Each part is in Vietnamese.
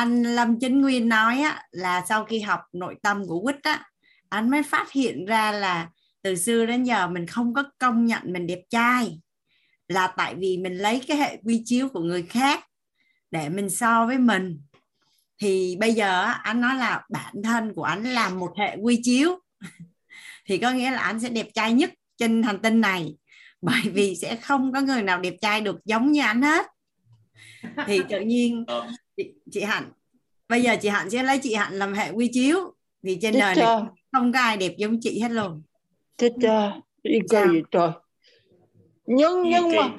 anh Lâm Chính Nguyên nói á, là sau khi học nội tâm của quýt á anh mới phát hiện ra là từ xưa đến giờ mình không có công nhận mình đẹp trai. Là tại vì mình lấy cái hệ quy chiếu của người khác để mình so với mình. Thì bây giờ anh nói là bản thân của anh là một hệ quy chiếu. Thì có nghĩa là anh sẽ đẹp trai nhất trên hành tinh này. Bởi vì sẽ không có người nào đẹp trai được giống như anh hết. Thì tự nhiên. Ờ chị, chị Hạnh. Bây giờ chị Hạnh sẽ lấy chị Hạnh làm hệ quy chiếu. Thì trên đời này không có ai đẹp giống chị hết luôn. Chết cha đi cười gì trời? Nhưng nhưng mà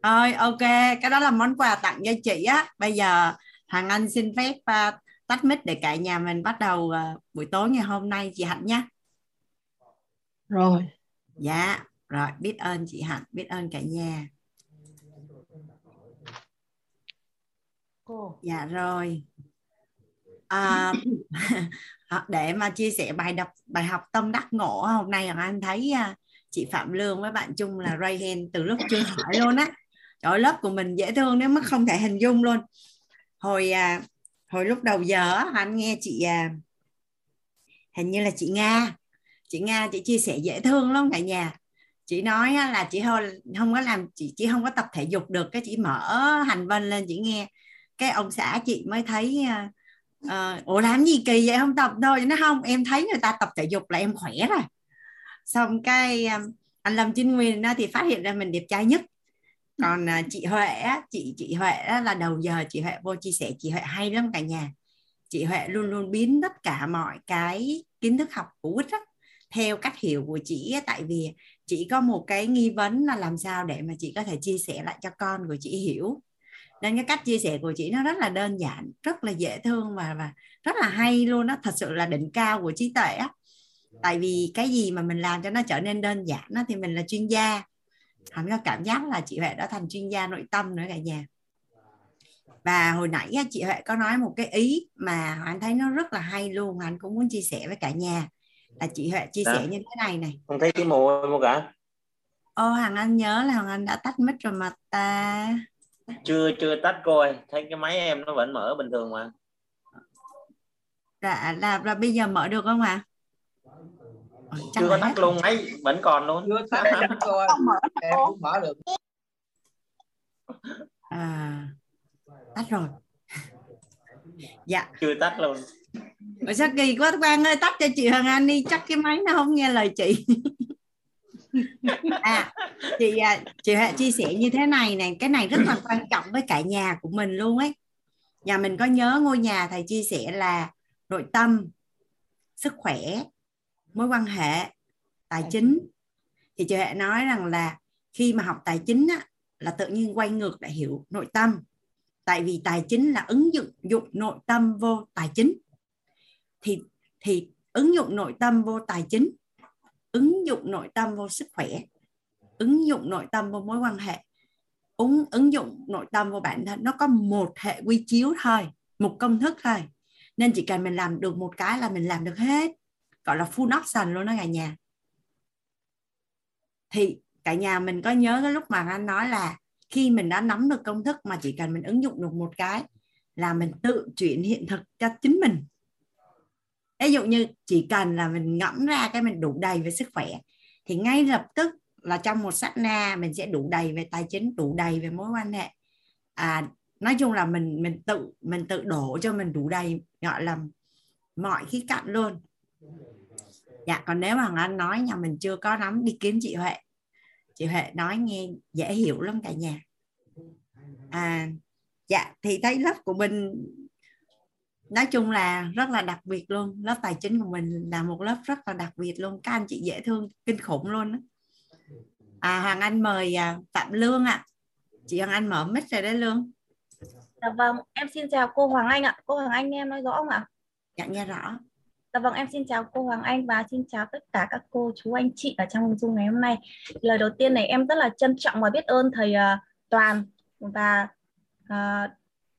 ơi ok. Cái đó là món quà tặng cho chị á. Bây giờ thằng anh xin phép uh, tắt mic để cả nhà mình bắt đầu uh, buổi tối ngày hôm nay chị hạnh nhé. Rồi. Dạ. Rồi biết ơn chị hạnh biết ơn cả nhà cô. Dạ rồi. À, để mà chia sẻ bài đọc bài học tâm đắc ngộ hôm nay anh thấy uh, chị Phạm Lương với bạn Trung là Ray hand từ lúc chưa hỏi luôn á. Trời lớp của mình dễ thương nếu mà không thể hình dung luôn. Hồi à, hồi lúc đầu giờ anh nghe chị à, hình như là chị Nga. Chị Nga chị chia sẻ dễ thương lắm cả nhà. Chị nói là chị không có làm chị chỉ không có tập thể dục được cái chị mở hành vân lên chị nghe cái ông xã chị mới thấy uh, ủa làm gì kỳ vậy? Không tập thôi nó không em thấy người ta tập thể dục là em khỏe rồi. Xong cái um, anh Lâm Chính Nguyên thì phát hiện ra mình đẹp trai nhất. Còn uh, chị Huệ chị chị Huệ là đầu giờ chị Huệ vô chia sẻ chị Huệ hay lắm cả nhà. Chị Huệ luôn luôn biến tất cả mọi cái kiến thức học của quýt theo cách hiểu của chị tại vì chị có một cái nghi vấn là làm sao để mà chị có thể chia sẻ lại cho con của chị hiểu nên cái cách chia sẻ của chị nó rất là đơn giản rất là dễ thương và và rất là hay luôn đó thật sự là đỉnh cao của trí tuệ á. Tại vì cái gì mà mình làm cho nó trở nên đơn giản đó, thì mình là chuyên gia. Hắn có cảm giác là chị Huệ đã thành chuyên gia nội tâm nữa cả nhà. Và hồi nãy chị Huệ có nói một cái ý mà Hoàng thấy nó rất là hay luôn Hoàng cũng muốn chia sẻ với cả nhà. Là chị Huệ chia sẻ à. như thế này này. Không thấy cái mồ một cả. Ô Hằng Anh nhớ là Hằng Anh đã tắt mic rồi mà ta chưa chưa tắt cô ơi thấy cái máy em nó vẫn mở bình thường mà. Dạ là là bây giờ mở được không ạ? À? chưa có tắt luôn máy vẫn còn luôn. Chưa tắt cô ơi em cũng mở được. À tắt rồi. Dạ. Chưa tắt luôn. Ủa sao kỳ quá Quang ơi tắt cho chị Hằng Anh đi. Chắc cái máy nó không nghe lời chị à chị à, chị hãy chia sẻ như thế này này cái này rất là quan trọng với cả nhà của mình luôn ấy. Nhà mình có nhớ ngôi nhà thầy chia sẻ là nội tâm sức khỏe mối quan hệ tài chính. thì chị hệ nói rằng là khi mà học tài chính á, là tự nhiên quay ngược lại hiểu nội tâm. Tại vì tài chính là ứng dụng dụng nội tâm vô tài chính. Thì thì ứng dụng nội tâm vô tài chính ứng dụng nội tâm vô sức khỏe, ứng dụng nội tâm vô mối quan hệ. Ứng ứng dụng nội tâm vô bản thân, nó có một hệ quy chiếu thôi, một công thức thôi. Nên chỉ cần mình làm được một cái là mình làm được hết. Gọi là full option luôn đó cả nhà. Thì cả nhà mình có nhớ cái lúc mà anh nói là khi mình đã nắm được công thức mà chỉ cần mình ứng dụng được một cái là mình tự chuyển hiện thực cho chính mình ví dụ như chỉ cần là mình ngẫm ra cái mình đủ đầy về sức khỏe thì ngay lập tức là trong một sát na mình sẽ đủ đầy về tài chính đủ đầy về mối quan hệ. À, nói chung là mình mình tự mình tự đổ cho mình đủ đầy gọi là mọi khía cạnh luôn. Dạ còn nếu mà anh nói nhà mình chưa có nắm đi kiếm chị huệ. Chị huệ nói nghe dễ hiểu lắm cả nhà. À dạ thì thấy lớp của mình nói chung là rất là đặc biệt luôn lớp tài chính của mình là một lớp rất là đặc biệt luôn các anh chị dễ thương kinh khủng luôn đó. à hoàng anh mời à, phạm lương ạ à. chị hoàng anh mở mic rồi đấy lương dạ vâng em xin chào cô hoàng anh ạ cô hoàng anh nghe em nói rõ không ạ dạ nghe rõ Dạ vâng, em xin chào cô Hoàng Anh và xin chào tất cả các cô chú anh chị ở trong Zoom ngày hôm nay. Lời đầu tiên này em rất là trân trọng và biết ơn thầy uh, Toàn và uh,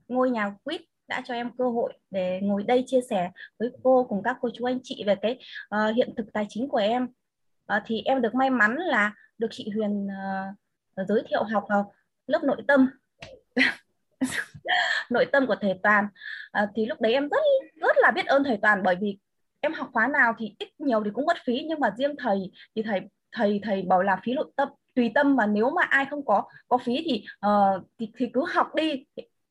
ngôi nhà quýt đã cho em cơ hội để ngồi đây chia sẻ với cô cùng các cô chú anh chị về cái uh, hiện thực tài chính của em. Uh, thì em được may mắn là được chị Huyền uh, giới thiệu học vào lớp nội tâm. Nội tâm của thầy Toàn. Uh, thì lúc đấy em rất rất là biết ơn thầy Toàn bởi vì em học khóa nào thì ít nhiều thì cũng mất phí nhưng mà riêng thầy thì thầy thầy thầy bảo là phí nội tâm tùy tâm mà nếu mà ai không có có phí thì uh, thì, thì cứ học đi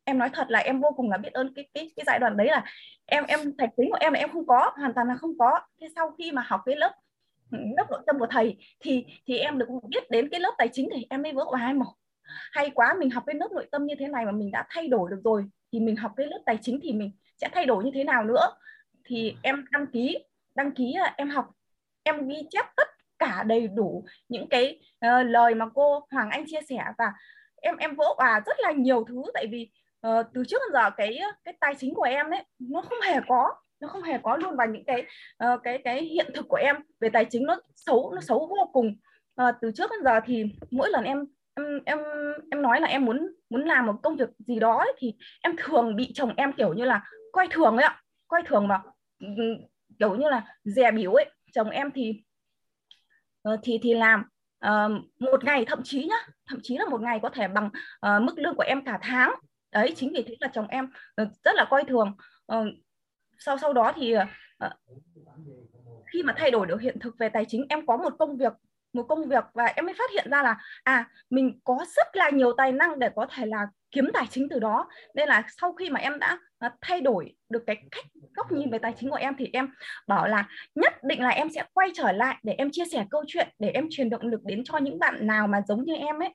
em nói thật là em vô cùng là biết ơn cái cái cái giai đoạn đấy là em em thạch tính của em là em không có hoàn toàn là không có. Thế sau khi mà học cái lớp ừ, lớp nội tâm của thầy thì thì em được biết đến cái lớp tài chính thì em mới vỡ hòa hai màu. hay quá mình học cái lớp nội tâm như thế này mà mình đã thay đổi được rồi thì mình học cái lớp tài chính thì mình sẽ thay đổi như thế nào nữa. Thì em đăng ký đăng ký là em học em ghi chép tất cả đầy đủ những cái uh, lời mà cô Hoàng Anh chia sẻ và em em vỡ hòa rất là nhiều thứ. Tại vì uh, từ trước đến giờ cái cái tài chính của em đấy nó không hề có nó không hề có luôn. Và những cái uh, cái cái hiện thực của em về tài chính nó xấu nó xấu vô cùng. Uh, từ trước đến giờ thì mỗi lần em em em em nói là em muốn muốn làm một công việc gì đó ấy, thì em thường bị chồng em kiểu như là coi thường ấy ạ. Coi thường mà ừ, kiểu như là dè biểu ấy. Chồng em thì uh, thì thì làm uh, một ngày thậm chí nhá thậm chí là một ngày có thể bằng uh, mức lương của em cả tháng đấy, chính vì thế là chồng em ờ, rất là coi thường. Ờ, sau sau đó thì ờ, khi mà thay đổi được hiện thực về tài chính, em có một công việc, một công việc và em mới phát hiện ra là à mình có rất là nhiều tài năng để có thể là kiếm tài chính từ đó. Nên là sau khi mà em đã thay đổi được cái cách, góc nhìn về tài chính của em thì em bảo là nhất định là em sẽ quay trở lại để em chia sẻ câu chuyện, để em truyền động lực đến cho những bạn nào mà giống như em ấy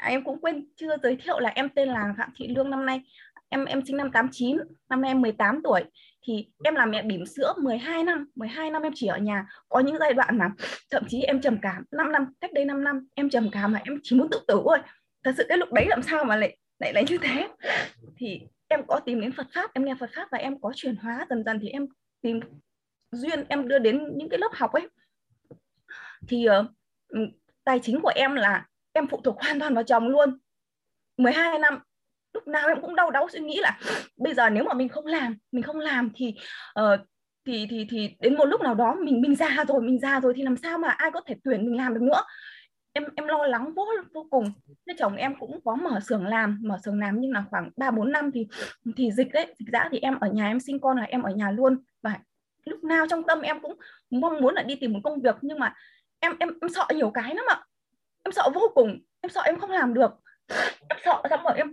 à, em cũng quên chưa giới thiệu là em tên là Phạm Thị Lương năm nay. Em em sinh năm 89 năm nay em 18 tuổi. Thì em làm mẹ bỉm sữa 12 năm 12 năm em chỉ ở nhà. Có những giai đoạn mà thậm chí em trầm cảm 5 năm cách đây 5 năm em trầm cảm mà em chỉ muốn tự tử thôi. Thật sự cái lúc đấy làm sao mà lại lại lại như thế? Thì em có tìm đến Phật pháp em nghe Phật pháp và em có chuyển hóa dần dần thì em tìm duyên em đưa đến những cái lớp học ấy. Thì uh, tài chính của em là em phụ thuộc hoàn toàn vào chồng luôn. 12 năm lúc nào em cũng đau đáu suy nghĩ là bây giờ nếu mà mình không làm mình không làm thì uh, thì thì thì đến một lúc nào đó mình mình già rồi mình già rồi thì làm sao mà ai có thể tuyển mình làm được nữa? Em em lo lắng vô vô cùng. Thế chồng em cũng có mở xưởng làm mở xưởng làm nhưng là khoảng ba bốn năm thì thì dịch đấy dịch dã thì em ở nhà em sinh con là em ở nhà luôn. Và lúc nào trong tâm em cũng mong muốn là đi tìm một công việc nhưng mà em em em sợ nhiều cái lắm ạ em sợ vô cùng em sợ em không làm được. Em sợ xong rồi em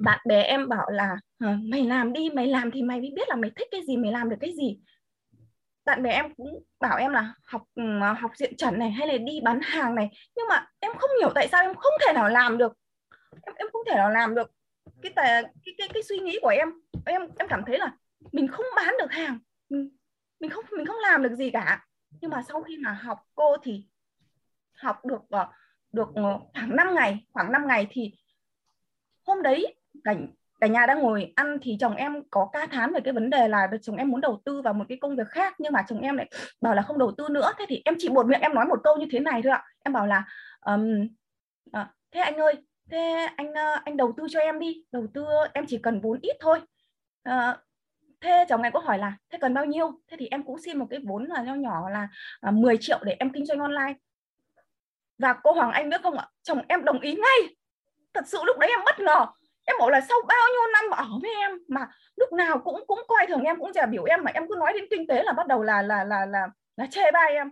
bạn bè em bảo là ờ, mày làm đi mày làm thì mày mới biết là mày thích cái gì mày làm được cái gì. Bạn bè em cũng bảo em là học ừ, học diện chuẩn này hay là đi bán hàng này. Nhưng mà em không hiểu tại sao em không thể nào làm được. Em em không thể nào làm được. Cái tài cái cái, cái suy nghĩ của em em em cảm thấy là mình không bán được hàng. Mình, mình không mình không làm được gì cả. Nhưng mà sau khi mà học cô thì học được ờ, được ờ, khoảng 5 ngày khoảng 5 ngày thì hôm đấy cả cả nhà đang ngồi ăn thì chồng em có ca thán về cái vấn đề là chồng em muốn đầu tư vào một cái công việc khác nhưng mà chồng em lại bảo là không đầu tư nữa. Thế thì em chỉ một miệng em nói một câu như thế này thôi ạ. Em bảo là um, à, thế anh ơi thế anh anh đầu tư cho em đi đầu tư em chỉ cần vốn ít thôi. À, thế chồng em có hỏi là thế cần bao nhiêu? Thế thì em cũng xin một cái vốn là nho nhỏ là 10 triệu để em kinh doanh online và cô Hoàng Anh nữa không ạ? Chồng em đồng ý ngay. Thật sự lúc đấy em bất ngờ. Em bảo là sau bao nhiêu năm ở với em mà lúc nào cũng cũng coi thường em, cũng chả biểu em mà em cứ nói đến kinh tế là bắt đầu là là là là là chê bai em.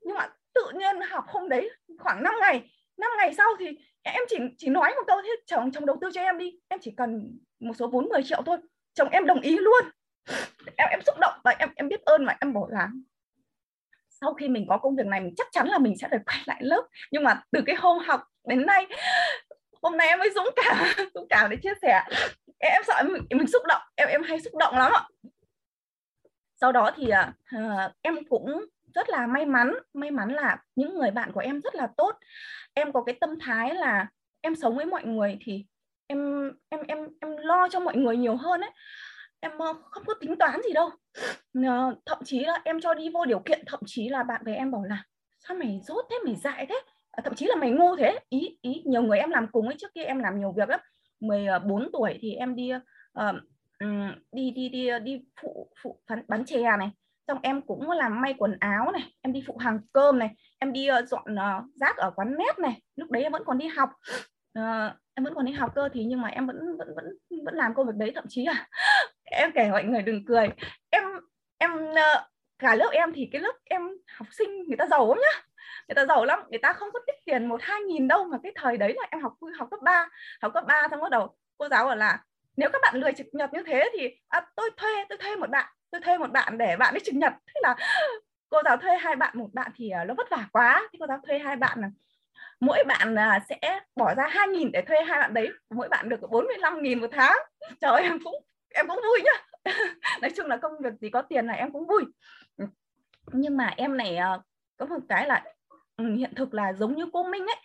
Nhưng mà tự nhiên học hôm đấy, khoảng 5 ngày 5 ngày sau thì em chỉ chỉ nói một câu thế, chồng chồng đầu tư cho em đi. Em chỉ cần một số vốn 10 triệu thôi. Chồng em đồng ý luôn. Em em xúc động và em em biết ơn mà em bảo là sau khi mình có công việc này mình chắc chắn là mình sẽ phải quay lại lớp. Nhưng mà từ cái hôm học đến nay hôm nay em mới dũng cảm dũng cảm để chia sẻ. Em sợ em mình xúc động em em hay xúc động lắm ạ. Sau đó thì uh, em cũng rất là may mắn may mắn là những người bạn của em rất là tốt. Em có cái tâm thái là em sống với mọi người thì em em em em lo cho mọi người nhiều hơn ấy em ờ, không có tính toán gì đâu. Ờ, thậm chí là em cho đi vô điều kiện thậm chí là bạn bè em bảo là sao mày dốt thế mày dại thế? À, thậm chí là mày ngu thế. Ý ý nhiều người em làm cùng ấy trước kia em làm nhiều việc lắm. 14 ờ, tuổi thì em đi uh, đi đi đi đi phụ phụ bán, bán chè này. Xong em cũng làm may quần áo này em đi phụ hàng cơm này em đi uh, dọn uh, rác ở quán nét này. Lúc đấy em vẫn còn đi học. Uh, em vẫn còn đi học cơ thì nhưng mà em vẫn vẫn vẫn vẫn làm công việc đấy. Thậm chí là em kể mọi người đừng cười. Em em ờ, cả lớp em thì cái lớp em học sinh người ta giàu lắm nhá. Người ta giàu lắm. Người ta không có tích tiền một hai nghìn đâu mà cái thời đấy là em học học cấp 3 học cấp 3 xong bắt đầu cô giáo bảo là nếu các bạn lười trực nhật như thế thì à, tôi thuê tôi thuê một bạn tôi thuê một bạn để bạn ấy trực nhật. Thế là cô giáo thuê hai bạn một bạn thì ờ, nó vất vả quá. Thì cô giáo thuê hai bạn là mỗi bạn là sẽ bỏ ra hai nghìn để thuê hai bạn đấy. Mỗi bạn được 45 nghìn một tháng. Trời ơi, em cũng em cũng vui nhá. Nói chung là công việc gì có tiền là em cũng vui. Ừ. Nhưng mà em này ờ, có một cái là ừ, hiện thực là giống như cô Minh ấy.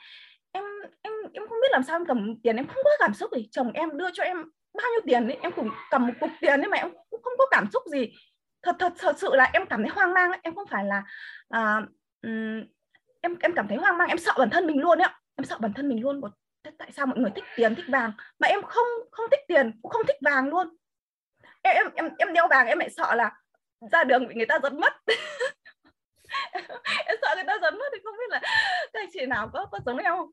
Em em em không biết làm sao em cầm tiền em không có cảm xúc gì. Chồng em đưa cho em bao nhiêu tiền ấy em cũng cầm một cục tiền ấy mà em cũng không có cảm xúc gì. Thật thật thật sự là em cảm thấy hoang mang ấy. em không phải là à, um, em em cảm thấy hoang mang em sợ bản thân mình luôn ấy em sợ bản thân mình luôn. Một tại sao mọi người thích tiền thích vàng? Mà em không không thích tiền cũng không thích vàng luôn em em em, đeo vàng em lại sợ là ra đường bị người ta giật mất. Em sợ người ta giật mất thì không biết là các chị nào có có giống em không?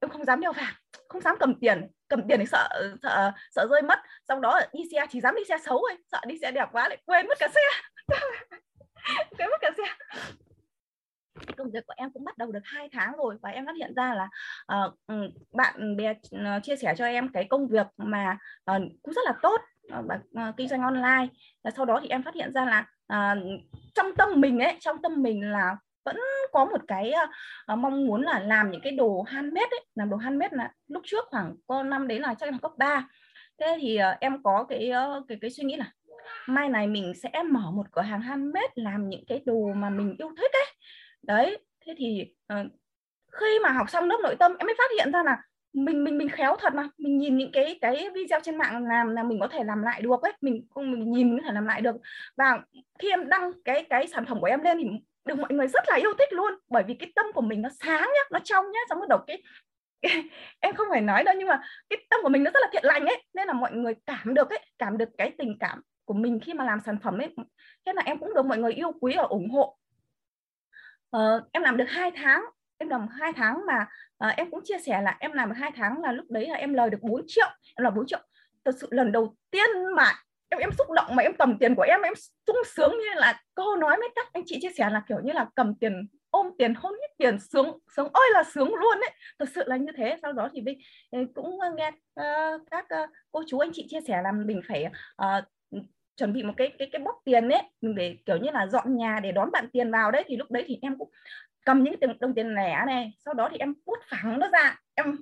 Em không dám đeo vàng không dám cầm tiền. Cầm tiền thì sợ sợ sợ rơi mất. Sau đó đi xe chỉ dám đi xe xấu thôi. Sợ đi xe đẹp quá lại quên mất cả xe. Quên mất cả xe. Công việc của em cũng bắt đầu được hai tháng rồi và em phát hiện ra là uh, bạn bè ờ, chia sẻ cho em cái công việc mà uh, cũng rất là tốt uh, uh, kinh doanh online. Và sau đó thì em phát hiện ra là uh, trong tâm mình ấy trong tâm mình là vẫn có một cái uh, mong muốn là làm những cái đồ handmade ấy làm đồ handmade là lúc trước khoảng có năm đấy là chắc là cấp 3 thế thì uh, em có cái uh, cái cái suy nghĩ là mai này mình sẽ mở một cửa hàng handmade làm những cái đồ mà mình yêu thích ấy. Đấy thế thì uh, khi mà học xong lớp nội tâm em mới phát hiện ra là mình mình mình khéo thật mà. Mình nhìn những cái cái video trên mạng làm là mình có thể làm lại được ấy. Mình mình nhìn mình có thể làm lại được. Và khi em đăng cái cái sản phẩm của em lên thì được mọi người rất là yêu thích luôn. Bởi vì cái tâm của mình nó sáng nhá nó trong nhá. Xong bắt đầu cái, cái em không phải nói đâu nhưng mà cái tâm của mình nó rất là thiện lành ấy. Nên là mọi người cảm được ấy cảm được cái tình cảm của mình khi mà làm sản phẩm ấy. Thế là em cũng được mọi người yêu quý và ủng hộ. Ờ, em làm được hai tháng em làm hai tháng mà à, em cũng chia sẻ là em làm được hai tháng là lúc đấy là em lời được 4 triệu em là 4 triệu. Thật sự lần đầu tiên mà em em xúc động mà em cầm tiền của em em sung sướng như là cô nói với các anh chị chia sẻ là kiểu như là cầm tiền ôm tiền hôn hết tiền sướng sướng ôi là sướng luôn đấy thật sự là như thế. Sau đó thì mình ừ, cũng nghe uh, các uh, cô chú anh chị chia sẻ là mình phải uh, chuẩn bị một cái cái cái bóc tiền ấy để kiểu như là dọn nhà để đón bạn tiền vào đấy. Thì lúc đấy thì em cũng cầm những tiền đồng tiền lẻ này, sau đó thì em hút phẳng nó ra, em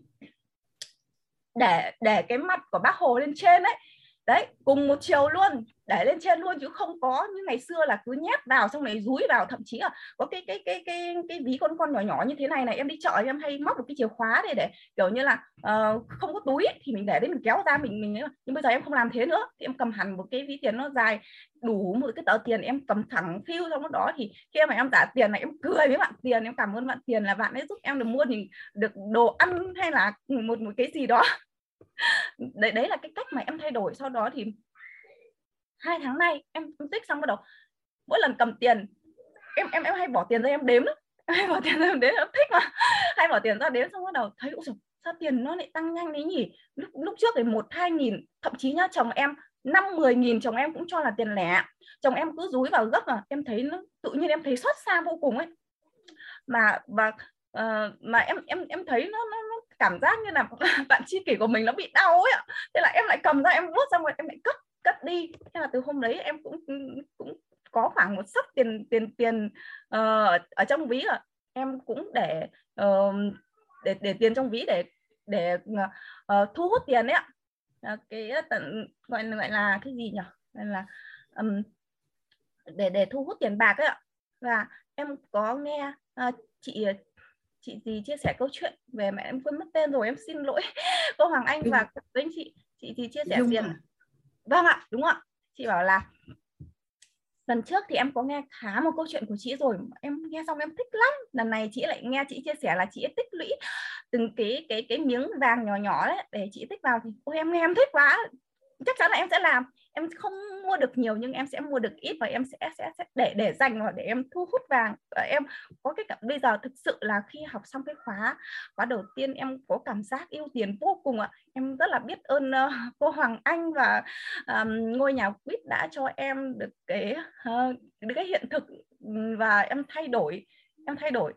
để để cái mặt của bác hồ lên trên đấy đấy cùng một chiều luôn để lên trên luôn chứ không có như ngày xưa là cứ nhét vào xong này rúi vào. Thậm chí là có cái cái cái cái cái ví con con nhỏ nhỏ như thế này này em đi chợ em hay móc được cái chìa khóa để để kiểu như là uh, không có túi thì mình để đấy mình kéo ra mình mình nhưng bây giờ em không làm thế nữa thì em cầm hẳn một cái ví tiền nó dài đủ một cái tờ tiền em cầm thẳng phiêu trong đó. Thì khi mà em trả tiền này em cười với bạn tiền em cảm ơn bạn tiền là bạn ấy giúp em được mua thì được đồ ăn hay là một một cái gì đó đấy đấy là cái cách mà em thay đổi sau đó thì hai tháng nay em, em tích xong bắt đầu mỗi lần cầm tiền em em em hay bỏ tiền ra em đếm đó em hay bỏ tiền ra em đếm em thích mà. Hay bỏ tiền ra đếm xong bắt đầu thấy ôi sao tiền nó lại tăng nhanh đấy nhỉ? Lúc lúc trước thì một hai nghìn thậm chí nhá chồng em năm mười nghìn chồng em cũng cho là tiền lẻ. Chồng em cứ rúi vào gấp mà em thấy nó tự nhiên em thấy xót xa vô cùng ấy. Mà và uh, mà em em em thấy nó, nó cảm giác như là bạn chi kỷ của mình nó bị đau ấy ạ. Thế là em lại cầm ra em vuốt xong rồi em lại cất cất đi. Thế là từ hôm đấy em cũng cũng có khoảng một sấp tiền tiền tiền uh, ở trong ví rồi em cũng để uh, để để tiền trong ví để để uh, thu hút tiền ấy ạ. Uh, cái tận gọi gọi là cái gì nhỉ? Gọi là um, để để thu hút tiền bạc ấy ạ. Và em có nghe uh, chị chị gì chia sẻ câu chuyện về mẹ em quên mất tên rồi em xin lỗi. Cô Hoàng Anh và các anh chị chị thì chia sẻ tiền à? vâng ạ đúng ạ. Chị bảo là lần trước thì em có nghe khá một câu chuyện của chị rồi em nghe xong em thích lắm. Lần này chị lại nghe chị chia sẻ là chị tích lũy từng cái cái cái miếng vàng nhỏ nhỏ đấy để chị tích vào thì ôi em nghe em thích quá chắc chắn là em sẽ làm. Em không mua được nhiều nhưng em sẽ mua được ít và em sẽ sẽ, sẽ để để dành và để em thu hút vàng. Và em có cái cảm bây giờ thực sự là khi học xong cái khóa khóa đầu tiên em có cảm giác yêu tiền vô cùng ạ. Em rất là biết ơn uh, cô Hoàng Anh và um, ngôi nhà quýt đã cho em được cái uh, được cái hiện thực và em thay đổi em thay đổi.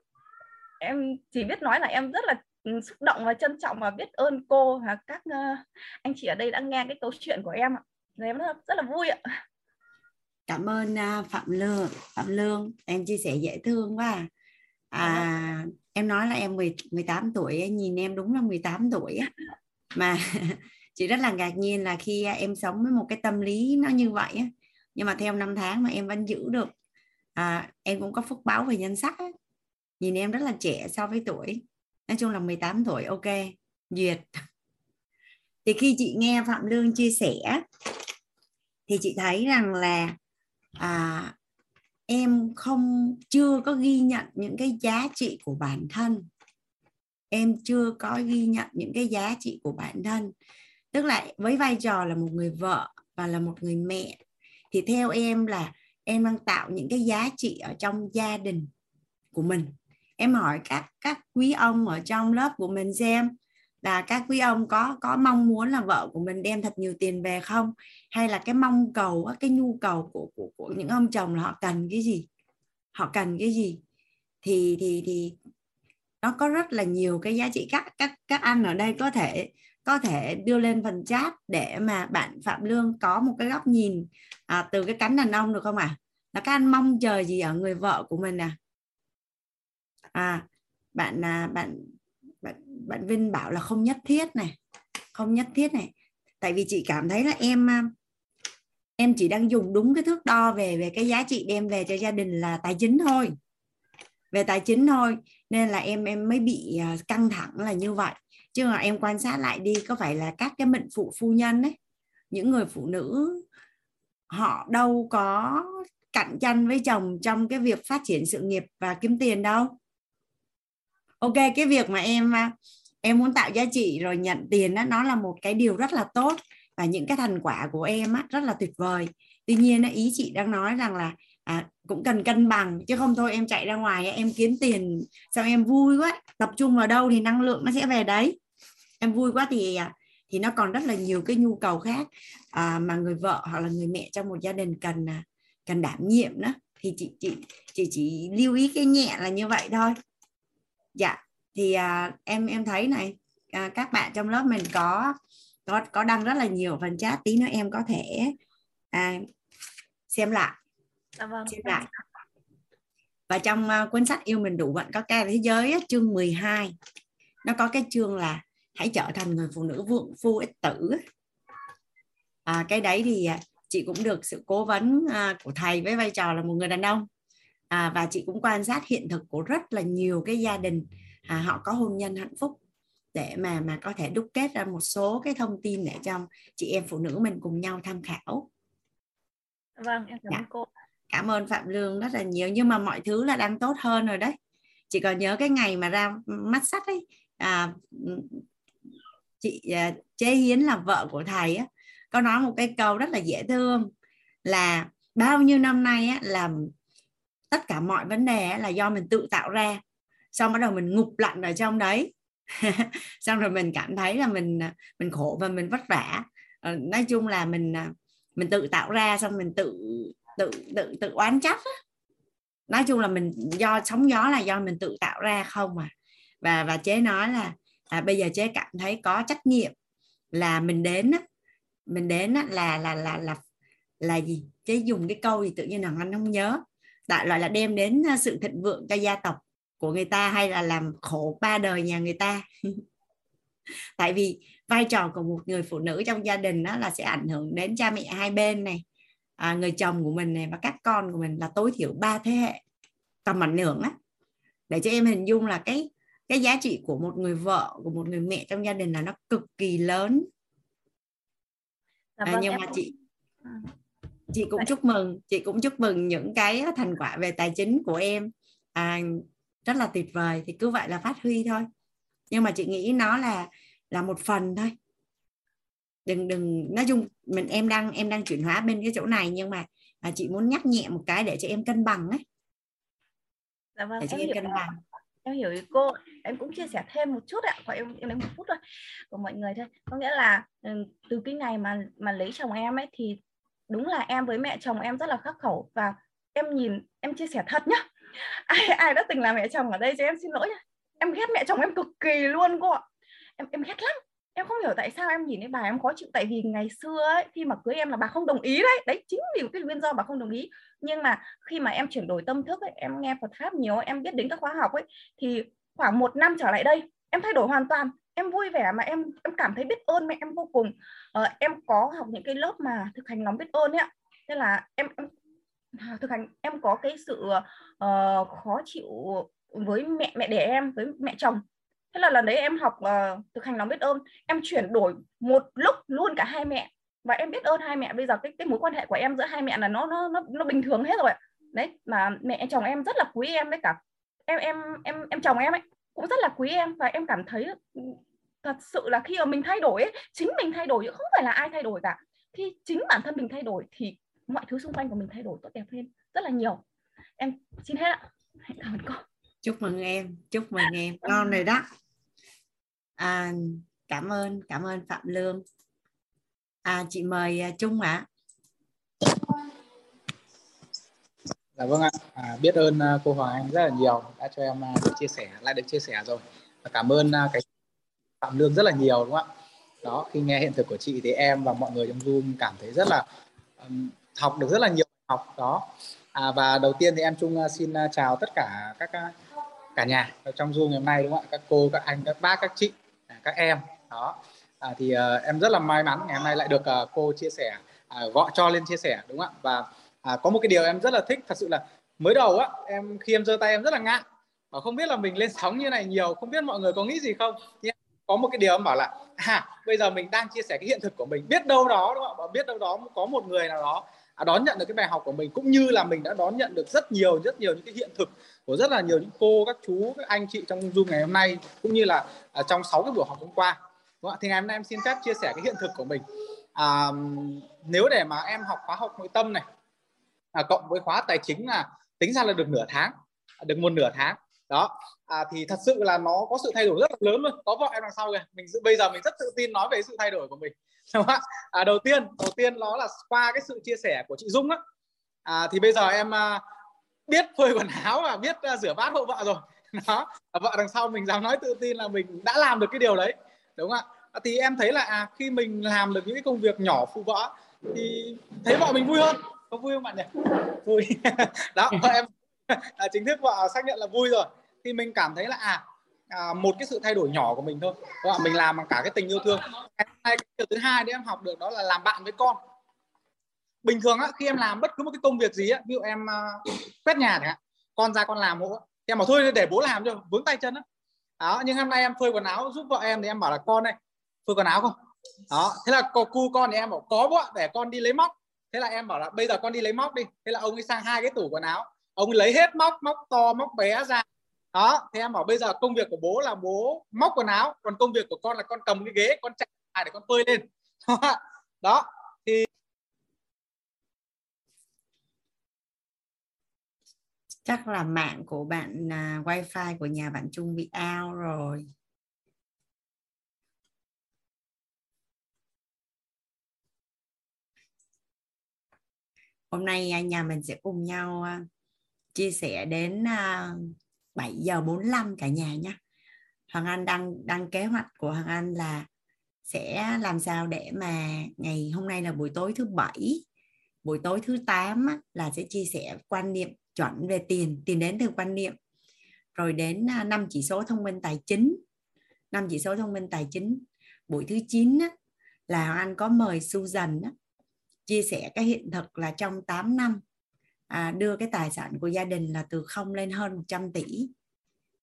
Em chỉ biết nói là em rất là xúc động và trân trọng và biết ơn cô và các uh, anh chị ở đây đã nghe cái câu chuyện của em ạ. Em rất, rất là vui ạ. Cảm ơn uh, phạm lương phạm lương. Em chia sẻ dễ thương quá à, à em nói là em 10, 18 tuổi nhìn em đúng là 18 tuổi mà chị rất là ngạc nhiên là khi em sống với một cái tâm lý nó như vậy nhưng mà theo năm tháng mà em vẫn giữ được à, em cũng có phúc báo về nhân sắc nhìn em rất là trẻ so với tuổi nói chung là 18 tuổi ok duyệt. Thì khi chị nghe phạm lương chia sẻ thì chị thấy rằng là à, em không chưa có ghi nhận những cái giá trị của bản thân. Em chưa có ghi nhận những cái giá trị của bản thân. Tức là với vai trò là một người vợ và là một người mẹ thì theo em là em đang tạo những cái giá trị ở trong gia đình của mình em hỏi các các quý ông ở trong lớp của mình xem là các quý ông có có mong muốn là vợ của mình đem thật nhiều tiền về không hay là cái mong cầu cái nhu cầu của của, của những ông chồng là họ cần cái gì họ cần cái gì thì thì thì nó có rất là nhiều cái giá trị các các các anh ở đây có thể có thể đưa lên phần chat để mà bạn Phạm Lương có một cái góc nhìn à, từ cái cánh đàn ông được không ạ? À? Là các anh mong chờ gì ở người vợ của mình à? À bạn à, bạn bạn bạn Vinh bảo là không nhất thiết này, không nhất thiết này. Tại vì chị cảm thấy là em à, em chỉ đang dùng đúng cái thước đo về về cái giá trị đem về cho gia đình là tài chính thôi. Về tài chính thôi nên là em em mới bị à, căng thẳng là như vậy. Chứ mà em quan sát lại đi có phải là các cái mệnh phụ phu nhân đấy những người phụ nữ họ đâu có cạnh tranh với chồng trong cái việc phát triển sự nghiệp và kiếm tiền đâu ok cái việc mà em à, em muốn tạo giá trị rồi nhận tiền đó nó là một cái điều rất là tốt và những cái thành quả của em á, rất là tuyệt vời. Tuy nhiên ý chị đang nói rằng là à, cũng cần cân bằng chứ không thôi em chạy ra ngoài em kiếm tiền sao em vui quá tập trung vào đâu thì năng lượng nó sẽ về đấy. Em vui quá thì à, thì nó còn rất là nhiều cái nhu cầu khác à, mà người vợ hoặc là người mẹ trong một gia đình cần à, cần đảm nhiệm đó thì chị chị chị chỉ lưu ý cái nhẹ là như vậy thôi dạ thì à, em em thấy này à, các bạn trong lớp mình có có có đăng rất là nhiều phần chat tí nữa em có thể à, xem lại. Dạ vâng. xem lại. Và trong uh, cuốn sách yêu mình đủ vận có ca thế giới á, chương 12 nó có cái chương là hãy trở thành người phụ nữ vượng phu ích tử à, cái đấy thì à, chị cũng được sự cố vấn à, của thầy với vai trò là một người đàn ông à, và chị cũng quan sát hiện thực của rất là nhiều cái gia đình. À, họ có hôn nhân hạnh phúc để mà mà có thể đúc kết ra một số cái thông tin để cho chị em phụ nữ mình cùng nhau tham khảo. Vâng em cảm ơn dạ. cô. Cảm ơn phạm lương rất là nhiều. Nhưng mà mọi thứ là đang tốt hơn rồi đấy. Chị còn nhớ cái ngày mà ra mắt sắt ấy. À, chị à, chế hiến là vợ của thầy á có nói một cái câu rất là dễ thương là bao nhiêu năm nay á là tất cả mọi vấn đề là do mình tự tạo ra. Xong bắt đầu mình ngục lặn ở trong đấy. Xong rồi mình cảm thấy là mình à, mình khổ và mình vất vả. Ờ, nói chung là mình à, mình tự tạo ra xong mình tự tự tự tự oán trách nói chung là mình do sóng gió là do mình tự tạo ra không mà và và chế nói là à, bây giờ chế cảm thấy có trách nhiệm là mình đến á, mình đến á, là là là là là gì? Chế dùng cái câu gì tự nhiên là anh không nhớ đại loại là đem đến sự thịnh vượng cho gia tộc của người ta hay là làm khổ ba đời nhà người ta. Tại vì vai trò của một người phụ nữ trong gia đình đó là sẽ ảnh hưởng đến cha mẹ hai bên này à, người chồng của mình này và các con của mình là tối thiểu ba thế hệ tầm ảnh hưởng á. Để cho em hình dung là cái cái giá trị của một người vợ của một người mẹ trong gia đình là nó cực kỳ lớn. Dạ à, vâng, nhưng mà chị à. Chị cũng chúc mừng chị cũng chúc mừng những cái thành quả về tài chính của em. À, rất là tuyệt vời thì cứ vậy là phát huy thôi. Nhưng mà chị nghĩ nó là là một phần thôi. Đừng đừng nói chung mình em đang em đang chuyển hóa bên cái chỗ này nhưng mà à, chị muốn nhắc nhẹ một cái để cho em cân bằng ấy. Dạ vâng, để cho em, em cân bằng. em hiểu ý cô. Em cũng chia sẻ thêm một chút ạ của em em lấy một phút thôi của mọi người thôi. Có nghĩa là ừ, từ cái ngày mà mà lấy chồng em ấy thì đúng là em với mẹ chồng em rất là khắc khẩu và em nhìn em chia sẻ thật nhá. Ai ai đã từng là mẹ chồng ở đây cho em xin lỗi nhá. Em ghét mẹ chồng em cực kỳ luôn cô ạ. Em em ghét lắm. Em không hiểu tại sao em nhìn thấy bà em khó chịu tại vì ngày xưa ấy khi mà cưới em là bà không đồng ý đấy. Đấy chính vì cái nguyên do bà không đồng ý. Nhưng mà khi mà em chuyển đổi tâm thức ấy, em nghe Phật pháp nhiều em biết đến các khóa học ấy thì khoảng một năm trở lại đây em thay đổi hoàn toàn em vui vẻ mà em em cảm thấy biết ơn mẹ em vô cùng. Ờ, em có học những cái lớp mà thực hành lòng biết ơn ấy nên là em, em à, thực hành em có cái sự uh, khó chịu với mẹ mẹ đẻ em với mẹ chồng. Thế là lần đấy em học uh, thực hành lòng biết ơn. Em chuyển đổi một lúc luôn cả hai mẹ. Và em biết ơn hai mẹ. Bây giờ cái cái mối quan hệ của em giữa hai mẹ là nó nó nó nó bình thường hết rồi đấy mà mẹ chồng em rất là quý em đấy cả. Em em em em chồng em ấy cũng rất là quý em và em cảm thấy ừ, thật sự là khi mà mình thay đổi ấy, chính mình thay đổi chứ không phải là ai thay đổi cả. Khi chính bản thân mình thay đổi thì mọi thứ xung quanh của mình thay đổi tốt đẹp lên rất là nhiều. Em xin hết ạ. Cảm ơn cô chúc mừng em chúc mừng em. Con này đó. À, cảm ơn cảm ơn phạm lương. À chị mời à, trung ạ. à. Dạ vâng ạ. À, biết ơn uh, cô hoàng anh rất là nhiều đã cho em uh, được chia sẻ lại được chia sẻ rồi. Và cảm ơn uh, cái phạm lương rất là nhiều đúng không ạ? Đó khi nghe hiện thực của chị thì em và mọi người trong zoom cảm thấy rất là um, học được rất là nhiều học đó. À, và đầu tiên thì em trung uh, xin uh, chào tất cả các uh, cả nhà trong zoom ngày hôm nay đúng không ạ? Các cô các anh các bác các chị à, các em đó. À, thì uh, em rất là may mắn ngày hôm nay lại được uh, cô chia sẻ uh, gọi cho lên chia sẻ đúng không ạ? Và à, có một cái điều em rất là thích thật sự là mới đầu á em khi em giơ tay em rất là ngại. Và không biết là mình lên sóng như này nhiều không biết mọi người có nghĩ gì không? Nhưng có một cái điều em bảo là à bây giờ mình đang chia sẻ cái hiện thực của mình biết đâu đó đúng không và biết đâu đó có một người nào đó à, đón nhận được cái bài học của mình cũng như là mình đã đón nhận được rất nhiều rất nhiều những cái hiện thực của rất là nhiều những cô các chú các anh chị trong zoom ngày hôm nay cũng như là à, trong sáu cái buổi học hôm qua. Đúng không? thì ngày hôm nay em xin phép chia sẻ cái hiện thực của mình. À, nếu để mà em học khóa học nội tâm này à, cộng với khóa tài chính là tính ra là được nửa tháng à, được một nửa tháng. Đó. À, thì thật sự là nó có sự thay đổi rất là lớn luôn. Có vợ em đằng sau kìa. Mình bây giờ mình rất tự tin nói về sự thay đổi của mình. Đúng không? à, đầu tiên đầu tiên nó là qua cái sự chia sẻ của chị Dung á. À, thì bây giờ em à, biết phơi quần áo và biết à, rửa bát hộ vợ rồi. Đó. À, vợ đằng sau mình dám nói tự tin là mình đã làm được cái điều đấy. Đúng không ạ? À, thì em thấy là à, khi mình làm được những cái công việc nhỏ phụ vợ thì thấy vợ mình vui hơn có vui không bạn nhỉ? Vui. Đó em à, chính thức vợ xác nhận là vui rồi. Thì mình cảm thấy là à, à một cái sự thay đổi nhỏ của mình thôi. Đúng mình làm bằng cả cái tình yêu thương. Cái điều thứ hai để em học được đó là làm bạn với con. Bình thường á khi em làm bất cứ một cái công việc gì á ví dụ em uh, quét nhà chẳng hạn con ra con làm hộ em bảo thôi để bố làm cho vướng tay chân á. Đó nhưng hôm nay em phơi quần áo giúp vợ em thì em bảo là con này phơi quần áo không? Đó thế là cô cu con thì em bảo có bố để con đi lấy móc thế là em bảo là bây giờ con đi lấy móc đi. Thế là ông ấy sang hai cái tủ quần áo. Ông ấy lấy hết móc móc to móc bé ra. Đó thế em bảo bây giờ công việc của bố là bố móc quần áo còn công việc của con là con cầm cái ghế con chạy để con phơi lên. Đó. Thì chắc là mạng của bạn uh, wifi của nhà bạn Trung bị out rồi. Hôm nay à, nhà mình sẽ cùng nhau à, chia sẻ đến à, 7 giờ 45 cả nhà nhé Hoàng Anh đang đang kế hoạch của Hoàng Anh là sẽ làm sao để mà ngày hôm nay là buổi tối thứ bảy buổi tối thứ 8 là sẽ chia sẻ quan niệm chuẩn về tiền tiền đến từ quan niệm. Rồi đến năm chỉ số thông minh tài chính năm chỉ số thông minh tài chính. Buổi thứ 9 á, là anh có mời Susan á, chia sẻ cái hiện thực là trong 8 năm à, đưa cái tài sản của gia đình là từ không lên hơn 100 tỷ.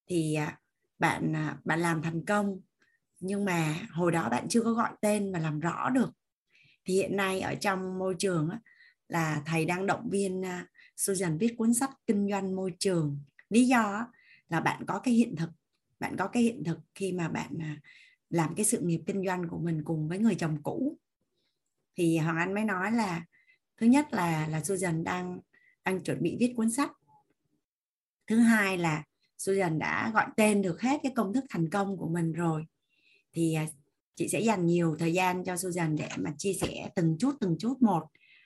Thì à, bạn à, bạn làm thành công. Nhưng mà hồi đó bạn chưa có gọi tên và làm rõ được. Thì hiện nay ở trong môi trường á, là thầy đang động viên à, Susan viết cuốn sách kinh doanh môi trường. Lý do là bạn có cái hiện thực. Bạn có cái hiện thực khi mà bạn à, làm cái sự nghiệp kinh doanh của mình cùng với người chồng cũ thì hoàng anh mới nói là, thứ nhất là là Susan đang đang chuẩn bị viết cuốn sách. Thứ hai là Susan đã gọi tên được hết cái công thức thành công của mình rồi. Thì à, chị sẽ dành nhiều thời gian cho Susan để mà chia sẻ từng chút từng chút một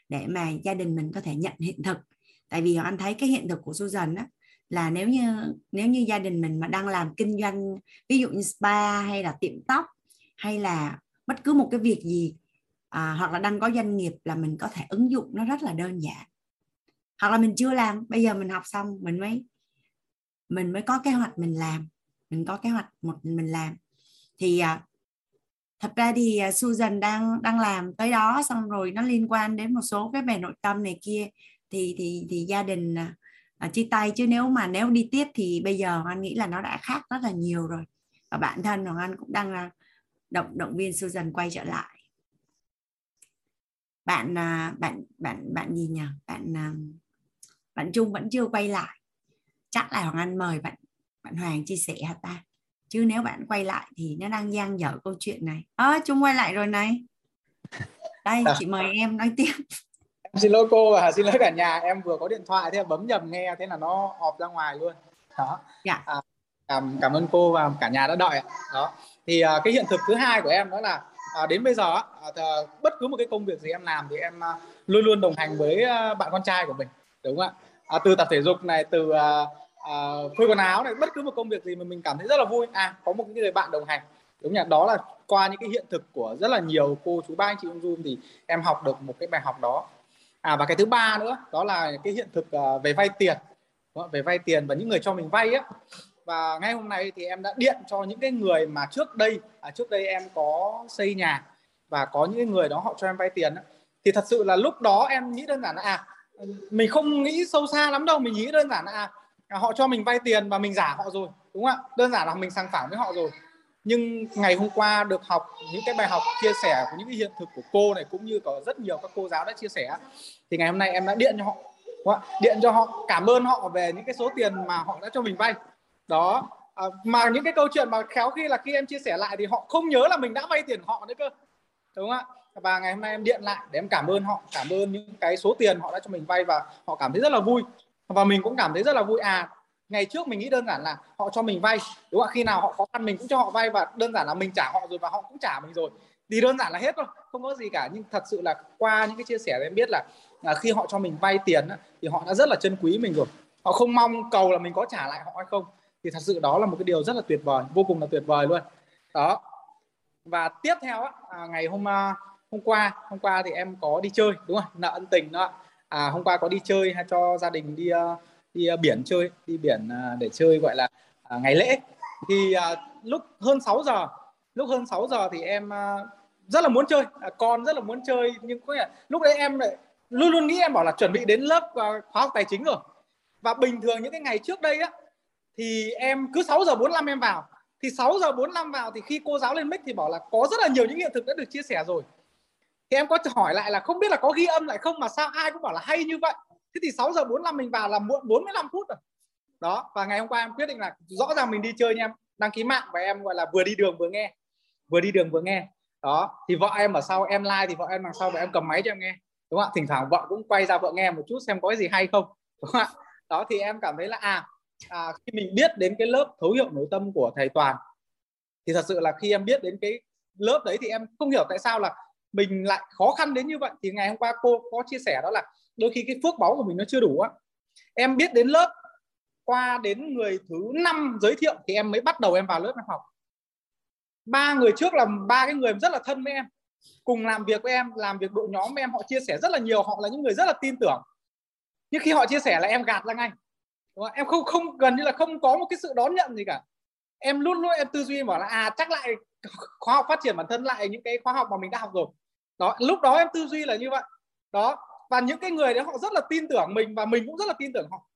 để mà gia đình mình có thể nhận hiện thực. Tại vì anh thấy cái hiện thực của Susan á, là nếu như nếu như gia đình mình mà đang làm kinh doanh, ví dụ như spa hay là tiệm tóc, hay là bất cứ một cái việc gì à, hoặc là đang có doanh nghiệp là mình có thể ứng dụng nó rất là đơn giản. Hoặc là mình chưa làm bây giờ mình học xong mình mới mình mới có kế hoạch mình làm. Mình có kế hoạch một mình làm. Thì à, thật ra thì à, Susan đang đang làm tới đó xong rồi nó liên quan đến một số cái bề nội tâm này kia. Thì thì thì gia đình à, à, chia tay. Chứ nếu mà nếu đi tiếp thì bây giờ anh nghĩ là nó đã khác rất là nhiều rồi. Và bản thân hoàng anh cũng đang à, động động viên Susan quay trở lại bạn à, bạn bạn bạn gì nhỉ? Bạn à, bạn Trung vẫn chưa quay lại. Chắc là Hoàng Anh mời bạn bạn Hoàng chia sẻ hả ta? Chứ nếu bạn quay lại thì nó đang giang dở câu chuyện này. À, Trung quay lại rồi này. Đây chị mời em nói tiếp. Em xin lỗi cô và xin lỗi cả nhà. Em vừa có điện thoại thế là bấm nhầm nghe thế là nó họp ra ngoài luôn. Đó. Dạ. à, cảm cảm ơn cô và cả nhà đã đợi đó. Thì cái hiện thực thứ hai của em đó là à, đến bây giờ uh, bất cứ một cái công việc gì em làm thì em à, luôn luôn đồng hành với à, bạn con trai của mình đúng không ạ? À, từ tập thể dục này từ à, à, phơi quần áo này bất cứ một công việc gì mà mình cảm thấy rất là vui. À có một cái người bạn đồng hành đúng nhỉ đó là qua những cái hiện thực của rất là nhiều cô chú ba anh chị trong zoom thì em học được một cái bài học đó. À và cái thứ ba nữa đó là cái hiện thực à, về vay tiền về vay tiền và những người cho mình vay á và ngay hôm nay thì em đã điện cho những cái người mà trước đây à, trước đây em có xây nhà và có những người đó họ cho em vay tiền thì thật sự là lúc đó em nghĩ đơn giản là à mình không nghĩ sâu xa lắm đâu mình nghĩ đơn giản là à, à họ cho mình vay tiền và mình giả họ rồi đúng không ạ? Đơn giản là mình sang phẳng với họ rồi. Nhưng ngày hôm qua được học những cái bài học chia sẻ của những cái hiện thực của cô này cũng như có rất nhiều các cô giáo đã chia sẻ thì ngày hôm nay em đã điện cho họ điện cho họ cảm ơn họ về những cái số tiền mà họ đã cho mình vay đó. À, mà những cái câu chuyện mà khéo khi là khi em chia sẻ lại thì họ không nhớ là mình đã vay tiền họ nữa cơ. Đúng không ạ? Và ngày hôm nay em điện lại để em cảm ơn họ cảm ơn những cái số tiền họ đã cho mình vay và họ cảm thấy rất là vui. Và mình cũng cảm thấy rất là vui. À ngày trước mình nghĩ đơn giản là họ cho mình vay đúng không ạ? Khi nào họ khó khăn mình cũng cho họ vay và đơn giản là mình trả họ rồi và họ cũng trả mình rồi. Thì đơn giản là hết thôi không có gì cả. Nhưng thật sự là qua những cái chia sẻ em biết là, là khi họ cho mình vay tiền thì họ đã rất là trân quý mình rồi. Họ không mong cầu là mình có trả lại họ hay không thì thật sự đó là một cái điều rất là tuyệt vời vô cùng là tuyệt vời luôn. Đó. Và tiếp theo á, à, ngày hôm à, hôm qua hôm qua thì em có đi chơi đúng không? Nợ ân tình đó. À, hôm qua có đi chơi hay cho gia đình đi à, đi à, biển chơi đi biển à, để chơi gọi là ngày lễ. Thì lúc hơn 6 giờ lúc hơn 6 giờ thì em rất là muốn chơi. À, con rất là muốn chơi nhưng có nghĩa lúc đấy em lại luôn luôn nghĩ em bảo là chuẩn bị đến lớp uh, khóa học tài chính rồi. Và bình thường những cái ngày trước đây á thì em cứ 6 giờ 45 em vào. Thì 6 giờ 45 vào thì khi cô giáo lên mic thì bảo là có rất là nhiều những hiện thực đã được chia sẻ rồi. Thì em có hỏi lại là không biết là có ghi âm lại không mà sao ai cũng bảo là hay như vậy. Thế thì 6 giờ 45 mình vào là muộn 45 phút rồi. Đó, và ngày hôm qua em quyết định là rõ ràng mình đi chơi nha em. Đăng ký mạng và em gọi là vừa đi đường vừa nghe. Vừa đi đường vừa nghe. Đó, thì vợ em ở sau, em like thì vợ em đằng sau và em cầm máy cho em nghe. Đúng không ạ? Thỉnh thoảng vợ cũng quay ra vợ nghe một chút xem có cái gì hay không. Đúng không ạ? Đó, thì em cảm thấy là à à, khi mình biết đến cái lớp thấu hiểu nội tâm của thầy toàn thì thật sự là khi em biết đến cái lớp đấy thì em không hiểu tại sao là mình lại khó khăn đến như vậy. Thì ngày hôm qua cô có chia sẻ đó là đôi khi cái phước báu của mình nó chưa đủ á. Em biết đến lớp qua đến người thứ năm giới thiệu thì em mới bắt đầu em vào lớp em học. Ba người trước là ba cái người rất là thân với em cùng làm việc với em làm việc đội nhóm với em họ chia sẻ rất là nhiều họ là những người rất là tin tưởng. Nhưng khi họ chia sẻ là em gạt ra ngay đúng không? em không không gần như là không có một cái sự đón nhận gì cả. Em luôn luôn em tư duy bảo là à chắc lại khóa học phát triển bản thân lại những cái khóa học mà mình đã học rồi. Đó lúc đó em tư duy là như vậy. Đó và những cái người đấy họ rất là tin tưởng mình và mình cũng rất là tin tưởng họ.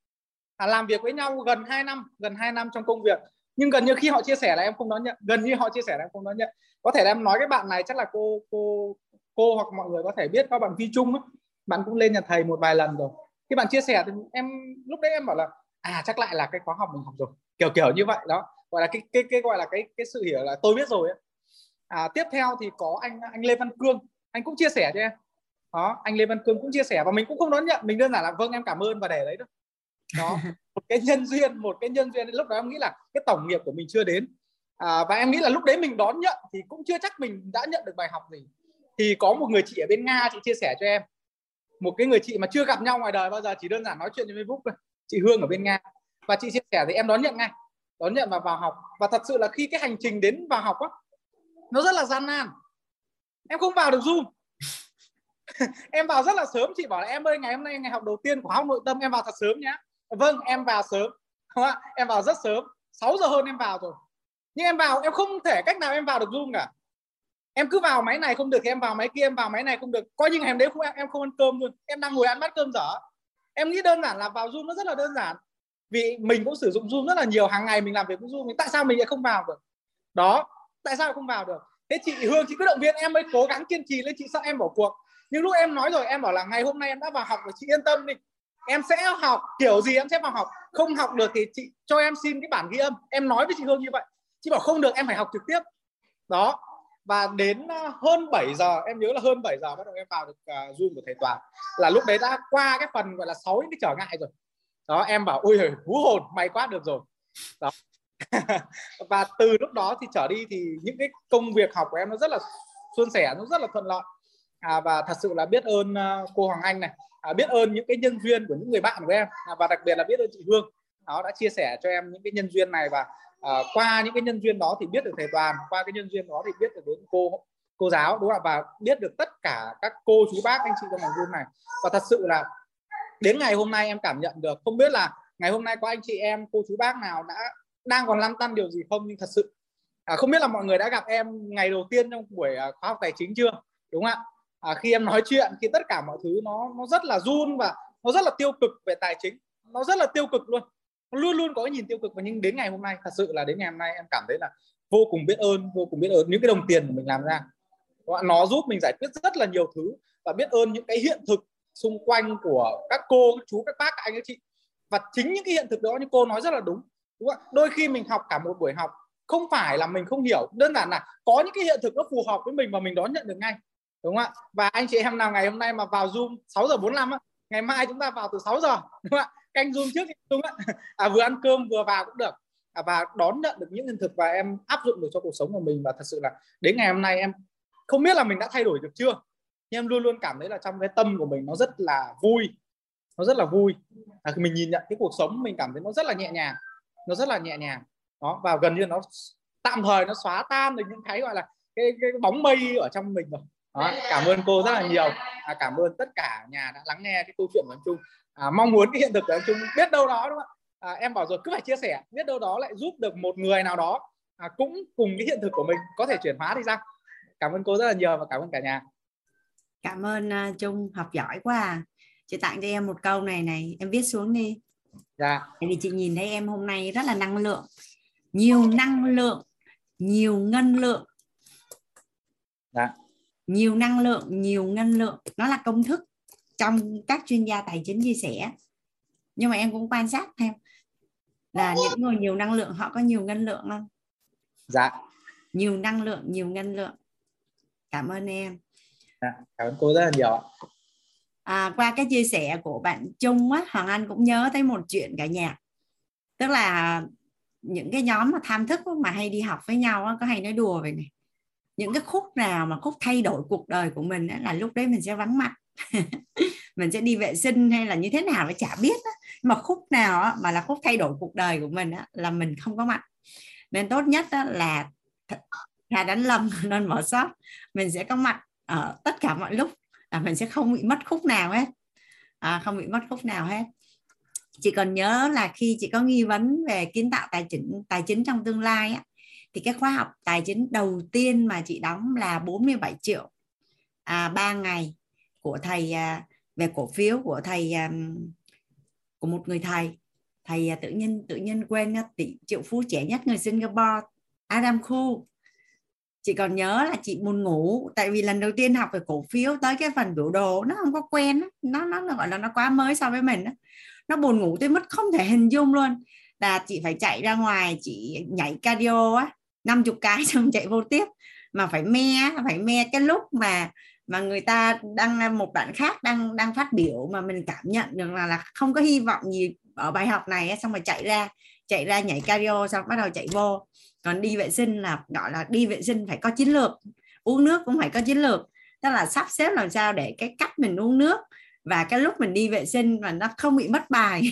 À, làm việc với nhau gần 2 năm gần 2 năm trong công việc. Nhưng gần như khi họ chia sẻ là em không đón nhận gần như họ chia sẻ là em không đón nhận. Có thể là em nói cái bạn này chắc là cô cô cô hoặc mọi người có thể biết các bạn vi trung ấy, bạn cũng lên nhà thầy một vài lần rồi. Khi bạn chia sẻ thì em lúc đấy em bảo là à chắc lại là cái khóa học mình học rồi. Kiểu kiểu như vậy đó. Gọi là cái cái cái gọi là cái cái sự hiểu là tôi biết rồi ấy. À, tiếp theo thì có anh anh Lê Văn Cương. Anh cũng chia sẻ cho em. Đó anh Lê Văn Cương cũng chia sẻ và mình cũng không đón nhận. Mình đơn giản là vâng em cảm ơn và để đấy đó đó. Một cái nhân duyên một cái nhân duyên. Lúc đó em nghĩ là cái tổng nghiệp của mình chưa đến. À, và em nghĩ là lúc đấy mình đón nhận thì cũng chưa chắc mình đã nhận được bài học gì. Thì có một người chị ở bên Nga chị chia sẻ cho em. Một cái người chị mà chưa gặp nhau ngoài đời bao giờ chỉ đơn giản nói chuyện trên Facebook thôi chị Hương ở bên Nga. Và chị chia sẻ thì em đón nhận ngay đón nhận và vào học. Và thật sự là khi cái hành trình đến vào học á nó rất là gian nan. Em không vào được zoom. Em vào rất là sớm chị bảo là em ơi ngày hôm nay ngày học đầu tiên của học nội tâm em vào thật sớm nhá. Vâng em vào sớm. Không ạ em vào rất sớm. 6 giờ hơn em vào rồi. Nhưng em vào em không thể cách nào em vào được zoom cả. Em cứ vào máy này không được thì em vào máy kia em vào máy này không được. Coi như ngày hôm đấy không em, em không ăn cơm luôn. Em đang ngồi ăn bát cơm dở em nghĩ đơn giản là vào zoom nó rất là đơn giản. Vì mình cũng sử dụng zoom rất là nhiều, hàng ngày mình làm việc với zoom tại sao mình lại không vào được? Đó, tại sao không vào được? Thế chị hương, chị cứ động viên, em mới cố gắng kiên trì lên, chị sợ em bỏ cuộc. Nhưng lúc em nói rồi, em bảo là ngày hôm nay em đã vào học rồi, chị yên tâm đi. Em sẽ học, kiểu gì em sẽ vào học. Không học được thì chị cho em xin cái bản ghi âm. Em nói với chị hương như vậy. Chị bảo không được, em phải học trực tiếp. Đó và đến hơn 7 giờ em nhớ là hơn 7 giờ bắt đầu em vào được uh, zoom của thầy toàn là lúc đấy đã qua cái phần gọi là sáu cái trở ngại rồi. Đó em bảo ôi trời hú hồn may quá được rồi. Đó. Và từ lúc đó thì trở đi thì những cái công việc học của em nó rất là suôn sẻ nó rất là thuận lợi. À, và thật sự là biết ơn uh, cô Hoàng Anh này. À, biết ơn những cái nhân duyên của những người bạn của em. À, và đặc biệt là biết ơn chị Hương. Đó đã chia sẻ cho em những cái nhân duyên này và à, qua những cái nhân duyên đó thì biết được thầy Toàn qua cái nhân duyên đó thì biết được đến cô cô giáo đúng không và biết được tất cả các cô chú bác anh chị trong ngành Zoom này. Và thật sự là đến ngày hôm nay em cảm nhận được không biết là ngày hôm nay có anh chị em cô chú bác nào đã đang còn lăn tăn điều gì không nhưng thật sự à, không biết là mọi người đã gặp em ngày đầu tiên trong buổi à, khóa học tài chính chưa đúng không ạ? À, khi em nói chuyện khi tất cả mọi thứ nó nó rất là run và nó rất là tiêu cực về tài chính nó rất là tiêu cực luôn luôn luôn có cái nhìn tiêu cực và nhưng đến ngày hôm nay, thật sự là đến ngày hôm nay em cảm thấy là vô cùng biết ơn, vô cùng biết ơn những cái đồng tiền của mình làm ra. Nó giúp mình giải quyết rất là nhiều thứ và biết ơn những cái hiện thực xung quanh của các cô, các chú, các bác, các anh, các chị. Và chính những cái hiện thực đó như cô nói rất là đúng. Đúng không? đôi khi mình học cả một buổi học, không phải là mình không hiểu. Đơn giản là có những cái hiện thực nó phù hợp với mình và mình đón nhận được ngay. Đúng không ạ? Và anh chị em nào ngày hôm nay mà vào zoom 6 giờ 45 á, ngày mai chúng ta vào từ 6 giờ. Đúng không ạ? Canh zoom trước đúng không ạ? À, vừa ăn cơm vừa vào cũng được. À, và đón nhận được những hiện thực và em áp dụng được cho cuộc sống của mình và thật sự là đến ngày hôm nay em không biết là mình đã thay đổi được chưa nhưng em luôn luôn cảm thấy là trong cái tâm của mình nó rất là vui. Nó rất là vui. À, khi mình nhìn nhận cái cuộc sống mình cảm thấy nó rất là nhẹ nhàng. Nó rất là nhẹ nhàng. Đó và gần như nó tạm thời nó xóa tan được những cái gọi là cái, cái bóng mây ở trong mình rồi. Đó, cảm ơn cô rất là nhiều. À, cảm ơn tất cả nhà đã lắng nghe cái câu chuyện của anh Trung à, mong muốn cái hiện thực của Trung biết đâu đó đúng không ạ? À, em bảo rồi cứ phải chia sẻ biết đâu đó lại giúp được một người nào đó à, cũng cùng cái hiện thực của mình có thể chuyển hóa đi ra. Cảm ơn cô rất là nhiều và cảm ơn cả nhà. Cảm ơn uh, Trung học giỏi quá à. chị tặng cho em một câu này này em viết xuống đi. Dạ. Tại vì chị nhìn thấy em hôm nay rất là năng lượng. Nhiều năng lượng nhiều ngân lượng. Dạ. Nhiều năng lượng nhiều ngân lượng. Nó là công thức trong các chuyên gia tài chính chia sẻ. Nhưng mà em cũng quan sát thêm là những người nhiều năng lượng họ có nhiều ngân lượng không? Dạ. Nhiều năng lượng nhiều ngân lượng. Cảm ơn em. Dạ, cảm ơn cô rất là nhiều à, qua cái chia sẻ của bạn Trung á Hoàng Anh cũng nhớ tới một chuyện cả nhà. Tức là những cái nhóm mà tham thức mà hay đi học với nhau á, có hay nói đùa về này. Những cái khúc nào mà khúc thay đổi cuộc đời của mình á, là lúc đấy mình sẽ vắng mặt mình sẽ đi vệ sinh hay là như thế nào phải chả biết á. mà khúc nào á, mà là khúc thay đổi cuộc đời của mình á, là mình không có mặt. Nên tốt nhất á, là ra đánh lầm nên mở sót. Mình sẽ có mặt ở tất cả mọi lúc là mình sẽ không bị mất khúc nào hết. À, không bị mất khúc nào hết. Chị còn nhớ là khi chị có nghi vấn về kiến tạo tài chính tài chính trong tương lai á, thì cái khóa học tài chính đầu tiên mà chị đóng là 47 triệu. À, 3 ngày của thầy à, về cổ phiếu của thầy à, của một người thầy. Thầy à, tự nhiên tự nhiên quên tỷ triệu phú trẻ nhất người Singapore Adam Khu. Chị còn nhớ là chị buồn ngủ tại vì lần đầu tiên học về cổ phiếu tới cái phần biểu đồ nó không có quen nó nó, nó gọi là nó quá mới so với mình đó. nó buồn ngủ tới mức không thể hình dung luôn. Là chị phải chạy ra ngoài chị nhảy cardio á 50 cái xong chạy vô tiếp. Mà phải me phải me cái lúc mà mà người ta đang một bạn khác đang đang phát biểu mà mình cảm nhận được là là không có hy vọng gì ở bài học này xong rồi chạy ra chạy ra nhảy cardio, xong bắt đầu chạy vô. Còn đi vệ sinh là gọi là đi vệ sinh phải có chiến lược, uống nước cũng phải có chiến lược. Tức là sắp xếp làm sao để cái cách mình uống nước và cái lúc mình đi vệ sinh mà nó không bị mất bài.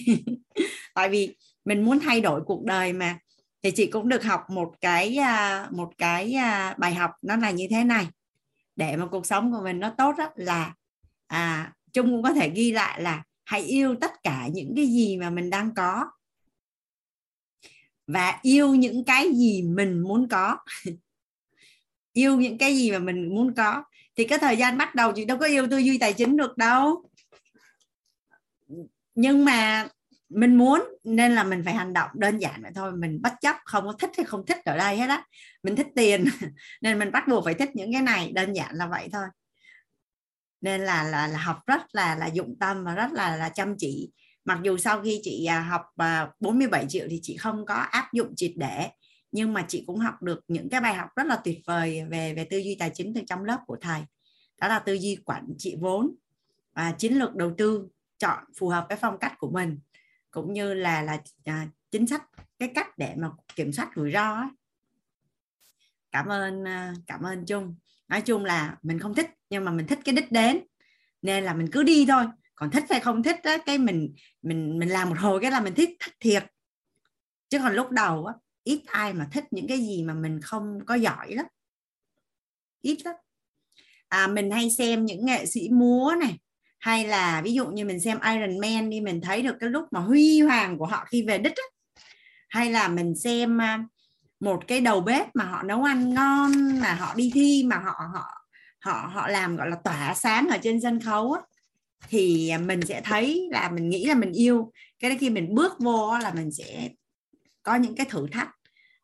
Tại vì mình muốn thay đổi cuộc đời mà. Thì chị cũng được học một cái à, một cái à, bài học nó là như thế này để mà cuộc sống của mình nó tốt đó là à, chung cũng có thể ghi lại là hãy yêu tất cả những cái gì mà mình đang có. Và yêu những cái gì mình muốn có. Yêu những cái gì mà mình muốn có. Thì cái thời gian bắt đầu chị đâu có yêu tư duy tài chính được đâu. Nhưng mà mình muốn nên là mình phải hành động đơn giản vậy thôi. Mình bất chấp không có thích hay không thích ở đây hết á. Mình thích tiền nên mình bắt buộc phải thích những cái này đơn giản là vậy thôi. Nên là là, là học rất là là dụng tâm và rất là là chăm chỉ. Mặc dù sau khi chị à, học à, 47 triệu thì chị không có áp dụng triệt để nhưng mà chị cũng học được những cái bài học rất là tuyệt vời về về tư duy tài chính từ trong lớp của thầy. Đó là tư duy quản trị vốn và chiến lược đầu tư chọn phù hợp với phong cách của mình cũng như là là à, chính sách cái cách để mà kiểm soát rủi ro ấy. cảm ơn à, cảm ơn chung. Nói chung là mình không thích nhưng mà mình thích cái đích đến nên là mình cứ đi thôi. Còn thích hay không thích đó, cái mình mình mình làm một hồi cái là mình thích thích thiệt. Chứ còn lúc đầu á ít ai mà thích những cái gì mà mình không có giỏi lắm. Ít lắm. À, mình hay xem những nghệ sĩ múa này hay là ví dụ như mình xem Iron Man đi mình thấy được cái lúc mà huy hoàng của họ khi về đích á. hay là mình xem à, một cái đầu bếp mà họ nấu ăn ngon mà họ đi thi mà họ họ họ họ làm gọi là tỏa sáng ở trên sân khấu á, thì mình sẽ thấy là mình nghĩ là mình yêu. Cái đó khi mình bước vô là mình sẽ có những cái thử thách.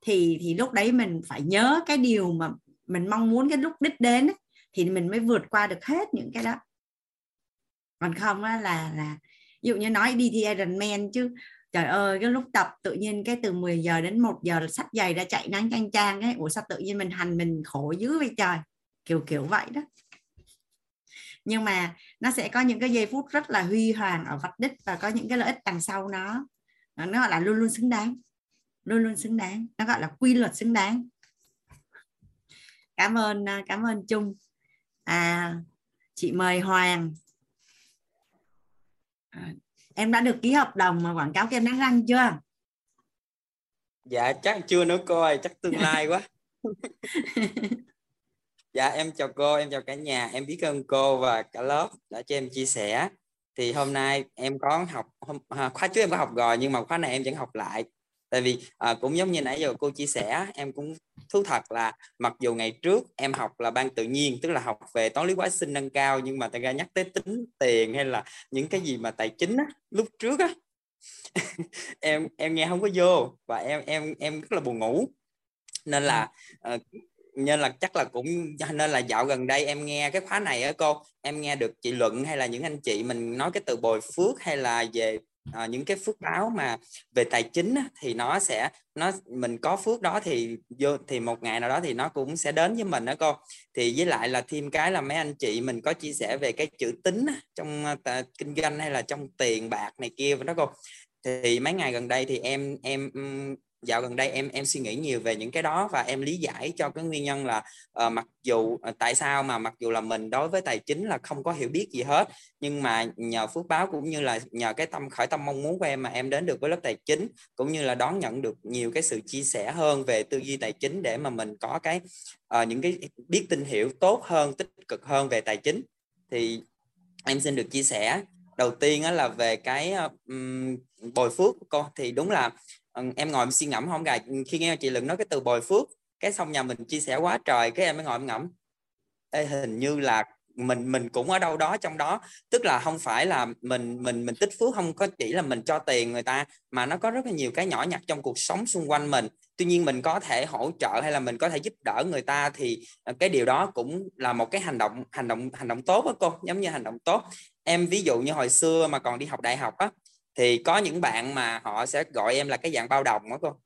Thì thì lúc đấy mình phải nhớ cái điều mà mình mong muốn cái lúc đích đến ấy, thì mình mới vượt qua được hết những cái đó còn không á, là là ví dụ như nói đi thi Ironman chứ trời ơi cái lúc tập tự nhiên cái từ 10 giờ đến 1 giờ là sách giày ra chạy nắng chang chang ấy. Ủa sao tự nhiên mình hành mình khổ dữ vậy trời? Kiểu kiểu vậy đó. Nhưng mà nó sẽ có những cái giây phút rất là huy hoàng ở vạch đích và có những cái lợi ích đằng sau nó. Nó gọi là luôn luôn xứng đáng. Luôn luôn xứng đáng. Nó gọi là quy luật xứng đáng. Cảm ơn à, cảm ơn trung. À chị mời hoàng à, em đã được ký hợp đồng mà quảng cáo kem đánh răng chưa? Dạ chắc chưa nữa cô ơi chắc tương lai quá. Dạ em chào cô em chào cả nhà em biết ơn cô và cả lớp đã cho em chia sẻ. Thì hôm nay em có học hôm, à, khóa trước em có học rồi nhưng mà khóa này em vẫn học lại tại vì à, cũng giống như nãy giờ cô chia sẻ em cũng thú thật là mặc dù ngày trước em học là ban tự nhiên tức là học về toán lý hóa sinh nâng cao nhưng mà tại ra nhắc tới tính tiền hay là những cái gì mà tài chính á lúc trước á em em nghe không có vô và em em em rất là buồn ngủ. Nên là uh, nên là chắc là cũng nên là dạo gần đây em nghe cái khóa này á cô em nghe được chị luận hay là những anh chị mình nói cái từ bồi phước hay là về à, những cái phước báo mà về tài chính á, thì nó sẽ nó mình có phước đó thì vô thì một ngày nào đó thì nó cũng sẽ đến với mình đó cô. Thì với lại là thêm cái là mấy anh chị mình có chia sẻ về cái chữ tính á, trong ờ, tà, kinh doanh hay là trong tiền bạc này kia đó cô. Thì mấy ngày gần đây thì em em dạo gần đây em em suy nghĩ nhiều về những cái đó và em lý giải cho cái nguyên nhân là uh, mặc dù uh, tại sao mà mặc dù là mình đối với tài chính là không có hiểu biết gì hết nhưng mà nhờ phước báo cũng như là nhờ cái tâm khởi tâm mong muốn của em mà em đến được với lớp tài chính cũng như là đón nhận được nhiều cái sự chia sẻ hơn về tư duy tài chính để mà mình có cái uh, những cái biết tin hiểu tốt hơn tích cực hơn về tài chính. Thì em xin được chia sẻ. Đầu tiên là về cái um, bồi phước của con thì đúng là Ừ, em ngồi em suy ngẫm không? Gà khi nghe chị Lượng nói cái từ bồi phước cái xong nhà mình chia sẻ quá trời cái em mới ngồi em ngẫm. Ê, hình như là mình mình cũng ở đâu đó trong đó. Tức là không phải là mình mình mình tích phước không có chỉ là mình cho tiền người ta mà nó có rất là nhiều cái nhỏ nhặt trong cuộc sống xung quanh mình. Tuy nhiên mình có thể hỗ trợ hay là mình có thể giúp đỡ người ta thì ờ, cái điều đó cũng là một cái hành động hành động hành động tốt đó cô giống như hành động tốt. Em ví dụ như hồi xưa mà còn đi học đại học á thì có những bạn mà họ sẽ gọi em là cái dạng bao đồng đó cô.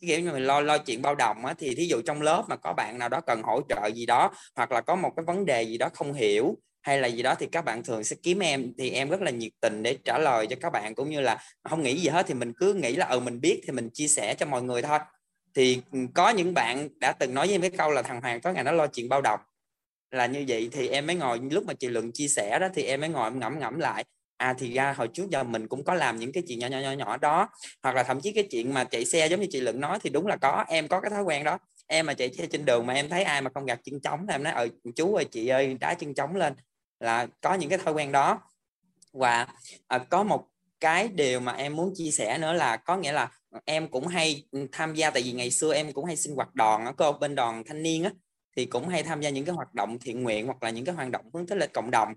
Kiểu như mình lo lo chuyện bao đồng á, thì thí dụ trong lớp mà có bạn nào đó cần hỗ trợ gì đó, hoặc là có một cái vấn đề gì đó không hiểu, hay là gì đó thì các bạn thường sẽ kiếm em, thì em rất là nhiệt tình để trả lời cho các bạn, cũng như là không nghĩ gì hết thì mình cứ nghĩ là ừ mình biết thì mình chia sẻ cho mọi người thôi. Thì ừ, có những bạn đã từng nói với em cái câu là thằng Hoàng có ngày nó lo chuyện bao đồng là như vậy thì em mới ngồi, lúc mà chị Lượng chia sẻ đó thì em mới ngồi ngẫm ngẫm lại à thì ra hồi trước giờ mình cũng có làm những cái chuyện nhỏ nhỏ nhỏ nhỏ đó. Hoặc là thậm chí cái chuyện mà chạy xe giống như chị Lượng nói thì đúng là có em có cái thói quen đó. Em mà chạy xe trên đường mà em thấy ai mà không gạt chân trống thì em nói ờ chú ơi chị ơi đá chân trống lên. Là có những cái thói quen đó. Và à, có một cái điều mà em muốn chia sẻ nữa là có nghĩa là em cũng hay tham gia tại vì ngày xưa em cũng hay sinh hoạt đoàn ở cô bên đoàn thanh niên á thì cũng hay tham gia những cái hoạt động thiện nguyện hoặc là những cái hoạt động hướng tới lịch cộng đồng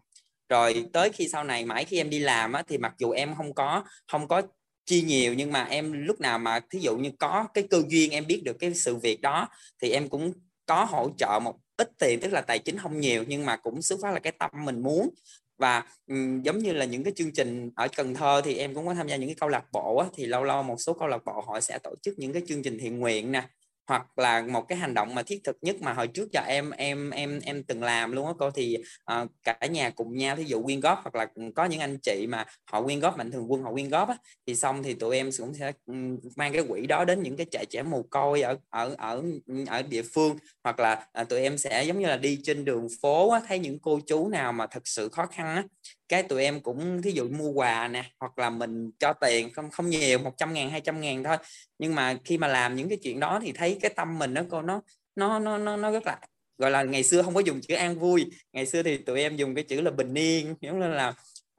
rồi tới khi sau này mãi khi em đi làm á, thì mặc dù em không có không có chi nhiều nhưng mà em lúc nào mà thí dụ như có cái cơ duyên em biết được cái sự việc đó thì em cũng có hỗ trợ một ít tiền tức là tài chính không nhiều nhưng mà cũng xuất phát là cái tâm mình muốn. Và um, giống như là những cái chương trình ở Cần Thơ thì em cũng có tham gia những cái câu lạc bộ á, thì lâu lâu một số câu lạc bộ họ sẽ tổ chức những cái chương trình thiện nguyện nè hoặc là một cái hành động mà thiết thực nhất mà hồi trước giờ em em em em từng làm luôn á cô thì uh, cả nhà cùng nhau ví dụ quyên góp hoặc là có những anh chị mà họ quyên góp mạnh thường quân họ quyên góp á thì xong thì tụi em cũng sẽ ừ, mang cái quỹ đó đến những cái trại trẻ mồ côi ở ở ở ở địa phương hoặc là uh, tụi em sẽ giống như là đi trên đường phố á, thấy những cô chú nào mà thật sự khó khăn á cái tụi em cũng thí dụ mua quà nè hoặc là mình cho tiền không không nhiều 100 ngàn 200 ngàn thôi. Nhưng mà khi mà làm những cái chuyện đó thì thấy cái tâm mình nó cô nó nó nó nó nó rất là gọi là ngày xưa không có dùng chữ an vui. Ngày xưa thì tụi em dùng cái chữ là bình yên giống như là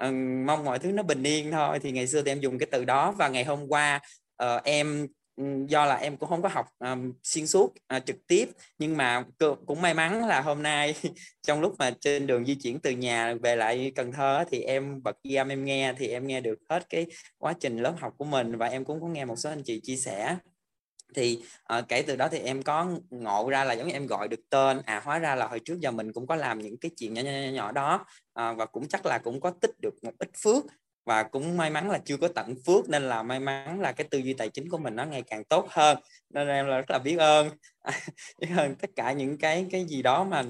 uh, mong mọi thứ nó bình yên thôi. Thì ngày xưa thì em dùng cái từ đó. Và ngày hôm qua uh, em do là em cũng không có học um, xuyên suốt uh, trực tiếp. Nhưng mà cũng may mắn là hôm nay trong lúc mà trên đường di chuyển từ nhà về lại Cần Thơ thì em bật ghi âm em nghe thì em nghe được hết cái quá trình lớp học của mình và em cũng có nghe một số anh chị chia sẻ. Thì uh, kể từ đó thì em có ngộ ra là giống như em gọi được tên. À hóa ra là hồi trước giờ mình cũng có làm những cái chuyện nhỏ nhỏ nhỏ, nhỏ đó uh, và cũng chắc là cũng có tích được một ít phước và cũng may mắn là chưa có tận phước nên là may mắn là cái tư duy tài chính của mình nó ngày càng tốt hơn. Nên em là rất là biết ơn. Biết ơn tất cả những cái cái gì đó mà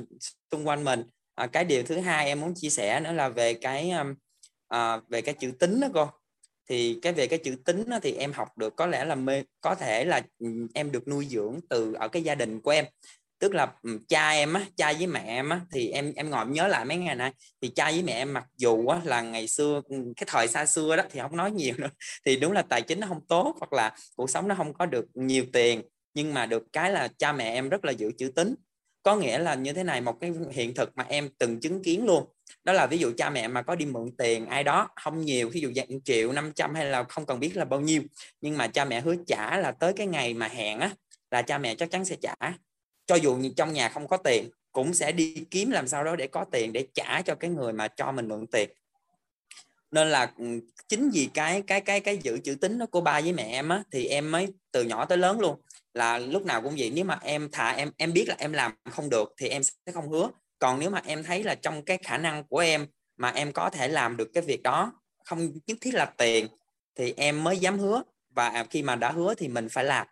xung quanh mình. À, cái điều thứ hai em muốn chia sẻ nữa là về cái um, à, về cái chữ tính đó cô. Thì cái về cái chữ tính đó, thì em học được có lẽ là mê, có thể là ừ, em được nuôi dưỡng từ ở cái gia đình của em tức là cha em á, cha với mẹ em á, thì em em ngồi nhớ lại mấy ngày nay thì cha với mẹ em mặc dù á là ngày xưa cái thời xa xưa đó thì không nói nhiều nữa, thì đúng là tài chính nó không tốt hoặc là cuộc sống nó không có được nhiều tiền, nhưng mà được cái là cha mẹ em rất là giữ chữ tính có nghĩa là như thế này, một cái hiện thực mà em từng chứng kiến luôn, đó là ví dụ cha mẹ mà có đi mượn tiền ai đó, không nhiều ví dụ dạng triệu 500 hay là không cần biết là bao nhiêu, nhưng mà cha mẹ hứa trả là tới cái ngày mà hẹn á, là cha mẹ chắc chắn sẽ trả cho dù trong nhà không có tiền, cũng sẽ đi kiếm làm sao đó để có tiền để trả cho cái người mà cho mình mượn tiền. Nên là ừ, chính vì cái cái cái cái giữ chữ tính đó của ba với mẹ em á, thì em mới từ nhỏ tới lớn luôn. Là lúc nào cũng vậy, nếu mà em thà em em biết là em làm không được thì em sẽ không hứa. Còn nếu mà em thấy là trong cái khả năng của em mà em có thể làm được cái việc đó, không nhất thiết là tiền, thì em mới dám hứa. Và à, khi mà đã hứa thì mình phải làm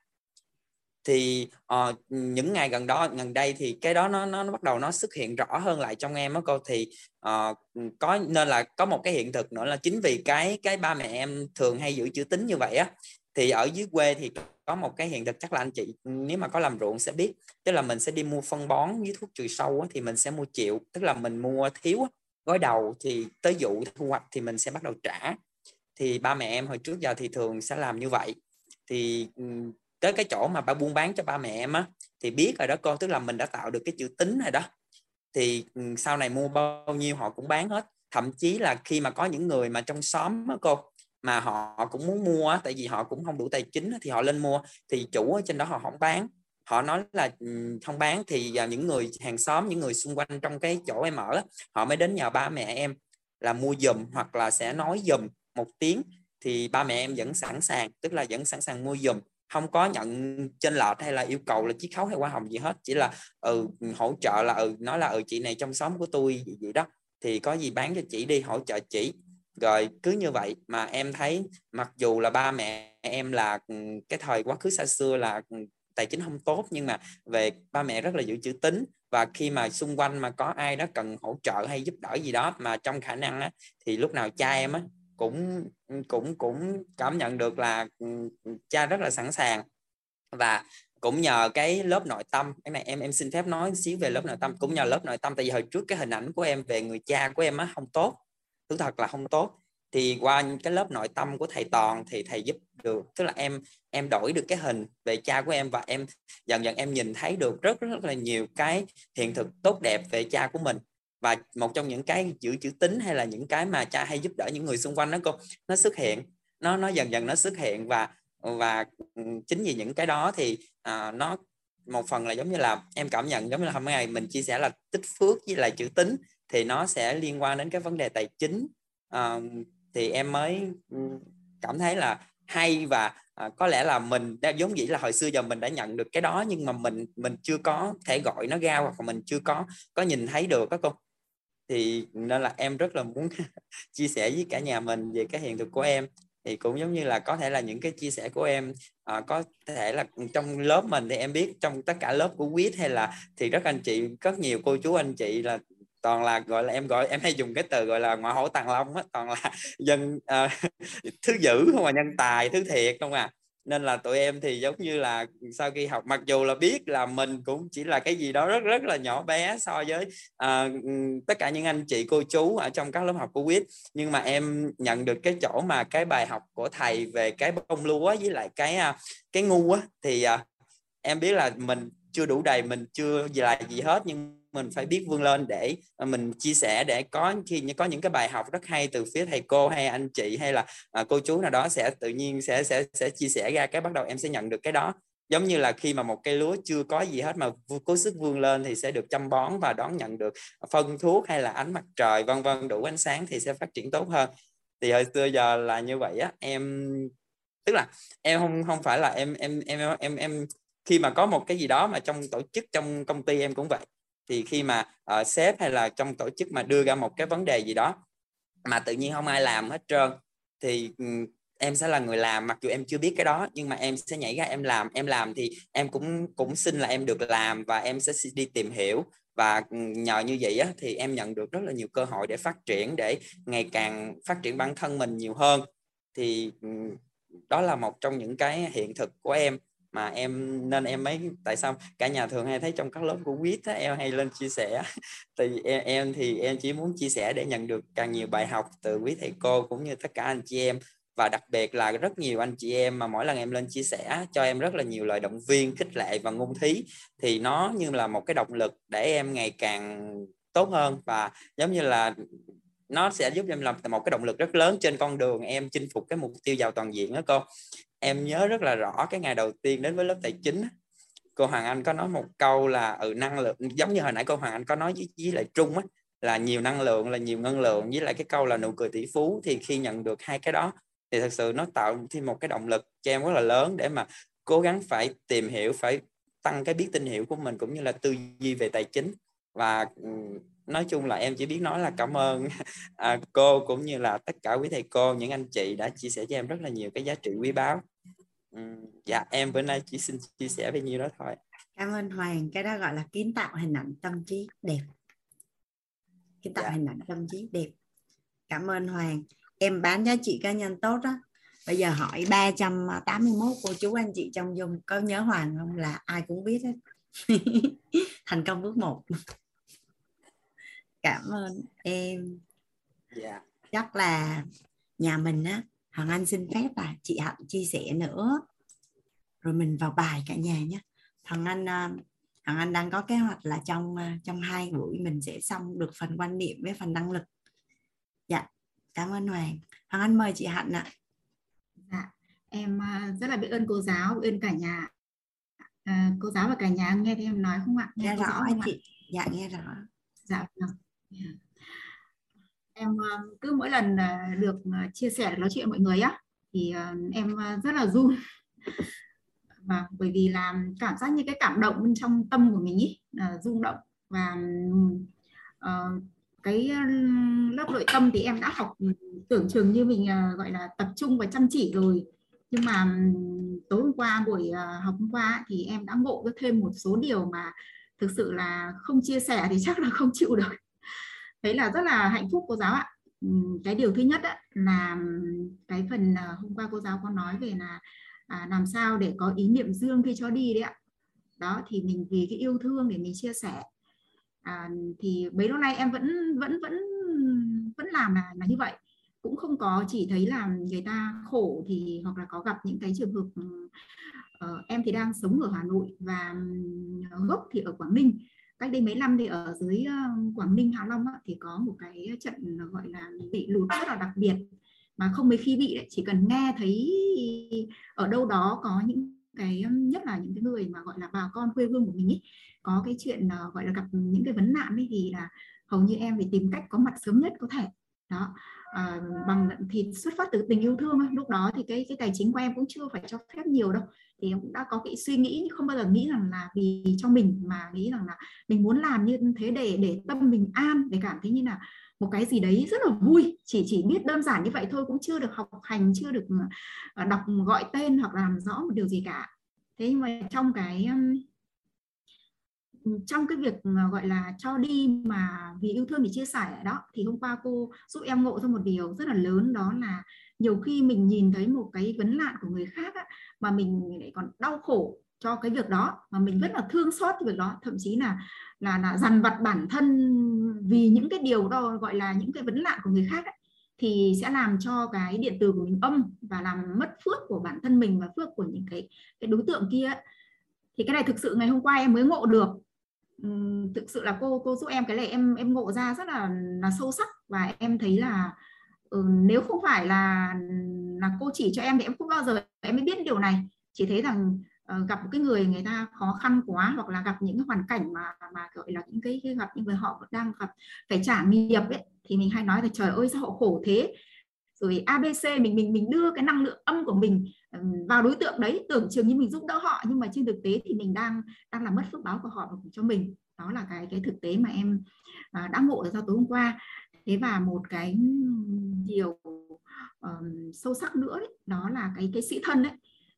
thì uh, những ngày gần đó gần đây thì cái đó nó nó, nó bắt đầu nó xuất hiện rõ hơn lại trong em á cô. Thì uh, có nên là có một cái hiện thực nữa là chính vì cái cái ba mẹ em thường hay giữ chữ tính như vậy á. Thì ở dưới quê thì có một cái hiện thực chắc là anh chị nếu mà có làm ruộng sẽ biết. Tức là mình sẽ đi mua phân bón với thuốc trừ sâu á, thì mình sẽ mua triệu tức là mình mua thiếu á, gói đầu thì tới vụ thu hoạch thì mình sẽ bắt đầu trả. Thì ba mẹ em hồi trước giờ thì thường sẽ làm như vậy. Thì tới cái chỗ mà ba buôn bán cho ba mẹ em á, thì biết rồi đó con, tức là mình đã tạo được cái chữ tính này đó. Thì ừ, sau này mua bao nhiêu họ cũng bán hết. Thậm chí là khi mà có những người mà trong xóm á cô, mà họ cũng muốn mua tại vì họ cũng không đủ tài chính thì họ lên mua. Thì chủ ở trên đó họ không bán. Họ nói là ừ, không bán thì à, những người hàng xóm, những người xung quanh trong cái chỗ em ở họ mới đến nhờ ba mẹ em là mua dùm hoặc là sẽ nói dùm một tiếng. Thì ba mẹ em vẫn sẵn sàng, tức là vẫn sẵn sàng mua dùm không có nhận trên lệch hay là yêu cầu là chiết khấu hay hoa hồng gì hết chỉ là ừ hỗ trợ là ừ nói là ừ chị này trong xóm của tôi gì vậy đó. Thì có gì bán cho chị đi hỗ trợ chị. Rồi cứ như vậy mà em thấy mặc dù là ba mẹ em là ừ, cái thời quá khứ xa xưa là ừ, tài chính không tốt nhưng mà về ba mẹ rất là giữ chữ tín. Và khi mà xung quanh mà có ai đó cần hỗ trợ hay giúp đỡ gì đó mà trong khả năng á, thì lúc nào cha em á cũng cũng cũng cảm nhận được là ừ, cha rất là sẵn sàng. Và cũng nhờ cái lớp nội tâm, cái này em em xin phép nói xíu về lớp nội tâm, cũng nhờ lớp nội tâm. Tại vì hồi trước cái hình ảnh của em về người cha của em á, không tốt. Thứ thật là không tốt. Thì qua cái lớp nội tâm của thầy toàn thì thầy giúp được, tức là em em đổi được cái hình về cha của em và em, dần dần em nhìn thấy được rất rất là nhiều cái hiện thực tốt đẹp về cha của mình và một trong những cái chữ chữ tính hay là những cái mà cha hay giúp đỡ những người xung quanh đó cô nó xuất hiện. Nó nó dần dần nó xuất hiện và và ừ, chính vì những cái đó thì à, nó một phần là giống như là em cảm nhận giống như là hôm nay mình chia sẻ là tích phước với lại chữ tính thì nó sẽ liên quan đến cái vấn đề tài chính. À, thì em mới ừ, cảm thấy là hay và à, có lẽ là mình đã giống vậy là hồi xưa giờ mình đã nhận được cái đó nhưng mà mình mình chưa có thể gọi nó ra hoặc là mình chưa có có nhìn thấy được các cô thì nên là em rất là muốn chia sẻ với cả nhà mình về cái hiện thực của em. Thì cũng giống như là có thể là những cái chia sẻ của em à, có thể là trong lớp mình thì em biết trong tất cả lớp của quýt hay là thì rất anh chị rất nhiều cô chú anh chị là toàn là gọi là em gọi em hay dùng cái từ gọi là ngoại hổ tàng long á toàn là dân uh, thứ dữ không mà nhân tài thứ thiệt không à nên là tụi em thì giống như là sau khi học mặc dù là biết là mình cũng chỉ là cái gì đó rất rất là nhỏ bé so với uh, tất cả những anh chị cô chú ở trong các lớp học của quýt. Nhưng mà em nhận được cái chỗ mà cái bài học của thầy về cái bông lúa với lại cái uh, cái ngu á thì uh, em biết là mình chưa đủ đầy mình chưa gì là gì hết. Nhưng mình phải biết vươn lên để mình chia sẻ để có khi có những cái bài học rất hay từ phía thầy cô hay anh chị hay là uh, cô chú nào đó sẽ tự nhiên sẽ sẽ sẽ chia sẻ ra cái bắt đầu em sẽ nhận được cái đó. Giống như là khi mà một cây lúa chưa có gì hết mà cố sức vươn lên thì sẽ được chăm bón và đón nhận được phân thuốc hay là ánh mặt trời vân vân đủ ánh sáng thì sẽ phát triển tốt hơn. Thì hồi xưa giờ là như vậy á em tức là em không không phải là em em em em em khi mà có một cái gì đó mà trong tổ chức trong công ty em cũng vậy thì khi mà uh, sếp hay là trong tổ chức mà đưa ra một cái vấn đề gì đó mà tự nhiên không ai làm hết trơn thì um, em sẽ là người làm mặc dù em chưa biết cái đó nhưng mà em sẽ nhảy ra em làm. Em làm thì em cũng cũng xin là em được làm và em sẽ đi tìm hiểu và ừ, nhờ như vậy á, thì em nhận được rất là nhiều cơ hội để phát triển để ngày càng phát triển bản thân mình nhiều hơn. Thì ừ, đó là một trong những cái hiện thực của em mà em nên em mấy tại sao cả nhà thường hay thấy trong các lớp của quýt em hay lên chia sẻ. Thì em, em thì em chỉ muốn chia sẻ để nhận được càng nhiều bài học từ quý thầy cô cũng như tất cả anh chị em. Và đặc biệt là rất nhiều anh chị em mà mỗi lần em lên chia sẻ cho em rất là nhiều lời động viên khích lệ và ngôn thí. Thì nó như là một cái động lực để em ngày càng tốt hơn. Và giống như là nó sẽ giúp em làm một cái động lực rất lớn trên con đường em chinh phục cái mục tiêu giàu toàn diện đó cô em nhớ rất là rõ cái ngày đầu tiên đến với lớp tài chính cô Hoàng Anh có nói một câu là ừ năng lượng giống như hồi nãy cô Hoàng Anh có nói với, với lại Trung á là nhiều năng lượng là nhiều ngân lượng với lại cái câu là nụ cười tỷ phú thì khi nhận được hai cái đó thì thật sự nó tạo thêm một cái động lực cho em rất là lớn để mà cố gắng phải tìm hiểu phải tăng cái biết tin hiểu của mình cũng như là tư duy về tài chính. Và ừ, nói chung là em chỉ biết nói là cảm ơn. À, cô cũng như là tất cả quý thầy cô những anh chị đã chia sẻ cho em rất là nhiều cái giá trị quý báu. Dạ em bữa nay chỉ xin chia sẻ với nhiêu đó thôi. Cảm ơn Hoàng cái đó gọi là kiến tạo hình ảnh tâm trí đẹp. Kiến tạo dạ. hình ảnh tâm trí đẹp. Cảm ơn Hoàng. Em bán giá trị cá nhân tốt đó. Bây giờ hỏi 381 cô chú anh chị trong dung có nhớ Hoàng không? Là ai cũng biết hết. Thành công bước một cảm ơn em. Yeah. Dạ. chắc là nhà mình á Hoàng Anh xin phép là chị Hạnh chia sẻ nữa. Rồi mình vào bài cả nhà nhé. Hoàng Anh à, Hoàng Anh đang có kế hoạch là trong à, trong hai buổi mình sẽ xong được phần quan niệm với phần năng lực. Dạ cảm ơn Hoàng. Hoàng Anh mời chị Hạnh ạ. Dạ em à, rất là biết ơn cô giáo biết ơn cả nhà. À, cô giáo và cả nhà nghe thấy em nói không ạ? Nghe, nghe rõ, không chị. Ạ? dạ nghe rõ. Dạ vâng em ờ, cứ mỗi lần ờ, được ờ, chia sẻ nói chuyện với mọi người á thì em rất là run. Và bởi vì là cảm giác như cái cảm động bên trong tâm của mình ý là rung động. Và uh, cái lớp nội tâm thì em đã học ừ, tưởng chừng như mình uh, gọi là tập trung và chăm chỉ rồi. Nhưng mà ừ, tối hôm qua buổi học hôm qua thì em đã ngộ thêm một số điều mà thực sự là không chia sẻ thì chắc là không chịu được thấy là rất là hạnh phúc cô giáo ạ. Cái điều thứ nhất là cái phần ờ, hôm qua cô giáo có nói về là à, làm sao để có ý niệm dương khi cho đi đấy ạ. Đó thì mình vì cái yêu thương để mình chia sẻ. À, thì bấy lâu nay em vẫn vẫn vẫn vẫn làm là là như vậy. Cũng không có chỉ thấy là người ta khổ thì hoặc là có gặp những cái trường hợp uh, em thì đang sống ở Hà Nội và gốc thì ở Quảng Ninh cách đây mấy năm thì ở dưới ờ, Quảng Ninh Hạ Long á, thì có một cái trận ờ, gọi là bị lụt rất là đặc biệt mà không mấy khi bị đấy. Chỉ cần nghe thấy ở đâu đó có những cái nhất là những cái người mà gọi là bà con quê hương của mình ấy có cái chuyện ờ, gọi là gặp những cái vấn nạn ấy thì là hầu như em phải tìm cách có mặt sớm nhất có thể. Đó à, bằng thì xuất phát từ tình yêu thương lúc đó thì cái cái tài chính của em cũng chưa phải cho phép nhiều đâu. Thì em cũng đã có cái suy nghĩ không bao giờ nghĩ rằng là vì cho mình mà nghĩ rằng là mình muốn làm như thế để để tâm mình an để cảm thấy như là một cái gì đấy rất là vui. Chỉ chỉ biết đơn giản như vậy thôi cũng chưa được học hành chưa được ờ, đọc gọi tên hoặc làm rõ một điều gì cả. Thế nhưng mà trong cái Ừ, trong cái việc ờ, gọi là cho đi mà vì yêu thương để chia sẻ đó thì hôm qua cô giúp em ngộ ra một điều rất là lớn đó là nhiều khi mình nhìn thấy một cái vấn nạn của người khác á, mà mình lại còn đau khổ cho cái việc đó mà mình rất là thương xót cái việc đó thậm chí là là là dằn vặt bản thân vì những cái điều đó gọi là những cái vấn nạn của người khác ấy, thì sẽ làm cho cái điện từ của mình âm và làm mất phước của bản thân mình và phước của những cái cái đối tượng kia ấy. thì cái này thực sự ngày hôm qua em mới ngộ được thực sự là cô cô giúp em cái này em em ngộ ra rất là là sâu sắc và em thấy là ừ, nếu không phải là là cô chỉ cho em thì em không bao giờ em mới biết điều này. Chỉ thấy rằng uh, gặp một cái người người ta khó khăn quá hoặc là gặp những cái hoàn cảnh mà mà gọi là những cái, cái gặp những người họ đang gặp phải trả nghiệp ấy thì mình hay nói là trời ơi sao họ khổ thế? Rồi ABC mình mình mình đưa cái năng lượng âm của mình vào đối tượng đấy tưởng chừng như mình giúp đỡ họ nhưng mà trên thực tế thì mình đang đang làm mất phước báo của họ và cho mình. Đó là cái cái thực tế mà em à, đã ngộ ra tối hôm qua. Thế và một cái điều um, sâu sắc nữa đấy, đó là cái cái sĩ thân đấy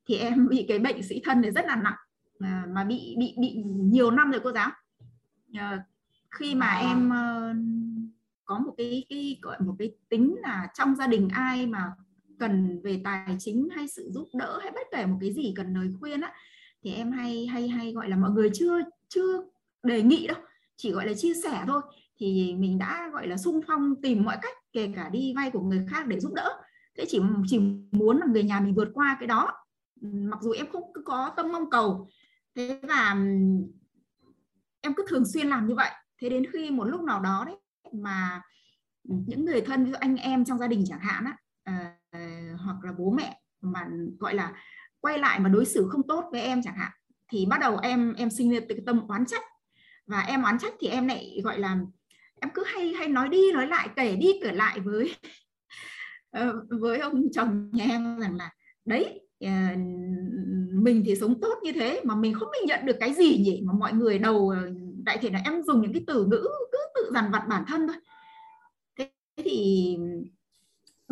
thì em bị cái bệnh sĩ thân này rất là nặng à, mà bị bị bị nhiều năm rồi cô giáo. À, khi mà em uh, có một cái cái gọi một cái tính là trong gia đình ai mà cần về tài chính hay sự giúp đỡ hay bất kể một cái gì cần lời khuyên á, thì em hay hay hay gọi là mọi người chưa chưa đề nghị đâu, chỉ gọi là chia sẻ thôi. Thì mình đã gọi là sung phong tìm mọi cách, kể cả đi vay của người khác để giúp đỡ. Thế chỉ chỉ muốn là người nhà mình vượt qua cái đó. Mặc dù em không có tâm mong cầu, thế và em cứ thường xuyên làm như vậy. Thế đến khi một lúc nào đó đấy mà những người thân, ví dụ anh em trong gia đình chẳng hạn á à, hoặc là bố mẹ mà, gọi là, quay lại mà đối xử không tốt với em chẳng hạn, thì bắt đầu em em sinh lên cái tâm oán trách. Và em oán trách thì em lại, gọi là, em cứ hay hay nói đi, nói lại, kể đi, kể lại với ờ, với ông chồng nhà em rằng là, đấy ờ, mình thì sống tốt như thế mà mình không mình nhận được cái gì nhỉ? Mà mọi người đầu ờ, đại thể là em dùng những cái từ ngữ cứ tự dằn vặt bản thân thôi. Thế thì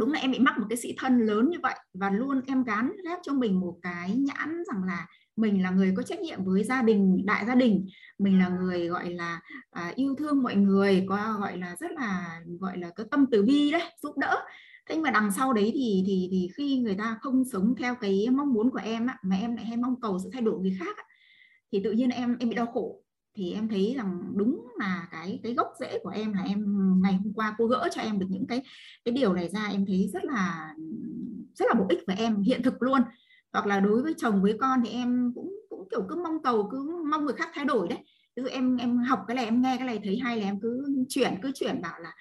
đúng là em bị mắc một cái sĩ thân lớn như vậy và luôn em gán ghép cho mình một cái nhãn rằng là mình là người có trách nhiệm với gia đình đại gia đình. Mình là người gọi là à, yêu thương mọi người có gọi là rất là gọi là có tâm từ bi đấy giúp đỡ. Thế nhưng mà đằng sau đấy thì thì thì khi người ta không sống theo cái mong muốn của em á, mà em lại hay mong cầu sự thay đổi người khác á, thì tự nhiên em em bị đau khổ thì em thấy rằng đúng là cái cái gốc rễ của em là em ngày hôm qua cô gỡ cho em được những cái cái điều này ra em thấy rất là rất là bổ ích với em hiện thực luôn. Hoặc là đối với chồng với con thì em cũng cũng kiểu cứ mong cầu, cứ mong người khác thay đổi đấy. Ví dụ em em học cái này, em nghe cái này thấy hay là em cứ chuyển cứ chuyển bảo là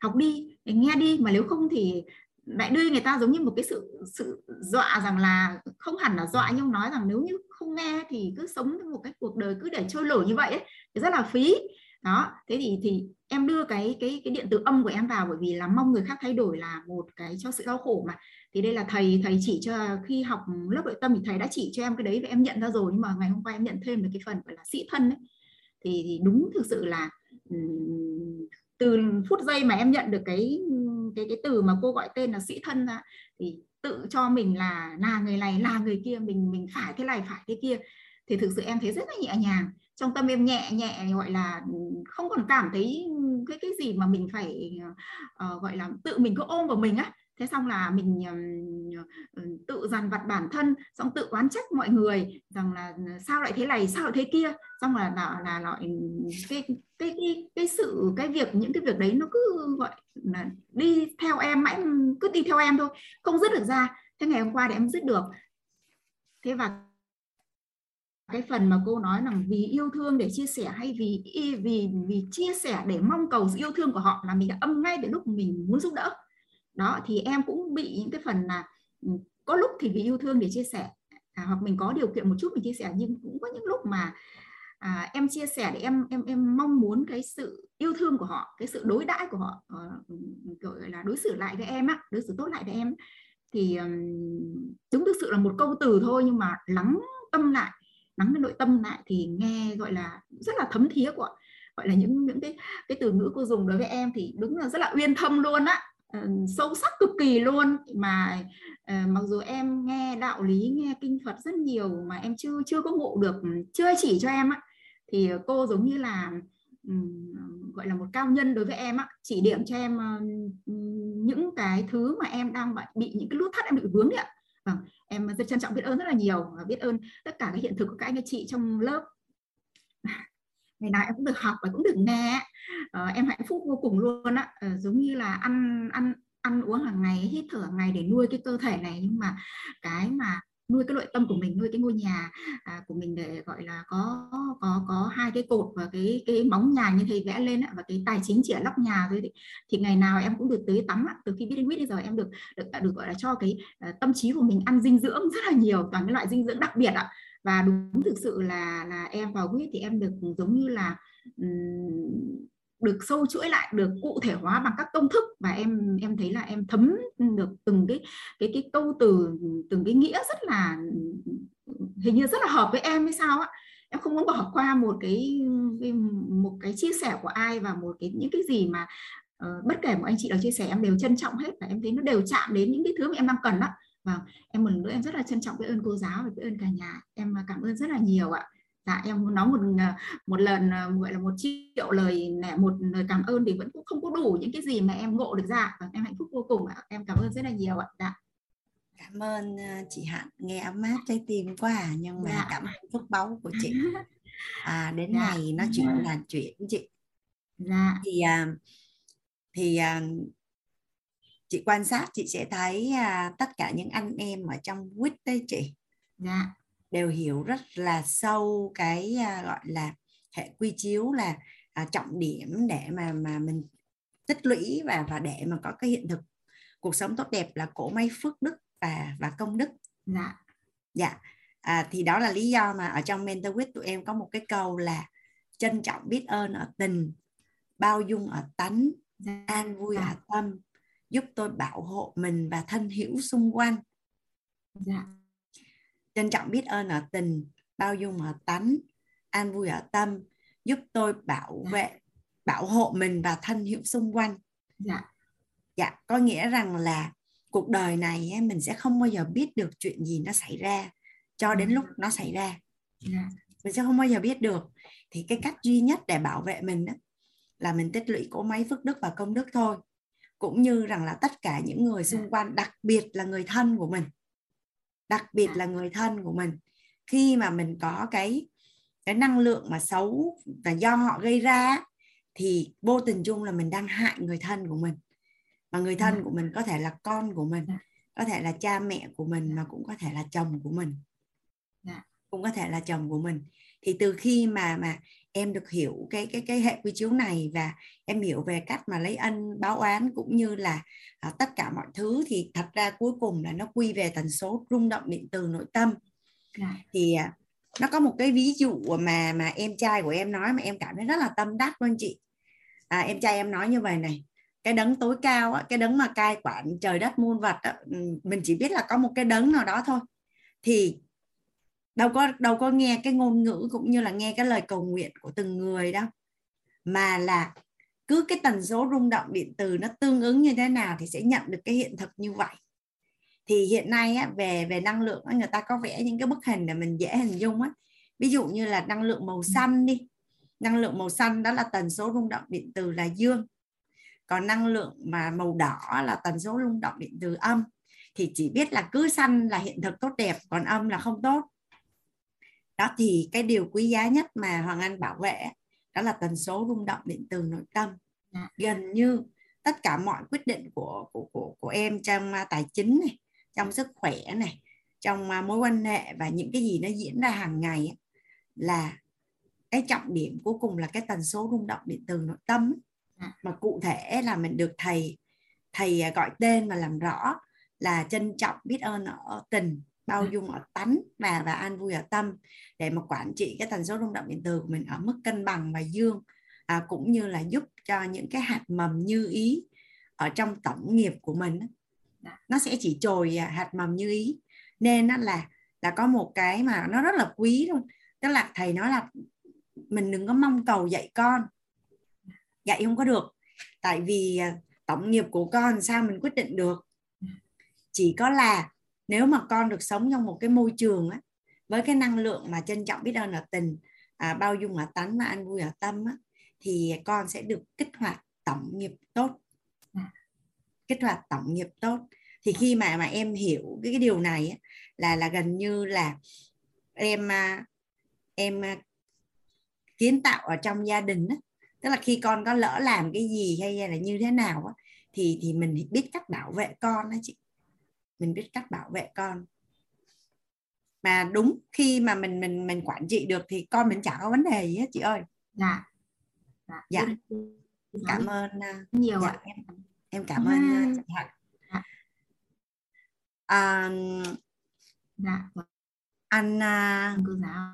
học đi nghe đi. Mà nếu không thì lại đưa người ta giống như một cái sự sự dọa rằng là không hẳn là dọa nhưng nói rằng nếu như không nghe thì cứ sống một cái cuộc đời cứ để trôi nổi như vậy ấy, thì rất là phí. Đó thế thì thì em đưa cái cái cái điện tử âm của em vào bởi vì là mong người khác thay đổi là một cái cho sự đau khổ mà. Thì đây là thầy thầy chỉ cho khi học lớp nội tâm thì thầy đã chỉ cho em cái đấy và em nhận ra rồi nhưng mà ngày hôm qua em nhận thêm được cái phần gọi là sĩ thân ấy. Thì, thì đúng thực sự là từ phút giây mà em nhận được cái cái cái từ mà cô gọi tên là sĩ thân ra thì tự cho mình là là người này là người kia mình mình phải thế này phải thế kia. Thì thực sự em thấy rất là nhẹ nhàng. Trong tâm em nhẹ nhẹ gọi là ừ, không còn cảm thấy cái cái gì mà mình phải uh, gọi là tự mình cứ ôm vào mình á thế xong là mình ờ, tự dằn vặt bản thân, xong tự oán trách mọi người rằng là ờ, sao lại thế này, sao lại thế kia. Xong là là là loại cái cái cái cái sự, cái việc, những cái việc đấy nó cứ, gọi là, đi theo em mãi, cứ đi theo em thôi, không dứt được ra. Thế ngày hôm qua thì em dứt được. Thế và cái phần mà cô nói rằng vì yêu thương để chia sẻ hay vì vì vì chia sẻ để mong cầu sự yêu thương của họ là mình đã âm ngay từ lúc mình muốn giúp đỡ đó thì em cũng bị những cái phần là ừ, có lúc thì vì yêu thương để chia sẻ à, hoặc mình có điều kiện một chút mình chia sẻ nhưng cũng có những lúc mà à, em chia sẻ để em em em mong muốn cái sự yêu thương của họ cái sự đối đãi của họ uh, gọi là đối xử lại với em á đối xử tốt lại với em. Thì um, đúng thực sự là một câu từ thôi nhưng mà lắng tâm lại lắng cái nội tâm lại thì nghe gọi là rất là thấm thía của gọi là những những cái cái từ ngữ cô dùng đối với em thì đúng là rất là uyên thâm luôn á uh, sâu sắc cực kỳ luôn. Mà uh, mặc dù em nghe đạo lý nghe kinh Phật rất nhiều mà em chưa chưa có ngộ được ừ, chưa chỉ cho em á thì cô giống như là um, gọi là một cao nhân đối với em á chỉ điểm cho em uh, những cái thứ mà em đang bị những cái nút thắt em bị vướng đấy ạ. Vâng em rất trân trọng biết ơn rất là nhiều và biết ơn tất cả cái hiện thực của các anh chị trong lớp ngày nào em cũng được học và cũng được nghe uh, em hạnh phúc vô cùng luôn á. Uh, giống như là ăn ăn ăn uống hàng ngày hít thở hàng ngày để nuôi cái cơ thể này. Nhưng mà cái mà nuôi cái nội tâm của mình nuôi cái ngôi nhà à, của mình để gọi là có có có hai cái cột và cái cái móng nhà như thầy vẽ lên và cái tài chính chỉ ở lóc nhà thôi thì, thì ngày nào em cũng được tới tắm từ khi biết đến quýt bây giờ em được được được gọi là cho cái ờ, tâm trí của mình ăn dinh dưỡng rất là nhiều toàn cái loại dinh dưỡng đặc biệt ạ và đúng thực sự là là em vào quýt thì em được giống như là um, được sâu chuỗi lại được cụ thể hóa bằng các công thức. Và em em thấy là em thấm được từng cái cái cái câu từ từng cái nghĩa rất là hình như rất là hợp với em hay sao á. Em không muốn bỏ qua một cái, một cái chia sẻ của ai và một cái những cái gì mà uh, bất kể một anh chị nào chia sẻ em đều trân trọng hết và em thấy nó đều chạm đến những cái thứ mà em đang cần đó và em một lần nữa em rất là trân trọng biết ơn cô giáo và biết ơn cả nhà. Em cảm ơn rất là nhiều ạ. Dạ em muốn nói một ờ, một lần ờ, gọi là một triệu lời nẻ một lời cảm ơn thì vẫn cũng không có đủ những cái gì mà em ngộ được ra. Và em hạnh phúc vô cùng ạ. Em cảm ơn rất là nhiều ạ. Dạ. Cảm ơn chị Hạnh. Nghe ấm áp trái tim quá à nhưng mà dạ. cảm ơn phúc báu của chị. À, đến dạ. ngày nói chuyện là chuyện chị. Dạ. thì thì chị quan sát chị sẽ thấy tất cả những anh em ở trong quýt đấy chị. Dạ. Đều hiểu rất là sâu cái à, gọi là hệ quy chiếu là à, trọng điểm để mà mà mình tích lũy và và để mà có cái hiện thực. Cuộc sống tốt đẹp là cổ máy phước đức và và công đức. Dạ. Dạ. À, thì đó là lý do mà ở trong mentor with tụi em có một cái câu là trân trọng biết ơn ở tình bao dung ở tánh dạ. an vui dạ. ở tâm giúp tôi bảo hộ mình và thân hữu xung quanh. Dạ. Trân trọng biết ơn ở tình bao dung ở tánh an vui ở tâm giúp tôi bảo dạ. vệ bảo hộ mình và thân hữu xung quanh. Dạ. Dạ có nghĩa rằng là cuộc đời này mình sẽ không bao giờ biết được chuyện gì nó xảy ra cho đến lúc nó xảy ra. Dạ. mình sẽ không bao giờ biết được. Thì cái cách duy nhất để bảo vệ mình đó là mình tích lũy cổ máy phước đức và công đức thôi cũng như rằng là tất cả những người xung dạ. quanh đặc biệt là người thân của mình. Đặc biệt là người thân của mình. Khi mà mình có cái cái năng lượng mà xấu và do họ gây ra thì vô tình chung là mình đang hại người thân của mình. Mà người thân của mình có thể là con của mình có thể là cha mẹ của mình mà cũng có thể là chồng của mình. Cũng có thể là chồng của mình. Thì từ khi mà mà em được hiểu cái cái cái hệ quy chiếu này và em hiểu về cách mà lấy ân báo oán cũng như là à, tất cả mọi thứ thì thật ra cuối cùng là nó quy về tần số rung động điện từ nội tâm. Dạ. thì à, nó có một cái ví dụ mà mà em trai của em nói mà em cảm thấy rất là tâm đắc luôn chị. À, em trai em nói như vậy này cái đấng tối cao á, cái đấng mà cai quản trời đất muôn vật á, mình chỉ biết là có một cái đấng nào đó thôi. Thì đâu có đâu có nghe cái ngôn ngữ cũng như là nghe cái lời cầu nguyện của từng người đâu. Mà là cứ cái tần số rung động điện từ nó tương ứng như thế nào thì sẽ nhận được cái hiện thực như vậy. Thì hiện nay á, về về năng lượng á, người ta có vẽ những cái bức hình để mình dễ hình dung á. Ví dụ như là năng lượng màu xanh đi. Năng lượng màu xanh đó là tần số rung động điện từ là dương. Còn năng lượng mà màu đỏ là tần số rung động điện từ âm. Thì chỉ biết là cứ xanh là hiện thực tốt đẹp còn âm là không tốt đó thì cái điều quý giá nhất mà Hoàng Anh bảo vệ đó là tần số rung động điện từ nội tâm dạ. gần như tất cả mọi quyết định của của của, của em trong à, tài chính này trong sức khỏe này trong à, mối quan hệ và những cái gì nó diễn ra hàng ngày là cái trọng điểm cuối cùng là cái tần số rung động điện từ nội tâm dạ. mà cụ thể là mình được thầy thầy à, gọi tên và làm rõ là trân trọng biết ơn ở tình bao dạ. dung ở tánh và và an vui ở tâm để mà quản trị cái tần số rung động điện từ của mình ở mức cân bằng và dương à, cũng như là giúp cho những cái hạt mầm như ý ở trong tổng nghiệp của mình dạ. nó sẽ chỉ trồi à, hạt mầm như ý. Nên nó là là có một cái mà nó rất là quý luôn. Tức là thầy nói là mình đừng có mong cầu dạy con. Dạy không có được. Tại vì à, tổng nghiệp của con sao mình quyết định được? Chỉ có là nếu mà con được sống trong một cái môi trường á, với cái năng lượng mà trân trọng biết ơn ở tình à, bao dung ở tánh và an vui ở tâm á, thì con sẽ được kích hoạt tổng nghiệp tốt. À. kích hoạt tổng nghiệp tốt. Thì khi mà mà em hiểu cái, cái điều này á, là là gần như là em à, em à, kiến tạo ở trong gia đình á, tức là khi con có lỡ làm cái gì hay là như thế nào á, thì thì mình biết cách bảo vệ con đó chị mình biết cách bảo vệ con. Mà đúng khi mà mình mình mình quản trị được thì con mình chẳng có vấn đề gì hết chị ơi. Dạ. Dạ, dạ. cảm ơn à, nhiều dạ, em em cảm ơn à, chị Hạnh. Dạ. à, dạ. anh à,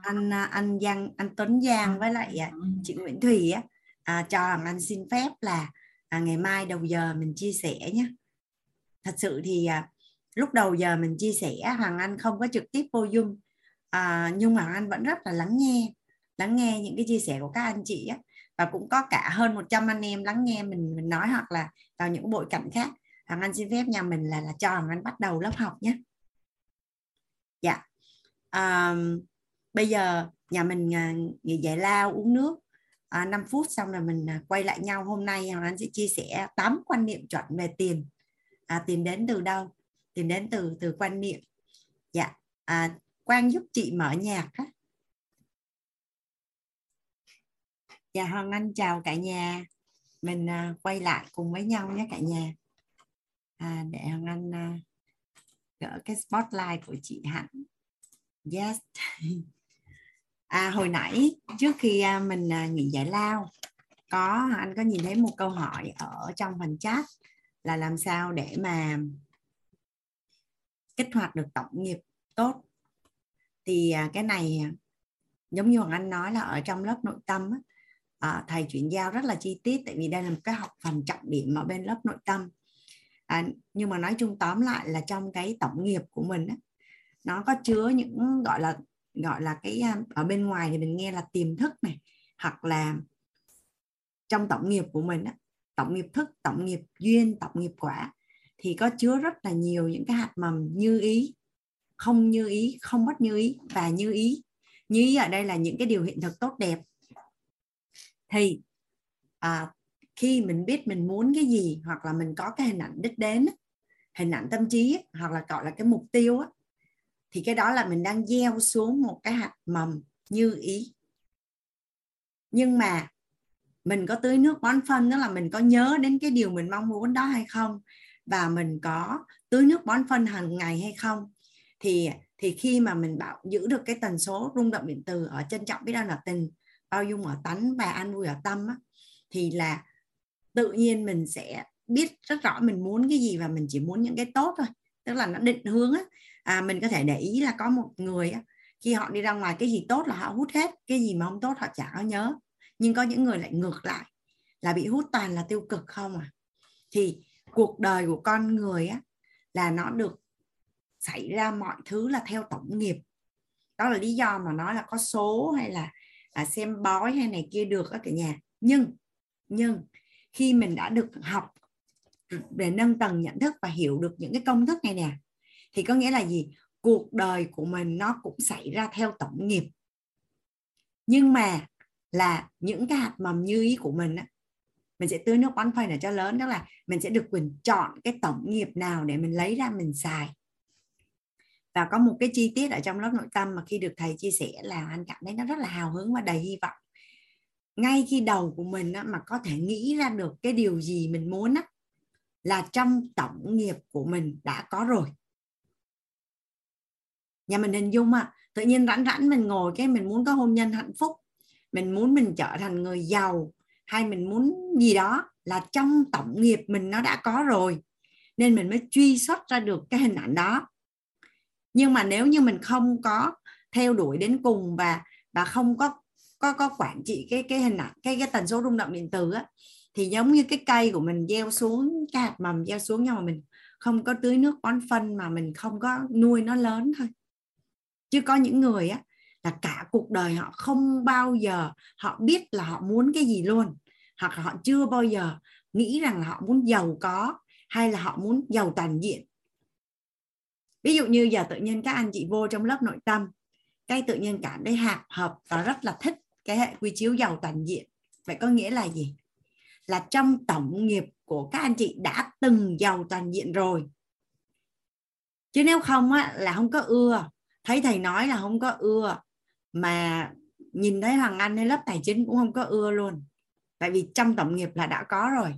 anh anh Giang anh Tuấn Giang dạ. với lại chị Nguyễn Thùy á à, cho anh xin phép là à, ngày mai đầu giờ mình chia sẻ nhé thật sự thì à, lúc đầu giờ mình chia sẻ Hoàng Anh không có trực tiếp vô dung à, nhưng Hoàng Anh vẫn rất là lắng nghe lắng nghe những cái chia sẻ của các anh chị á. Và cũng có cả hơn 100 anh em lắng nghe mình mình nói hoặc là vào những bối cảnh khác. Hoàng Anh xin phép nhà mình là là cho Hoàng Anh bắt đầu lớp học nhé. Dạ. À, bây giờ nhà mình à, nghỉ giải lao uống nước à, 5 phút xong rồi mình à, quay lại nhau. Hôm nay Hoàng Anh sẽ chia sẻ 8 quan niệm chuẩn về tiền. À, tiền đến từ đâu? Thì đến từ từ quan niệm. Dạ à, quang giúp chị mở nhạc á. Dạ hoàng anh chào cả nhà. Mình à, quay lại cùng với nhau nhé cả nhà. À, để hoàng anh à, gỡ cái spotlight của chị hạnh yes. À, hồi nãy trước khi à, mình à, nghỉ giải lao có anh có nhìn thấy một câu hỏi ở trong phần chat là làm sao để mà kích hoạt được tổng nghiệp tốt. Thì à, cái này à, giống như hoàng anh nói là ở trong lớp nội tâm à, thầy chuyển giao rất là chi tiết tại vì đây là một cái học phần trọng điểm ở bên lớp nội tâm. À, nhưng mà nói chung tóm lại là trong cái tổng nghiệp của mình nó có chứa những gọi là gọi là cái à, ở bên ngoài thì mình nghe là tiềm thức này hoặc là trong tổng nghiệp của mình tổng nghiệp thức tổng nghiệp duyên tổng nghiệp quả thì có chứa rất là nhiều những cái hạt mầm như ý không như ý không bất như ý và như ý. Như ý ở đây là những cái điều hiện thực tốt đẹp. Thì à, khi mình biết mình muốn cái gì hoặc là mình có cái hình ảnh đích đến hình ảnh tâm trí hoặc là gọi là cái mục tiêu thì cái đó là mình đang gieo xuống một cái hạt mầm như ý. Nhưng mà mình có tưới nước bón phân đó là mình có nhớ đến cái điều mình mong muốn đó hay không? Và mình có tưới nước bón phân hàng ngày hay không? Thì thì khi mà mình bảo giữ được cái tần số rung động điện từ ở trân trọng biết ơn ở tình bao dung ở tánh và an vui ở tâm á, thì là tự nhiên mình sẽ biết rất rõ mình muốn cái gì và mình chỉ muốn những cái tốt thôi. Tức là nó định hướng á. À, mình có thể để ý là có một người á, khi họ đi ra ngoài cái gì tốt là họ hút hết cái gì mà không tốt họ chả có nhớ. Nhưng có những người lại ngược lại là bị hút toàn là tiêu cực không à. Thì cuộc đời của con người á là nó được xảy ra mọi thứ là theo tổng nghiệp. Đó là lý do mà nói là có số hay là à, xem bói hay này kia được ở cả nhà. Nhưng nhưng khi mình đã được học để nâng tầng nhận thức và hiểu được những cái công thức này nè thì có nghĩa là gì? Cuộc đời của mình nó cũng xảy ra theo tổng nghiệp. Nhưng mà là những cái hạt mầm như ý của mình á, mình sẽ tưới nước bón phân để cho lớn tức là mình sẽ được quyền chọn cái tổng nghiệp nào để mình lấy ra mình xài. Và có một cái chi tiết ở trong lớp nội tâm mà khi được thầy chia sẻ là anh cảm thấy nó rất là hào hứng và đầy hy vọng. Ngay khi đầu của mình á, mà có thể nghĩ ra được cái điều gì mình muốn á, là trong tổng nghiệp của mình đã có rồi. Nhà mình hình dung à tự nhiên rảnh rảnh mình ngồi cái mình muốn có hôn nhân hạnh phúc mình muốn mình trở thành người giàu hay mình muốn gì đó là trong tổng nghiệp mình nó đã có rồi, nên mình mới truy xuất ra được cái hình ảnh đó. Nhưng mà nếu như mình không có theo đuổi đến cùng và và không có có có quản trị cái cái hình ảnh, cái cái tần số rung động điện từ á, thì giống như cái cây của mình gieo xuống, cái hạt mầm gieo xuống nhưng mà mình không có tưới nước bón phân mà mình không có nuôi nó lớn thôi. Chứ có những người á là cả cuộc đời họ không bao giờ họ biết là họ muốn cái gì luôn hoặc là họ chưa bao giờ nghĩ rằng là họ muốn giàu có hay là họ muốn giàu toàn diện. Ví dụ như giờ tự nhiên các anh chị vô trong lớp nội tâm cái tự nhiên cảm thấy hạp hợp và rất là thích cái hệ quy chiếu giàu toàn diện. Vậy có nghĩa là gì? Là trong tổng nghiệp của các anh chị đã từng giàu toàn diện rồi. Chứ nếu không á, là không có ưa thấy thầy nói là không có ưa mà nhìn thấy hoàng anh hay lớp tài chính cũng không có ưa luôn. Tại vì trong tổng nghiệp là đã có rồi.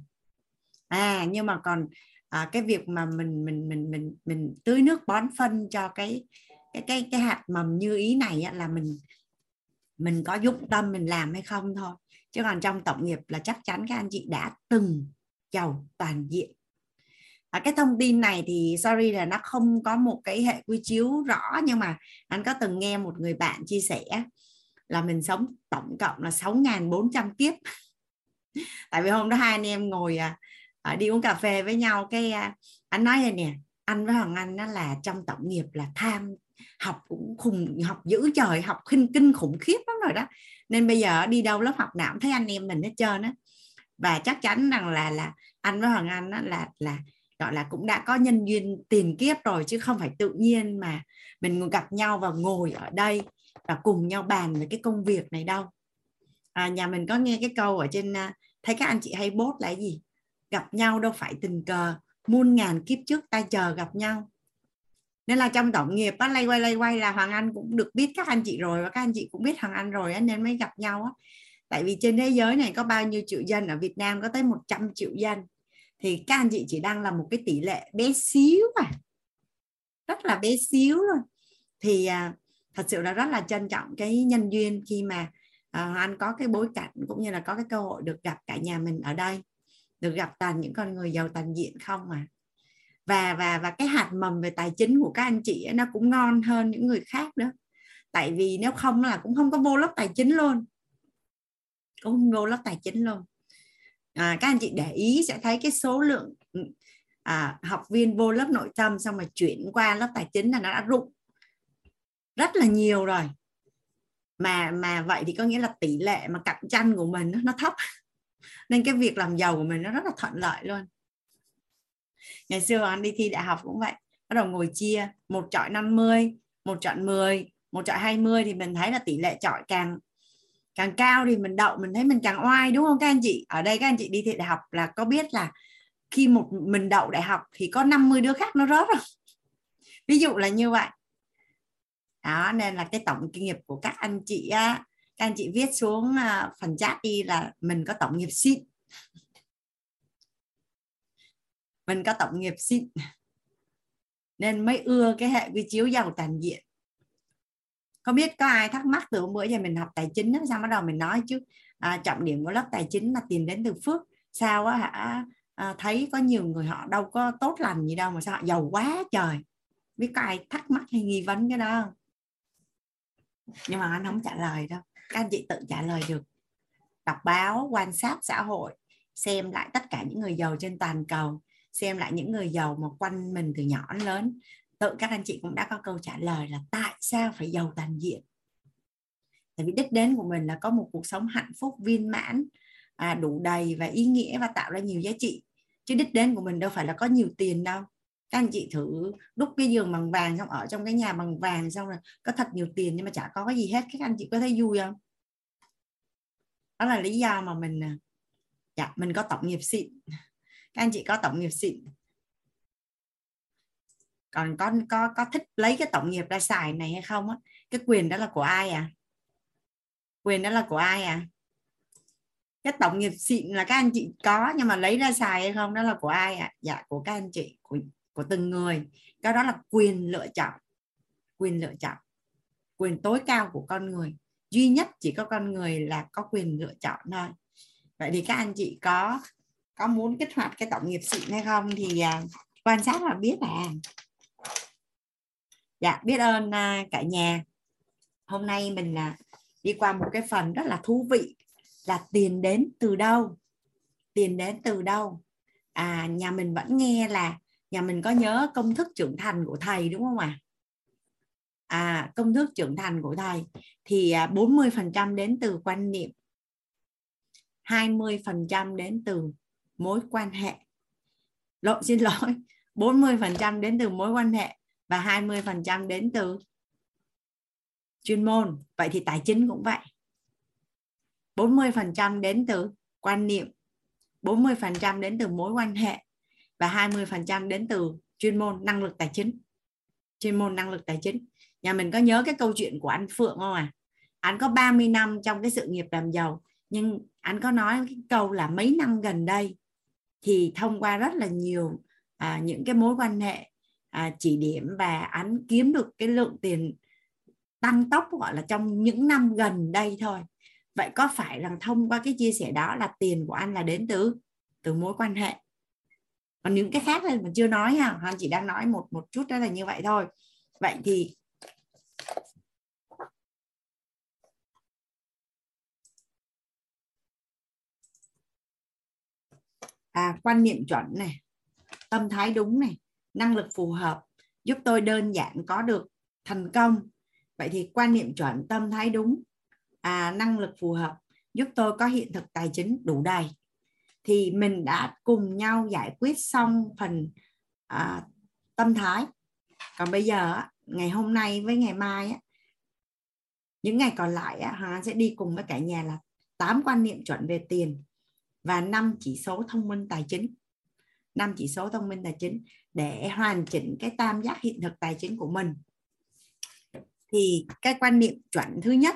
À nhưng mà còn à, cái việc mà mình mình mình mình mình tưới nước bón phân cho cái cái cái cái hạt mầm như ý này á, là mình mình có dụng tâm mình làm hay không thôi. Chứ còn trong tổng nghiệp là chắc chắn các anh chị đã từng giàu toàn diện à, cái thông tin này thì sorry là nó không có một cái hệ quy chiếu rõ nhưng mà anh có từng nghe một người bạn chia sẻ là mình sống tổng cộng là 6.400 kiếp. Tại vì hôm đó hai anh em ngồi à, à, đi uống cà phê với nhau cái à, anh nói vậy nè anh với hoàng anh nó là trong tổng nghiệp là tham học cũng khùng học dữ trời học kinh kinh khủng khiếp lắm rồi đó. Nên bây giờ đi đâu lớp học nào cũng thấy anh em mình hết trơn á. Và chắc chắn rằng là là anh với hoàng anh đó là là gọi là cũng đã có nhân duyên tiền kiếp rồi chứ không phải tự nhiên mà mình gặp nhau và ngồi ở đây và cùng nhau bàn về cái công việc này đâu. À, nhà mình có nghe cái câu ở trên à, thấy các anh chị hay bốt là gì? Gặp nhau đâu phải tình cờ muôn ngàn kiếp trước ta chờ gặp nhau. Nên là trong tổng nghiệp á lay quay lay quay là hoàng anh cũng được biết các anh chị rồi và các anh chị cũng biết hoàng anh rồi á nên mới gặp nhau á. Tại vì trên thế giới này có bao nhiêu triệu dân ở Việt Nam có tới 100 triệu dân thì các anh chị chỉ đang là một cái tỷ lệ bé xíu mà rất là bé xíu luôn. Thì à, thật sự là rất là trân trọng cái nhân duyên khi mà à, anh có cái bối cảnh cũng như là có cái cơ hội được gặp cả nhà mình ở đây được gặp toàn những con người giàu toàn diện không mà và và và cái hạt mầm về tài chính của các anh chị ấy, nó cũng ngon hơn những người khác nữa. Tại vì nếu không là cũng không có vô lớp tài chính luôn. Cũng không vô lớp tài chính luôn à, các anh chị để ý sẽ thấy cái số lượng ừ, à, học viên vô lớp nội tâm xong rồi chuyển qua lớp tài chính là nó đã rụng. Rất là nhiều rồi. Mà mà vậy thì có nghĩa là tỷ lệ mà cạnh tranh của mình nó thấp. Nên cái việc làm giàu của mình nó rất là thuận lợi luôn. Ngày xưa anh đi thi đại học cũng vậy. Bắt đầu ngồi chia một chọi 50 một chọn 10 một chọi 20 thì mình thấy là tỷ lệ chọi càng càng cao thì mình đậu, mình thấy mình càng oai, đúng không các anh chị? Ở đây các anh chị đi thi đại học là có biết là khi một mình đậu đại học thì có 50 đứa khác nó rớt rồi ví dụ là như vậy. Đó, nên là cái tổng kinh nghiệp của các anh chị á, các anh chị viết xuống à, phần chat đi là mình có tổng nghiệp xịn. Mình có tổng nghiệp xịn. Nên mới ưa cái hệ quy chiếu giàu toàn diện không biết có ai thắc mắc từ bữa giờ mình học tài chính đó, sao bắt đầu mình nói chứ? À, trọng điểm của lớp tài chính là tiền đến từ phước. Sao á hả? À, thấy có nhiều người họ đâu có tốt lành gì đâu mà sao họ giàu quá trời. Biết có ai thắc mắc hay nghi vấn cái đó không? Nhưng mà anh không trả lời đâu. Các anh chị tự trả lời được. Đọc báo quan sát xã hội xem lại tất cả những người giàu trên toàn cầu xem lại những người giàu mà quanh mình từ nhỏ đến lớn tự các anh chị cũng đã có câu trả lời là tại sao phải giàu toàn diện? Tại vì đích đến của mình là có một cuộc sống hạnh phúc viên mãn à, đủ đầy và ý nghĩa và tạo ra nhiều giá trị. Chứ đích đến của mình đâu phải là có nhiều tiền đâu. Các anh chị thử đúc cái giường bằng vàng xong ở trong cái nhà bằng vàng xong rồi có thật nhiều tiền nhưng mà chả có cái gì hết. Các anh chị có thấy vui không? Đó là lý do mà mình à, dạ mình có tổng nghiệp xịn. Các anh chị có tổng nghiệp xịn còn có có có thích lấy cái tổng nghiệp ra xài này hay không á? Cái quyền đó là của ai à? Quyền đó là của ai à? Cái tổng nghiệp xịn là các anh chị có nhưng mà lấy ra xài hay không? Đó là của ai ạ? À? dạ của các anh chị của của từng người. Cái đó là quyền lựa chọn. Quyền lựa chọn. Quyền tối cao của con người. Duy nhất chỉ có con người là có quyền lựa chọn thôi. Vậy thì các anh chị có có muốn kích hoạt cái tổng nghiệp xịn hay không? Thì uh, quan sát và biết à dạ biết ơn à, cả nhà. Hôm nay mình là đi qua một cái phần rất là thú vị là tiền đến từ đâu? Tiền đến từ đâu? À nhà mình vẫn nghe là nhà mình có nhớ công thức trưởng thành của thầy, đúng không ạ? À? à công thức trưởng thành của thầy thì à, 40% trăm đến từ quan niệm 20% đến từ mối quan hệ. Lộn xin lỗi 40% đến từ mối quan hệ và 20% đến từ chuyên môn. Vậy thì tài chính cũng vậy. 40% đến từ quan niệm. 40% đến từ mối quan hệ. Và 20% đến từ chuyên môn năng lực tài chính. Chuyên môn năng lực tài chính. Nhà mình có nhớ cái câu chuyện của anh Phượng không à anh có 30 năm trong cái sự nghiệp làm giàu. Nhưng anh có nói cái câu là mấy năm gần đây thì thông qua rất là nhiều à, những cái mối quan hệ à, chỉ điểm và anh kiếm được cái lượng tiền tăng tốc gọi là trong những năm gần đây thôi. Vậy có phải là thông qua cái chia sẻ đó là tiền của anh là đến từ từ mối quan hệ? Còn những cái khác thì mình chưa nói ha anh chỉ đang nói một một chút đó là như vậy thôi. Vậy thì à, quan niệm chuẩn này tâm thái đúng này năng lực phù hợp giúp tôi đơn giản có được thành công. Vậy thì quan niệm chuẩn tâm thái đúng à, năng lực phù hợp giúp tôi có hiện thực tài chính đủ đầy. Thì mình đã cùng nhau giải quyết xong phần à, tâm thái. Còn bây giờ ngày hôm nay với ngày mai những ngày còn lại Hoàng sẽ đi cùng với cả nhà là 8 quan niệm chuẩn về tiền và năm chỉ số thông minh tài chính năm chỉ số thông minh tài chính để hoàn chỉnh cái tam giác hiện thực tài chính của mình. Thì cái quan niệm chuẩn thứ nhất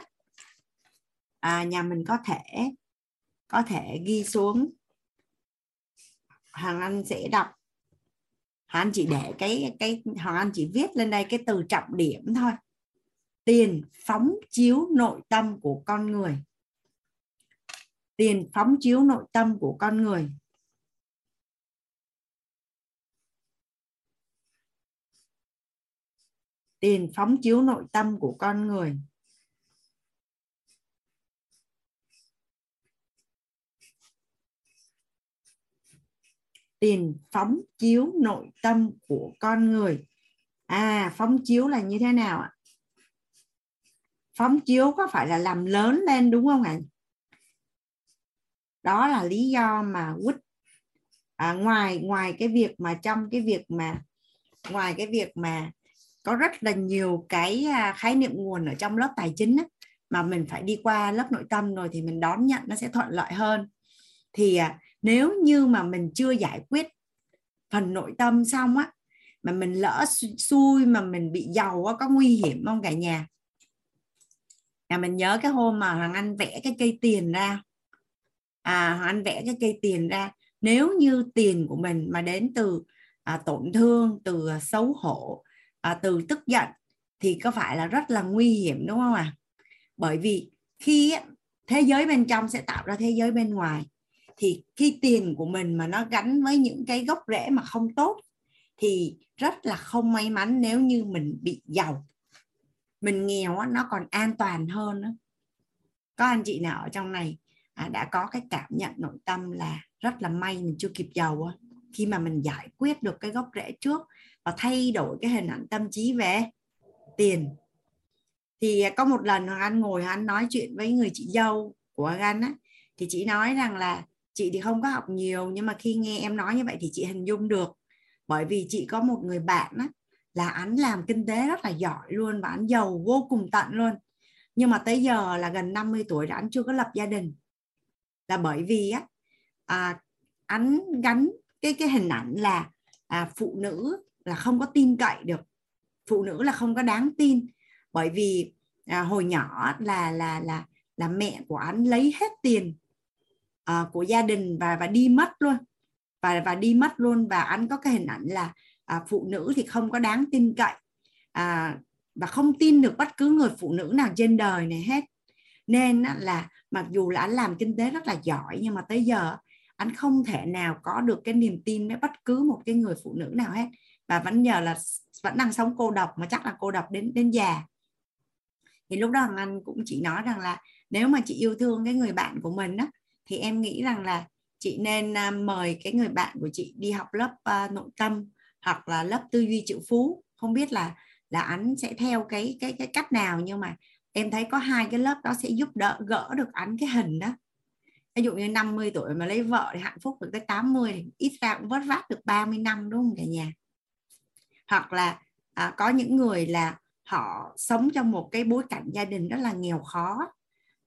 à, nhà mình có thể có thể ghi xuống. Hoàng anh sẽ đọc. Hoàng anh chỉ để cái cái hoàng anh chỉ viết lên đây cái từ trọng điểm thôi. Tiền phóng chiếu nội tâm của con người. Tiền phóng chiếu nội tâm của con người. Tiền phóng chiếu nội tâm của con người. Tiền phóng chiếu nội tâm của con người. À phóng chiếu là như thế nào ạ? Phóng chiếu có phải là làm lớn lên đúng không ạ? Đó là lý do mà quýt à, ngoài ngoài cái việc mà trong cái việc mà ngoài cái việc mà có rất là nhiều cái à, khái niệm nguồn ở trong lớp tài chính á, mà mình phải đi qua lớp nội tâm rồi thì mình đón nhận nó sẽ thuận lợi hơn. Thì à, nếu như mà mình chưa giải quyết phần nội tâm xong á mà mình lỡ xui mà mình bị giàu á có nguy hiểm không cả nhà? Nhà mình nhớ cái hôm mà hoàng anh vẽ cái cây tiền ra. À hoàng anh vẽ cái cây tiền ra. Nếu như tiền của mình mà đến từ à, tổn thương từ à, xấu hổ à, từ tức giận thì có phải là rất là nguy hiểm đúng không ạ à? bởi vì khi thế giới bên trong sẽ tạo ra thế giới bên ngoài thì khi tiền của mình mà nó gắn với những cái gốc rễ mà không tốt thì rất là không may mắn nếu như mình bị giàu mình nghèo nó còn an toàn hơn đó. có anh chị nào ở trong này à, đã có cái cảm nhận nội tâm là rất là may mình chưa kịp giàu khi mà mình giải quyết được cái gốc rễ trước và thay đổi cái hình ảnh tâm trí về tiền. Thì à, có một lần hoàng anh ngồi anh nói chuyện với người chị dâu của anh á thì chị nói rằng là chị thì không có học nhiều nhưng mà khi nghe em nói như vậy thì chị hình dung được. Bởi vì chị có một người bạn á, là anh làm kinh tế rất là giỏi luôn và anh giàu vô cùng tận luôn. Nhưng mà tới giờ là gần 50 tuổi rồi anh chưa có lập gia đình. Là bởi vì á à, anh gắn cái cái hình ảnh là à, phụ nữ là không có tin cậy được. Phụ nữ là không có đáng tin. Bởi vì à, hồi nhỏ là là là là mẹ của anh lấy hết tiền à, của gia đình và và đi mất luôn. Và và đi mất luôn và anh có cái hình ảnh là à, phụ nữ thì không có đáng tin cậy. À, và không tin được bất cứ người phụ nữ nào trên đời này hết. Nên là mặc dù là anh làm kinh tế rất là giỏi nhưng mà tới giờ anh không thể nào có được cái niềm tin với bất cứ một cái người phụ nữ nào hết và vẫn nhờ là vẫn đang sống cô độc mà chắc là cô độc đến đến già. Thì lúc đó anh cũng chỉ nói rằng là nếu mà chị yêu thương cái người bạn của mình á thì em nghĩ rằng là chị nên à, mời cái người bạn của chị đi học lớp uh, nội tâm hoặc là lớp tư duy triệu phú. Không biết là là anh sẽ theo cái cái cái cách nào nhưng mà em thấy có hai cái lớp đó sẽ giúp đỡ gỡ được anh cái hình đó. Ví dụ như 50 tuổi mà lấy vợ thì hạnh phúc được tới 80 thì ít ra cũng vất vát được 30 năm đúng không cả nhà? Hoặc là à, có những người là họ sống trong một cái bối cảnh gia đình rất là nghèo khó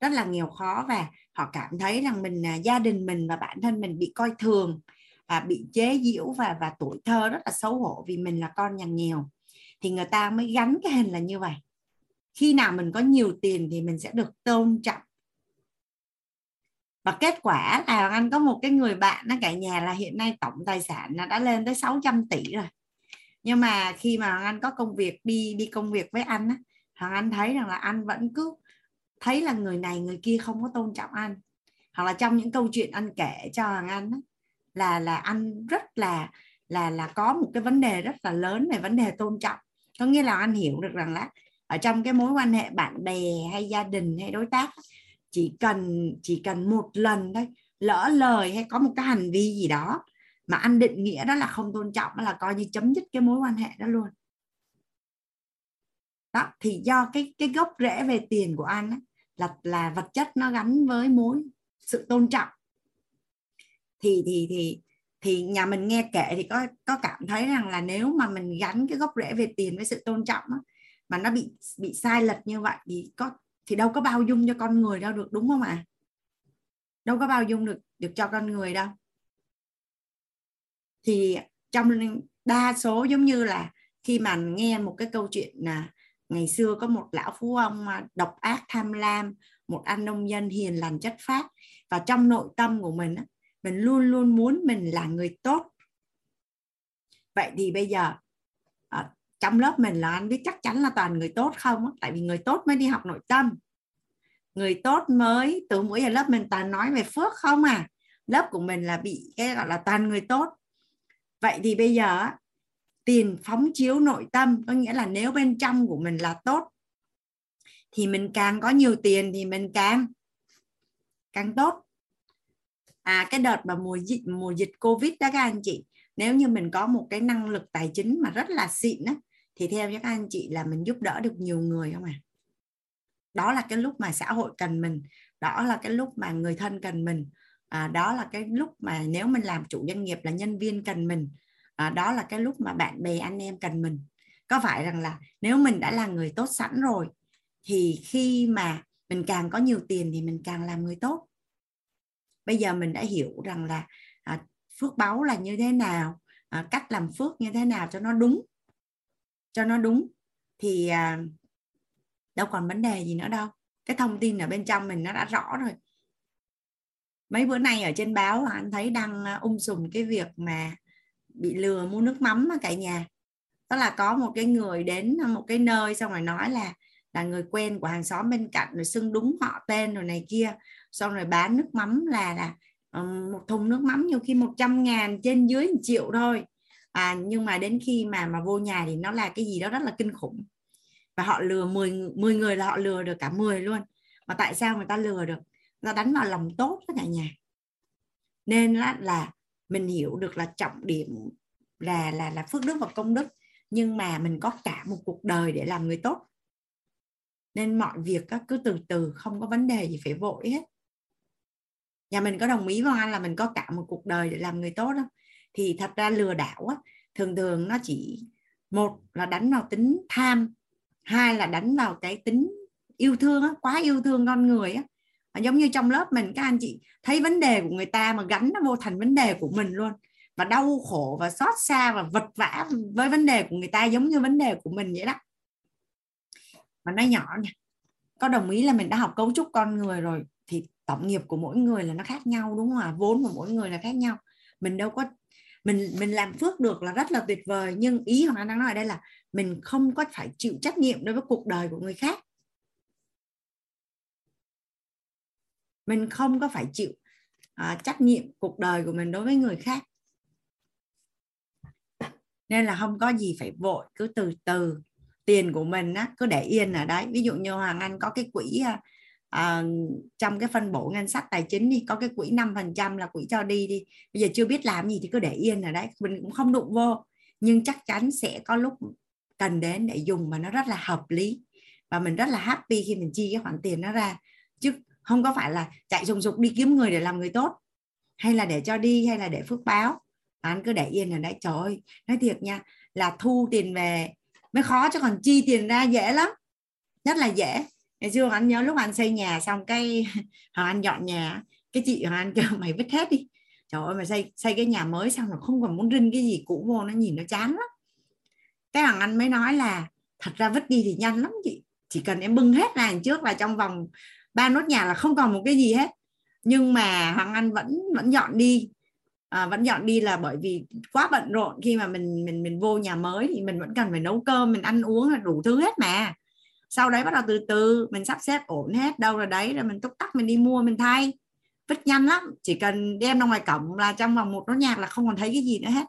rất là nghèo khó và họ cảm thấy rằng mình à, gia đình mình và bản thân mình bị coi thường và bị chế giễu và và tuổi thơ rất là xấu hổ vì mình là con nhà nghèo. Thì người ta mới gắn cái hình là như vậy. Khi nào mình có nhiều tiền thì mình sẽ được tôn trọng. Và kết quả là anh có một cái người bạn nó cả nhà là hiện nay tổng tài sản nó đã lên tới 600 tỷ rồi nhưng mà khi mà anh có công việc đi đi công việc với anh á hoàng anh thấy rằng là anh vẫn cứ thấy là người này người kia không có tôn trọng anh. Hoặc là trong những câu chuyện anh kể cho hoàng anh á, là là anh rất là là là có một cái vấn đề rất là lớn về vấn đề tôn trọng. Có nghĩa là anh hiểu được rằng là ở trong cái mối quan hệ bạn bè hay gia đình hay đối tác chỉ cần chỉ cần một lần thôi lỡ lời hay có một cái hành vi gì đó mà anh định nghĩa đó là không tôn trọng đó là coi như chấm dứt cái mối quan hệ đó luôn. Đó thì do cái cái gốc rễ về tiền của anh ấy, là là vật chất nó gắn với mối sự tôn trọng. Thì thì thì thì nhà mình nghe kể thì có có cảm thấy rằng là nếu mà mình gắn cái gốc rễ về tiền với sự tôn trọng á, mà nó bị bị sai lệch như vậy thì có thì đâu có bao dung cho con người đâu được đúng không ạ? À? đâu có bao dung được được cho con người đâu thì trong đa số giống như là khi mà nghe một cái câu chuyện là ngày xưa có một lão phú ông à, độc ác tham lam, một anh nông dân hiền lành chất phát và trong nội tâm của mình mình luôn luôn muốn mình là người tốt. Vậy thì bây giờ ở trong lớp mình là anh biết chắc chắn là toàn người tốt không tại vì người tốt mới đi học nội tâm. Người tốt mới, từ mỗi giờ lớp mình toàn nói về phước không à? Lớp của mình là bị cái gọi là toàn người tốt vậy thì bây giờ tiền phóng chiếu nội tâm, có nghĩa là nếu bên trong của mình là tốt, thì mình càng có nhiều tiền thì mình càng càng tốt. À cái đợt mà mùa dịch mùa dịch covid đó các anh chị, nếu như mình có một cái năng lực tài chính mà rất là xịn á, thì theo các anh chị là mình giúp đỡ được nhiều người không à đó là cái lúc mà xã hội cần mình, đó là cái lúc mà người thân cần mình à, đó là cái lúc mà nếu mình làm chủ doanh nghiệp là nhân viên cần mình. À, đó là cái lúc mà bạn bè anh em cần mình. Có phải rằng là nếu mình đã là người tốt sẵn rồi thì khi mà mình càng có nhiều tiền thì mình càng làm người tốt. Bây giờ mình đã hiểu rằng là à, phước báu là như thế nào à, cách làm phước như thế nào cho nó đúng cho nó đúng thì à, đâu còn vấn đề gì nữa đâu. Cái thông tin ở bên trong mình nó đã rõ rồi mấy bữa nay ở trên báo anh thấy đăng um ung sùm cái việc mà bị lừa mua nước mắm cả nhà. Đó là có một cái người đến à, một cái nơi xong rồi nói là là người quen của hàng xóm bên cạnh rồi xưng đúng họ tên rồi này kia. Xong rồi bán nước mắm là là ờ, một thùng nước mắm nhiều khi 100 ngàn trên dưới 1 triệu thôi. À, nhưng mà đến khi mà mà vô nhà thì nó là cái gì đó rất là kinh khủng. Và họ lừa 10, 10 người là họ lừa được cả 10 luôn. Mà tại sao người ta lừa được? Nó đánh vào lòng tốt đó cả nhà. Nên là, là mình hiểu được là trọng điểm là là là phước đức và công đức nhưng mà mình có cả một cuộc đời để làm người tốt. Nên mọi việc cứ từ từ không có vấn đề gì phải vội hết. Nhà mình có đồng ý với anh là mình có cả một cuộc đời để làm người tốt không thì thật ra lừa đảo á, thường thường nó chỉ một là đánh vào tính tham hai là đánh vào cái tính yêu thương á, quá yêu thương con người á giống như trong lớp mình, các anh chị thấy vấn đề của người ta mà gắn nó vô thành vấn đề của mình luôn. Và đau khổ và xót xa và vật vã với vấn đề của người ta giống như vấn đề của mình vậy đó. Mà nói nhỏ nha, có đồng ý là mình đã học cấu trúc con người rồi thì tổng nghiệp của mỗi người là nó khác nhau, đúng không ạ? Vốn của mỗi người là khác nhau. Mình đâu có, mình mình làm phước được là rất là tuyệt vời, nhưng ý hoàng anh đang nói ở đây là mình không có phải chịu trách nhiệm đối với cuộc đời của người khác. Mình không có phải chịu à, trách nhiệm cuộc đời của mình đối với người khác. Nên là không có gì phải vội cứ từ từ. Tiền của mình á cứ để yên ở đấy. Ví dụ như hoàng anh có cái quỹ à, à trong cái phân bổ ngân sách tài chính đi có cái quỹ 5% là quỹ cho đi đi. Bây giờ chưa biết làm gì thì cứ để yên ở đấy. Mình cũng không đụng vô. Nhưng chắc chắn sẽ có lúc cần đến để dùng mà nó rất là hợp lý. Và mình rất là happy khi mình chi cái khoản tiền nó ra. Chứ không có phải là chạy sùng sục đi kiếm người để làm người tốt, hay là để cho đi, hay là để phước báo. Anh cứ để yên là đấy. Trời ơi, nói thiệt nha, là thu tiền về mới khó chứ còn chi tiền ra dễ lắm. Rất là dễ. Ngày xưa anh nhớ lúc anh xây nhà xong cái họ anh dọn nhà, cái chị họ anh kêu, mày vứt hết đi. Trời ơi, mà xây xây cái nhà mới xong rồi không còn muốn rinh cái gì cũ vô, nó nhìn nó chán lắm. Cái hoàng anh mới nói là, thật ra vứt đi thì nhanh lắm chị. Chỉ cần em bưng hết hàng trước là trong vòng ba nốt nhà là không còn một cái gì hết. Nhưng mà hoàng anh vẫn vẫn dọn đi. À, vẫn dọn đi là bởi vì quá bận rộn. Khi mà mình mình mình vô nhà mới thì mình vẫn cần phải nấu cơm mình ăn uống là đủ thứ hết mà. Sau đấy bắt đầu từ từ mình sắp xếp ổn hết đâu rồi đấy rồi mình túc tắc mình đi mua mình thay. Vứt nhanh lắm. Chỉ cần đem ra ngoài cổng là trong vòng một nốt nhạc là không còn thấy cái gì nữa hết.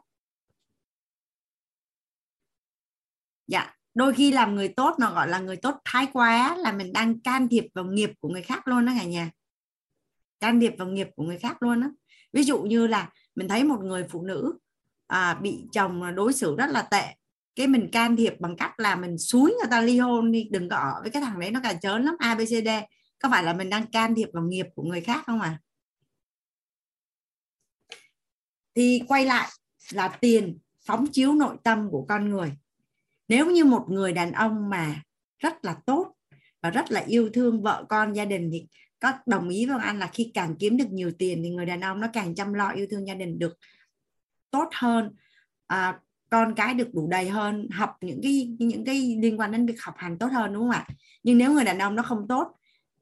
Dạ đôi khi làm người tốt nó gọi là người tốt thái quá là mình đang can thiệp vào nghiệp của người khác luôn đó cả nhà. Can thiệp vào nghiệp của người khác luôn đó ví dụ như là mình thấy một người phụ nữ à, bị chồng đối xử rất là tệ cái mình can thiệp bằng cách là mình suối người ta ly hôn đi đừng có ở với cái thằng đấy nó càng chớn lắm abcd có phải là mình đang can thiệp vào nghiệp của người khác không à thì quay lại là tiền phóng chiếu nội tâm của con người nếu như một người đàn ông mà rất là tốt và rất là yêu thương vợ con gia đình thì có đồng ý với anh là khi càng kiếm được nhiều tiền thì người đàn ông nó càng chăm lo yêu thương gia đình được tốt hơn à, con cái được đủ đầy hơn học những cái những cái liên quan đến việc học hành tốt hơn đúng không ạ? Nhưng nếu người đàn ông nó không tốt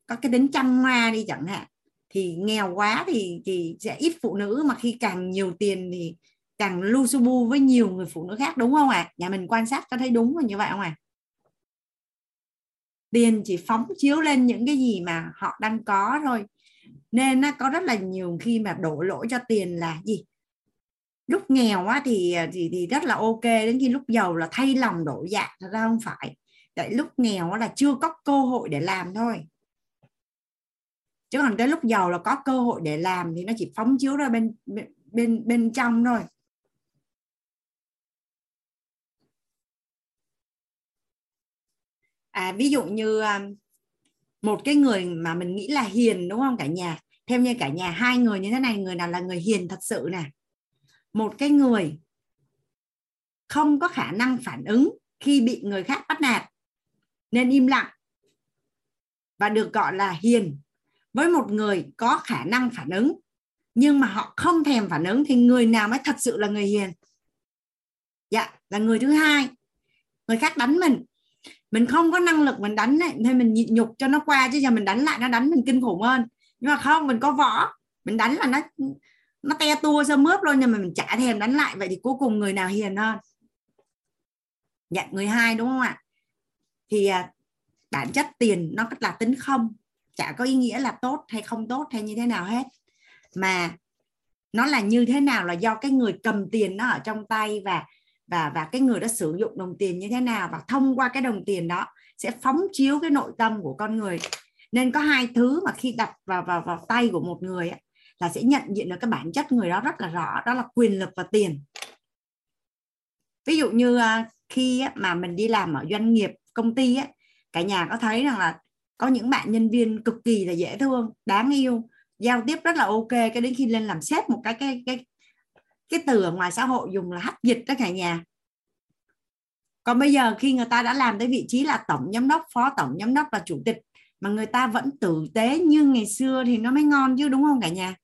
có cái tính chăm hoa đi chẳng hạn thì nghèo quá thì thì sẽ ít phụ nữ mà khi càng nhiều tiền thì càng lu su bu với nhiều người phụ nữ khác, đúng không ạ? Nhà mình quan sát có thấy đúng là như vậy không ạ? Tiền chỉ phóng chiếu lên những cái gì mà họ đang có thôi. Nên nó có rất là nhiều khi mà đổ lỗi cho tiền là gì? Lúc nghèo á thì thì thì rất là ok, đến khi lúc giàu là thay lòng đổi dạ thật ra không phải. Tại lúc nghèo là chưa có cơ hội để làm thôi. Chứ còn cái lúc giàu là có cơ hội để làm thì nó chỉ phóng chiếu ra bên bên bên trong thôi. À, ví dụ như à, một cái người mà mình nghĩ là hiền đúng không cả nhà? Theo như cả nhà hai người như thế này người nào là người hiền thật sự nè? Một cái người không có khả năng phản ứng khi bị người khác bắt nạt nên im lặng và được gọi là hiền. Với một người có khả năng phản ứng nhưng mà họ không thèm phản ứng thì người nào mới thật sự là người hiền? Dạ là người thứ hai. Người khác đánh mình mình không có năng lực mình đánh này thì mình nhịn nhục cho nó qua, chứ giờ mình đánh lại nó đánh mình kinh khủng hơn. Nhưng mà không, mình có võ, mình đánh là nó nó te tua sơ mướp luôn, nhưng mà mình chả thèm đánh lại, vậy thì cuối cùng người nào hiền hơn? Nhận người hai đúng không ạ? Thì à, bản chất tiền nó là tính không, chả có ý nghĩa là tốt hay không tốt hay như thế nào hết. Mà nó là như thế nào là do cái người cầm tiền nó ở trong tay và và và cái người đã sử dụng đồng tiền như thế nào và thông qua cái đồng tiền đó sẽ phóng chiếu cái nội tâm của con người. Nên có hai thứ mà khi đặt vào vào vào tay của một người ấy, là sẽ nhận diện được cái bản chất người đó rất là rõ đó là quyền lực và tiền. Ví dụ như à, khi mà mình đi làm ở doanh nghiệp công ty ấy, cả nhà có thấy rằng là có những bạn nhân viên cực kỳ là dễ thương đáng yêu giao tiếp rất là ok cái đến khi lên làm sếp một cái cái cái cái từ ở ngoài xã hội dùng là hấp dịch đó cả nhà. Còn bây giờ khi người ta đã làm tới vị trí là tổng giám đốc phó tổng giám đốc và chủ tịch mà người ta vẫn tử tế như ngày xưa thì nó mới ngon chứ đúng không cả nhà?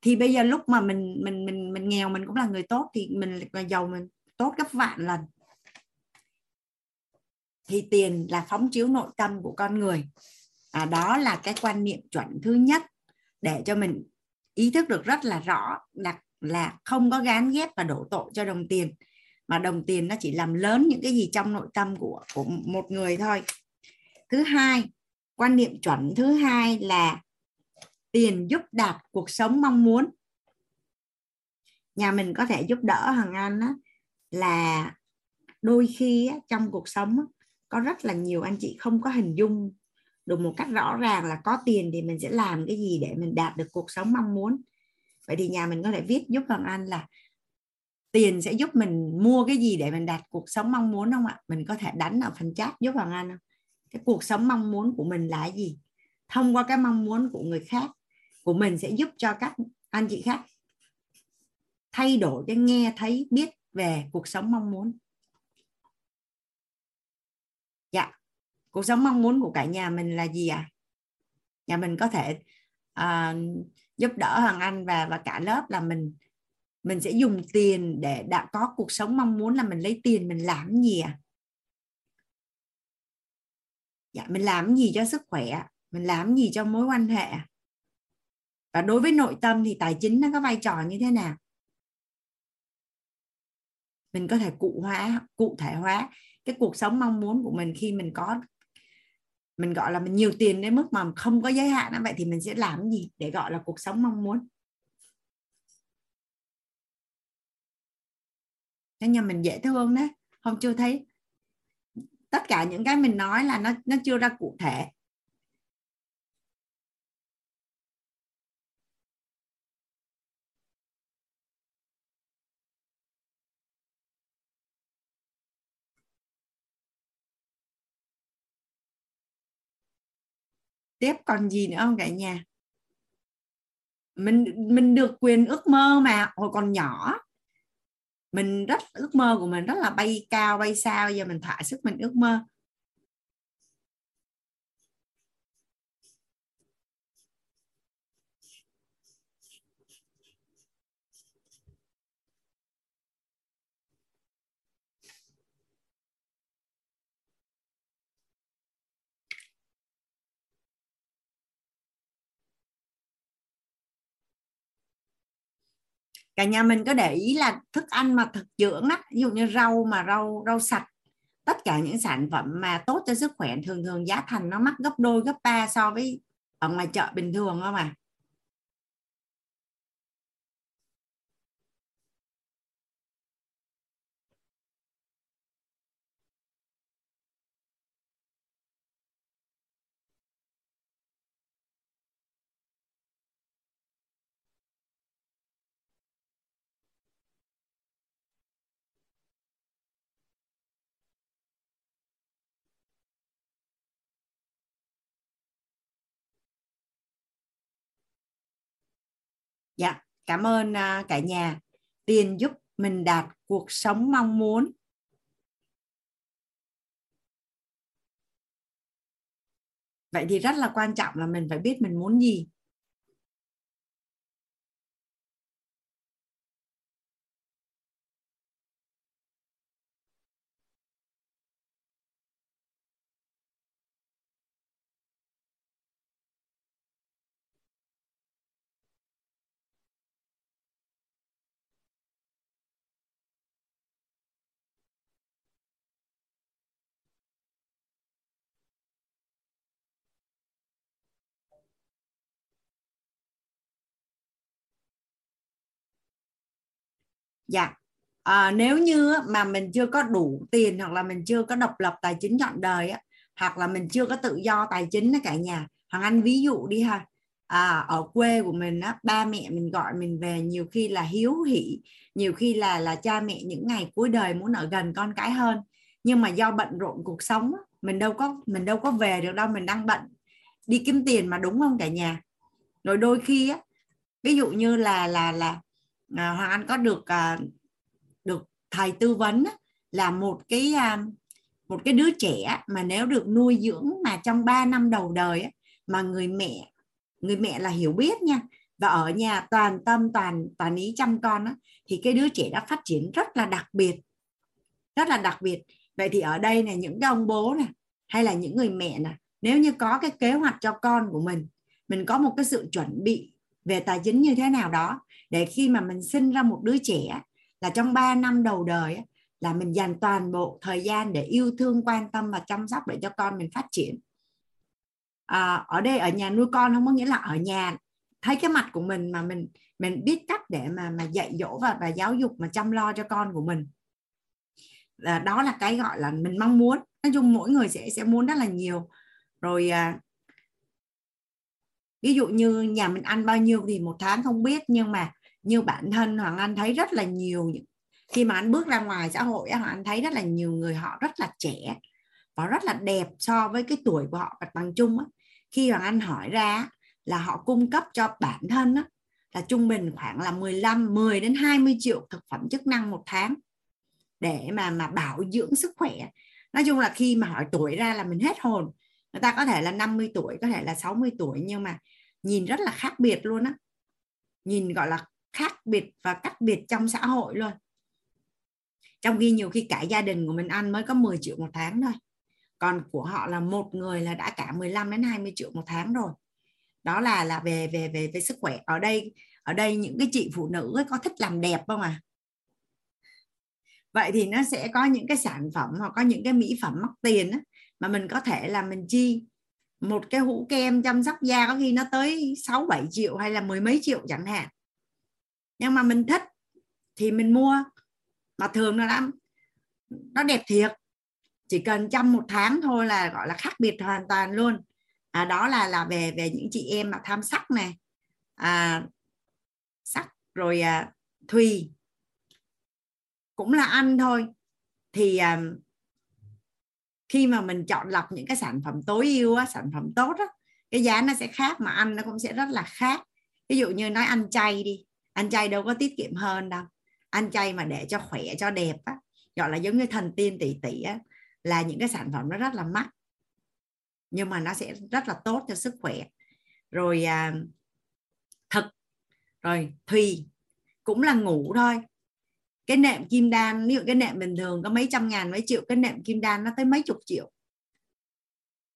Thì bây giờ lúc mà mình mình mình mình nghèo mình cũng là người tốt thì mình là giàu mình tốt gấp vạn lần. Thì tiền là phóng chiếu nội tâm của con người. À, đó là cái quan niệm chuẩn thứ nhất để cho mình ý thức được rất là rõ là là không có gán ghép và đổ tội cho đồng tiền mà đồng tiền nó chỉ làm lớn những cái gì trong nội tâm của của một người thôi. Thứ hai quan niệm chuẩn thứ hai là tiền giúp đạt cuộc sống mong muốn. Nhà mình có thể giúp đỡ hàng anh á, là đôi khi á, trong cuộc sống á, có rất là nhiều anh chị không có hình dung được một cách rõ ràng là có tiền thì mình sẽ làm cái gì để mình đạt được cuộc sống mong muốn. Vậy thì nhà mình có thể viết giúp hoàng anh là tiền sẽ giúp mình mua cái gì để mình đạt cuộc sống mong muốn không ạ? Mình có thể đánh ở phần chat giúp hoàng anh không? Cái cuộc sống mong muốn của mình là gì? Thông qua cái mong muốn của người khác, của mình sẽ giúp cho các anh chị khác thay đổi cái nghe, thấy, biết về cuộc sống mong muốn dạ cuộc sống mong muốn của cả nhà mình là gì à nhà mình có thể uh, giúp đỡ hoàng anh và và cả lớp là mình mình sẽ dùng tiền để đã có cuộc sống mong muốn là mình lấy tiền mình làm gì à dạ mình làm gì cho sức khỏe mình làm gì cho mối quan hệ và đối với nội tâm thì tài chính nó có vai trò như thế nào? Mình có thể cụ hóa cụ thể hóa cái cuộc sống mong muốn của mình khi mình có mình, gọi là, mình nhiều tiền đến mức mà không có giới hạn vậy thì mình sẽ làm gì để, gọi là, cuộc sống mong muốn? Cho nhà mình dễ thương đấy. Không chưa thấy, tất cả những cái mình nói là nó nó chưa ra cụ thể. Tiếp còn gì nữa không cả nhà? Mình mình được quyền ước mơ mà. Hồi còn nhỏ, mình rất, ước mơ của mình rất là bay cao, bay xa. Bây giờ mình thỏa sức mình ước mơ. Cả nhà mình có để ý là thức ăn mà thực dưỡng á, ví dụ như rau mà rau rau sạch, tất cả những sản phẩm mà tốt cho sức khỏe, thường thường giá thành nó mắc gấp đôi, gấp ba so với ở ngoài chợ bình thường không à? Dạ cảm ơn uh, cả nhà. Tiền giúp mình đạt cuộc sống mong muốn. Vậy thì rất là quan trọng là mình phải biết mình muốn gì. Dạ. À, nếu như mà mình chưa có đủ tiền hoặc là mình chưa có độc lập tài chính trọn đời á hoặc là mình chưa có tự do tài chính cả nhà. Hoàng anh ví dụ đi ha. À, ở quê của mình á ba mẹ mình gọi mình về nhiều khi là hiếu hỉ nhiều khi là là cha mẹ những ngày cuối đời muốn ở gần con cái hơn. Nhưng mà do bận rộn cuộc sống mình đâu có mình đâu có về được đâu mình đang bận đi kiếm tiền mà đúng không cả nhà? Rồi đôi khi á ví dụ như là là là à, hoàng anh có được à, được thầy tư vấn á, là một cái à, một cái đứa trẻ mà nếu được nuôi dưỡng mà trong 3 năm đầu đời á, mà người mẹ người mẹ là hiểu biết nha và ở nhà toàn tâm toàn toàn ý chăm con á, thì cái đứa trẻ đã phát triển rất là đặc biệt rất là đặc biệt. Vậy thì ở đây này những cái ông bố này hay là những người mẹ này nếu như có cái kế hoạch cho con của mình mình có một cái sự chuẩn bị về tài chính như thế nào đó để khi mà mình sinh ra một đứa trẻ là trong 3 năm đầu đời là mình dành toàn bộ thời gian để yêu thương quan tâm và chăm sóc để cho con mình phát triển. À, ở đây ở nhà nuôi con không có nghĩa là ở nhà. Thấy cái mặt của mình mà mình mình biết cách để mà mà dạy dỗ và và giáo dục mà chăm lo cho con của mình. Là đó là cái gọi là mình mong muốn. Nói chung mỗi người sẽ sẽ muốn rất là nhiều. Rồi à, ví dụ như nhà mình ăn bao nhiêu thì một tháng không biết nhưng mà như bản thân hoàng anh thấy rất là nhiều khi mà anh bước ra ngoài xã hội hoàng anh thấy rất là nhiều người họ rất là trẻ và rất là đẹp so với cái tuổi của họ mặt bằng chung á. khi hoàng anh hỏi ra là họ cung cấp cho bản thân á, là trung bình khoảng là 15 10 đến 20 triệu thực phẩm chức năng một tháng để mà mà bảo dưỡng sức khỏe. Nói chung là khi mà hỏi tuổi ra là mình hết hồn. Người ta có thể là 50 tuổi có thể là 60 tuổi nhưng mà nhìn rất là khác biệt luôn á. Nhìn gọi là khác biệt và cách biệt trong xã hội luôn. Trong khi nhiều khi cả gia đình của mình ăn mới có 10 triệu một tháng thôi. Còn của họ là một người là đã cả 15 đến 20 triệu một tháng rồi. Đó là là về về về về sức khỏe. Ở đây ở đây những cái chị phụ nữ ấy có thích làm đẹp không à? Vậy thì nó sẽ có những cái sản phẩm hoặc có những cái mỹ phẩm mắc tiền á, mà mình có thể là mình chi một cái hũ kem chăm sóc da có khi nó tới 6 7 triệu hay là mười mấy triệu chẳng hạn nhưng mà mình thích thì mình mua. Mà thường nó lắm. Nó đẹp thiệt. Chỉ cần chăm một tháng thôi là gọi là khác biệt hoàn toàn luôn. À, đó là là về về những chị em mà tham sắc này. À, sắc rồi à, thùy. Cũng là ăn thôi. Thì à, khi mà mình chọn lọc những cái sản phẩm tối ưu á, sản phẩm tốt á, cái giá nó sẽ khác mà ăn nó cũng sẽ rất là khác. Ví dụ như nói ăn chay đi ăn chay đâu có tiết kiệm hơn đâu. Ăn chay mà để cho khỏe cho đẹp á gọi là giống như thần tiên tỷ tỷ á là những cái sản phẩm nó rất là mắc. Nhưng mà nó sẽ rất là tốt cho sức khỏe. Rồi à, thực. Rồi thùy. Cũng là ngủ thôi. Cái nệm kim đan ví dụ cái nệm bình thường có mấy trăm ngàn mấy triệu cái nệm kim đan nó tới mấy chục triệu.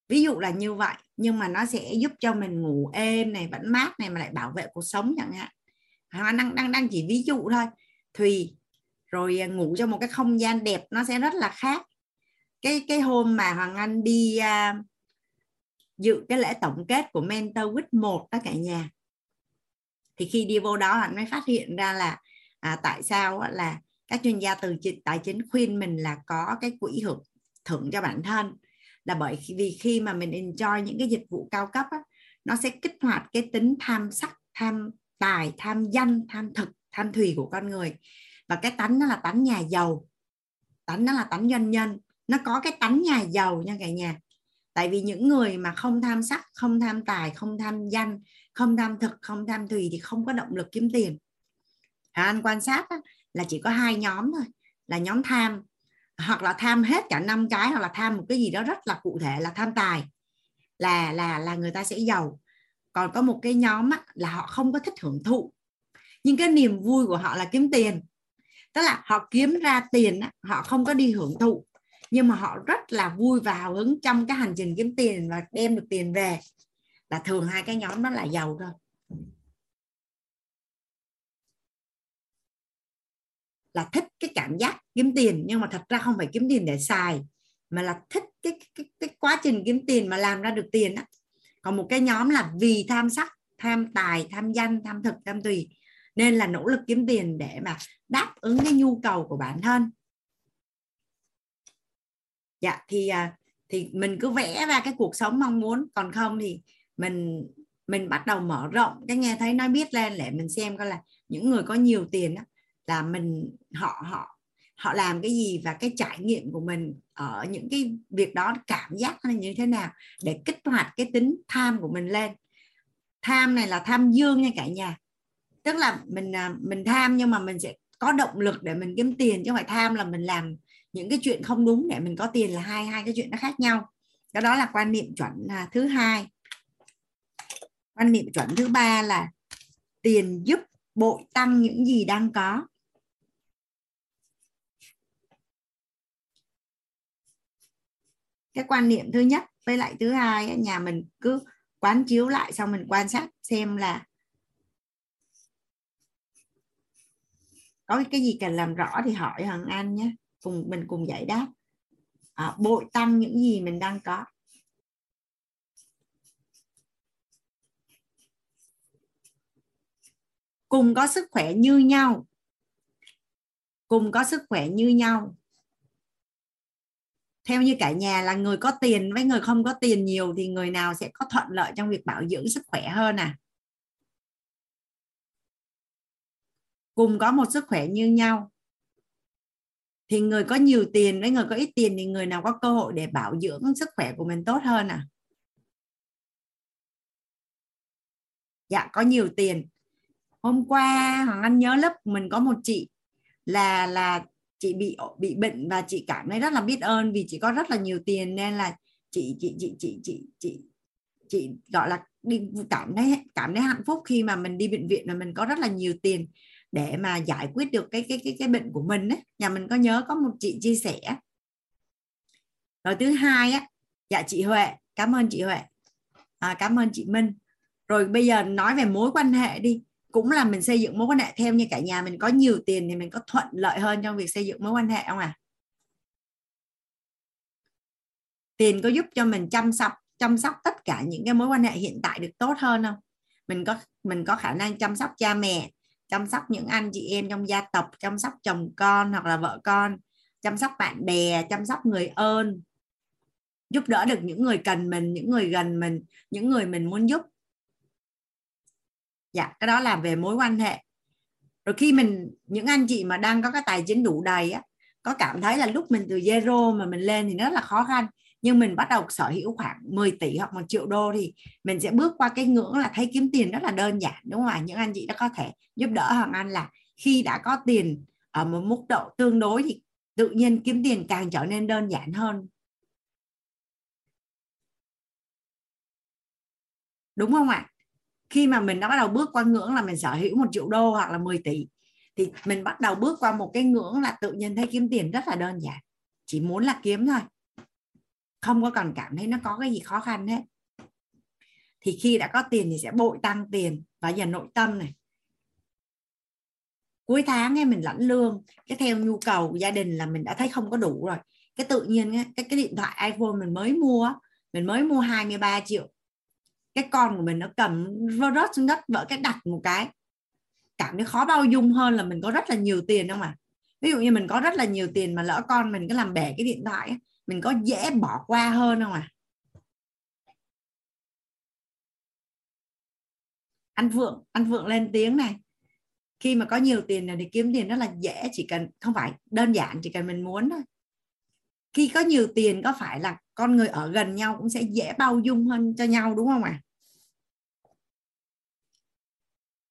Ví dụ là như vậy nhưng mà nó sẽ giúp cho mình ngủ êm này vẫn mát này mà lại bảo vệ cuộc sống chẳng hạn đang đang đang chỉ ví dụ thôi. Thùy rồi à, ngủ trong một cái không gian đẹp nó sẽ rất là khác. Cái cái hôm mà hoàng anh đi uh, dự cái lễ tổng kết của mentor with một đó cả nhà thì khi đi vô đó anh mới phát hiện ra là à, tại sao là các chuyên gia từ tài chính khuyên mình là có cái quỹ hưởng thưởng cho bản thân. Là bởi vì khi mà mình enjoy những cái dịch vụ cao cấp á, nó sẽ kích hoạt cái tính tham sắc tham tài, tham danh, tham thực, tham thùy của con người. Và cái tánh nó là tánh nhà giàu. Tánh nó là tánh doanh nhân. Nó có cái tánh nhà giàu nha cả nhà. Tại vì những người mà không tham sắc, không tham tài, không tham danh, không tham thực, không tham thùy thì không có động lực kiếm tiền. À, anh quan sát là chỉ có hai nhóm thôi. Là nhóm tham, hoặc là tham hết cả năm cái, hoặc là tham một cái gì đó rất là cụ thể, là tham tài. Là là là người ta sẽ giàu còn có một cái nhóm á, là họ không có thích hưởng thụ. Nhưng cái niềm vui của họ là kiếm tiền. Tức là họ kiếm ra tiền á, họ không có đi hưởng thụ. Nhưng mà họ rất là vui và hào hứng trong cái hành trình kiếm tiền và đem được tiền về. Là thường hai cái nhóm đó là giàu rồi là thích cái cảm giác kiếm tiền nhưng mà thật ra không phải kiếm tiền để xài mà là thích cái cái, cái quá trình kiếm tiền mà làm ra được tiền á còn một cái nhóm là vì tham sắc tham tài tham danh tham thực tham tùy. Nên là nỗ lực kiếm tiền để mà đáp ứng cái nhu cầu của bản thân. Dạ thì à, thì mình cứ vẽ ra cái cuộc sống mong muốn. Còn không thì mình mình bắt đầu mở rộng cái nghe thấy nói biết lên để mình xem coi là những người có nhiều tiền đó, là mình họ họ họ làm cái gì và cái trải nghiệm của mình ở những cái việc đó, cảm giác nó như thế nào để kích hoạt cái tính tham của mình lên. Tham này là tham dương nha cả nhà. Tức là mình à, mình tham nhưng mà mình sẽ có động lực để mình kiếm tiền, chứ không phải tham là mình làm những cái chuyện không đúng để mình có tiền là hai hai cái chuyện nó khác nhau. Cái đó là quan niệm chuẩn là thứ hai. Quan niệm chuẩn thứ ba là tiền giúp bội tăng những gì đang có. Cái quan niệm thứ nhất. Với lại thứ hai nhà mình cứ quán chiếu lại xong mình quan sát xem là có cái gì cần làm rõ thì hỏi Hằng Anh nhé. Cùng mình cùng giải đáp. À, bội tăng những gì mình đang có. Cùng có sức khỏe như nhau. Cùng có sức khỏe như nhau theo như cả nhà là người có tiền với người không có tiền nhiều thì người nào sẽ có thuận lợi trong việc bảo dưỡng sức khỏe hơn à? Cùng có một sức khỏe như nhau. Thì người có nhiều tiền với người có ít tiền thì người nào có cơ hội để bảo dưỡng sức khỏe của mình tốt hơn à? Dạ có nhiều tiền. Hôm qua, hoàng anh nhớ lớp mình có một chị là là chị bị bị bệnh và chị cảm thấy rất là biết ơn vì chị có rất là nhiều tiền nên là chị chị chị chị chị chị chị gọi là đi cảm thấy cảm thấy hạnh phúc khi mà mình đi bệnh viện và mình có rất là nhiều tiền để mà giải quyết được cái cái cái cái bệnh của mình ấy. nhà mình có nhớ có một chị chia sẻ. Rồi thứ hai á dạ chị Huệ cảm ơn chị Huệ. À, cảm ơn chị Minh. Rồi bây giờ nói về mối quan hệ đi cũng là mình xây dựng mối quan hệ theo như cả nhà mình có nhiều tiền thì mình có thuận lợi hơn trong việc xây dựng mối quan hệ không à tiền có giúp cho mình chăm sóc chăm sóc tất cả những cái mối quan hệ hiện tại được tốt hơn không? Mình có mình có khả năng chăm sóc cha mẹ, chăm sóc những anh chị em trong gia tộc, chăm sóc chồng con hoặc là vợ con, chăm sóc bạn bè, chăm sóc người ơn, giúp đỡ được những người cần mình, những người gần mình, những người mình muốn giúp dạ cái đó là về mối quan hệ. Rồi khi mình, những anh chị mà đang có cái tài chính đủ đầy á, có cảm thấy là lúc mình từ zero mà mình lên thì rất là khó khăn. Nhưng mình bắt đầu sở hữu khoảng 10 tỷ hoặc một triệu đô thì mình sẽ bước qua cái ngưỡng là thấy kiếm tiền rất là đơn giản, đúng không ạ? Những anh chị đã có thể giúp đỡ hoàng anh là khi đã có tiền ở một mức độ tương đối thì tự nhiên kiếm tiền càng trở nên đơn giản hơn. Đúng không ạ? Khi mà mình đã bắt đầu bước qua ngưỡng là mình sở hữu một triệu đô hoặc là 10 tỷ, thì mình bắt đầu bước qua một cái ngưỡng là tự nhiên thấy kiếm tiền rất là đơn giản, chỉ muốn là kiếm thôi, không có cần cảm thấy nó có cái gì khó khăn hết. Thì khi đã có tiền thì sẽ bội tăng tiền và giờ nội tâm này. Cuối tháng ấy, mình lãnh lương, cái theo nhu cầu của gia đình là mình đã thấy không có đủ rồi. Cái tự nhiên cái cái điện thoại iPhone mình mới mua mình mới mua 23 triệu cái con của mình nó cầm vơ rớt xuống đất, vỡ cái đặt một cái. Cảm thấy khó bao dung hơn là mình có rất là nhiều tiền không à ví dụ như mình có rất là nhiều tiền mà lỡ con mình cứ làm bể cái điện thoại mình có dễ bỏ qua hơn không à anh vượng anh vượng lên tiếng này. Khi mà có nhiều tiền này thì kiếm tiền rất là dễ, chỉ cần, không phải đơn giản, chỉ cần mình muốn thôi. Khi có nhiều tiền có phải là con người ở gần nhau cũng sẽ dễ bao dung hơn cho nhau đúng không ạ? à?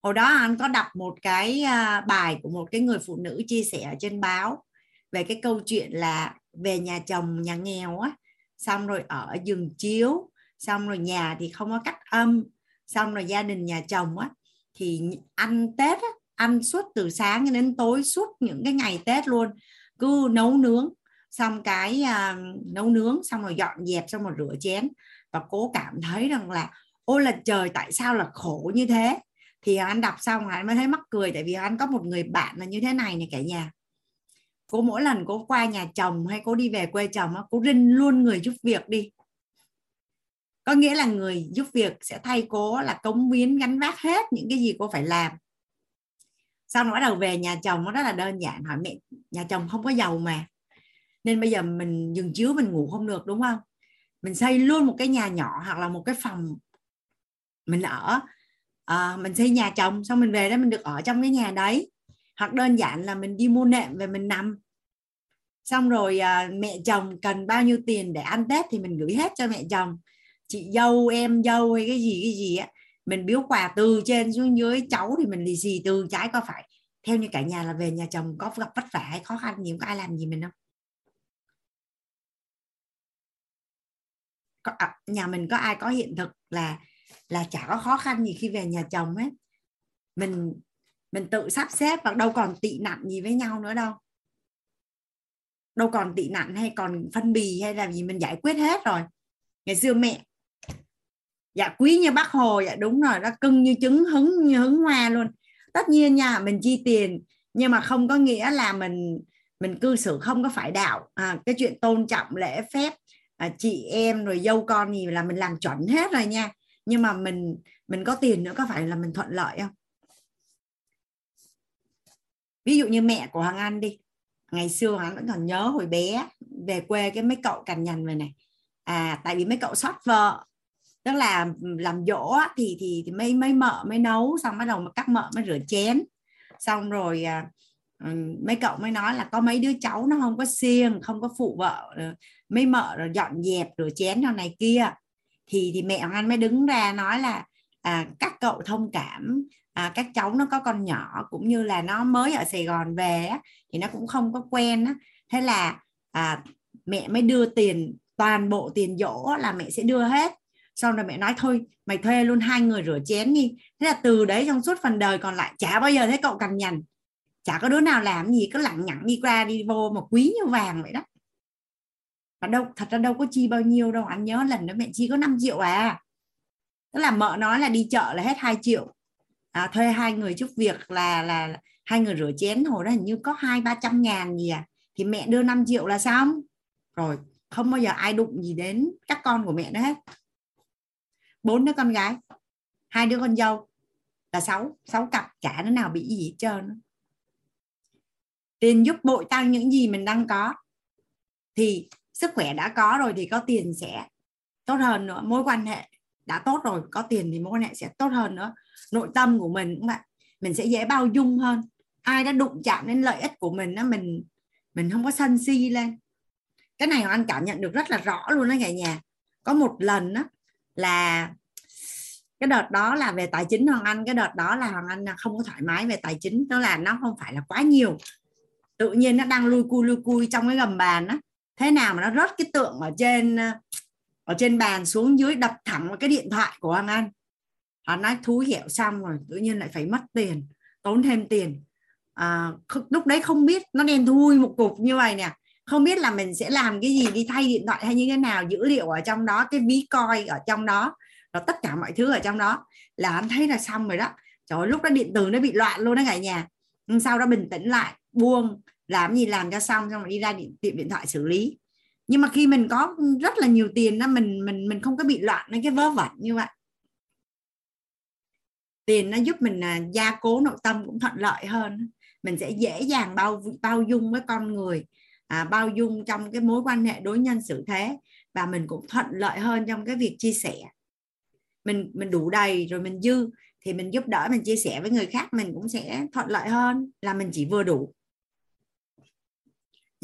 Hồi đó anh có đọc một cái à, bài của một cái người phụ nữ chia sẻ trên báo về cái câu chuyện là về nhà chồng nhà nghèo á. Xong rồi ở giường chiếu xong rồi nhà thì không có cách âm xong rồi gia đình nhà chồng á. Thì ăn tết á, ăn suốt từ sáng đến tối suốt những cái ngày tết luôn. Cứ nấu nướng xong cái uh, nấu nướng xong rồi dọn dẹp xong rồi rửa chén. Và cố cảm thấy rằng là ôi là trời tại sao là khổ như thế? Thì anh đọc xong anh mới thấy mắc cười, tại vì anh có một người bạn là như thế này này cả nhà. Cô mỗi lần cô qua nhà chồng hay cô đi về quê chồng cô rinh luôn người giúp việc đi. Có nghĩa là người giúp việc sẽ thay cô là cống hiến gánh vác hết những cái gì cô phải làm. Sau đó bắt đầu về nhà chồng, nó rất là đơn giản, hỏi mẹ, nhà chồng không có giàu mà, nên bây giờ mình dừng chiếu mình ngủ không được, đúng không? Mình xây luôn một cái nhà nhỏ hoặc là một cái phòng mình ở à, mình xây nhà chồng xong mình về đó mình được ở trong cái nhà đấy. Hoặc đơn giản là mình đi mua nệm về mình nằm. Xong rồi à, mẹ chồng cần bao nhiêu tiền để ăn tết thì mình gửi hết cho mẹ chồng. Chị dâu em dâu hay cái gì cái gì á mình biếu quà từ trên xuống dưới cháu thì mình lì xì từ trái có phải. Theo như cả nhà là về nhà chồng có gặp vất vả hay khó khăn gì có ai làm gì mình không có, à, nhà mình có ai có hiện thực là là chả có khó khăn gì khi về nhà chồng ấy, mình mình tự sắp xếp và đâu còn tị nặng gì với nhau nữa đâu. Đâu còn tị nặng hay còn phân bì hay là gì mình giải quyết hết rồi. Ngày xưa mẹ dạ quý như bác hồ dạ đúng rồi đó cưng như trứng hứng như hứng hoa luôn. Tất nhiên nha mình chi tiền nhưng mà không có nghĩa là mình mình cư xử không có phải đạo. À, cái chuyện tôn trọng lễ phép à, chị em rồi dâu con gì là mình làm chuẩn hết rồi nha nhưng mà mình mình có tiền nữa có phải là mình thuận lợi không? Ví dụ như mẹ của Hoàng Anh đi. Ngày xưa hắn vẫn còn nhớ hồi bé về quê cái mấy cậu cằn nhằn về này. À tại vì mấy cậu sót vợ. Tức là làm dỗ thì thì, thì mấy mấy mợ mới nấu xong bắt đầu các mợ mới rửa chén. Xong rồi à, ừ, mấy cậu mới nói là có mấy đứa cháu nó không có siêng không có phụ vợ ờ, mấy mợ rồi dọn dẹp rửa chén cho này kia thì thì mẹ anh mới đứng ra nói là à, các cậu thông cảm à, các cháu nó có con nhỏ cũng như là nó mới ở Sài Gòn về á, thì nó cũng không có quen á. thế là à, mẹ mới đưa tiền toàn bộ tiền dỗ là mẹ sẽ đưa hết. Sau rồi mẹ nói thôi mày thuê luôn hai người rửa chén đi. Thế là từ đấy trong suốt phần đời còn lại chả bao giờ thấy cậu cằn nhằn. Chả có đứa nào làm gì cứ lặng nhặng đi qua đi vô mà quý như vàng vậy đó đâu thật ra đâu có chi bao nhiêu đâu. Anh nhớ lần đó mẹ chi có 5 triệu à. Tức là mợ nói là đi chợ là hết 2 triệu. À, thuê hai người giúp việc là là hai người rửa chén hồi đó. Hình như có hai ba trăm ngàn gì à. Thì mẹ đưa 5 triệu là xong. Rồi không bao giờ ai đụng gì đến các con của mẹ nữa hết. Bốn đứa con gái hai đứa con dâu là sáu sáu cặp cả đứa nào bị gì hết trơn tiền giúp bội tăng những gì mình đang có thì sức khỏe đã có rồi thì có tiền sẽ tốt hơn nữa, mối quan hệ đã tốt rồi, có tiền thì mối quan hệ sẽ tốt hơn nữa. Nội tâm của mình cũng vậy, mình sẽ dễ bao dung hơn. Ai đã đụng chạm đến lợi ích của mình đó mình mình không có sân si lên. Cái này anh cảm nhận được rất là rõ luôn đó cả nhà. Có một lần đó là cái đợt đó là về tài chính hoàng anh, cái đợt đó là hoàng anh không có thoải mái về tài chính đó là nó không phải là quá nhiều. Tự nhiên nó đang lui cui lui cui trong cái gầm bàn á thế nào mà nó rớt cái tượng ở trên ờ, ở trên bàn xuống dưới đập thẳng vào cái điện thoại của hoàng anh. Hắn nói thú hẹo xong rồi tự nhiên lại phải mất tiền tốn thêm tiền. À, lúc đấy không biết nó đen thui một cục như vậy nè. Không biết là mình sẽ làm cái gì đi thay điện thoại hay như thế nào dữ liệu ở trong đó cái ví coi ở trong đó và tất cả mọi thứ ở trong đó. Là anh thấy là xong rồi đó. Trời ơi, lúc đó điện tử nó bị loạn luôn đó cả nhà. Sau đó bình tĩnh lại buông làm gì làm cho xong xong rồi đi ra điện, tiệm điện thoại xử lý. Nhưng mà khi mình có rất là nhiều tiền đó mình mình mình không có bị loạn những cái vớ vẩn như vậy. Tiền nó giúp mình à, gia cố nội tâm cũng thuận lợi hơn. Mình sẽ dễ dàng bao bao dung với con người à, bao dung trong cái mối quan hệ đối nhân xử thế. Và mình cũng thuận lợi hơn trong cái việc chia sẻ. Mình mình đủ đầy rồi mình dư thì mình giúp đỡ mình chia sẻ với người khác mình cũng sẽ thuận lợi hơn là mình chỉ vừa đủ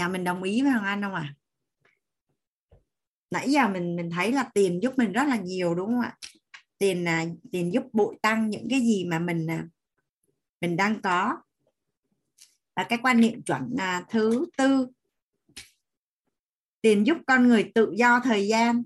nhà mình đồng ý với hoàng anh không à nãy giờ mình mình thấy là tiền giúp mình rất là nhiều, đúng không ạ? Tiền là tiền giúp bội tăng những cái gì mà mình à, mình đang có. Và cái quan niệm chuẩn là thứ tư. Tiền giúp con người tự do thời gian.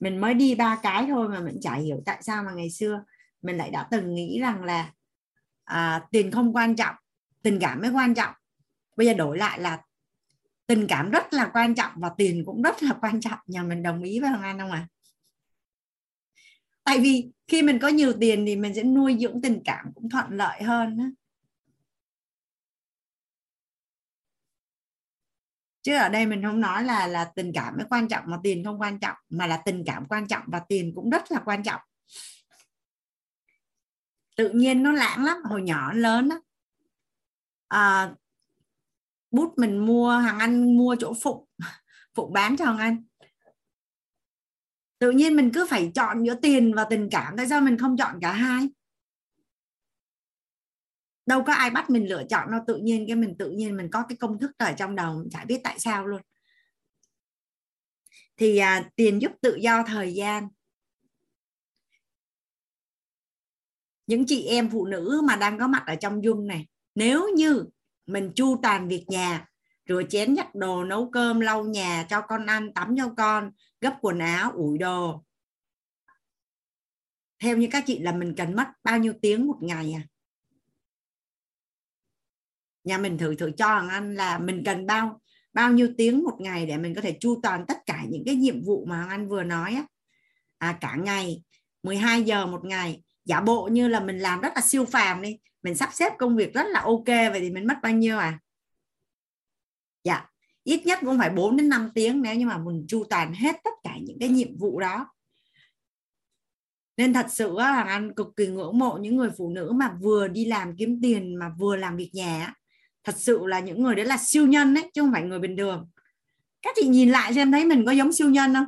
Mình mới đi ba cái thôi mà mình chả hiểu tại sao mà ngày xưa mình lại đã từng nghĩ rằng là à, tiền không quan trọng tình cảm mới quan trọng. Bây giờ đổi lại là tình cảm rất là quan trọng và tiền cũng rất là quan trọng. Nhà mình đồng ý với Hoàng anh không ạ? À? tại vì khi mình có nhiều tiền thì mình sẽ nuôi dưỡng tình cảm cũng thuận lợi hơn chứ ở đây mình không nói là là tình cảm mới quan trọng mà tiền không quan trọng mà là tình cảm quan trọng và tiền cũng rất là quan trọng. Tự nhiên nó lãng lắm hồi nhỏ lớn á. À, bút mình mua hàng anh mua chỗ phụng phụng bán cho hàng anh. Tự nhiên mình cứ phải chọn giữa tiền và tình cảm tại sao mình không chọn cả hai? Đâu có ai bắt mình lựa chọn đâu tự nhiên cái mình tự nhiên mình có cái công thức ở trong đầu chả biết tại sao luôn. Thì à, tiền giúp tự do thời gian. Những chị em phụ nữ mà đang có mặt ở trong dung này nếu như mình chu toàn việc nhà rửa chén giặt đồ nấu cơm lau nhà cho con ăn tắm cho con gấp quần áo ủi đồ theo như các chị là mình cần mất bao nhiêu tiếng một ngày à? Nhà mình thử thử cho anh là mình cần bao bao nhiêu tiếng một ngày để mình có thể chu toàn tất cả những cái nhiệm vụ mà anh vừa nói á. À, cả ngày 12 giờ một ngày. Giả bộ như là mình làm rất là siêu phàm đi. Mình sắp xếp công việc rất là ok vậy thì mình mất bao nhiêu à? Dạ ít nhất cũng phải 4 đến 5 tiếng nếu như mà mình chu toàn hết tất cả những cái nhiệm vụ đó. Nên thật sự là anh cực kỳ ngưỡng mộ những người phụ nữ mà vừa đi làm kiếm tiền mà vừa làm việc nhà thật sự là những người đấy là siêu nhân đấy, chứ không phải người bình thường. Các chị nhìn lại xem thấy mình có giống siêu nhân không?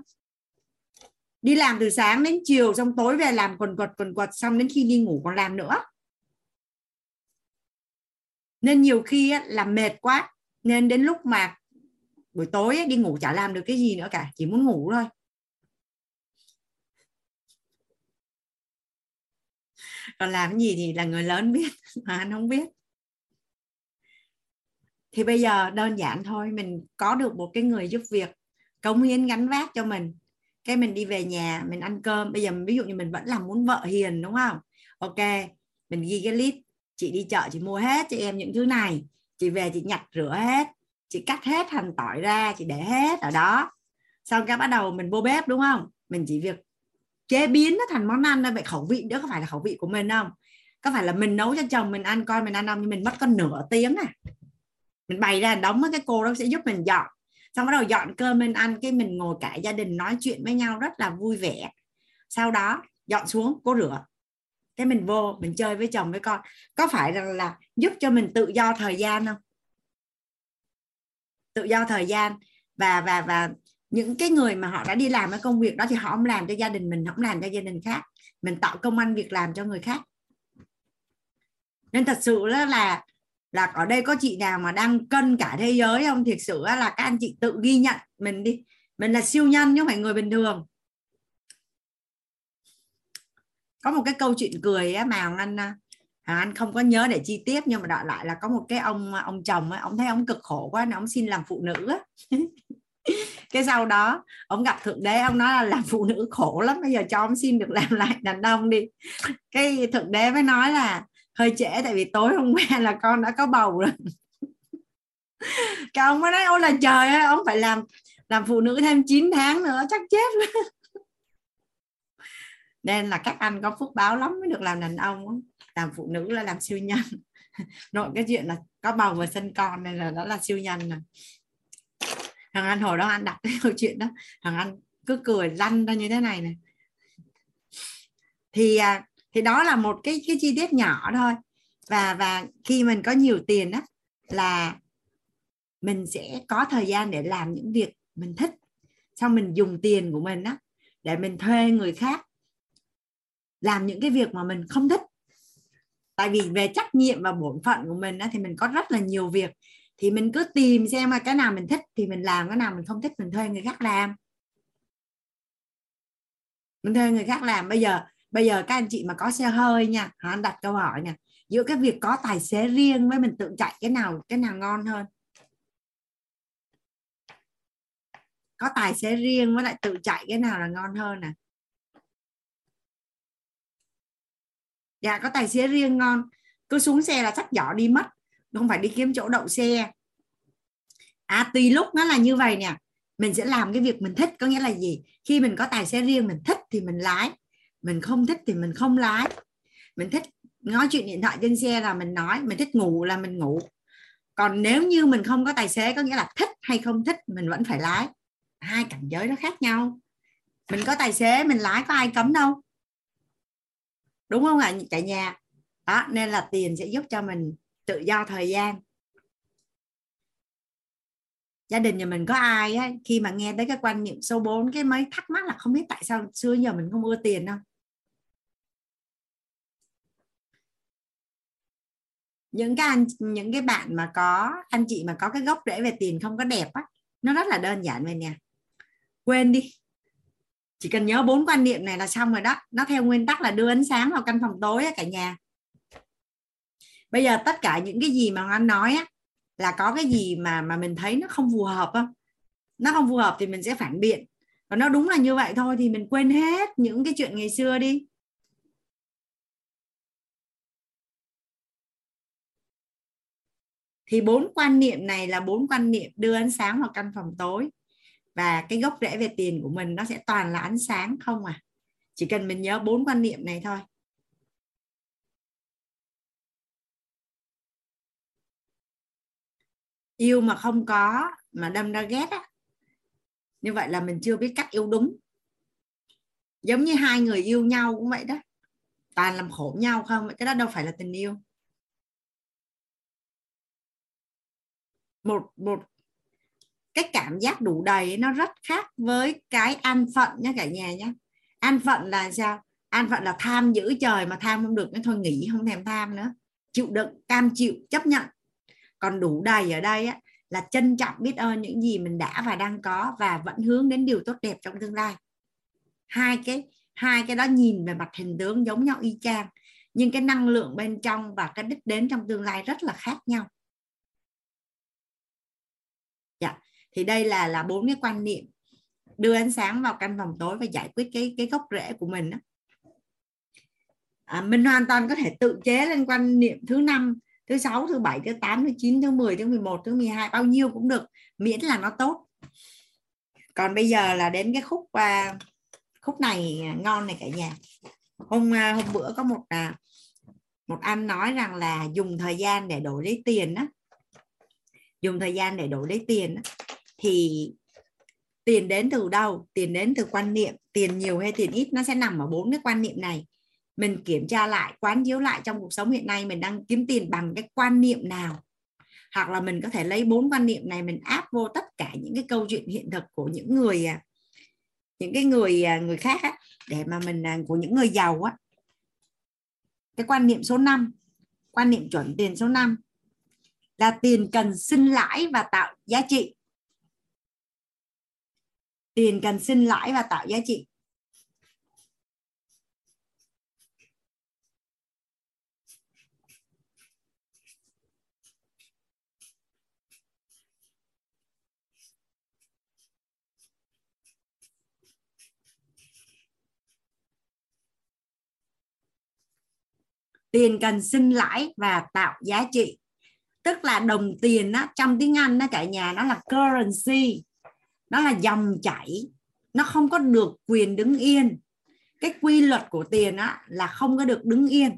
Đi làm từ sáng đến chiều, xong tối về làm quần quật quần quật, xong đến khi đi ngủ còn làm nữa. Nên nhiều khi là mệt quá, nên đến lúc mà buổi tối đi ngủ chả làm được cái gì nữa cả, chỉ muốn ngủ thôi. Còn làm cái gì thì là người lớn biết, mà anh không biết thì bây giờ đơn giản thôi, mình có được một cái người giúp việc cống hiến gánh vác cho mình. Cái mình đi về nhà, mình ăn cơm. Bây giờ ví dụ như mình vẫn làm muốn vợ hiền, đúng không? Ok, mình ghi cái list, chị đi chợ, chị mua hết cho em những thứ này. Chị về, chị nhặt rửa hết, chị cắt hết hành tỏi ra, chị để hết ở đó. Xong cái bắt đầu mình vô bếp, đúng không? Mình chỉ việc chế biến nó thành món ăn thôi. Vậy khẩu vị, đó có phải là khẩu vị của mình không? Có phải là mình nấu cho chồng mình ăn coi mình ăn không? Nhưng mình mất có nửa tiếng à mình bày ra đóng cái cô đó sẽ giúp mình dọn. Xong bắt đầu dọn cơm mình ăn cái mình ngồi cả gia đình nói chuyện với nhau rất là vui vẻ. Sau đó, dọn xuống, cô rửa. Cái mình vô, mình chơi với chồng với con. Có phải rằng là giúp cho mình tự do thời gian không? Tự do thời gian và và và những cái người mà họ đã đi làm cái công việc đó thì họ không làm cho gia đình mình, không làm cho gia đình khác. Mình tạo công ăn việc làm cho người khác. Nên thật sự là là là ở đây có chị nào mà đang cân cả thế giới không? Thiệt sự là các anh chị tự ghi nhận mình đi. Mình là siêu nhân chứ không phải người bình thường. Có một cái câu chuyện cười á, mà anh à, à, anh không có nhớ để chi tiết nhưng mà đợi lại là có một cái ông à, ông chồng ấy, ông thấy ông cực khổ quá nên ông xin làm phụ nữ á. cái sau đó ông gặp thượng đế ông nói là làm phụ nữ khổ lắm bây giờ cho ông xin được làm lại đàn ông đi. Cái thượng đế mới nói là hơi trễ tại vì tối hôm qua là con đã có bầu rồi. Cái ông mới nói ôi là trời ơi ông phải làm làm phụ nữ thêm 9 tháng nữa chắc chết nên là các anh có phúc báo lắm mới được làm đàn ông làm phụ nữ là làm siêu nhân. Nội cái chuyện là có bầu và sinh con nên là đó là siêu nhân rồi. Thằng anh hồi đó anh đặt cái câu chuyện đó thằng anh cứ cười lăn ra như thế này này. Thì à, thì đó là một cái cái chi tiết nhỏ thôi. Và và khi mình có nhiều tiền á là mình sẽ có thời gian để làm những việc mình thích. Xong mình dùng tiền của mình á để mình thuê người khác làm những cái việc mà mình không thích. Tại vì về trách nhiệm và bổn phận của mình á, thì mình có rất là nhiều việc. Thì mình cứ tìm xem mà cái nào mình thích thì mình làm cái nào mình không thích mình thuê người khác làm. Mình thuê người khác làm. Bây giờ bây giờ các anh chị mà có xe hơi nha anh đặt câu hỏi nè. Giữa cái việc có tài xế riêng với mình tự chạy cái nào cái nào ngon hơn? Có tài xế riêng với lại tự chạy cái nào là ngon hơn nè? Dạ có tài xế riêng ngon. Cứ xuống xe là sách giỏ đi mất, không phải đi kiếm chỗ đậu xe. À tùy lúc nó là như vậy nè. Mình sẽ làm cái việc mình thích, có nghĩa là gì? Khi mình có tài xế riêng, mình thích thì mình lái mình không thích thì mình không lái. Mình thích nói chuyện điện thoại trên xe là mình nói, mình thích ngủ là mình ngủ. Còn nếu như mình không có tài xế, có nghĩa là thích hay không thích, mình vẫn phải lái. Hai cảnh giới nó khác nhau. Mình có tài xế, mình lái có ai cấm đâu. Đúng không ạ? Cả nhà. Đó, nên là tiền sẽ giúp cho mình tự do thời gian. Gia đình nhà mình có ai ấy khi mà nghe tới cái quan niệm số 4 cái mấy thắc mắc là không biết tại sao xưa giờ mình không ưa tiền đâu. Những cái anh, những cái bạn mà có, anh chị mà có cái gốc rễ về tiền không có đẹp á, nó rất là đơn giản vậy nè. Quên đi. Chỉ cần nhớ bốn quan niệm này là xong rồi đó. Nó theo nguyên tắc là đưa ánh sáng vào căn phòng tối á cả nhà. Bây giờ tất cả những cái gì mà anh nói á, là có cái gì mà mà mình thấy nó không phù hợp không nó không phù hợp thì mình sẽ phản biện. Và nó đúng là như vậy thôi thì mình quên hết những cái chuyện ngày xưa đi. Thì bốn quan niệm này là bốn quan niệm đưa ánh sáng vào căn phòng tối. Và cái gốc rễ về tiền của mình nó sẽ toàn là ánh sáng không à? Chỉ cần mình nhớ bốn quan niệm này thôi. Yêu mà không có, mà đâm ra ghét á. Như vậy là mình chưa biết cách yêu đúng. Giống như hai người yêu nhau cũng vậy đó. Toàn làm khổ nhau không? Cái đó đâu phải là tình yêu. Một một cái cảm giác đủ đầy nó rất khác với cái an phận nhé cả nhà nhé an phận là sao? An phận là tham giữ trời mà tham không được nên thôi nghỉ không thèm tham nữa. Chịu đựng cam chịu chấp nhận. Còn đủ đầy ở đây á, là trân trọng biết ơn những gì mình đã và đang có và vẫn hướng đến điều tốt đẹp trong tương lai. Hai cái hai cái đó nhìn về mặt hình tướng giống nhau y chang nhưng cái năng lượng bên trong và cái đích đến trong tương lai rất là khác nhau dạ thì đây là là bốn cái quan niệm đưa ánh sáng vào căn phòng tối và giải quyết cái cái gốc rễ của mình đó. À, mình hoàn toàn có thể tự chế lên quan niệm thứ năm thứ sáu thứ bảy thứ tám thứ chín thứ 10 thứ 11 thứ 12 bao nhiêu cũng được miễn là nó tốt còn bây giờ là đến cái khúc uh, khúc này ngon này cả nhà hôm uh, hôm bữa có một uh, một anh nói rằng là dùng thời gian để đổi lấy tiền đó dùng thời gian để đổi lấy tiền đó thì tiền đến từ đâu? Tiền đến từ quan niệm. Tiền nhiều hay tiền ít nó sẽ nằm ở bốn cái quan niệm này. Mình kiểm tra lại quán chiếu lại trong cuộc sống hiện nay mình đang kiếm tiền bằng cái quan niệm nào? Hoặc là mình có thể lấy bốn quan niệm này mình áp vô tất cả những cái câu chuyện hiện thực của những người à, những cái người à, người khác á, để mà mình à, của những người giàu á. Cái quan niệm số 5 quan niệm chuẩn tiền số 5 là tiền cần sinh lãi và tạo giá trị tiền cần sinh lãi và tạo giá trị. Tiền cần sinh lãi và tạo giá trị. Tức là đồng tiền á, trong tiếng Anh nó cả nhà nó là currency nó là dòng chảy nó không có được quyền đứng yên. Cái quy luật của tiền á, là không có được đứng yên.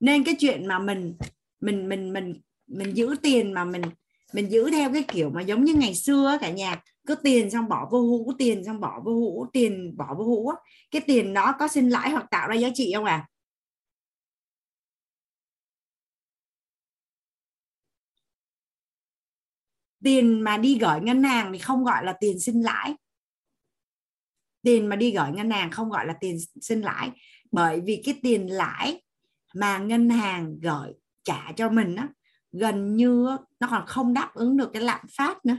Nên cái chuyện mà mình mình mình mình mình giữ tiền mà mình mình giữ theo cái kiểu mà giống như ngày xưa cả nhà cứ tiền xong bỏ vô hũ tiền xong bỏ vô hũ tiền bỏ vô hũ cái tiền đó có sinh lãi hoặc tạo ra giá trị không à? Tiền mà đi gửi ngân hàng thì không gọi là tiền sinh lãi. Tiền mà đi gửi ngân hàng không gọi là tiền sinh lãi. Bởi vì cái tiền lãi mà ngân hàng gửi trả cho mình á, gần như nó còn không đáp ứng được cái lạm phát nữa.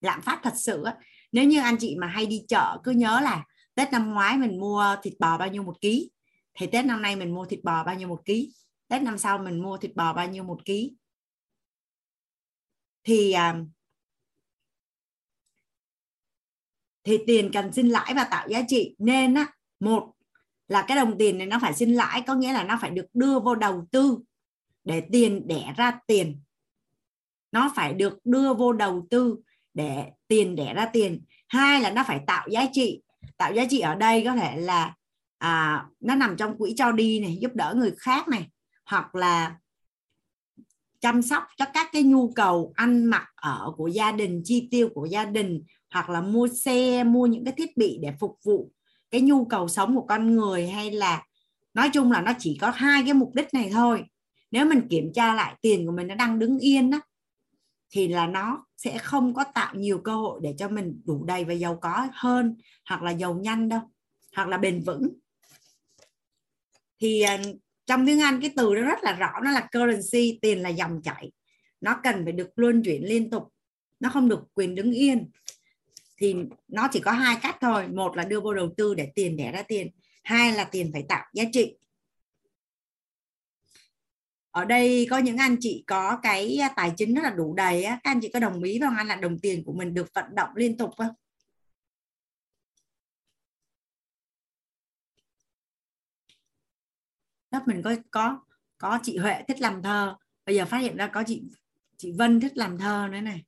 Lạm phát thật sự á. Nếu như anh chị mà hay đi chợ, cứ nhớ là tết năm ngoái mình mua thịt bò bao nhiêu một ký? Thì tết năm nay mình mua thịt bò bao nhiêu một ký? Tết năm sau mình mua thịt bò bao nhiêu một ký? Thì à, thì tiền cần sinh lãi và tạo giá trị. Nên á một là cái đồng tiền này nó phải sinh lãi có nghĩa là nó phải được đưa vô đầu tư để tiền đẻ ra tiền. Nó phải được đưa vô đầu tư để tiền đẻ ra tiền. Hai là nó phải tạo giá trị. Tạo giá trị ở đây có thể là à, nó nằm trong quỹ cho đi này giúp đỡ người khác này hoặc là chăm sóc cho các cái nhu cầu ăn mặc ở của gia đình, chi tiêu của gia đình, hoặc là mua xe, mua những cái thiết bị để phục vụ cái nhu cầu sống của con người, hay là nói chung là nó chỉ có hai cái mục đích này thôi. Nếu mình kiểm tra lại tiền của mình nó đang đứng yên đó thì là nó sẽ không có tạo nhiều cơ hội để cho mình đủ đầy và giàu có hơn, hoặc là giàu nhanh đâu, hoặc là bền vững. Thì ờ, trong tiếng Anh cái từ đó rất là rõ, nó là currency, tiền là dòng chảy. Nó cần phải được luân chuyển liên tục, nó không được quyền đứng yên. Thì nó chỉ có hai cách thôi. Một là đưa vô đầu tư để tiền đẻ ra tiền. Hai là tiền phải tạo giá trị. Ở đây có những anh chị có cái tài chính rất là đủ đầy á. Các anh chị có đồng ý không anh là đồng tiền của mình được vận động liên tục không lớp mình có có có chị Huệ thích làm thơ. Bây giờ phát hiện ra có chị chị Vân thích làm thơ nữa này.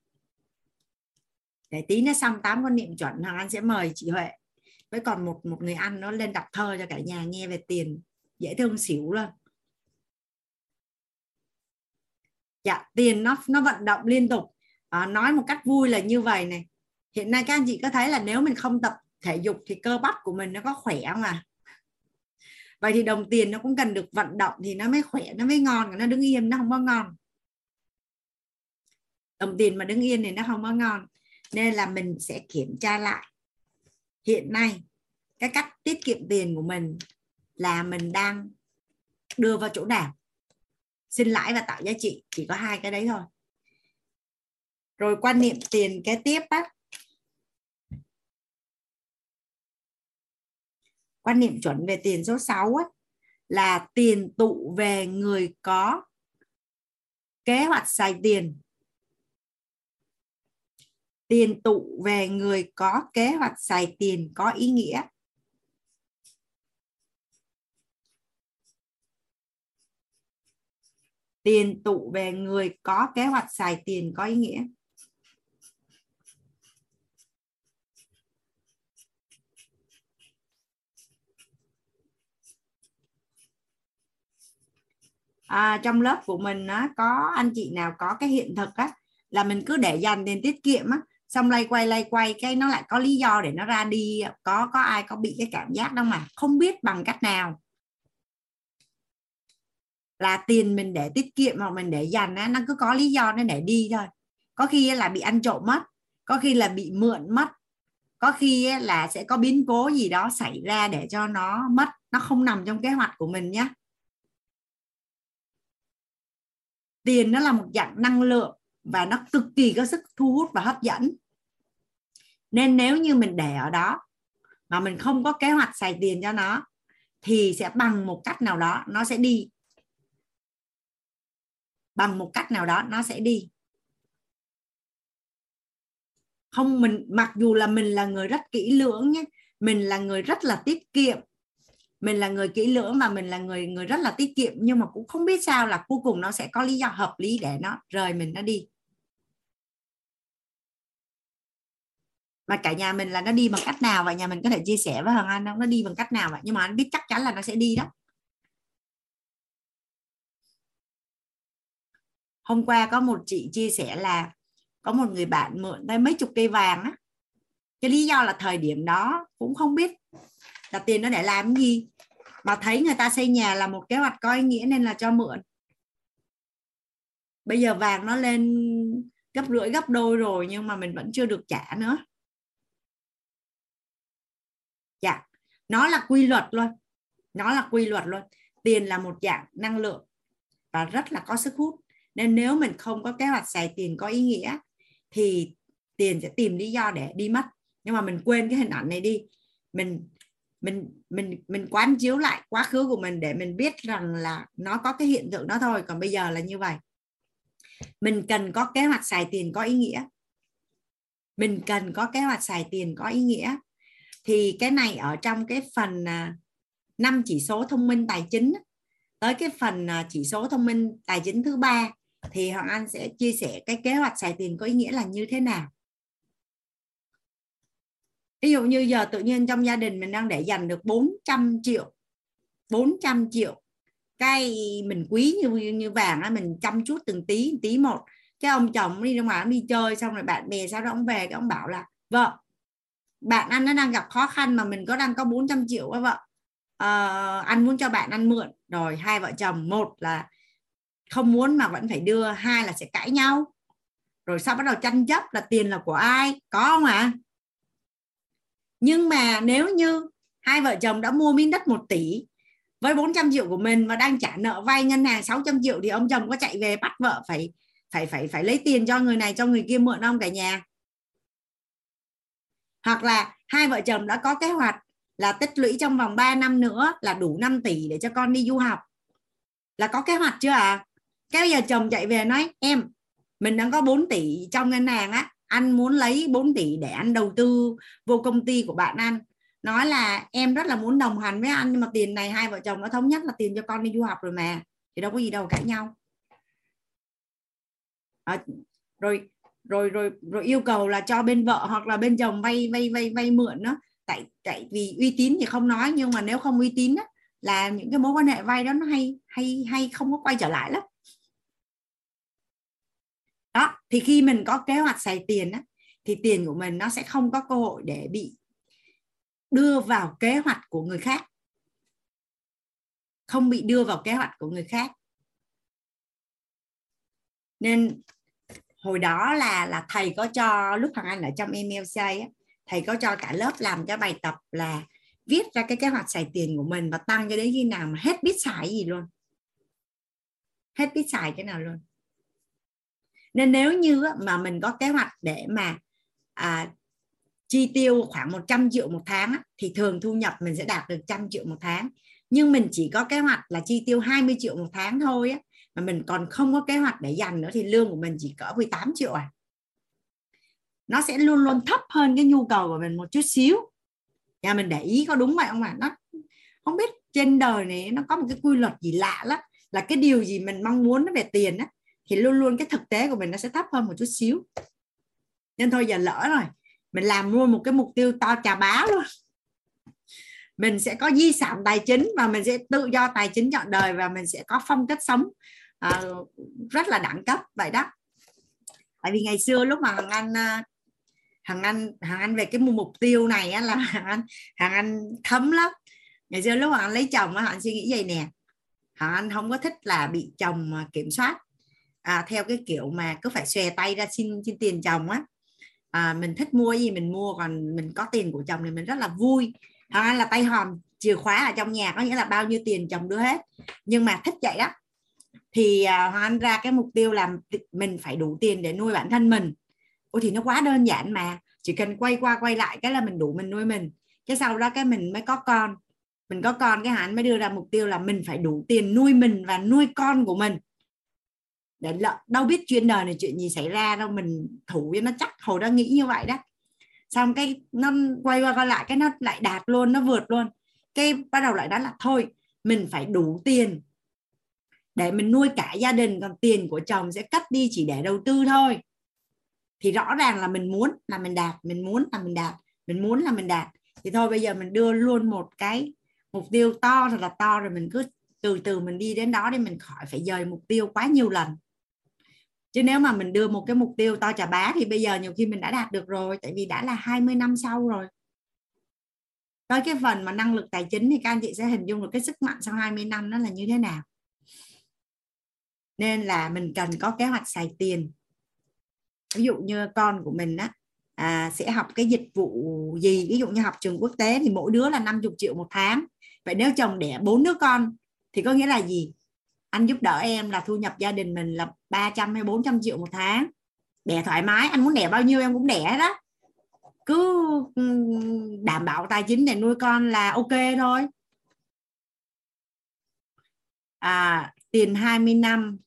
Để tí nữa xong tám con niệm chuẩn hoàng anh sẽ mời chị Huệ. Với còn một một người ăn nó lên đọc thơ cho cả nhà nghe về tiền. Dễ thương xỉu luôn. Dạ tiền nó nó vận động liên tục. À, nói một cách vui là như vậy này. Hiện nay các anh chị có thấy là nếu mình không tập thể dục thì cơ bắp của mình nó có khỏe không à? Vậy thì đồng tiền nó cũng cần được vận động thì nó mới khỏe, nó mới ngon, nó đứng yên nó không có ngon. Đồng tiền mà đứng yên thì nó không có ngon. Nên là mình sẽ kiểm tra lại. Hiện nay, cái cách tiết kiệm tiền của mình là mình đang đưa vào chỗ nào? Sinh lãi và tạo giá trị, chỉ có hai cái đấy thôi. Rồi quan niệm tiền kế tiếp á quan niệm chuẩn về tiền số 6 á, là tiền tụ về người có kế hoạch xài tiền. Tiền tụ về người có kế hoạch xài tiền có ý nghĩa. Tiền tụ về người có kế hoạch xài tiền có ý nghĩa. À, trong lớp của mình á, có anh chị nào có cái hiện thực á là mình cứ để dành tiền tiết kiệm á xong lay quay lay quay cái nó lại có lý do để nó ra đi có có ai có bị cái cảm giác đâu mà? Không biết bằng cách nào. Là tiền mình để tiết kiệm hoặc mình để dành á nó cứ có lý do nó để đi thôi. Có khi là bị ăn trộm mất có khi là bị mượn mất có khi là sẽ có biến cố gì đó xảy ra để cho nó mất nó không nằm trong kế hoạch của mình nhé tiền nó là một dạng năng lượng và nó cực kỳ có sức thu hút và hấp dẫn. Nên nếu như mình để ở đó mà mình không có kế hoạch xài tiền cho nó, thì sẽ bằng một cách nào đó nó sẽ đi. Bằng một cách nào đó nó sẽ đi. Không, mình, mặc dù là mình là người rất kỹ lưỡng nhé, mình là người rất là tiết kiệm mình là người kỹ lưỡng và mình là người người rất là tiết kiệm, nhưng mà cũng không biết sao là cuối cùng nó sẽ có lý do hợp lý để nó rời mình nó đi. Mà cả nhà mình là nó đi bằng cách nào vậy? Nhà mình có thể chia sẻ với Hoàng Anh không? Nó đi bằng cách nào vậy? Nhưng mà anh biết chắc chắn là nó sẽ đi đó. Hôm qua có một chị chia sẻ là có một người bạn mượn tới mấy chục cây vàng á. Cái lý do là thời điểm đó cũng không biết là tiền nó để làm cái gì? Mà thấy người ta xây nhà là một kế hoạch có ý nghĩa nên là cho mượn. Bây giờ vàng nó lên gấp rưỡi, gấp đôi rồi nhưng mà mình vẫn chưa được trả nữa. Dạ nó là quy luật luôn. Nó là quy luật luôn. Tiền là một dạng năng lượng và rất là có sức hút. Nên nếu mình không có kế hoạch xài tiền có ý nghĩa thì tiền sẽ tìm lý do để đi mất. Nhưng mà mình quên cái hình ảnh này đi. Mình mình mình mình quán chiếu lại quá khứ của mình để mình biết rằng là nó có cái hiện tượng đó thôi. Còn bây giờ là như vậy. Mình cần có kế hoạch xài tiền có ý nghĩa. Mình cần có kế hoạch xài tiền có ý nghĩa. Thì cái này ở trong cái phần à, năm chỉ số thông minh tài chính tới cái phần à, chỉ số thông minh tài chính thứ ba thì Hoàng Anh sẽ chia sẻ cái kế hoạch xài tiền có ý nghĩa là như thế nào ví dụ như giờ tự nhiên trong gia đình mình đang để dành được 400 triệu 400 triệu. Cái mình quý như như vàng á mình chăm chút từng tí tí một. Cái ông chồng đi ra ngoài đi chơi xong rồi bạn bè sau đó ông về cái ông bảo là vợ bạn anh nó đang gặp khó khăn mà mình có đang có 400 triệu á vợ. À, anh muốn cho bạn ăn mượn. Rồi hai vợ chồng một là không muốn mà vẫn phải đưa hai là sẽ cãi nhau. Rồi sau bắt đầu tranh chấp là tiền là của ai? Có không ạ? à? Nhưng mà nếu như hai vợ chồng đã mua miếng đất 1 tỷ với 400 triệu của mình và đang trả nợ vay ngân hàng 600 triệu thì ông chồng có chạy về bắt vợ phải phải phải phải lấy tiền cho người này, cho người kia mượn không cả nhà hoặc là hai vợ chồng đã có kế hoạch là tích lũy trong vòng 3 năm nữa là đủ 5 tỷ để cho con đi du học là có kế hoạch chưa ạ à? cái bây giờ chồng chạy về nói, em, mình đang có 4 tỷ trong ngân hàng á anh muốn lấy 4 tỷ để anh đầu tư vô công ty của bạn anh nói là em rất là muốn đồng hành với anh nhưng mà tiền này hai vợ chồng nó thống nhất là tiền cho con đi du học rồi mà. Thì đâu có gì đâu cãi nhau. À, rồi rồi rồi rồi yêu cầu là cho bên vợ hoặc là bên chồng vay vay vay vay mượn đó. Tại tại vì uy tín thì không nói nhưng mà nếu không uy tín đó, là những cái mối quan hệ vay đó nó hay hay hay không có quay trở lại lắm đó thì khi mình có kế hoạch xài tiền á, thì tiền của mình nó sẽ không có cơ hội để bị đưa vào kế hoạch của người khác. Không bị đưa vào kế hoạch của người khác. Nên hồi đó là là thầy có cho lúc thằng anh ở trong MLC á, thầy có cho cả lớp làm cái bài tập là viết ra cái kế hoạch xài tiền của mình và tăng cho đến khi nào mà hết biết xài gì luôn. Hết biết xài cái nào luôn nên nếu như mà mình có kế hoạch để mà à, chi tiêu khoảng 100 triệu một tháng thì thường thu nhập mình sẽ đạt được trăm triệu một tháng. Nhưng mình chỉ có kế hoạch là chi tiêu 20 triệu một tháng thôi á mà mình còn không có kế hoạch để dành nữa thì lương của mình chỉ cỡ 18 triệu à. Nó sẽ luôn luôn thấp hơn cái nhu cầu của mình một chút xíu. Nhà mình để ý có đúng vậy không ạ? Nó không biết trên đời này nó có một cái quy luật gì lạ lắm là cái điều gì mình mong muốn nó về tiền á thì luôn luôn cái thực tế của mình nó sẽ thấp hơn một chút xíu. Nên thôi giờ lỡ rồi. Mình làm luôn một cái mục tiêu to trà bá luôn. Mình sẽ có di sản tài chính và mình sẽ tự do tài chính chọn đời và mình sẽ có phong cách sống uh, rất là đẳng cấp vậy đó. Tại vì ngày xưa lúc mà hằng anh ờ, hằng anh hằng anh về cái mục tiêu này á, là hằng anh hằng anh thấm lắm. Ngày xưa lúc mà anh lấy chồng á hằng anh suy nghĩ vậy nè. Hằng anh không có thích là bị chồng kiểm soát à, theo cái kiểu mà cứ phải xòe tay ra xin xin tiền chồng á. À, mình thích mua gì mình mua còn mình có tiền của chồng thì mình rất là vui. Hoặc là tay hòm chìa khóa ở trong nhà có nghĩa là bao nhiêu tiền chồng đưa hết. Nhưng mà thích vậy đó thì à, hoàng anh ra cái mục tiêu là mình phải đủ tiền để nuôi bản thân mình. Ôi thì nó quá đơn giản mà. Chỉ cần quay qua quay lại cái là mình đủ mình nuôi mình. Cái sau đó cái mình mới có con. Mình có con cái hắn mới đưa ra mục tiêu là mình phải đủ tiền nuôi mình và nuôi con của mình để lợ, đâu biết chuyên đời này chuyện gì xảy ra đâu mình thủ cho nó chắc hồi đó nghĩ như vậy đó. Xong cái nó quay qua quay lại cái nó lại đạt luôn nó vượt luôn. Cái bắt đầu lại đó là thôi mình phải đủ tiền để mình nuôi cả gia đình còn tiền của chồng sẽ cắt đi chỉ để đầu tư thôi. Thì rõ ràng là mình muốn là mình đạt mình muốn là mình đạt mình muốn là mình đạt. Thì thôi bây giờ mình đưa luôn một cái mục tiêu to thật là to rồi mình cứ từ từ mình đi đến đó để mình khỏi phải dời mục tiêu quá nhiều lần chứ nếu mà mình đưa một cái mục tiêu to chà bá thì bây giờ nhiều khi mình đã đạt được rồi tại vì đã là 20 năm sau rồi. Tới cái phần mà năng lực tài chính thì các anh chị sẽ hình dung được cái sức mạnh sau 20 năm nó là như thế nào. Nên là mình cần có kế hoạch xài tiền. Ví dụ như con của mình á à, sẽ học cái dịch vụ gì? Ví dụ như học trường quốc tế thì mỗi đứa là 50 triệu một tháng. Vậy nếu chồng đẻ bốn đứa con thì có nghĩa là gì? Anh giúp đỡ em là thu nhập gia đình mình là 300 hay 400 triệu một tháng. Đẻ thoải mái anh muốn đẻ bao nhiêu em cũng đẻ đó. Cứ ừ, đảm bảo tài chính để nuôi con là ok thôi. À, tiền 20 năm.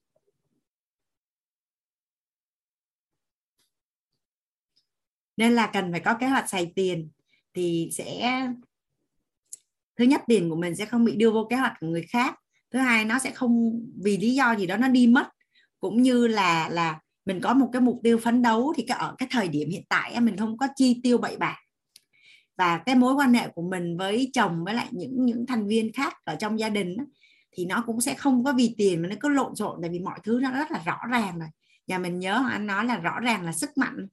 Nên là cần phải có kế hoạch xài tiền thì sẽ thứ nhất tiền của mình sẽ không bị đưa vô kế hoạch của người khác thứ hai nó sẽ không vì lý do gì đó nó đi mất. Cũng như là là mình có một cái mục tiêu phấn đấu thì cái ở cái thời điểm hiện tại mình không có chi tiêu bậy bạ. Và cái mối quan hệ của mình với chồng với lại những những thành viên khác ở trong gia đình thì nó cũng sẽ không có vì tiền mà nó cứ lộn xộn tại vì mọi thứ nó rất là rõ ràng rồi. Nhà mình nhớ anh nói là rõ ràng là sức mạnh.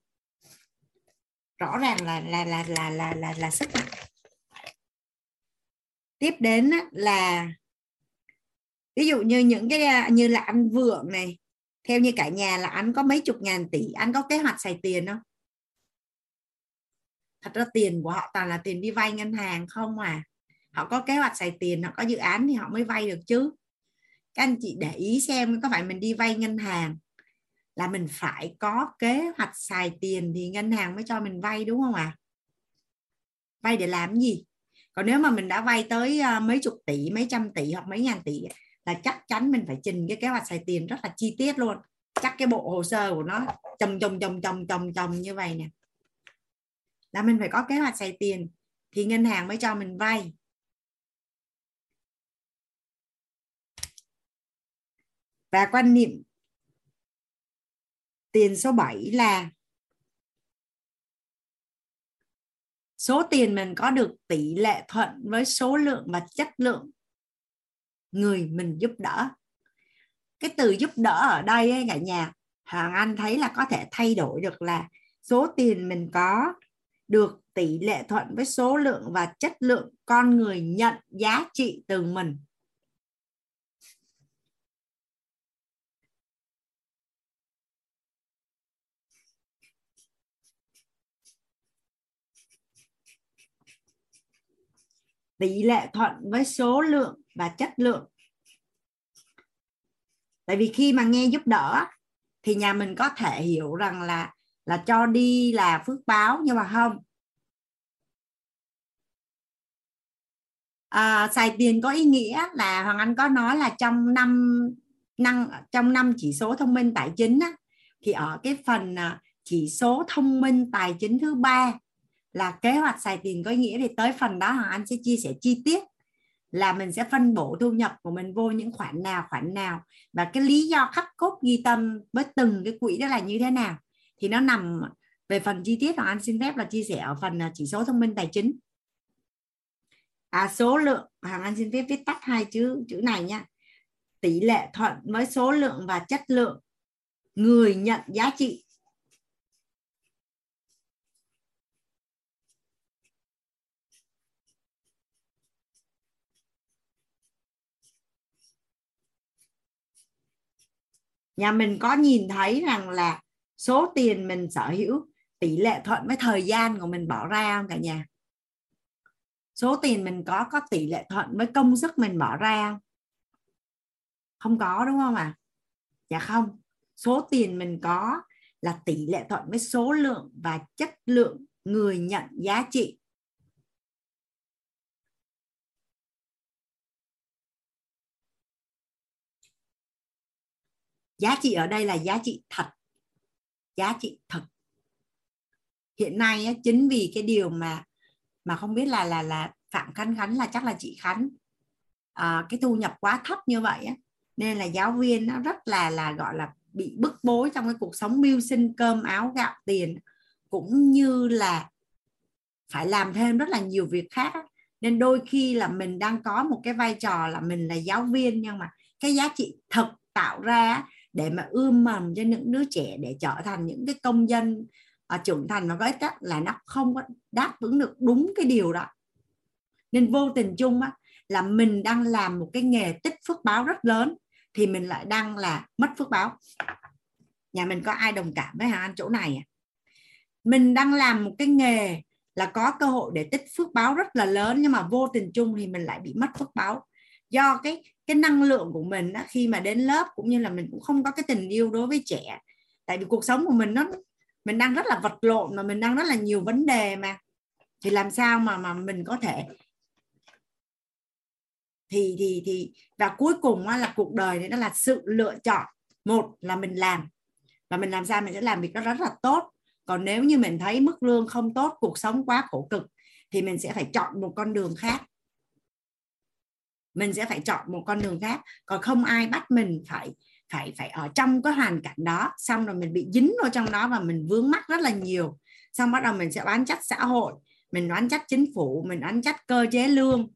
Rõ ràng là là là là là là, là sức mạnh. Tiếp đến là ví dụ như những cái như là anh vượng này, theo như cả nhà là anh có mấy chục ngàn tỷ anh có kế hoạch xài tiền không? Thật ra tiền của họ toàn là tiền đi vay ngân hàng không à. Họ có kế hoạch xài tiền, họ có dự án thì họ mới vay được chứ. Các anh chị để ý xem có phải mình đi vay ngân hàng là mình phải có kế hoạch xài tiền thì ngân hàng mới cho mình vay, đúng không ạ? À? vay để làm gì? Còn nếu mà mình đã vay tới mấy chục tỷ, mấy trăm tỷ hoặc mấy ngàn tỷ là chắc chắn mình phải trình cái kế hoạch xài tiền rất là chi tiết luôn. Chắc cái bộ hồ sơ của nó chồng chồng chồng chồng chồng chồng như vậy nè. Là mình phải có kế hoạch xài tiền thì ngân hàng mới cho mình vay. Và quan niệm tiền số 7 là số tiền mình có được tỷ lệ thuận với số lượng và chất lượng người mình giúp đỡ. Cái từ giúp đỡ ở đây ấy, cả nhà hoàng anh thấy là có thể thay đổi được là số tiền mình có được tỷ lệ thuận với số lượng và chất lượng con người nhận giá trị từ mình. Tỷ lệ thuận với số lượng và chất lượng. Tại vì khi mà nghe giúp đỡ thì nhà mình có thể hiểu rằng là là cho đi là phước báo nhưng mà không. À, xài tiền có ý nghĩa là hoàng anh có nói là trong năm năng trong năm chỉ số thông minh tài chính á, thì ở cái phần à, chỉ số thông minh tài chính thứ ba là kế hoạch xài tiền có ý nghĩa. Thì tới phần đó hoàng anh sẽ chia sẻ chi tiết là mình sẽ phân bổ thu nhập của mình vô những khoản nào khoản nào. Và cái lý do khắc cốt ghi tâm với từng cái quỹ đó là như thế nào? Thì nó nằm về phần chi tiết hoàng anh xin phép là chia sẻ ở phần à, chỉ số thông minh tài chính. À, số lượng hoàng anh xin phép viết tắt hai chữ chữ này nhá tỷ lệ thuận với số lượng và chất lượng. Người nhận giá trị. Nhà mình có nhìn thấy rằng là số tiền mình sở hữu, tỷ lệ thuận với thời gian của mình bỏ ra không cả nhà? Số tiền mình có có tỷ lệ thuận với công sức mình bỏ ra không? Không có, đúng không ạ? À? dạ không. Số tiền mình có là tỷ lệ thuận với số lượng và chất lượng người nhận giá trị giá trị ở đây là giá trị thật giá trị thực. Hiện nay á, chính vì cái điều mà mà không biết là là là phạm khánh khánh là chắc là chị khánh à, cái thu nhập quá thấp như vậy á, nên là giáo viên nó rất là là gọi là bị bức bối trong cái cuộc sống mưu sinh cơm áo gạo tiền cũng như là phải làm thêm rất là nhiều việc khác nên đôi khi là mình đang có một cái vai trò là mình là giáo viên nhưng mà cái giá trị thực tạo ra để mà ươm mầm cho những đứa trẻ để trở thành những cái công dân uh, trưởng thành và ích cách là nó không có đáp ứng được đúng cái điều đó. Nên vô tình chung á, là mình đang làm một cái nghề tích phước báo rất lớn thì mình lại đang là mất phước báo. Nhà mình có ai đồng cảm với hà anh chỗ này à? mình đang làm một cái nghề là có cơ hội để tích phước báo rất là lớn nhưng mà vô tình chung thì mình lại bị mất phước báo do cái cái năng lượng của mình á, khi mà đến lớp cũng như là mình cũng không có cái tình yêu đối với trẻ. Tại vì cuộc sống của mình nó mình đang rất là vật lộn mà mình đang rất là nhiều vấn đề mà. Thì làm sao mà mà mình có thể thì thì thì và cuối cùng á, là cuộc đời này nó là sự lựa chọn. Một là mình làm. Và mình làm sao mình sẽ làm việc đó rất là tốt. Còn nếu như mình thấy mức lương không tốt cuộc sống quá khổ cực thì mình sẽ phải chọn một con đường khác mình sẽ phải chọn một con đường khác. Còn không ai bắt mình phải phải phải ở trong cái hoàn cảnh đó. Xong rồi mình bị dính vào trong đó và mình vướng mắc rất là nhiều. Xong bắt đầu mình sẽ bán trách xã hội mình oán trách chính phủ mình oán trách cơ chế lương.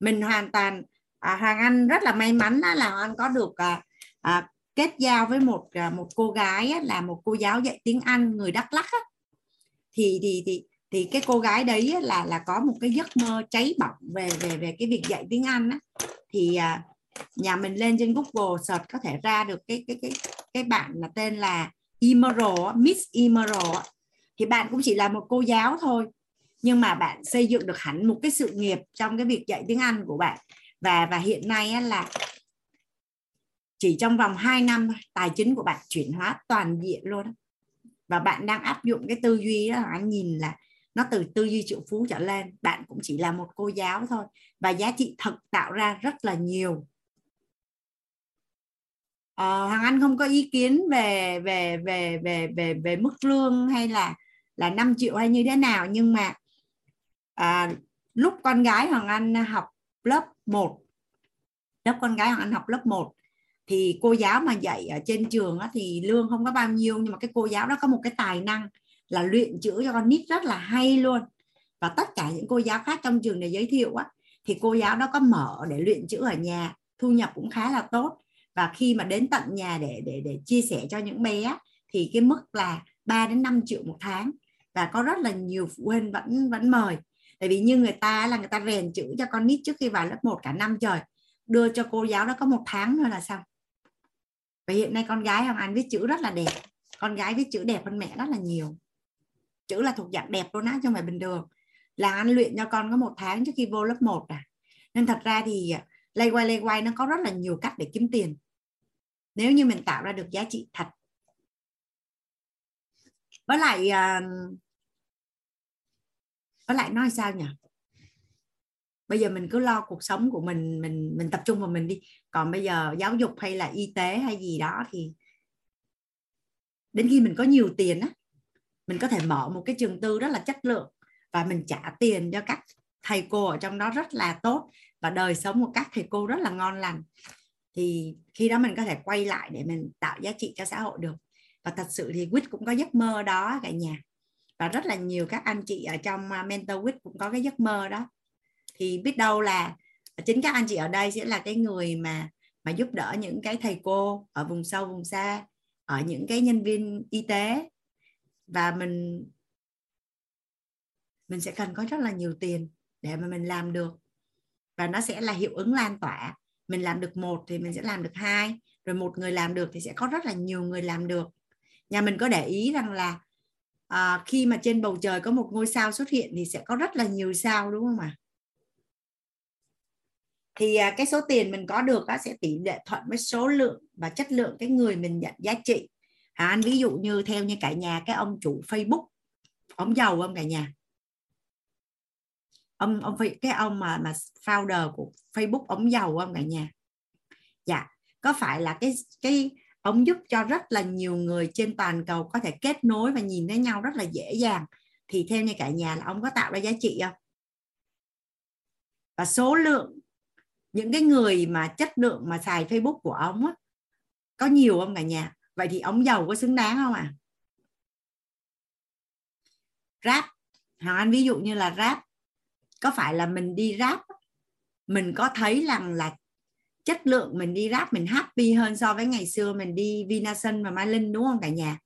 Mình hoàn toàn à, hoàng anh rất là may mắn là hoàng anh có được à, à, kết giao với một à, một cô gái á, là một cô giáo dạy tiếng anh người đắk lắc á. thì thì thì thì cái cô gái đấy là là có một cái giấc mơ cháy bỏng về về về cái việc dạy tiếng Anh á. Thì à, nhà mình lên trên Google search có thể ra được cái cái cái cái bạn là tên là Emerald Miss Emerald thì bạn cũng chỉ là một cô giáo thôi, nhưng mà bạn xây dựng được hẳn một cái sự nghiệp trong cái việc dạy tiếng Anh của bạn. Và và hiện nay là chỉ trong vòng 2 năm tài chính của bạn chuyển hóa toàn diện luôn và bạn đang áp dụng cái tư duy đó anh nhìn là nó từ tư duy triệu phú trở lên bạn cũng chỉ là một cô giáo thôi. Và giá trị thật tạo ra rất là nhiều. Ờ, à, Hoàng Anh không có ý kiến về về về về về về mức lương hay là là 5 triệu hay như thế nào nhưng mà à, lúc con gái Hoàng Anh học lớp 1 lớp con gái Hoàng Anh học lớp 1 thì cô giáo mà dạy ở trên trường á, thì lương không có bao nhiêu nhưng mà cái cô giáo đó có một cái tài năng là luyện chữ cho con nít rất là hay luôn. Và tất cả những cô giáo khác trong trường này giới thiệu á, thì cô giáo đó có mở để luyện chữ ở nhà, thu nhập cũng khá là tốt. Và khi mà đến tận nhà để để để chia sẻ cho những bé thì cái mức là 3 đến 5 triệu một tháng. Và có rất là nhiều phụ huynh vẫn vẫn mời. Tại vì như người ta là người ta rèn chữ cho con nít trước khi vào lớp 1 cả năm trời. Đưa cho cô giáo đó có một tháng thôi là xong. Và hiện nay con gái Hồng Anh viết chữ rất là đẹp. Con gái viết chữ đẹp hơn mẹ rất là nhiều chữ là thuộc dạng đẹp luôn á, chứ không phải bình thường. Là anh luyện cho con có một tháng trước khi vô lớp 1 à. Nên thật ra thì à, lay quay lay quay nó có rất là nhiều cách để kiếm tiền. Nếu như mình tạo ra được giá trị thật. Với lại à, với lại nói sao nhỉ? Bây giờ mình cứ lo cuộc sống của mình mình mình tập trung vào mình đi. Còn bây giờ giáo dục hay là y tế hay gì đó thì đến khi mình có nhiều tiền á mình có thể mở một cái trường tư rất là chất lượng và mình trả tiền cho các thầy cô ở trong đó rất là tốt và đời sống của các thầy cô rất là ngon lành. Thì khi đó mình có thể quay lại để mình tạo giá trị cho xã hội được. Và thật sự thì quýt cũng có giấc mơ đó cả nhà. Và rất là nhiều các anh chị ở trong à, mentor quýt cũng có cái giấc mơ đó. Thì biết đâu là chính các anh chị ở đây sẽ là cái người mà mà giúp đỡ những cái thầy cô ở vùng sâu, vùng xa, ở những cái nhân viên y tế và mình mình sẽ cần có rất là nhiều tiền để mà mình làm được. Và nó sẽ là hiệu ứng lan tỏa. Mình làm được một thì mình sẽ làm được hai rồi một người làm được thì sẽ có rất là nhiều người làm được. Nhà mình có để ý rằng là à, khi mà trên bầu trời có một ngôi sao xuất hiện thì sẽ có rất là nhiều sao đúng không ạ? Thì à, cái số tiền mình có được đó sẽ tỷ lệ thuận với số lượng và chất lượng cái người mình nhận giá trị à, anh ví dụ như theo như cả nhà cái ông chủ Facebook ông giàu không cả nhà? Ông ông cái ông mà mà founder của Facebook ông giàu không cả nhà? Dạ có phải là cái cái ông giúp cho rất là nhiều người trên toàn cầu có thể kết nối và nhìn thấy nhau rất là dễ dàng? Thì theo như cả nhà là ông có tạo ra giá trị không? Và số lượng những cái người mà chất lượng mà xài Facebook của ông á có nhiều không cả nhà? Vậy thì ông giàu có xứng đáng không ạ? À? rap hoàng anh, ví dụ như là rap có phải là mình đi rap mình có thấy rằng là chất lượng mình đi rap mình happy hơn so với ngày xưa mình đi Vinasun và Mai Linh, đúng không cả nhà?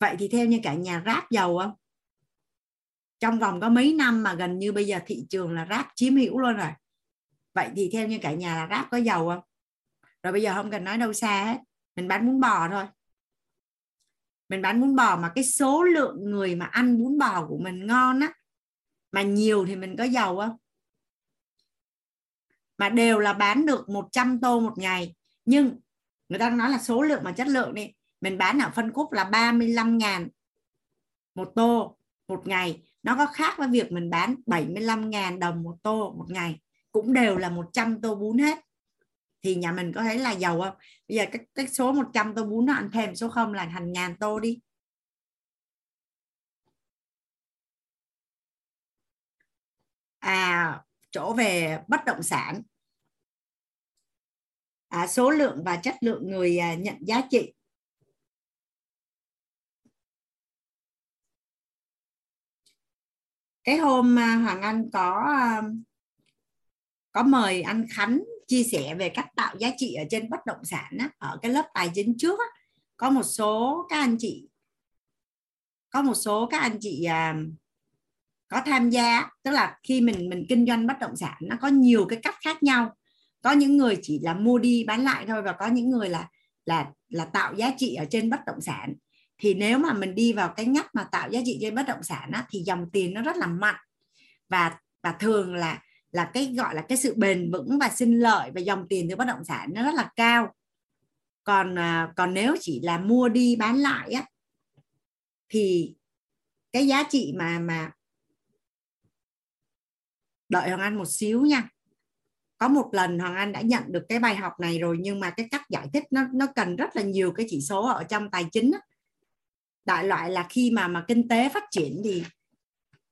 Vậy thì theo như cả nhà rap giàu không trong vòng có mấy năm mà gần như bây giờ thị trường là rap chiếm hữu luôn rồi. Vậy thì theo như cả nhà là rap có giàu không? Rồi bây giờ không cần nói đâu xa hết. Mình bán bún bò thôi. Mình bán bún bò mà cái số lượng người mà ăn bún bò của mình ngon á, mà nhiều thì mình có giàu không? Mà đều là bán được 100 tô một ngày. Nhưng người ta nói là số lượng mà chất lượng đi. Mình bán ở phân khúc là 35 ngàn một tô một ngày. Nó có khác với việc mình bán 75 ngàn đồng một tô một ngày. Cũng đều là 100 tô bún hết thì nhà mình có thấy là giàu không? Bây giờ cái, cái số 100 tô bún nó ăn thêm số không là thành ngàn tô đi. À chỗ về bất động sản. À, số lượng và chất lượng người à, nhận giá trị. Cái hôm à, Hoàng Anh có à, có mời anh Khánh chia sẻ về cách tạo giá trị ở trên bất động sản á, ở cái lớp tài chính trước á, có một số các anh chị có một số các anh chị à, có tham gia tức là khi mình mình kinh doanh bất động sản nó có nhiều cái cách khác nhau. Có những người chỉ là mua đi bán lại thôi và có những người là là là tạo giá trị ở trên bất động sản. Thì nếu mà mình đi vào cái ngách mà tạo giá trị trên bất động sản á, thì dòng tiền nó rất là mạnh. Và và thường là là cái, gọi là cái sự bền vững và sinh lợi và dòng tiền từ bất động sản nó rất là cao còn à, còn nếu chỉ là mua đi bán lại á, thì cái giá trị mà mà đợi Hoàng Anh một xíu nha có một lần Hoàng Anh đã nhận được cái bài học này rồi, nhưng mà cái cách giải thích nó nó cần rất là nhiều cái chỉ số ở trong tài chính á. đại loại là khi mà mà kinh tế phát triển thì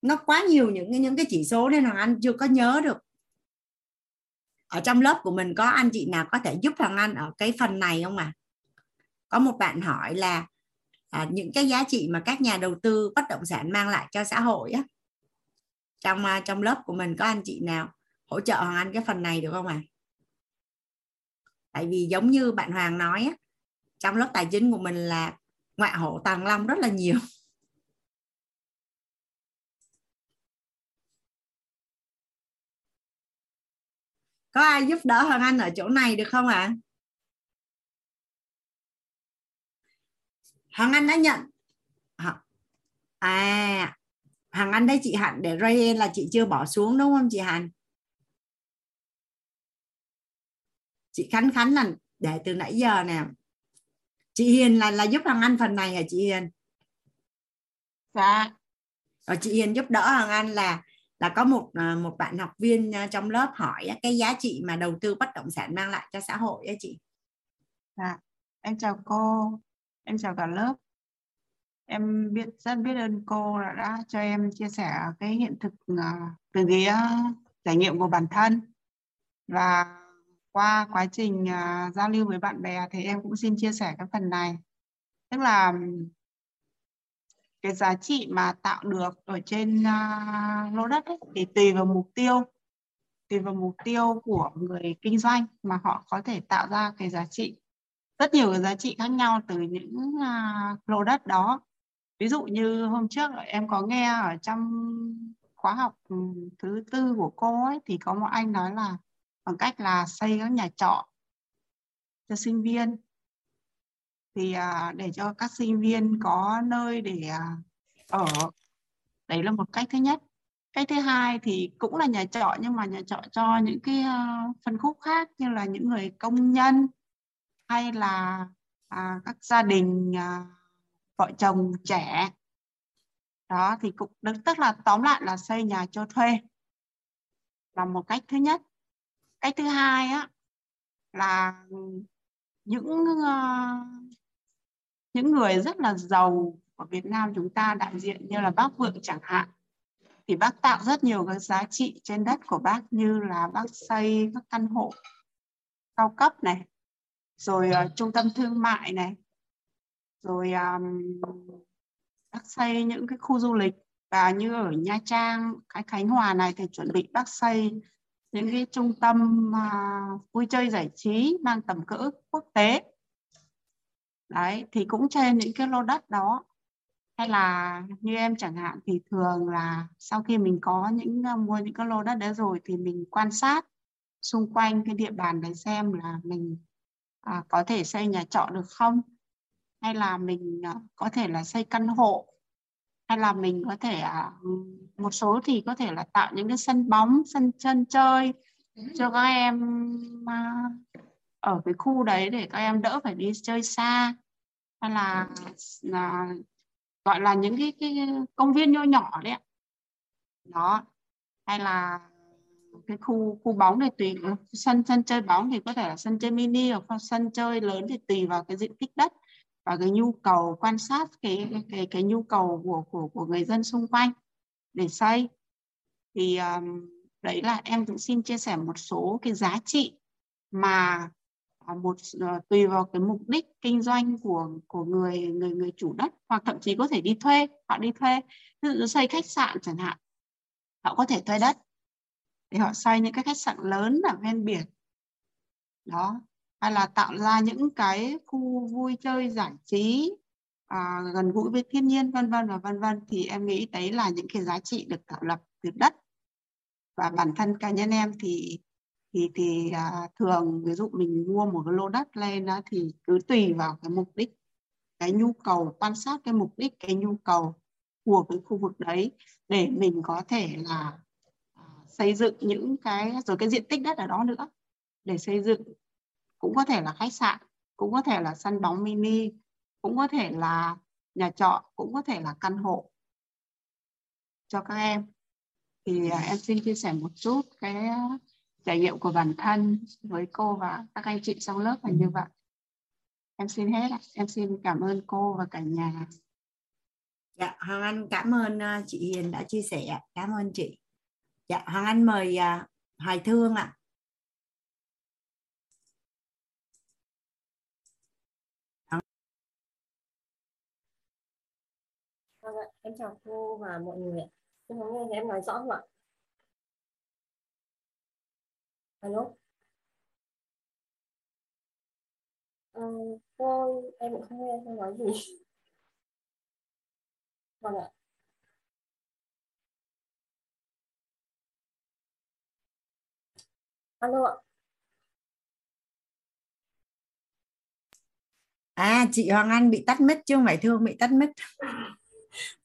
nó quá nhiều những những cái chỉ số nên Hoàng Anh chưa có nhớ được ở trong lớp của mình có anh chị nào có thể giúp Hoàng Anh ở cái phần này không à có một bạn hỏi là à, những cái giá trị mà các nhà đầu tư bất động sản mang lại cho xã hội á trong à, trong lớp của mình có anh chị nào hỗ trợ Hoàng Anh cái phần này được không ạ? À? Tại vì giống như bạn Hoàng nói á, trong lớp tài chính của mình là ngoại hộ tàng long rất là nhiều. Có ai giúp đỡ Hoàng Anh ở chỗ này được không ạ? À? Hoàng Anh đã nhận à Hoàng Anh đây chị Hạnh để Ray là chị chưa bỏ xuống đúng không chị Hạnh? chị khánh khánh là để từ nãy giờ nè chị hiền là là giúp thằng anh phần này hả chị hiền dạ rồi chị hiền giúp đỡ thằng anh là là có một à, một bạn học viên à, trong lớp hỏi cái giá trị mà đầu tư bất động sản mang lại cho xã hội á chị. Dạ em chào cô em chào cả lớp. Em biết rất biết ơn cô đã, đã cho em chia sẻ cái hiện thực à, từ cái trải nghiệm của bản thân. Và qua quá trình giao lưu với bạn bè thì em cũng xin chia sẻ cái phần này. Tức là cái giá trị mà tạo được ở trên uh, lô đất ấy, thì tùy vào mục tiêu tùy vào mục tiêu của người kinh doanh mà họ có thể tạo ra cái giá trị. Rất nhiều cái giá trị khác nhau từ những uh, lô đất đó. Ví dụ như hôm trước em có nghe ở trong khóa học ừ, thứ tư của cô ấy thì có một anh nói là bằng cách là xây các nhà trọ cho sinh viên thì à, để cho các sinh viên có nơi để à, ở đấy là một cách thứ nhất. Cách thứ hai thì cũng là nhà trọ nhưng mà nhà trọ cho những cái uh, phân khúc khác như là những người công nhân hay là à, các gia đình à, vợ chồng trẻ. Đó thì cũng tức là tóm lại là xây nhà cho thuê là một cách thứ nhất. Cách thứ hai á là những uh, những người rất là giàu ở Việt Nam chúng ta đại diện như là bác Vượng chẳng hạn thì bác tạo rất nhiều các giá trị trên đất của bác như là bác xây các căn hộ cao cấp này rồi uh, trung tâm thương mại này rồi um, bác xây những cái khu du lịch. Và như ở Nha Trang cái Khánh Hòa này thì chuẩn bị bác xây những cái trung tâm uh, vui chơi giải trí mang tầm cỡ quốc tế đấy thì cũng trên những cái lô đất đó. Hay là như em chẳng hạn thì thường là sau khi mình có những uh, mua những cái lô đất đấy rồi thì mình quan sát xung quanh cái địa bàn đấy xem là mình à, có thể xây nhà trọ được không? Hay là mình à, có thể là xây căn hộ? Hay là mình có thể à, một số thì có thể là tạo những cái sân bóng sân chân chơi. Cho các em à, ở cái khu đấy để các em đỡ phải đi chơi xa. Hay là, là gọi là những cái, cái công viên nho nhỏ đấy đó. Hay là cái khu khu bóng này tùy sân sân chơi bóng thì có thể là sân chơi mini hoặc sân chơi lớn thì tùy vào cái diện tích đất và cái nhu cầu quan sát cái cái cái nhu cầu của của của người dân xung quanh để xây. Thì um, đấy là em cũng xin chia sẻ một số cái giá trị mà À, một uh, tùy vào cái mục đích kinh doanh của của người người người chủ đất hoặc thậm chí có thể đi thuê họ đi thuê. Ví dụ xây khách sạn chẳng hạn họ có thể thuê đất để họ xây những cái khách sạn lớn ở ven biển. Đó hay là tạo ra những cái khu vui chơi giải trí à, gần gũi với thiên nhiên vân vân và vân vân. Thì em nghĩ đấy là những cái giá trị được tạo lập từ đất. Và bản thân cá nhân em thì thì thì à, thường ví dụ mình mua một cái lô đất lên đó thì cứ tùy vào cái mục đích cái nhu cầu quan sát cái mục đích cái nhu cầu của cái khu vực đấy để mình có thể là à, xây dựng những cái rồi cái diện tích đất ở đó nữa. Để xây dựng cũng có thể là khách sạn cũng có thể là sân bóng mini cũng có thể là nhà trọ cũng có thể là căn hộ cho các em. Thì à, em xin chia sẻ một chút cái trải nghiệm của bản thân với cô và các anh chị trong lớp là như vậy. Em xin hết em xin cảm ơn cô và cả nhà. Dạ hoàng anh cảm ơn uh, chị hiền đã chia sẻ cảm ơn chị. Dạ hoàng anh mời uh, hoài thương ạ. Vâng ạ, em chào cô và mọi người ạ. Cô có nghe em nói rõ không ạ? Alo. Ờ, cô em cũng không nghe cô nói gì. Vâng ạ. Alo ạ. À chị Hoàng Anh bị tắt mic chứ không phải Thương bị tắt mic.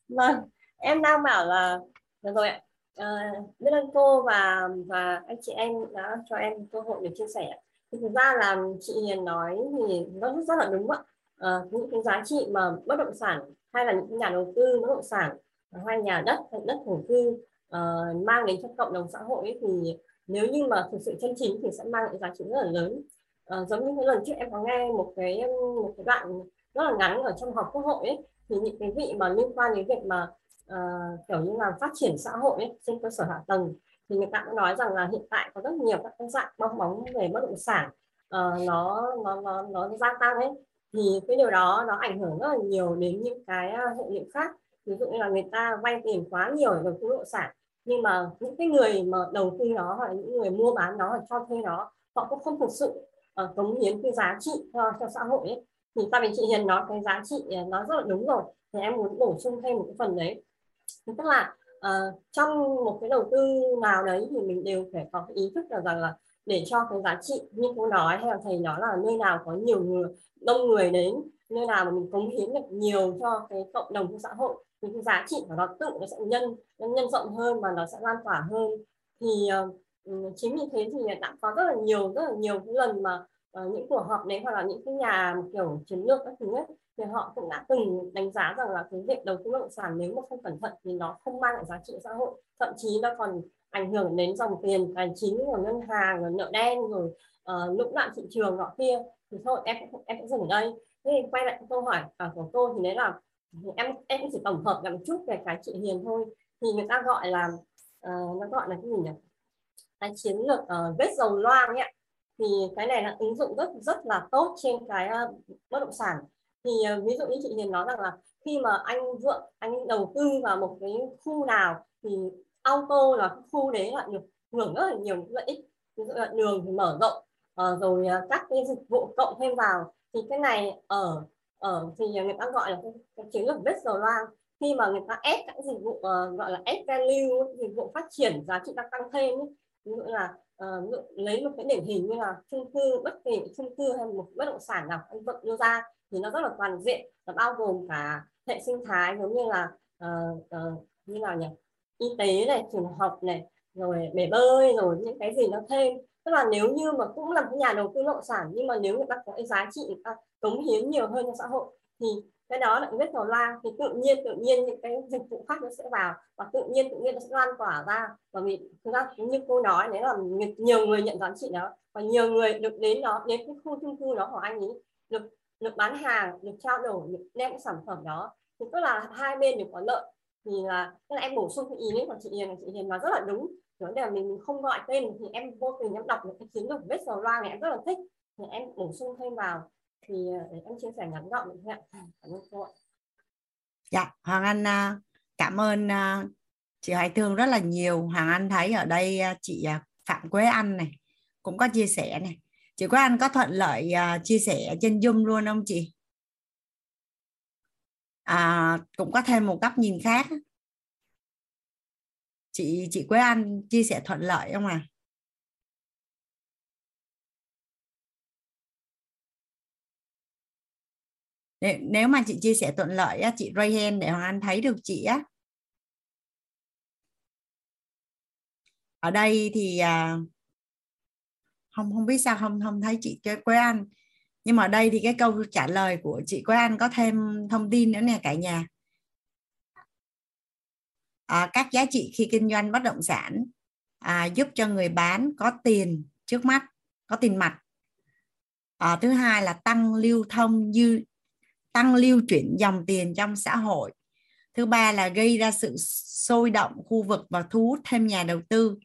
Vâng, em đang bảo là được rồi ạ. À, biết ơn cô và và anh chị em đã cho em cơ hội để chia sẻ. Thì thực ra là chị Hiền nói thì nó rất, rất là đúng ạ. À, những cái giá trị mà bất động sản hay là những nhà đầu tư bất động sản hay nhà đất hay đất thổ cư uh, mang đến cho cộng đồng xã hội ấy, thì nếu như mà thực sự chân chính thì sẽ mang những giá trị rất là lớn. Uh, giống như cái lần trước em có nghe một cái một cái đoạn rất là ngắn ở trong họp quốc hội ấy thì những cái vị mà liên quan đến việc mà uh, kiểu như là phát triển xã hội ấy, trên cơ sở hạ tầng. Thì người ta cũng nói rằng là hiện tại có rất nhiều các cái dạng bong bóng về bất động sản. Uh, nó nó nó nó gia tăng ấy. Thì cái điều đó nó ảnh hưởng rất là nhiều đến những cái ờ, hệ lụy khác. Ví dụ như là người ta vay tiền quá nhiều để đầu tư bất động sản nhưng mà những cái người mà đầu tư nó hoặc là những người mua bán nó hoặc cho thuê nó họ cũng không thực sự uh, cống hiến cái giá trị cho, cho xã hội ấy. Thì ta vì chị Hiền nói cái giá trị nó rất là đúng rồi. Thì em muốn bổ sung thêm một cái phần đấy tức là uh, trong một cái đầu tư nào đấy thì mình đều phải có ý thức là rằng là để cho cái giá trị như cô nói hay là thầy nói là nơi nào có nhiều người đông người đến nơi nào mà mình cống hiến được nhiều cho cái cộng đồng của xã hội thì cái giá trị của nó tự nó sẽ nhân nó nhân rộng hơn và nó sẽ lan tỏa hơn. Thì uh, chính vì thế thì đã có rất là nhiều rất là nhiều cái lần mà uh, những cuộc họp đấy hoặc là những cái nhà kiểu chiến lược các thứ ấy thì họ cũng đã từng đánh giá rằng là cái việc đầu tư bất động sản nếu mà không cẩn thận thì nó không mang lại giá trị xã hội. Thậm chí nó còn ảnh hưởng đến dòng tiền tài chính của ngân hàng rồi nợ đen rồi uh, lũng đoạn thị trường nọ kia. Thì thôi em em cũng dừng ở đây. Thế thì quay lại câu hỏi à, của tôi thì đấy là em em chỉ tổng hợp lại một chút về cái chị Hiền thôi. Thì người ta gọi là uh, nó gọi là cái gì nhỉ? Cái chiến lược uh, vết dầu loang ấy thì cái này là ứng dụng rất rất là tốt trên cái uh, bất động sản. Thì uh, ví dụ như chị Hiền nói rằng là khi mà anh vượng anh đầu tư vào một cái khu nào thì auto là khu đấy là được hưởng rất là nhiều lợi ích. Ví dụ là đường thì mở rộng uh, rồi uh, các cái dịch vụ cộng thêm vào. Thì cái này ở ở thì người ta gọi là cái, chiến lược vết dầu loang khi mà người ta ép các dịch vụ uh, gọi là ép value dịch vụ phát triển giá trị đang tăng thêm ấy. ví dụ là uh, lấy một cái điển hình như là chung cư bất kỳ chung cư hay một bất động sản nào anh vận đưa ra thì nó rất là toàn diện nó bao gồm cả hệ sinh thái giống như là uh, uh, như nào nhỉ? Y tế này trường học này rồi bể bơi rồi những cái gì nó thêm. Tức là nếu như mà cũng là một nhà đầu tư bất động sản nhưng mà nếu người ta có cái giá trị người ta cống hiến nhiều hơn cho xã hội thì cái đó là vết cầu lan thì tự nhiên tự nhiên những cái dịch vụ khác nó sẽ vào. Và tự nhiên tự nhiên nó sẽ lan tỏa ra. Và vì thực ra như cô nói, đấy là nhiều người nhận giá trị đó. Và nhiều người được đến đó, đến cái khu chung cư đó của anh ấy được được bán hàng, được trao đổi, được đem cái sản phẩm đó. Thì tức là hai bên đều có lợi. Thì là, tức là em bổ sung cái ý đấy của chị Hiền chị Hiền nói rất là đúng. Vấn là mình mình không gọi tên thì em vô tình em đọc được cái chiến lược vết dầu loa này, em rất là thích. Thì em bổ sung thêm vào thì ờ, để em chia sẻ ngắn gọn được ạ? Cảm ơn cô ạ. Dạ Hoàng Anh à, cảm ơn à, chị Hoài Thương rất là nhiều. Hoàng Anh thấy ở đây chị Phạm Quế Anh này cũng có chia sẻ này. Chị Quế Anh có thuận lợi chia sẻ trên Zoom luôn không chị? À, cũng có thêm một góc nhìn khác. Chị chị Quế Anh chia sẻ thuận lợi không à nếu mà chị chia sẻ thuận lợi á chị ray hand để Hoàng Anh thấy được chị á. Ở đây thì à, không không biết sao không không thấy chị Quế Anh. Nhưng mà ở đây thì cái câu trả lời của chị Quế Anh có thêm thông tin nữa nè cả nhà. À, các giá trị khi kinh doanh bất động sản à, giúp cho người bán có tiền trước mắt có tiền mặt. À, thứ hai là tăng lưu thông dư tăng lưu chuyển dòng tiền trong xã hội. Thứ ba là gây ra sự sôi động khu vực và thu hút thêm nhà đầu tư.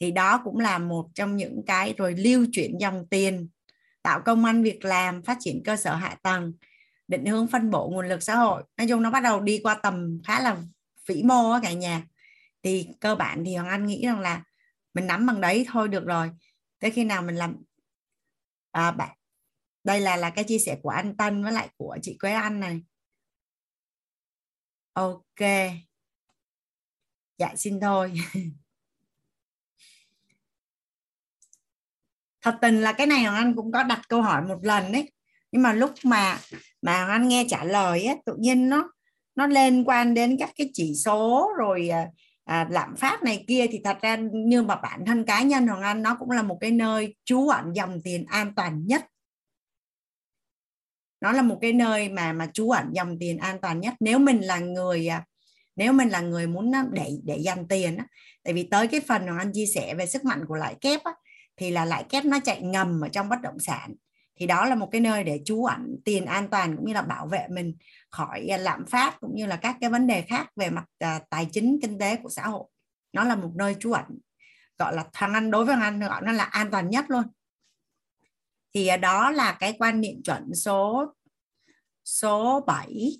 Thì đó cũng là một trong những cái rồi lưu chuyển dòng tiền tạo công ăn việc làm phát triển cơ sở hạ tầng định hướng phân bổ nguồn lực xã hội. Nói chung nó bắt đầu đi qua tầm khá là vĩ mô á cả nhà. Thì cơ bản thì hoàng anh nghĩ rằng là mình nắm bằng đấy thôi được rồi. Tới khi nào mình làm à, bạn đây là là cái chia sẻ của anh Tân với lại của chị Quế Anh này. Ok. Dạ xin thôi. Thật tình là cái này hoàng anh cũng có đặt câu hỏi một lần đấy. Nhưng mà lúc mà mà hoàng anh nghe trả lời á tự nhiên nó nó liên quan đến các cái chỉ số rồi à, à lạm phát này kia thì thật ra như mà bản thân cá nhân hoàng anh nó cũng là một cái nơi trú ẩn dòng tiền an toàn nhất nó là một cái nơi mà mà trú ẩn dòng tiền an toàn nhất. Nếu mình là người à, nếu mình là người muốn à, để để dành tiền á tại vì tới cái phần mà anh chia sẻ về sức mạnh của lãi kép á, thì là lãi kép nó chạy ngầm ở trong bất động sản. Thì đó là một cái nơi để trú ẩn tiền an toàn cũng như là bảo vệ mình khỏi à, lạm phát cũng như là các cái vấn đề khác về mặt tài chính kinh tế của xã hội. Nó là một nơi trú ẩn gọi là thằng anh đối với anh gọi nó là an toàn nhất luôn thì à, đó là cái quan niệm chuẩn số số 7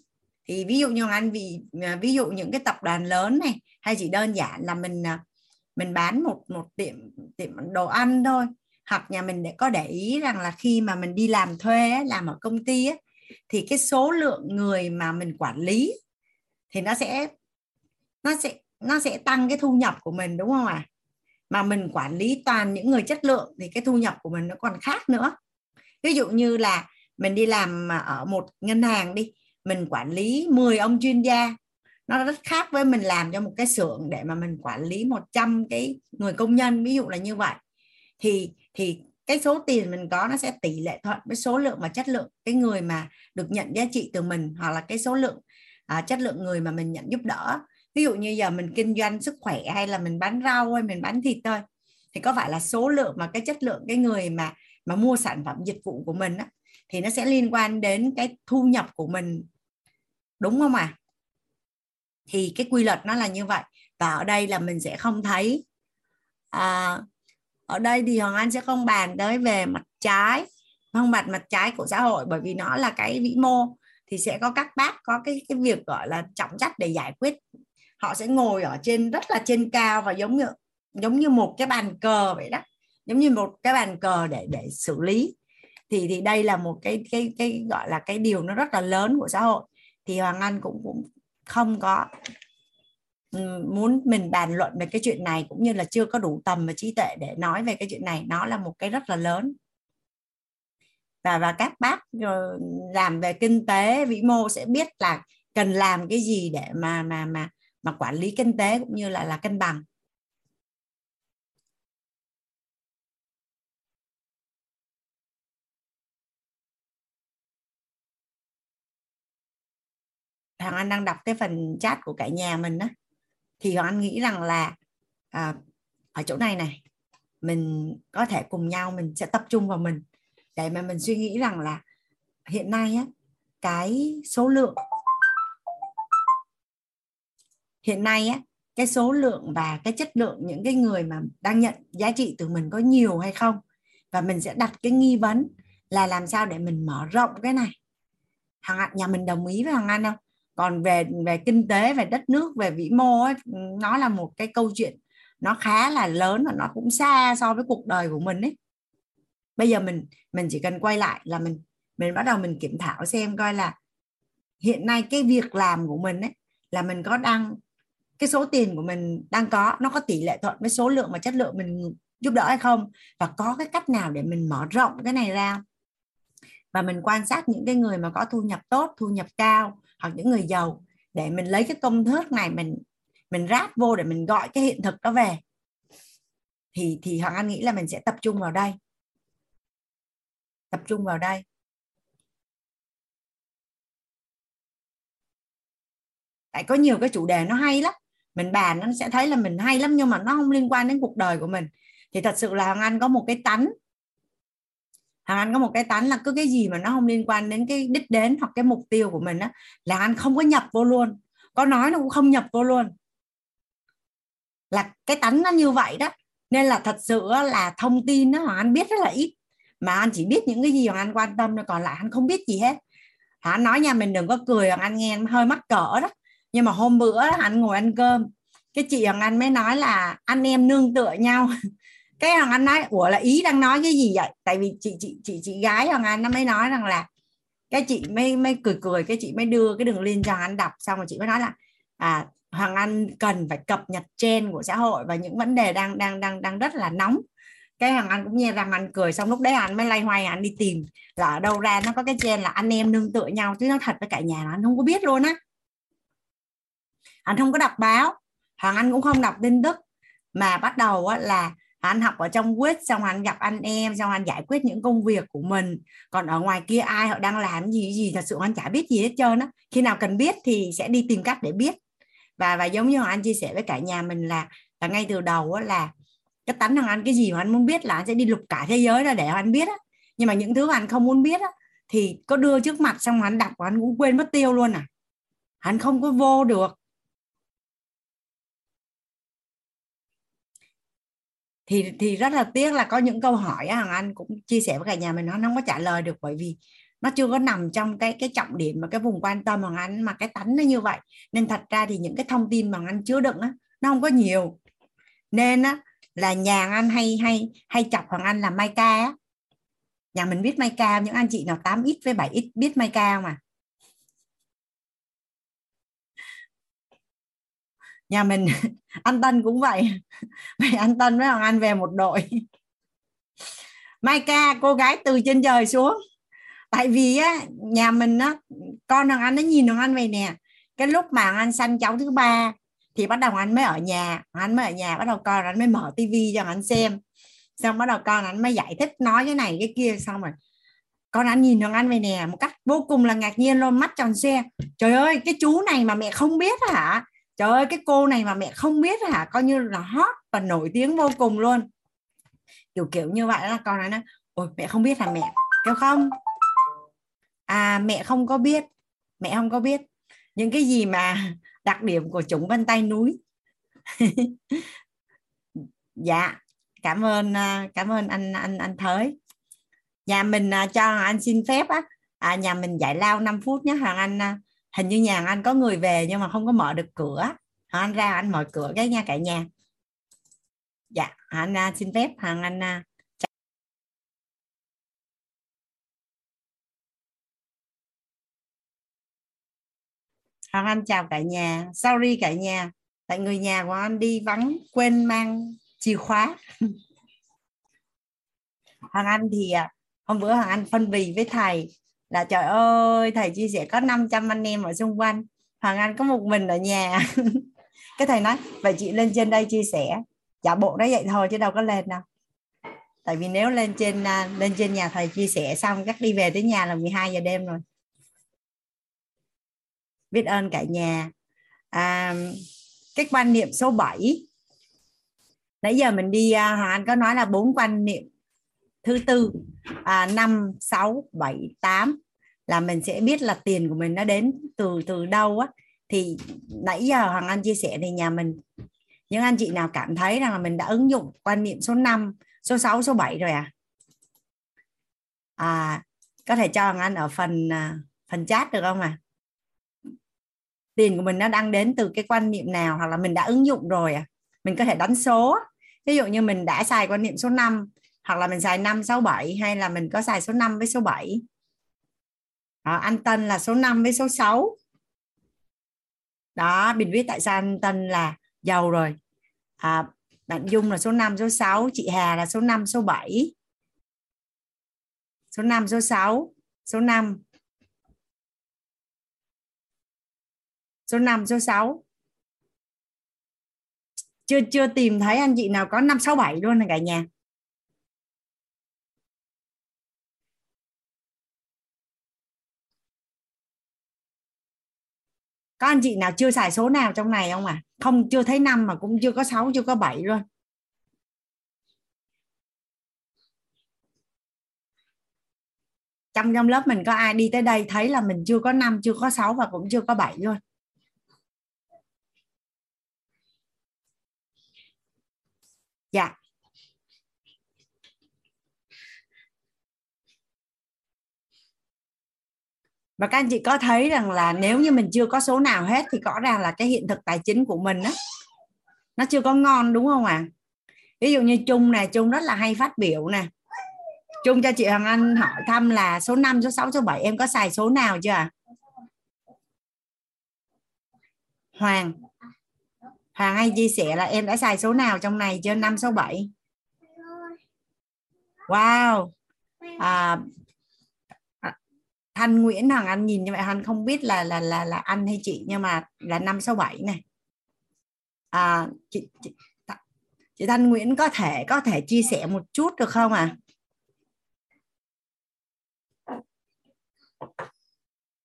thì ví dụ như anh vì à, ví dụ những cái tập đoàn lớn này hay chỉ đơn giản là mình à, mình bán một một tiệm tiệm đồ ăn thôi hoặc nhà mình để có để ý rằng là khi mà mình đi làm thuê làm ở công ty ấy, thì cái số lượng người mà mình quản lý thì nó sẽ nó sẽ nó sẽ tăng cái thu nhập của mình đúng không ạ à? mà mình quản lý toàn những người chất lượng thì cái thu nhập của mình nó còn khác nữa ví dụ như là mình đi làm ở một ngân hàng đi mình quản lý 10 ông chuyên gia nó rất khác với mình làm cho một cái xưởng để mà mình quản lý 100 cái người công nhân ví dụ là như vậy. Thì thì cái số tiền mình có nó sẽ tỷ lệ thuận với số lượng và chất lượng cái người mà được nhận giá trị từ mình hoặc là cái số lượng à, chất lượng người mà mình nhận giúp đỡ. Ví dụ như giờ mình kinh doanh sức khỏe hay là mình bán rau hay mình bán thịt thôi thì có phải là số lượng mà cái chất lượng cái người mà mà mua sản phẩm dịch vụ của mình á, thì nó sẽ liên quan đến cái thu nhập của mình. Đúng không ạ? À? thì cái quy luật nó là như vậy. Và ở đây là mình sẽ không thấy à, ở đây thì hoàng anh sẽ không bàn tới về mặt trái không mặt mặt trái của xã hội bởi vì nó là cái vĩ mô. Thì sẽ có các bác có cái cái việc gọi là trọng trách để giải quyết. Họ sẽ ngồi ở trên rất là trên cao và giống như giống như một cái bàn cờ vậy đó giống như một cái bàn cờ để để xử lý. Thì thì đây là một cái cái cái gọi là cái điều nó rất là lớn của xã hội. Thì hoàng anh cũng cũng không có ừ, muốn mình bàn luận về cái chuyện này, cũng như là chưa có đủ tầm và trí tuệ để nói về cái chuyện này. Nó là một cái rất là lớn. Và và các bác ờ, làm về kinh tế, vĩ mô sẽ biết là cần làm cái gì để mà mà mà mà quản lý kinh tế cũng như là là cân bằng. Thằng anh đang đọc cái phần chat của cả nhà mình đó thì hoàng anh nghĩ rằng là à, ở chỗ này này mình có thể cùng nhau mình sẽ tập trung vào mình. Để mà mình suy nghĩ rằng là hiện nay á cái số lượng hiện nay á cái số lượng và cái chất lượng những cái người mà đang nhận giá trị từ mình có nhiều hay không? Và mình sẽ đặt cái nghi vấn là làm sao để mình mở rộng cái này. Hàng nhà mình đồng ý với hàng Anh không? Còn về về kinh tế về đất nước về vĩ mô ấy, nó là một cái câu chuyện nó khá là lớn và nó cũng xa so với cuộc đời của mình ấy. Bây giờ mình mình chỉ cần quay lại là mình mình bắt đầu mình kiểm thảo xem coi là hiện nay cái việc làm của mình ấy là mình có đang cái số tiền của mình đang có nó có tỷ lệ thuận với số lượng và chất lượng mình giúp đỡ hay không? Và có cái cách nào để mình mở rộng cái này ra? Và mình quan sát những cái người mà có thu nhập tốt thu nhập cao hoặc những người giàu, để mình lấy cái công thức này mình mình ráp vô để mình gọi cái hiện thực đó về. Thì thì hoàng anh nghĩ là mình sẽ tập trung vào đây. Tập trung vào đây. Tại có nhiều cái chủ đề nó hay lắm. Mình bàn nó sẽ thấy là mình hay lắm nhưng mà nó không liên quan đến cuộc đời của mình. Thì thật sự là hoàng anh có một cái tánh hàng anh có một cái tánh là cứ cái gì mà nó không liên quan đến cái đích đến hoặc cái mục tiêu của mình á, là anh không có nhập vô luôn. Có nói nó cũng không nhập vô luôn. Là cái tánh nó như vậy đó. Nên là thật sự là thông tin nó hoàng anh biết rất là ít. Mà anh chỉ biết những cái gì hoàng anh quan tâm còn lại anh không biết gì hết. Anh nói nha, mình đừng có cười hoàng anh nghe hơi mắc cỡ đó. Nhưng mà hôm bữa anh ngồi ăn cơm, cái chị hoàng anh mới nói là anh em nương tựa nhau. cái hoàng anh nói ủa là ý đang nói cái gì vậy? Tại vì chị chị chị chị gái hoàng anh nó mới nói rằng là cái chị mới mới cười cười cái chị mới đưa cái đường link cho anh đọc xong rồi chị mới nói là à hoàng anh cần phải cập nhật trên của xã hội và những vấn đề đang đang đang đang rất là nóng. Cái hoàng anh cũng nghe rằng anh cười xong lúc đấy anh mới lay hoay anh đi tìm là ở đâu ra nó có cái trên là anh em nương tựa nhau chứ nó thật với cả nhà anh không có biết luôn á. Anh không có đọc báo hoàng anh cũng không đọc tin tức mà bắt đầu á, là anh học ở trong quýt xong anh gặp anh em xong anh giải quyết những công việc của mình. Còn ở ngoài kia ai họ đang làm gì gì thật sự anh chả biết gì hết trơn á. Khi nào cần biết thì sẽ đi tìm cách để biết. Và và giống như anh chia sẻ với cả nhà mình là là ngay từ đầu á, là cái tánh thằng anh cái gì mà anh muốn biết là anh sẽ đi lục cả thế giới ra để anh biết á. Nhưng mà những thứ anh không muốn biết á thì có đưa trước mặt xong anh đọc anh cũng quên mất tiêu luôn à. Anh không có vô được. Thì thì rất là tiếc là có những câu hỏi hàng anh cũng chia sẻ với cả nhà mình, nó không có trả lời được bởi vì nó chưa có nằm trong cái cái trọng điểm mà cái vùng quan tâm hàng anh, mà cái tánh nó như vậy. Nên thật ra thì những cái thông tin mà anh chứa đựng á, nó không có nhiều. Nên á, là nhà anh hay hay hay chọc hoàng anh là mai ca á. Nhà mình biết mai ca những anh chị nào 8 ít với 7 ít biết mai ca mà nhà mình anh Tân cũng vậy. Vậy anh Tân với Hoàng Anh về một đội. Mai ca, cô gái từ trên trời xuống. Tại vì á, nhà mình á, con thằng anh nó nhìn thằng anh vậy nè. Cái lúc mà anh sanh cháu thứ ba thì bắt đầu anh mới ở nhà. Anh mới ở nhà, bắt đầu con anh mới mở tivi cho anh xem. Xong bắt đầu con anh mới giải thích nói cái này cái kia. Xong rồi con anh nhìn thằng anh về nè, một cách vô cùng là ngạc nhiên, luôn mắt tròn xe trời ơi, cái chú này mà mẹ không biết hả? Trời ơi cái cô này mà mẹ không biết hả? Coi như là hot và nổi tiếng vô cùng luôn. Kiểu kiểu như vậy là con nói ôi mẹ không biết hả mẹ? Kêu không. À mẹ không có biết mẹ không có biết. Những cái gì mà đặc điểm của chúng vân tay núi? Dạ cảm ơn à, cảm ơn anh anh anh thới. Nhà mình à, cho anh xin phép á. À, nhà mình giải lao 5 phút nhé hoàng anh à hình như nhà anh có người về nhưng mà không có mở được cửa. Anh ra anh mở cửa cái nha cả nhà. Dạ anh à, xin phép thằng anh à, Hoàng Anh chào cả nhà. Sorry cả nhà tại người nhà của anh đi vắng quên mang chìa khóa. Hoàng Anh thì à, hôm bữa Hoàng Anh phân bì với thầy là trời ơi thầy chia sẻ có 500 anh em ở xung quanh. Hoàng Anh có một mình ở nhà. Cái thầy nói vậy chị lên trên đây chia sẻ. Giả bộ nó vậy thôi chứ đâu có lên đâu. Tại vì nếu lên trên à, lên trên nhà thầy chia sẻ xong các đi về tới nhà là 12 giờ đêm rồi. Biết ơn cả nhà. À, cái quan niệm số 7 nãy giờ mình đi à, Hoàng Anh có nói là bốn quan niệm thứ tư à, 5 6 7 8 là mình sẽ biết là tiền của mình nó đến từ từ đâu á. Thì nãy giờ Hoàng Anh chia sẻ thì nhà mình những anh chị nào cảm thấy rằng là mình đã ứng dụng quan niệm số 5 số 6 số 7 rồi à? À có thể cho Hoàng Anh ở phần à, phần chat được không ạ? à tiền của mình nó đang đến từ cái quan niệm nào hoặc là mình đã ứng dụng rồi à? Mình có thể đánh số ví dụ như mình đã xài quan niệm số 5 hoặc là mình xài 5 6 7 hay là mình có xài số 5 với số 7 đó, anh Tân là số 5 với số 6 đó mình biết tại sao anh Tân là giàu rồi. À, bạn Dung là số 5 số 6 chị Hà là số 5 số 7 số 5 số 6 số 5 số 5 số 6 chưa chưa tìm thấy anh chị nào có 5 6 7 luôn này cả nhà. Có anh chị nào chưa xài số nào trong này không ạ? À không, chưa thấy năm mà cũng chưa có 6 chưa có 7 luôn. Trong trong lớp mình có ai đi tới đây thấy là mình chưa có 5 chưa có 6 và cũng chưa có 7 luôn. Dạ. Và các anh chị có thấy rằng là nếu như mình chưa có số nào hết thì rõ ràng là cái hiện thực tài chính của mình đó nó chưa có ngon đúng không ạ? À? ví dụ như Trung này Trung rất là hay phát biểu nè. Trung cho chị Hoàng Anh hỏi thăm là số 5, số 6, số 7 em có xài số nào chưa ạ? Hoàng. Hoàng hay chia sẻ là em đã xài số nào trong này chưa? 5, 6, 7 Wow. À, Thanh Nguyễn Hoàng Anh nhìn như vậy Anh không biết là là là là anh hay chị nhưng mà là 5, 6, 7 này à, chị, chị, chị Thanh Nguyễn có thể có thể chia sẻ một chút được không ạ? À?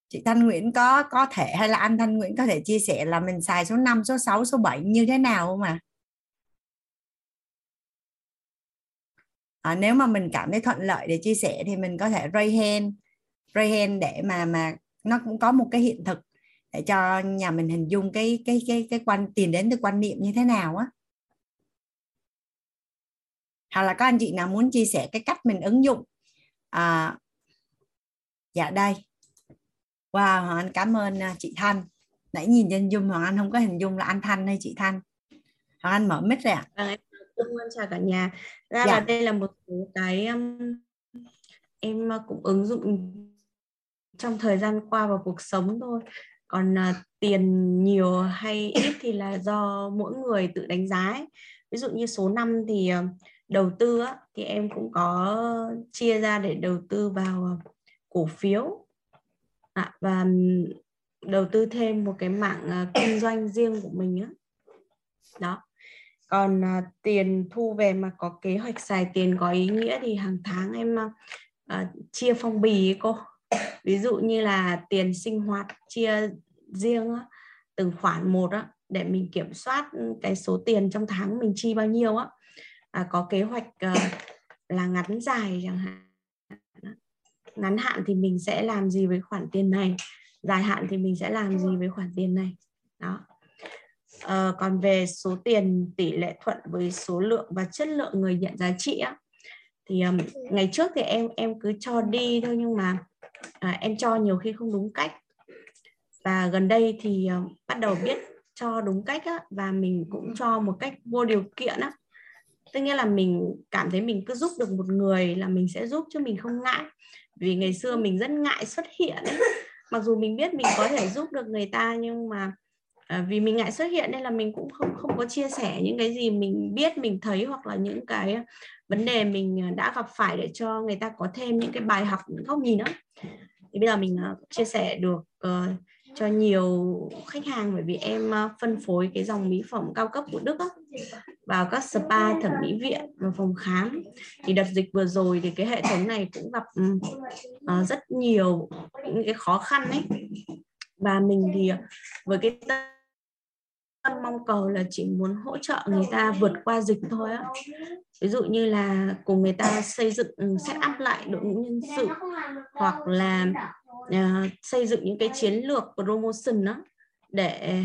chị Thanh Nguyễn có có thể hay là anh Thanh Nguyễn có thể chia sẻ là mình xài số 5, số 6, số 7 như thế nào không ạ? À? À, nếu mà mình cảm thấy thuận lợi để chia sẻ thì mình có thể ray hand ray hand để mà mà nó cũng có một cái hiện thực để cho nhà mình hình dung cái cái cái cái quan tiền đến từ quan niệm như thế nào á. Hoặc là có anh chị nào muốn chia sẻ cái cách mình ứng dụng à, dạ đây. Wow hoàng anh cảm ơn à, chị thanh. Nãy nhìn trên zoom hoàng anh không có hình dung là anh thanh hay chị thanh. Hoàng anh mở mic rồi ạ. À? Vâng, em chào cả nhà. Ra dạ. là đây là một cái um, em cũng ứng dụng trong thời gian qua vào cuộc sống thôi. Còn uh, tiền nhiều hay ít thì là do mỗi người tự đánh giá ấy. ví dụ như số 5 thì uh, đầu tư á, thì em cũng có chia ra để đầu tư vào uh, cổ phiếu. À, và đầu tư thêm một cái mạng uh, kinh doanh riêng của mình á. Đó. Còn uh, tiền thu về mà có kế hoạch xài tiền có ý nghĩa thì hàng tháng em uh, chia phong bì ấy cô ví dụ như là tiền sinh hoạt chia riêng á, từng khoản một á, để mình kiểm soát cái số tiền trong tháng mình chi bao nhiêu á. À, có kế hoạch uh, là ngắn dài chẳng hạn. Ngắn hạn thì mình sẽ làm gì với khoản tiền này? Dài hạn thì mình sẽ làm gì với khoản tiền này? Đó. À, còn về số tiền tỷ lệ thuận với số lượng và chất lượng người nhận giá trị á, thì um, ngày trước thì em em cứ cho đi thôi nhưng mà à, em cho nhiều khi không đúng cách và gần đây thì uh, bắt đầu biết cho đúng cách á, và mình cũng cho một cách vô điều kiện á. tức nghĩa là mình cảm thấy mình cứ giúp được một người là mình sẽ giúp chứ mình không ngại vì ngày xưa mình rất ngại xuất hiện ấy. mặc dù mình biết mình có thể giúp được người ta nhưng mà à, vì mình ngại xuất hiện nên là mình cũng không không có chia sẻ những cái gì mình biết mình thấy hoặc là những cái vấn đề mình à, đã gặp phải để cho người ta có thêm những cái bài học những góc nhìn đó thì bây giờ mình uh, chia sẻ được uh, cho nhiều khách hàng bởi vì em uh, phân phối cái dòng mỹ phẩm cao cấp của Đức á, vào các spa thẩm mỹ viện và phòng khám. Thì đợt dịch vừa rồi thì cái hệ thống này cũng gặp uh, rất nhiều những cái khó khăn đấy và mình thì với cái tâm mong cầu là chỉ muốn hỗ trợ người ta vượt qua dịch thôi á. ví dụ như là cùng người ta xây dựng set up lại đội ngũ nhân sự hoặc là uh, xây dựng những cái chiến lược promotion đó để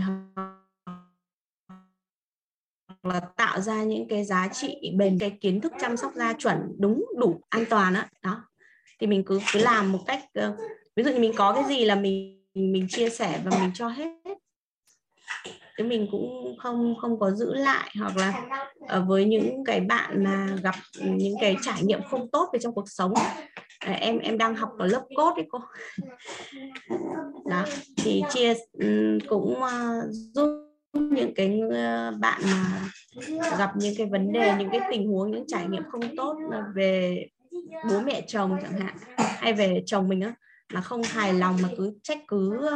là tạo ra những cái giá trị bền cái kiến thức chăm sóc da chuẩn đúng đủ an toàn đó, đó. thì mình cứ cứ làm một cách uh, ví dụ như mình có cái gì là mình mình chia sẻ và mình cho hết chứ mình cũng không không có giữ lại hoặc là ở với những cái bạn mà gặp những cái trải nghiệm không tốt về trong cuộc sống. À, em em đang học ở lớp cốt đấy cô. Đó thì chia cũng uh, giúp những cái ờ, bạn mà gặp những cái vấn đề những cái tình huống những trải nghiệm không tốt về bố mẹ chồng chẳng hạn hay về chồng mình á mà không hài lòng mà cứ trách cứ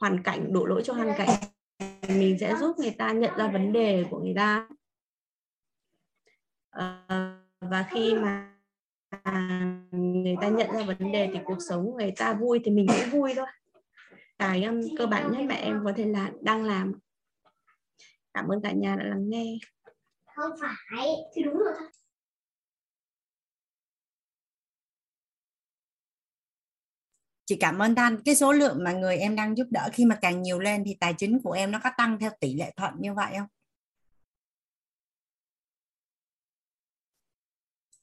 hoàn cảnh đổ lỗi cho hoàn cảnh mình sẽ giúp người ta nhận ra vấn đề của người ta. À, và khi mà người ta nhận ra vấn đề thì cuộc sống người ta vui thì mình cũng vui thôi. Cái um, cơ bản nhất mà em có thể là đang làm. Cảm ơn cả nhà đã lắng nghe. Không phải thì đúng rồi. Chị cảm ơn Thanh cái số lượng mà người em đang giúp đỡ khi mà càng nhiều lên thì tài chính của em nó có tăng theo tỷ lệ thuận như vậy không?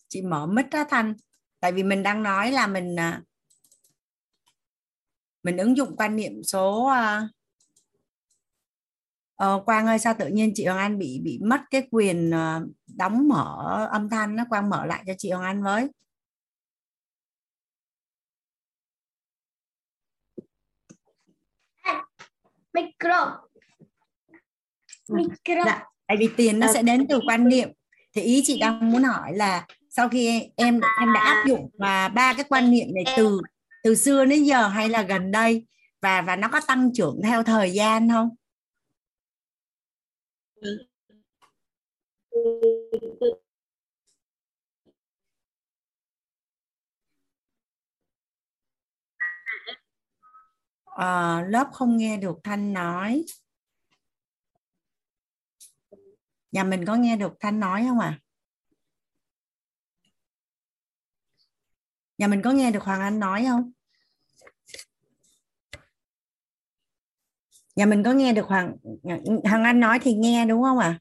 Chị mở mic đó Thanh. Tại vì mình đang nói là mình à, mình ứng dụng quan niệm số à, ờ, Quang ơi sao tự nhiên chị Hoàng Anh bị bị mất cái quyền à, đóng mở âm thanh nó Quang mở lại cho chị Hoàng Anh với. Micro micro dạ. tại vì tiền nó sẽ đến từ quan niệm. Thì ý chị đang muốn hỏi là sau khi em em đã áp dụng và ba cái quan niệm này từ từ xưa đến giờ hay là gần đây và và nó có tăng trưởng theo thời gian không uh, lớp không nghe được thanh nói. Nhà mình có nghe được thanh nói không ạ? À? nhà mình có nghe được hoàng anh nói không? Nhà mình có nghe được hoàng hoàng anh nói thì nghe đúng không ạ? À?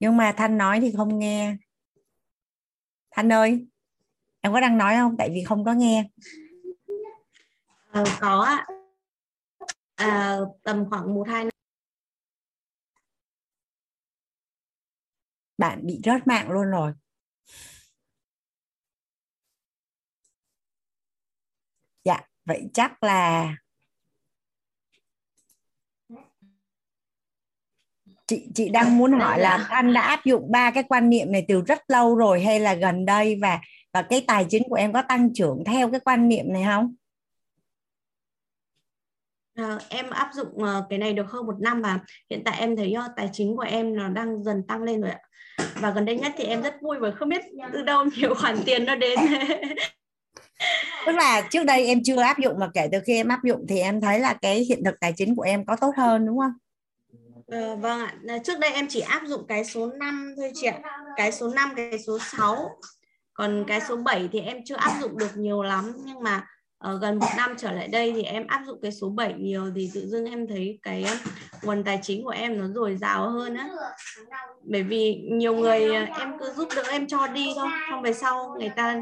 nhưng mà thanh nói thì không nghe. Thanh ơi em có đang nói không? Tại vì không có nghe à, có à, tầm khoảng một hai năm. Bạn bị rớt mạng luôn rồi. Dạ vậy chắc là chị chị đang muốn hỏi là anh đã áp dụng ba cái quan niệm này từ rất lâu rồi hay là gần đây và và cái tài chính của em có tăng trưởng theo cái quan niệm này không? À, em áp dụng uh, cái này được hơn một năm và hiện tại em thấy uh, tài chính của em nó đang dần tăng lên rồi ạ. Và gần đây nhất thì em rất vui bởi không biết từ đâu nhiều khoản tiền nó đến. Tức là trước đây em chưa áp dụng mà kể từ khi em áp dụng thì em thấy là cái hiện thực tài chính của em có tốt hơn đúng không? Ờ, vâng ạ, trước đây em chỉ áp dụng cái số 5 thôi chị ạ. Cái số 5, cái số 6. Còn cái số 7 thì em chưa áp dụng được nhiều lắm nhưng mà uh, gần một năm trở lại đây thì em áp dụng cái số 7 nhiều thì tự dưng em thấy cái um, nguồn tài chính của em nó dồi dào hơn á. Bởi vì nhiều người à, em cứ giúp đỡ em cho đi thôi, xong về sau người ta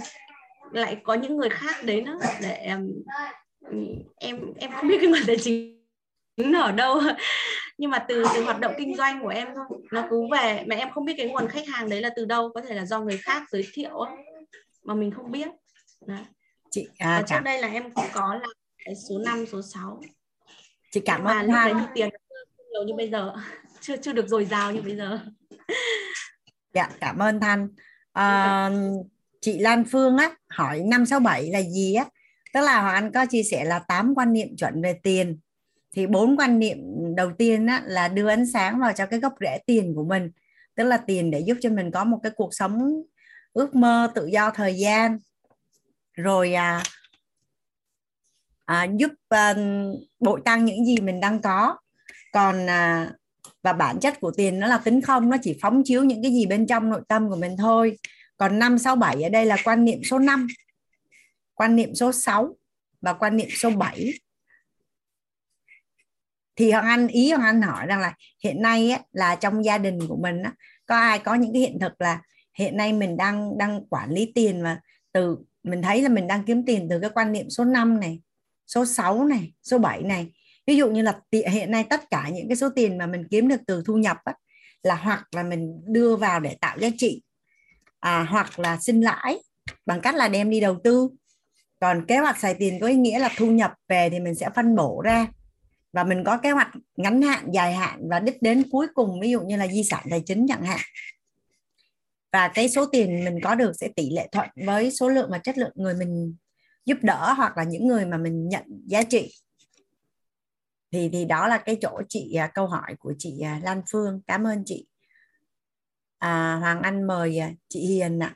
lại có những người khác đến đó để em em em không biết cái nguồn tài chính ở đâu nhưng mà từ từ hoạt động kinh doanh của em thôi nó cứ về mà em không biết cái nguồn khách hàng đấy là từ đâu có thể là do người khác giới thiệu mà mình không biết đấy chị à, trước cảm... đây là em cũng có là cái số 5, số 6 chị cảm ơn đấy tiền nhiều như bây giờ. Chưa chưa được dồi dào như bây giờ. Dạ cảm ơn thanh. À, chị Lan Phương á hỏi 567 là gì á? Tức là Hoàng Anh có chia sẻ là 8 quan niệm chuẩn về tiền. Thì bốn quan niệm đầu tiên á, là đưa ánh sáng vào cho cái gốc rễ tiền của mình. Tức là tiền để giúp cho mình có một cái cuộc sống ước mơ tự do thời gian rồi à, à, giúp à, bội tăng những gì mình đang có. Còn à, và bản chất của tiền nó là tính không nó chỉ phóng chiếu những cái gì bên trong nội tâm của mình thôi. Còn 5 6 7 ở đây là quan niệm số 5 quan niệm số 6 và quan niệm số 7 thì hoàng anh ý hoàng anh hỏi rằng là hiện nay á, là trong gia đình của mình á, có ai có những cái hiện thực là hiện nay mình đang đang quản lý tiền mà từ mình thấy là mình đang kiếm tiền từ cái quan niệm số 5 này số 6 này số 7 này. Ví dụ như là hiện nay tất cả những cái số tiền mà mình kiếm được từ thu nhập á, là hoặc là mình đưa vào để tạo giá trị à, hoặc là sinh lãi bằng cách là đem đi đầu tư. Còn kế hoạch xài tiền có ý nghĩa là thu nhập về thì mình sẽ phân bổ ra. Và mình có kế hoạch ngắn hạn dài hạn và đích đến cuối cùng ví dụ như là di sản tài chính chẳng hạn và cái số tiền mình có được sẽ tỷ lệ thuận với số lượng và chất lượng người mình giúp đỡ hoặc là những người mà mình nhận giá trị. Thì thì đó là cái chỗ chị à, câu hỏi của chị à, Lan Phương. Cảm ơn chị. À, Hoàng Anh mời à, chị Hiền ạ.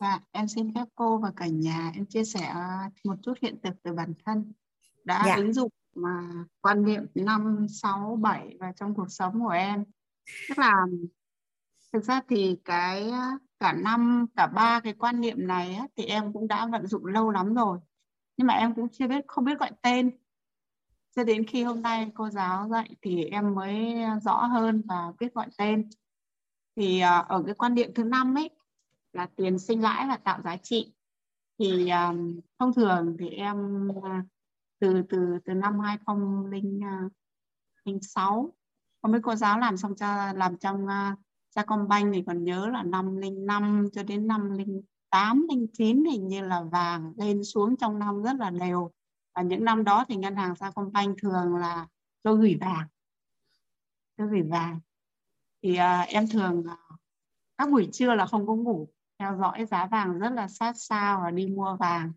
Dạ, em xin phép cô và cả nhà em chia sẻ một chút hiện thực từ bản thân. Đã dạ. ứng dụng mà quan niệm 5, 6, 7 vào trong cuộc sống của em. Tức là thực ra thì cái cả năm cả ba cái quan niệm này á, thì em cũng đã vận dụng lâu lắm rồi. Nhưng mà em cũng chưa biết không biết gọi tên. Cho đến khi hôm nay cô giáo dạy thì em mới rõ hơn và biết gọi tên. Thì à, ở cái quan niệm thứ năm ấy là tiền sinh lãi và tạo giá trị. Thì um, thông thường thì em à, từ từ từ năm 2006 không biết cô giáo làm xong cho làm trong à, uh, Sacombank thì còn nhớ là năm 05 cho đến năm 08 09 hình như là vàng lên xuống trong năm rất là đều. Và những năm đó thì ngân hàng Sacombank thường là cho gửi vàng cho gửi vàng. Thì uh, em thường uh, các buổi trưa là không có ngủ theo dõi giá vàng rất là sát sao và đi mua vàng.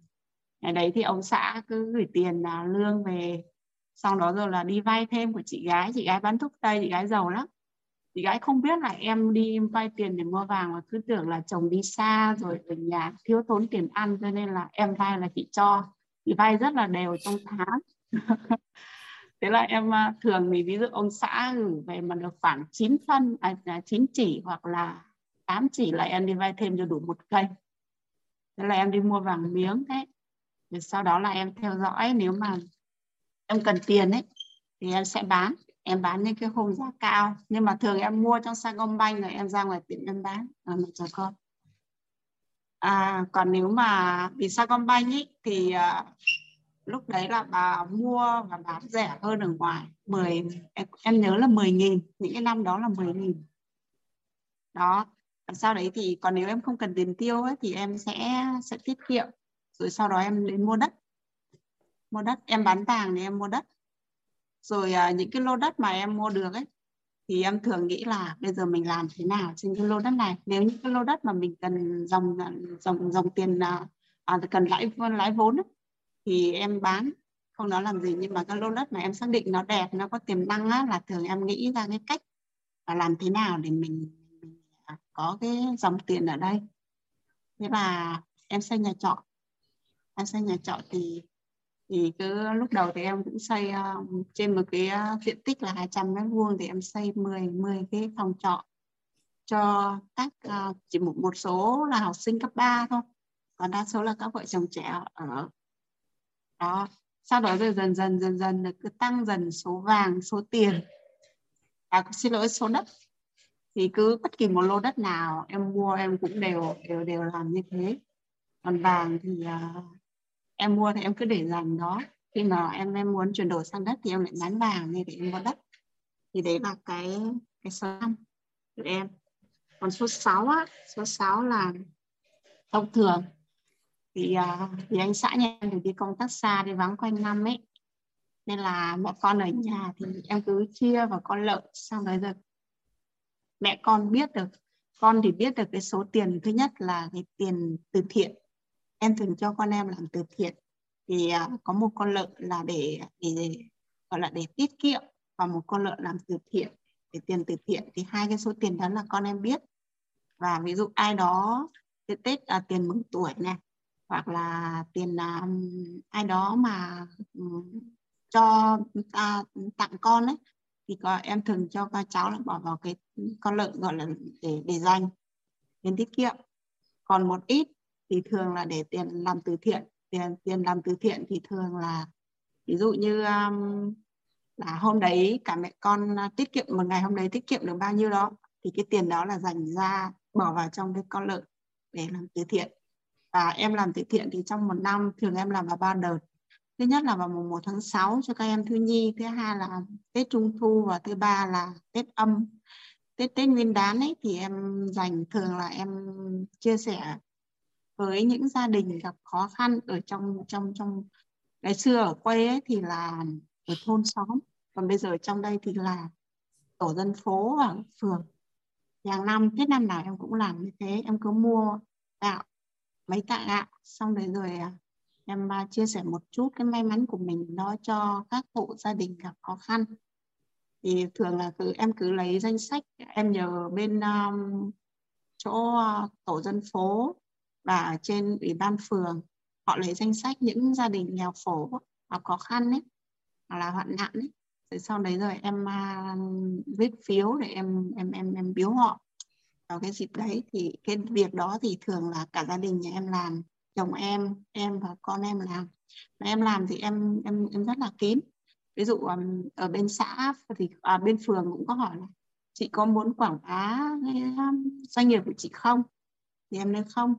Ngày đấy thì ông xã cứ gửi tiền là lương về sau đó rồi là đi vay thêm của chị gái. Chị gái bán thuốc tây chị gái giàu lắm. Chị gái không biết là em đi vay tiền để mua vàng và cứ tưởng là chồng đi xa rồi ở nhà thiếu tốn tiền ăn cho nên là em vay là chị cho. Chị vay rất là đều trong tháng. Thế là em à, thường thì ví dụ ông xã gửi về mà được khoảng 9 phân à, à 9 chỉ hoặc là 8 chỉ là em đi vay thêm cho đủ một cây. Thế là em đi mua vàng miếng đấy rồi sau đó là em theo dõi nếu mà em cần tiền ấy thì em sẽ bán. Em bán những cái hôm giá cao. Nhưng mà thường em mua trong Sacombank rồi em ra ngoài tiệm em bán. À, một cho con à, còn nếu mà vì Sacombank ấy thì à, lúc đấy là bà mua và bán rẻ hơn ở ngoài. 10 em, em nhớ là 10 nghìn. Những cái năm đó là 10 nghìn. Đó. Sau đấy thì còn nếu em không cần tiền tiêu ấy, thì em sẽ sẽ tiết kiệm. Rồi sau đó em đến mua đất mua đất em bán vàng thì em mua đất. Rồi à, những cái lô đất mà em mua được ấy thì em thường nghĩ là bây giờ mình làm thế nào trên cái lô đất này. Nếu những cái lô đất mà mình cần dòng à, dòng dòng tiền à, à, cần lãi lãi vốn ấy, thì em bán. Không nói làm gì nhưng mà cái lô đất mà em xác định nó đẹp nó có tiềm năng á, là thường em nghĩ ra cái cách là làm thế nào để mình, mình à, có cái dòng tiền ở đây. Thế là em xây nhà trọ. Em xây nhà trọ thì thì cứ lúc đầu thì em cũng xây uh, trên một cái uh, diện tích là 200 mét vuông thì em xây 10 10 cái phòng trọ cho các uh, chỉ một một số là học sinh cấp 3 thôi còn đa số là các vợ chồng trẻ ở đó. Sau đó rồi dần dần dần dần cứ tăng dần số vàng số tiền. À xin lỗi số đất. Thì cứ bất kỳ một lô đất nào em mua em cũng đều đều đều làm như thế. Còn vàng thì uh, em mua thì em cứ để dành đó. Khi mà em em muốn chuyển đổi sang đất thì em lại bán vàng như để em mua đất. Thì đấy là cái cái số năm của em. Còn số 6 á, số 6 là thông thường. Thì à, thì anh xã nhà em thì đi công tác xa, đi vắng quanh năm ấy. Nên là mẹ con ở nhà thì em cứ chia vào con lợn, xong đấy rồi mẹ con biết được, con thì biết được cái số tiền thứ nhất là cái tiền từ thiện em thường cho con em làm từ thiện thì uh, có một con lợn là để, để gọi là để tiết kiệm và một con lợn làm từ thiện. Để tiền từ thiện thì hai cái số tiền đó là con em biết. Và ví dụ ai đó cái tết là tiền mừng tuổi này hoặc là tiền um, ai đó mà um, cho ta tặng con ấy thì có, em thường cho các cháu là bỏ vào cái con lợn gọi là để để dành tiền tiết kiệm. Còn một ít thì thường là để tiền làm từ thiện tiền tiền làm từ thiện thì thường là ví dụ như um, là hôm đấy cả mẹ con à, tiết kiệm một ngày hôm đấy tiết kiệm được bao nhiêu đó thì cái tiền đó là dành ra bỏ vào trong cái con lợn để làm từ thiện. Và em làm từ thiện thì trong một năm thường em làm vào ba đợt. Thứ nhất là vào mùng 1 tháng 6 cho các em thứ nhi thứ hai là tết trung thu và thứ ba là tết âm tết tết nguyên đán ấy thì em dành thường là em chia sẻ với những gia đình gặp khó khăn ở trong trong trong ngày xưa ở quê ấy thì là ở thôn xóm. Còn bây giờ trong đây thì là tổ dân phố và phường. Hàng năm tết năm nào em cũng làm như thế. Em cứ mua gạo mấy tạ gạo xong đấy rồi à, em à, chia sẻ một chút cái may mắn của mình đó cho các hộ gia đình gặp khó khăn. Thì thường là cứ em cứ lấy danh sách em nhờ bên um, chỗ uh, tổ dân phố và trên ủy ban phường họ lấy danh sách những gia đình nghèo khổ hoặc khó khăn ấy hoặc là hoạn nạn ấy. Rồi sau đấy rồi em uh, viết phiếu để em em em em biếu họ. Vào cái dịp đấy thì cái việc đó thì thường là cả gia đình nhà em làm chồng em em và con em làm. Mà em làm thì em em em rất là kín. Ví dụ ở bên xã thì à, bên phường cũng có hỏi là chị có muốn quảng bá cái doanh nghiệp của chị không? Thì em nói không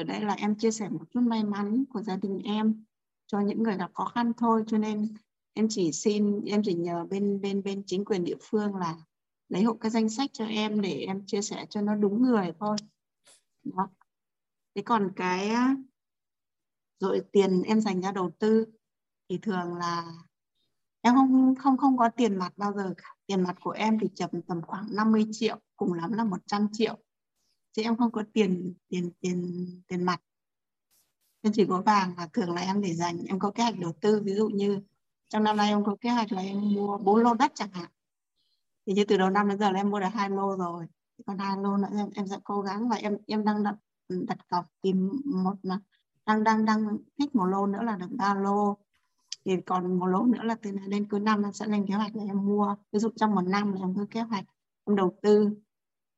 ở đây là em chia sẻ một chút may mắn của gia đình em cho những người gặp khó khăn thôi. Cho nên em chỉ xin, em chỉ nhờ bên bên bên chính quyền địa phương là lấy hộ cái danh sách cho em để em chia sẻ cho nó đúng người thôi. Đó. Thế còn cái rồi tiền em dành ra đầu tư thì thường là em không không không có tiền mặt bao giờ cả. Tiền mặt của em thì chậm tầm khoảng 50 triệu, cùng lắm là 100 triệu chứ em không có tiền tiền tiền tiền mặt. Em chỉ có vàng và thường là em để dành em có kế hoạch đầu tư. Ví dụ như trong năm nay em có kế hoạch là em mua bốn lô đất chẳng hạn. Thì như từ đầu năm đến giờ là em mua được hai lô rồi. Còn hai lô nữa em, em sẽ cố gắng và em em đang đặt đặt cọc tìm một là đang đang đang thích một lô nữa là được ba lô. Thì còn một lô nữa là từ nay đến cuối năm em sẽ lên kế hoạch là em mua. Ví dụ trong một năm là em có kế hoạch em đầu tư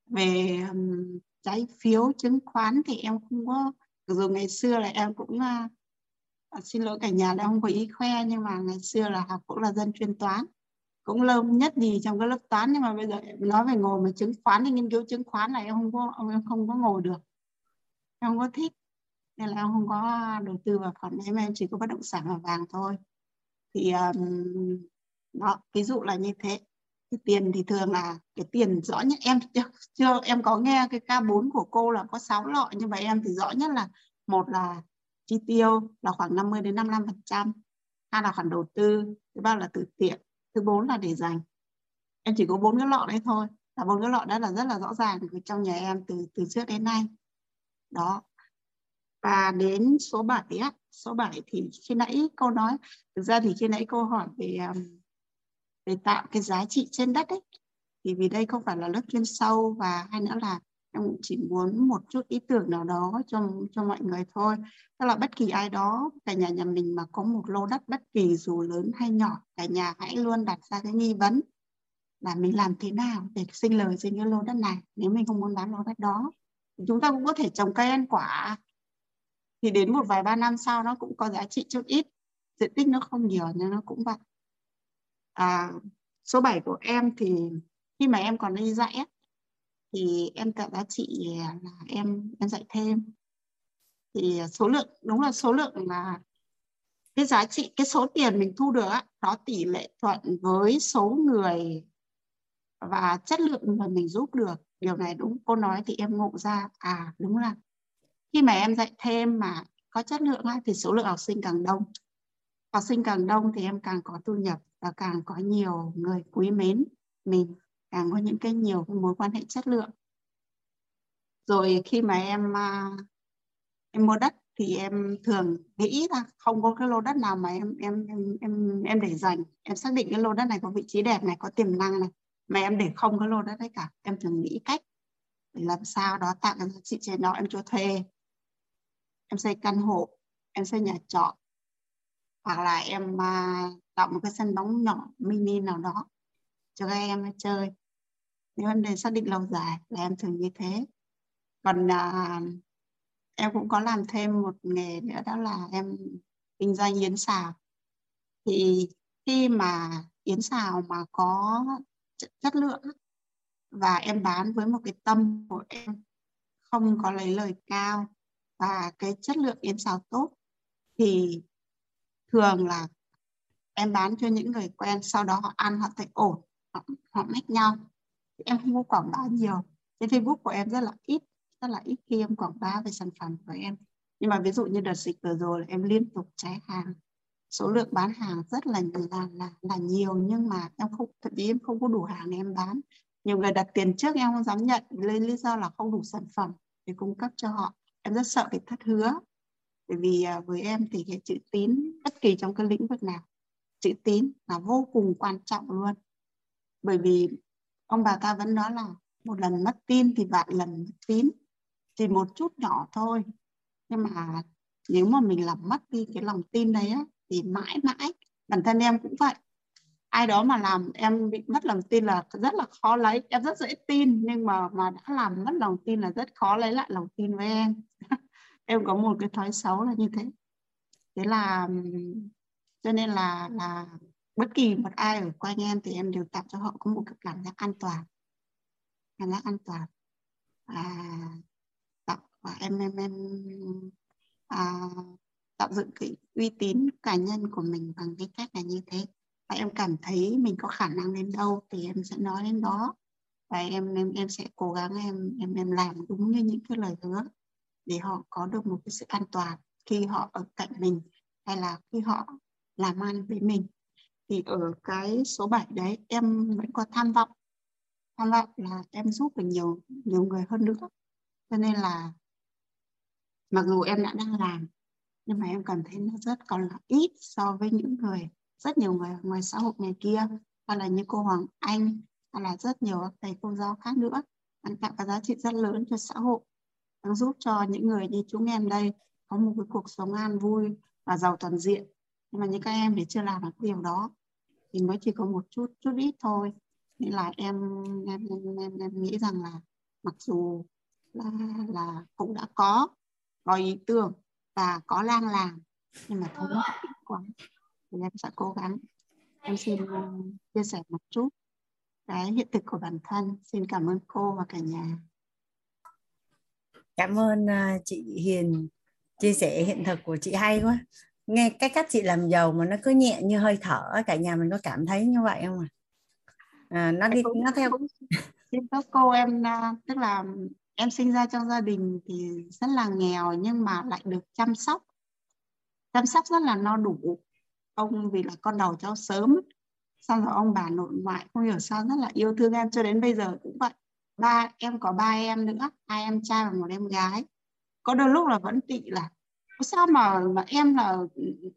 về um, trái phiếu chứng khoán thì em không có dù ngày xưa là em cũng uh, xin lỗi cả nhà là không có ý khoe nhưng mà ngày xưa là học cũng là dân chuyên toán. Cũng lâu nhất gì trong cái lớp toán nhưng mà bây giờ em nói về ngồi mà chứng khoán thì nghiên cứu chứng khoán này em không có em không có ngồi được. Em không có thích nên là em không có đầu tư vào khoản em em chỉ có bất động sản và vàng thôi. Thì um, đó ví dụ là như thế cái tiền thì thường là cái tiền rõ nhất. Em chưa, chưa em có nghe cái K4 của cô là có 6 lọ nhưng mà em thì rõ nhất là một là chi tiêu là khoảng 50 đến 55 phần trăm hai là khoản đầu tư thứ ba là từ tiện thứ bốn là để dành. Em chỉ có bốn cái lọ đấy thôi là bốn cái lọ đó là rất là rõ ràng trong nhà em từ từ trước đến nay. Đó. Và đến số 7 á số 7 thì khi nãy cô nói thực ra thì khi nãy cô hỏi về um, để tạo cái giá trị trên đất ấy. Thì vì đây không phải là lớp chuyên sâu và hay nữa là em chỉ muốn một chút ý tưởng nào đó cho cho mọi người thôi. Tức là bất kỳ ai đó, cả nhà nhà mình mà có một lô đất bất kỳ dù lớn hay nhỏ, cả nhà hãy luôn đặt ra cái nghi vấn là mình làm thế nào để sinh lời trên cái lô đất này. Nếu mình không muốn bán lô đất đó chúng ta cũng có thể trồng cây ăn quả. Thì đến một vài ba năm sau nó cũng có giá trị chút ít. Diện tích nó không nhiều nhưng nó cũng vậy à, số 7 của em thì khi mà em còn đi dạy thì em tạo giá trị là em em dạy thêm. Thì số lượng đúng là số lượng là cái giá trị cái số tiền mình thu được đó nó tỷ lệ thuận với số người và chất lượng mà mình giúp được. Điều này đúng cô nói thì em ngộ ra. À đúng là khi mà em dạy thêm mà có chất lượng thì số lượng học sinh càng đông học sinh càng đông thì em càng có thu nhập và càng có nhiều người quý mến mình, càng có những cái nhiều mối quan hệ chất lượng. Rồi khi mà em à, em mua đất thì em thường nghĩ là không có cái lô đất nào mà em em em em em để dành. Em xác định cái lô đất này có vị trí đẹp này, có tiềm năng này, mà em để không cái lô đất đấy cả. Em thường nghĩ cách để làm sao đó tạo cái giá trị trên đó. Em cho thuê, em xây căn hộ, em xây nhà trọ hoặc là em à, tạo một cái sân bóng nhỏ mini nào đó cho các em chơi. Nếu em để xác định lâu dài là em thường như thế. Còn uh, em cũng có làm thêm một nghề nữa đó là em kinh doanh yến xào. Thì khi mà yến xào mà có chất lượng và em bán với một cái tâm của em không có lấy lời cao và cái chất lượng yến xào tốt thì thường là em bán cho những người quen sau đó họ ăn họ thấy ổn họ, họ mách nhau. Em không có quảng bá nhiều. Trên Facebook của em rất là ít rất là ít khi em quảng bá về sản phẩm của em. Nhưng mà ví dụ như đợt dịch vừa rồi là em liên tục cháy hàng. Số lượng bán hàng rất là là là, là nhiều nhưng mà em không thậm chí em không có đủ hàng để em bán. Nhiều người đặt tiền trước em không dám nhận lấy lý do là không đủ sản phẩm để cung cấp cho họ. Em rất sợ bị thất hứa bởi vì à, với em thì cái chữ tín bất kỳ trong cái lĩnh vực nào chữ tín là vô cùng quan trọng luôn. Bởi vì ông bà ta vẫn nói là một lần mất tin thì vạn lần mất tín. Chỉ một chút nhỏ thôi. Nhưng mà nếu mà mình làm mất đi cái lòng tin đấy á, thì mãi mãi bản thân em cũng vậy. Ai đó mà làm em bị mất lòng tin là rất là khó lấy. Em rất dễ tin nhưng mà mà đã làm mất lòng tin là rất khó lấy lại lòng tin với em. em có một cái thói xấu là như thế. Thế là cho nên là là bất kỳ một ai ở quanh em thì em đều tạo cho họ có một cái cảm giác an toàn. Cảm giác an toàn. À, tạo và em em em à, tạo dựng cái uy tín cá nhân của mình bằng cái cách là như thế. Và em cảm thấy mình có khả năng đến đâu thì em sẽ nói đến đó. Và em em em sẽ cố gắng em em em làm đúng như những cái lời hứa để họ có được một cái sự an toàn khi họ ở cạnh mình hay là khi họ làm ăn với mình. Thì ở cái số 7 đấy, em vẫn có tham vọng. Tham vọng là em giúp được nhiều nhiều người hơn nữa. Cho nên là mặc dù em đã đang làm, nhưng mà em cảm thấy nó rất còn là ít so với những người, rất nhiều người ngoài xã hội này kia, hoặc là như cô Hoàng Anh, hoặc là rất nhiều thầy cô giáo khác nữa. Đang tạo cái giá trị rất lớn cho xã hội đang giúp cho những người như chúng em đây có một cái cuộc sống an vui và giàu toàn diện. Nhưng mà như các em thì chưa làm được điều đó. Thì mới chỉ có một chút chút ít thôi. Nên là em em em, em, em nghĩ rằng là mặc dù là là cũng đã có có ý tưởng và có lang làm nhưng mà thôi ít quá. Thì em sẽ cố gắng. Em xin chia sẻ một chút cái hiện thực của bản thân. Xin cảm ơn cô và cả nhà cảm ơn uh, chị Hiền chia sẻ hiện thực của chị hay quá. Nghe cái cách chị làm giàu mà nó cứ nhẹ như hơi thở cả nhà mình có cảm thấy như vậy không ạ? À? à, nó đi nó theo xin các cô em à, tức là em sinh ra trong gia đình thì rất là nghèo nhưng mà lại được chăm sóc. Chăm sóc rất là no đủ. Ông vì là con đầu cháu sớm xong rồi ông bà nội ngoại không hiểu sao rất là yêu thương em cho đến bây giờ cũng vậy ba em có ba em nữa, hai em trai và một em gái. Có đôi lúc là vẫn tị là sao mà mà em là,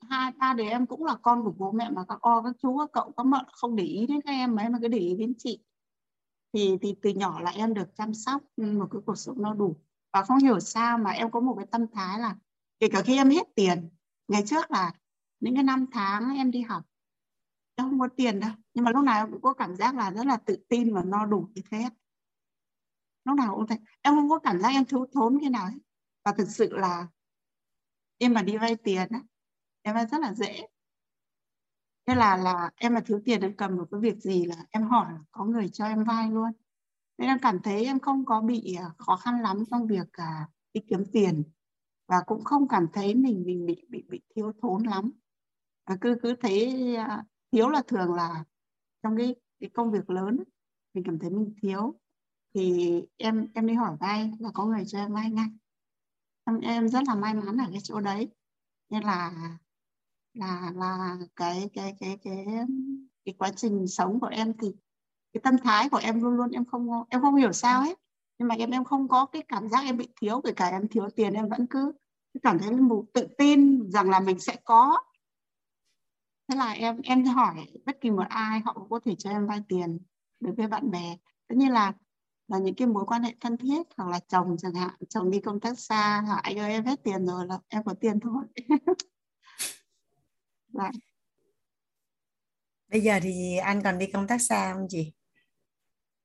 hai, ba đứa em cũng là con của bố mẹ mà các o, các chú, các cậu, các mợ không để ý đến các em mấy mà cứ để ý đến chị? Thì thì từ nhỏ là em được chăm sóc một cái cuộc sống nó đủ. Và không hiểu sao mà em có một cái tâm thái là kể cả khi em hết tiền, ngày trước là những cái năm tháng em đi học, em không có tiền đâu. Nhưng mà lúc nào em cũng có cảm giác là rất là tự tin và no đủ như thế lúc nào cũng thế em không có cảm giác em thiếu thốn cái nào hết. Và thực sự là em mà đi vay tiền á em vay rất là dễ. Thế là là em mà thiếu tiền em cầm một cái việc gì là em hỏi là có người cho em vay luôn. Nên em cảm thấy em không có bị à, khó khăn lắm trong việc à, đi kiếm tiền. Và cũng không cảm thấy mình mình bị bị bị thiếu thốn lắm. Và cứ cứ thấy à, thiếu là thường là trong cái cái công việc lớn mình cảm thấy mình thiếu thì em em đi hỏi vay là có người cho em vay ngay. Em, em rất là may mắn ở cái chỗ đấy. Nên là là là cái cái cái cái cái quá trình sống của em thì cái tâm thái của em luôn luôn em không em không hiểu sao hết. Nhưng mà em em không có cái cảm giác em bị thiếu kể cả em thiếu tiền em vẫn cứ cảm thấy một tự tin rằng là mình sẽ có. Thế là em em hỏi bất kỳ một ai họ cũng có thể cho em vay tiền đối với bạn bè. Tất nhiên là là những cái mối quan hệ thân thiết hoặc là chồng chẳng hạn. Chồng đi công tác xa hoặc anh ơi em hết tiền rồi là em có tiền thôi. Dạ. Bây giờ thì anh còn đi công tác xa không chị?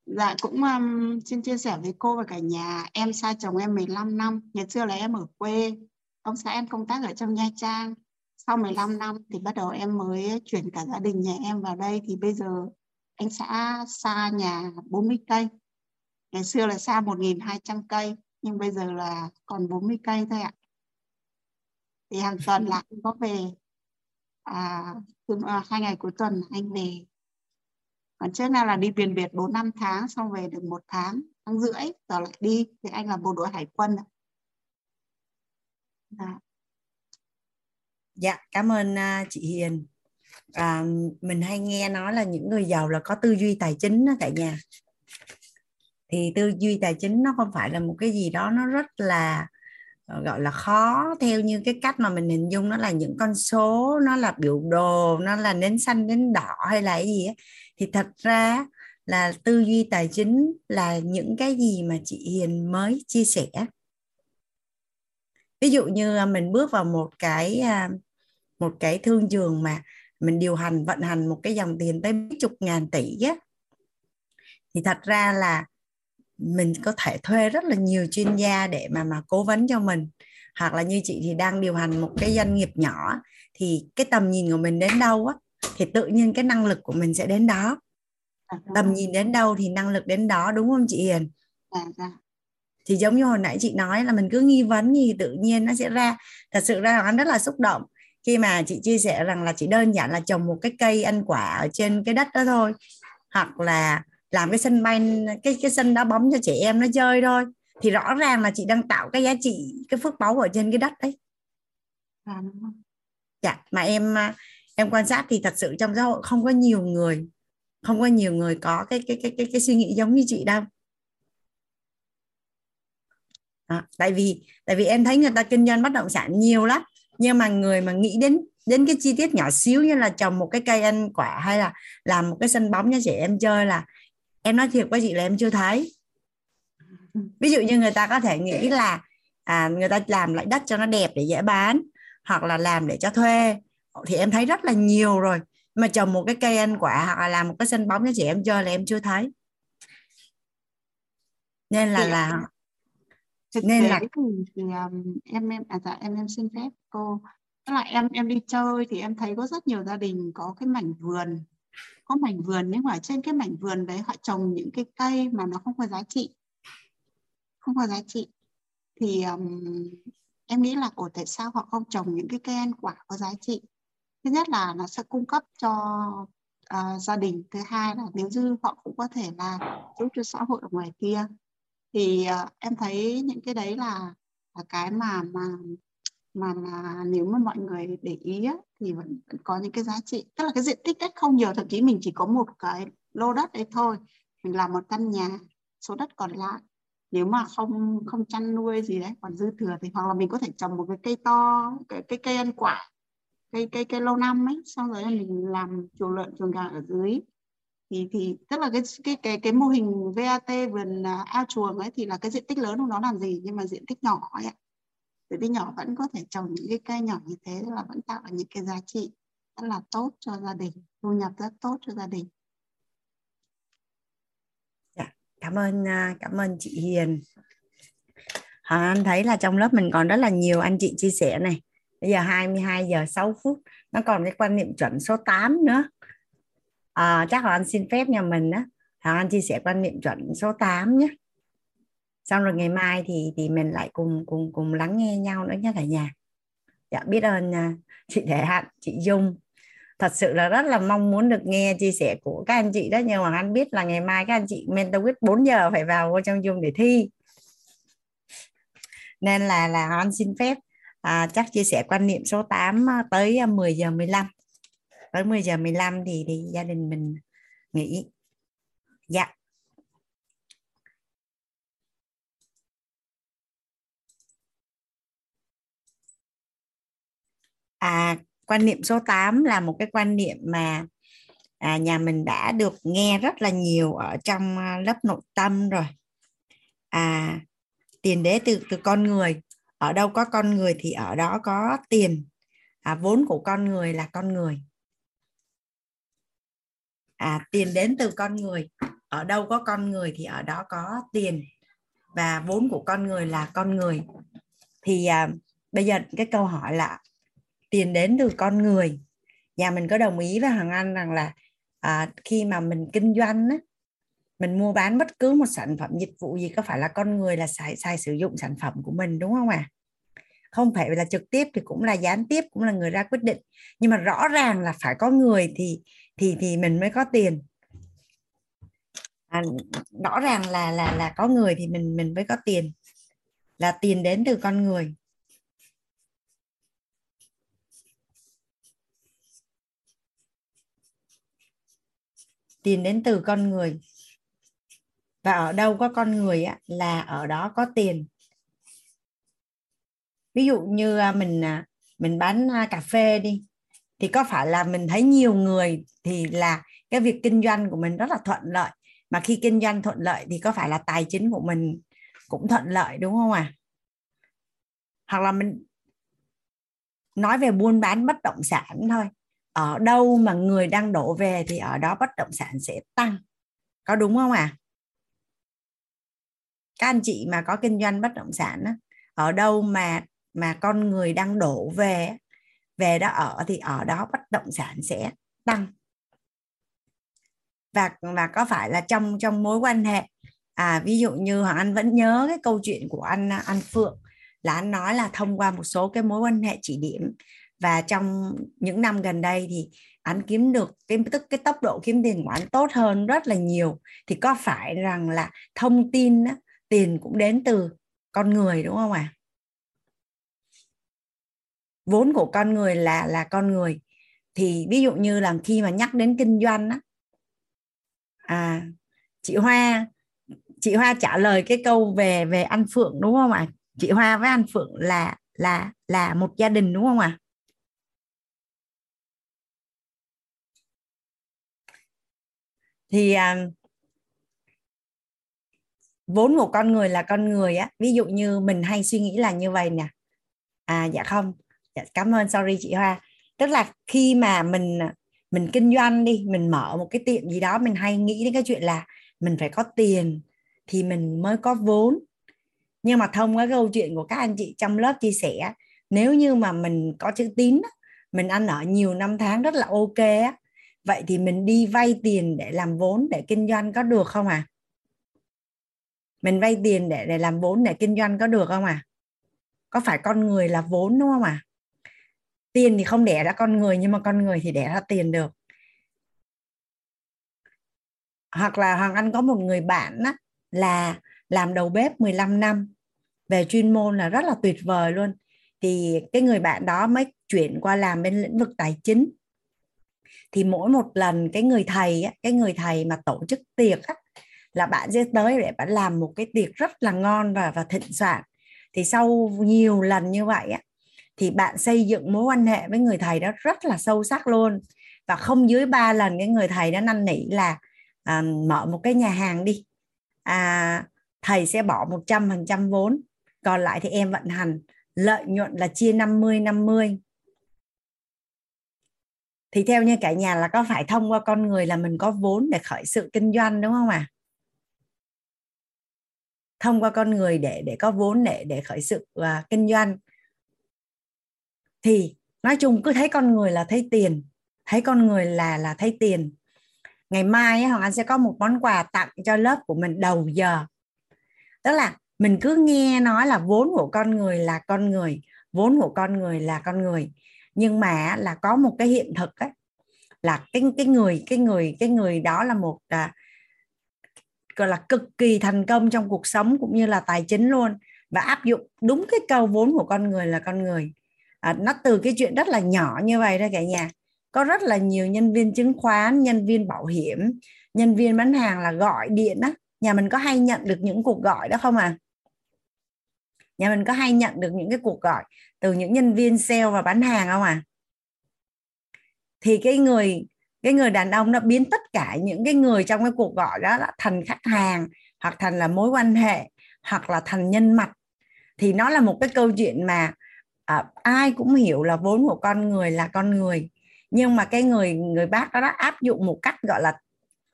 Dạ cũng um, xin chia sẻ với cô và cả nhà. Em xa chồng em 15 năm. Ngày xưa là em ở quê. Ông xã em công tác ở trong Nha Trang. Sau 15 năm thì bắt đầu em mới chuyển cả gia đình nhà em vào đây. Thì bây giờ anh xã xa nhà 40 cây ngày xưa là xa 1.200 cây nhưng bây giờ là còn 40 cây thôi ạ. Thì hàng tuần là anh có về à, à, hai ngày cuối tuần anh về. Còn trước nào là đi biển biệt 4 năm tháng xong về được một tháng tháng rưỡi rồi lại đi. Thì anh là bộ đội hải quân dạ. dạ cảm ơn uh, chị Hiền. À, mình hay nghe nói là những người giàu là có tư duy tài chính đó cả nhà thì tư duy tài chính nó không phải là một cái gì đó nó rất là ờ, gọi là khó. Theo như cái cách mà mình hình dung nó là những con số, nó là biểu đồ, nó là nến xanh nến đỏ hay là cái gì ấy. thì thật ra là tư duy tài chính là những cái gì mà chị Hiền mới chia sẻ. Ví dụ như à, mình bước vào một cái à, một cái thương trường mà mình điều hành, vận hành một cái dòng tiền tới mấy chục ngàn tỷ á. Thì thật ra là mình có thể thuê rất là nhiều chuyên gia để mà mà cố vấn cho mình hoặc là như chị thì đang điều hành một cái doanh nghiệp nhỏ thì cái tầm nhìn của mình đến đâu á thì tự nhiên cái năng lực của mình sẽ đến đó à, tầm nhìn đến đâu thì năng lực đến đó đúng không chị Hiền? À. Thì giống như hồi nãy chị nói là mình cứ nghi vấn thì tự nhiên nó sẽ ra. Thật sự ra anh rất là xúc động khi mà chị chia sẻ rằng là chỉ đơn giản là trồng một cái cây ăn quả ở trên cái đất đó thôi hoặc là làm cái sân bay cái cái sân đá bóng cho trẻ em nó chơi thôi. Thì rõ ràng là chị đang tạo cái giá trị cái phước báu ở trên cái đất đấy. À, dạ mà em em quan sát thì thật sự trong xã hội không có nhiều người không có nhiều người có cái cái cái cái, cái suy nghĩ giống như chị đâu. À, tại vì tại vì em thấy người ta kinh doanh bất động sản nhiều lắm. Nhưng mà người mà nghĩ đến đến cái chi tiết nhỏ xíu như là trồng một cái cây ăn quả hay là làm một cái sân bóng cho trẻ em chơi là em nói thiệt với chị là em chưa thấy. Ví dụ như người ta có thể nghĩ là à, người ta làm lại đất cho nó đẹp để dễ bán hoặc là làm để cho thuê. Thì em thấy rất là nhiều rồi. Mà trồng một cái cây ăn quả hoặc là làm một cái sân bóng cho trẻ em chơi là em chưa thấy. Nên là thì, là thực nên là thì um, em em à dạ em em xin phép cô. Tức là em em đi chơi thì em thấy có rất nhiều gia đình có cái mảnh vườn có mảnh vườn nhưng mà trên cái mảnh vườn đấy họ trồng những cái cây mà nó không có giá trị không có giá trị thì um, em nghĩ là ồ tại sao họ không trồng những cái cây ăn quả có giá trị? Thứ nhất là nó sẽ cung cấp cho uh, gia đình thứ hai là nếu như họ cũng có thể là giúp cho xã hội ở ngoài kia. Thì uh, em thấy những cái đấy là là cái mà mà mà mà nếu mà mọi người để ý á, thì vẫn, vẫn có những cái giá trị. Tức là cái diện tích đất không nhiều thậm chí mình chỉ có một cái lô đất đấy thôi. Mình làm một căn nhà số đất còn lại. Nếu mà không không chăn nuôi gì đấy còn dư thừa thì hoặc là mình có thể trồng một cái cây to cái, cái cây ăn quả cây cây cây lâu năm ấy xong rồi mình làm chuồng lợn chuồng gà ở dưới. Thì thì tức là cái cái cái cái mô hình VAT vườn à, ao chuồng ấy thì là cái diện tích lớn của nó làm gì? Nhưng mà diện tích nhỏ ấy từ tích nhỏ vẫn có thể trồng những cái cây nhỏ như thế là vẫn tạo ra những cái giá trị rất là tốt cho gia đình thu nhập rất tốt cho gia đình. Dạ, cảm ơn à, cảm ơn chị Hiền. À, Anh thấy là trong lớp mình còn rất là nhiều anh chị chia sẻ này. Bây giờ 22 giờ 6 phút nó còn cái quan niệm chuẩn số 8 nữa. À, chắc là anh xin phép nhà mình á. Hoàng Anh chia sẻ quan niệm chuẩn số 8 nhé xong rồi ngày mai thì thì mình lại cùng cùng cùng lắng nghe nhau nữa nhé cả nhà. Dạ biết ơn à, chị Thể Hạn chị Dung. Thật sự là rất là mong muốn được nghe chia sẻ của các anh chị đó nhưng mà anh biết là ngày mai các anh chị mentor quyết 4 giờ phải vào vô trong Dung để thi. Nên là là anh xin phép à, chắc chia sẻ quan niệm số 8 à, tới à, 10 giờ 15 tới 10 giờ 15 thì thì gia đình mình nghỉ. Dạ. À quan niệm số 8 là một cái quan niệm mà à, nhà mình đã được nghe rất là nhiều ở trong à, lớp nội tâm rồi. À tiền đế từ từ con người. Ở đâu có con người thì ở đó có tiền. À, vốn của con người là con người. À, tiền đến từ con người. Ở đâu có con người thì ở đó có tiền. Và vốn của con người là con người. Thì à, bây giờ cái câu hỏi là tiền đến từ con người. Nhà mình có đồng ý với hoàng anh rằng là à, khi mà mình kinh doanh á, mình mua bán bất cứ một sản phẩm dịch vụ gì có phải là con người là xài xài sử dụng sản phẩm của mình đúng không ạ? À? không phải là trực tiếp thì cũng là gián tiếp cũng là người ra quyết định. Nhưng mà rõ ràng là phải có người thì thì thì mình mới có tiền. À, rõ ràng là là là có người thì mình mình mới có tiền. Là tiền đến từ con người. Tiền đến từ con người. Và ở đâu có con người á, là ở đó có tiền. Ví dụ như à, mình à, mình bán à, cà phê đi thì có phải là mình thấy nhiều người thì là cái việc kinh doanh của mình rất là thuận lợi. Mà khi kinh doanh thuận lợi thì có phải là tài chính của mình cũng thuận lợi đúng không ạ? À? hoặc là mình nói về buôn bán bất động sản thôi ở đâu mà người đang đổ về thì ở đó bất động sản sẽ tăng có đúng không ạ à? các anh chị mà có kinh doanh bất động sản á, ở đâu mà mà con người đang đổ về về đó ở thì ở đó bất động sản sẽ tăng và và có phải là trong trong mối quan hệ à ví dụ như hoàng anh vẫn nhớ cái câu chuyện của anh à, anh phượng là anh nói là thông qua một số cái mối quan hệ chỉ điểm và trong những năm gần đây thì anh kiếm được cái tức cái tốc độ kiếm tiền của anh tốt hơn rất là nhiều thì có phải rằng là thông tin á, tiền cũng đến từ con người đúng không ạ à? vốn của con người là là con người thì ví dụ như là khi mà nhắc đến kinh doanh á à chị Hoa chị Hoa trả lời cái câu về về anh Phượng đúng không ạ à? chị Hoa với anh Phượng là là là một gia đình đúng không ạ à? Thì à, vốn của con người là con người á ví dụ như mình hay suy nghĩ là như vậy nè. À dạ không. Dạ, cảm ơn sorry chị Hoa. Tức là khi mà mình à, mình kinh doanh đi mình mở một cái tiệm gì đó mình hay nghĩ đến cái chuyện là mình phải có tiền thì mình mới có vốn. Nhưng mà thông qua câu chuyện của các anh chị trong lớp chia sẻ nếu như mà mình có chữ tín mình ăn ở nhiều năm tháng rất là ok á vậy thì mình đi vay tiền để làm vốn để kinh doanh có được không à mình vay tiền để để làm vốn để kinh doanh có được không à có phải con người là vốn đúng không à tiền thì không đẻ ra con người nhưng mà con người thì đẻ ra tiền được. Hoặc là Hoàng Anh có một người bạn á, là làm đầu bếp 15 năm về chuyên môn là rất là tuyệt vời luôn. Thì cái người bạn đó mới chuyển qua làm bên lĩnh vực tài chính thì mỗi một lần cái người thầy á, cái người thầy mà tổ chức tiệc á, là bạn sẽ tới để bạn làm một cái tiệc rất là ngon và và thịnh soạn. Thì sau nhiều lần như vậy á thì bạn xây dựng mối quan hệ với người thầy đó rất là sâu sắc luôn. Và không dưới ba lần cái người thầy đó năn nỉ là à, mở một cái nhà hàng đi. À, thầy sẽ bỏ 100% vốn còn lại thì em vận hành. Lợi nhuận là chia 50 50 thì theo như cả nhà là có phải thông qua con người là mình có vốn để khởi sự kinh doanh đúng không ạ? À? thông qua con người để để có vốn để để khởi sự uh, kinh doanh. Thì nói chung cứ thấy con người là thấy tiền thấy con người là là thấy tiền. Ngày mai hoàng anh sẽ có một món quà tặng cho lớp của mình đầu giờ. Tức là mình cứ nghe nói là vốn của con người là con người vốn của con người là con người nhưng mà là có một cái hiện thực ấy, là cái cái người cái người cái người đó là một à, gọi là cực kỳ thành công trong cuộc sống cũng như là tài chính luôn và áp dụng đúng cái câu vốn của con người là con người. À, nó từ cái chuyện rất là nhỏ như vậy đó cả nhà. Có rất là nhiều nhân viên chứng khoán nhân viên bảo hiểm nhân viên bán hàng là gọi điện á. Nhà mình có hay nhận được những cuộc gọi đó không à? Nhà mình có hay nhận được những cái cuộc gọi từ những nhân viên sale và bán hàng không à thì cái người cái người đàn ông nó biến tất cả những cái người trong cái cuộc gọi đó là thành khách hàng hoặc thành là mối quan hệ hoặc là thành nhân mặt. Thì nó là một cái câu chuyện mà à, ai cũng hiểu là vốn của con người là con người. Nhưng mà cái người người bác đó, đó áp dụng một cách gọi là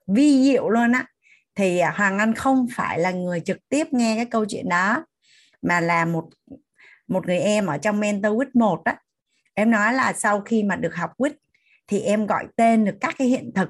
vi diệu luôn á. Thì à, Hoàng Anh không phải là người trực tiếp nghe cái câu chuyện đó mà là một một người em ở trong mentor quýt một á em nói là sau khi mà được học quýt thì em gọi tên được các cái hiện thực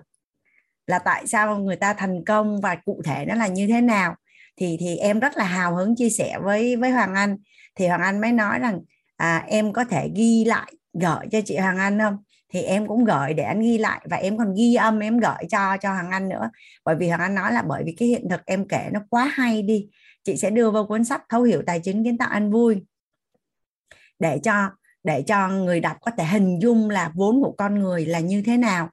là tại sao người ta thành công và cụ thể nó là như thế nào. Thì thì em rất là hào hứng chia sẻ với với Hoàng Anh. Thì Hoàng Anh mới nói rằng à, em có thể ghi lại gửi cho chị Hoàng Anh không? Thì em cũng gửi để anh ghi lại và em còn ghi âm em gửi cho cho Hoàng Anh nữa. Bởi vì Hoàng Anh nói là bởi vì cái hiện thực em kể nó quá hay đi chị sẽ đưa vào cuốn sách thấu hiểu tài chính kiến tạo ăn vui để cho để cho người đọc có thể hình dung là vốn của con người là như thế nào.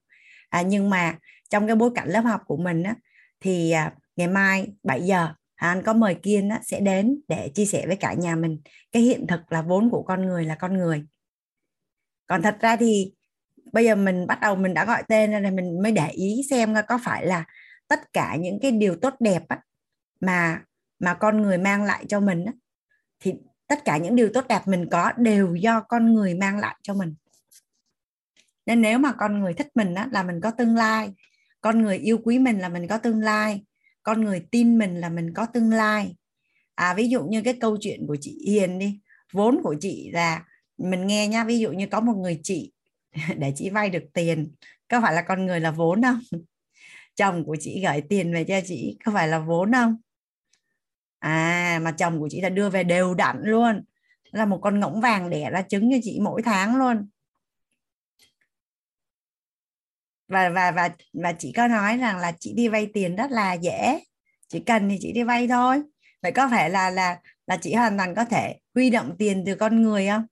À, nhưng mà trong cái bối cảnh lớp học của mình á, thì à, ngày mai 7 giờ à, anh có mời Kiên á, sẽ đến để chia sẻ với cả nhà mình cái hiện thực là vốn của con người là con người. Còn thật ra thì bây giờ mình bắt đầu mình đã gọi tên ra là mình mới để ý xem có phải là tất cả những cái điều tốt đẹp á, mà mà con người mang lại cho mình á, thì tất cả những điều tốt đẹp mình có đều do con người mang lại cho mình. Nên nếu mà con người thích mình á, là mình có tương lai. Con người yêu quý mình là mình có tương lai. Con người tin mình là mình có tương lai. À ví dụ như cái câu chuyện của chị Hiền đi. Vốn của chị là mình nghe nhá ví dụ như có một người chị để chị vay được tiền có phải là con người là vốn không? Chồng của chị gửi tiền về cho chị có phải là vốn không? À mà chồng của chị là đưa về đều đặn luôn. Là một con ngỗng vàng đẻ ra trứng cho chị mỗi tháng luôn. Và và và và chị có nói rằng là chị đi vay tiền rất là dễ. Chỉ cần thì chị đi vay thôi. Vậy có phải là là là chị hoàn toàn có thể huy động tiền từ con người không?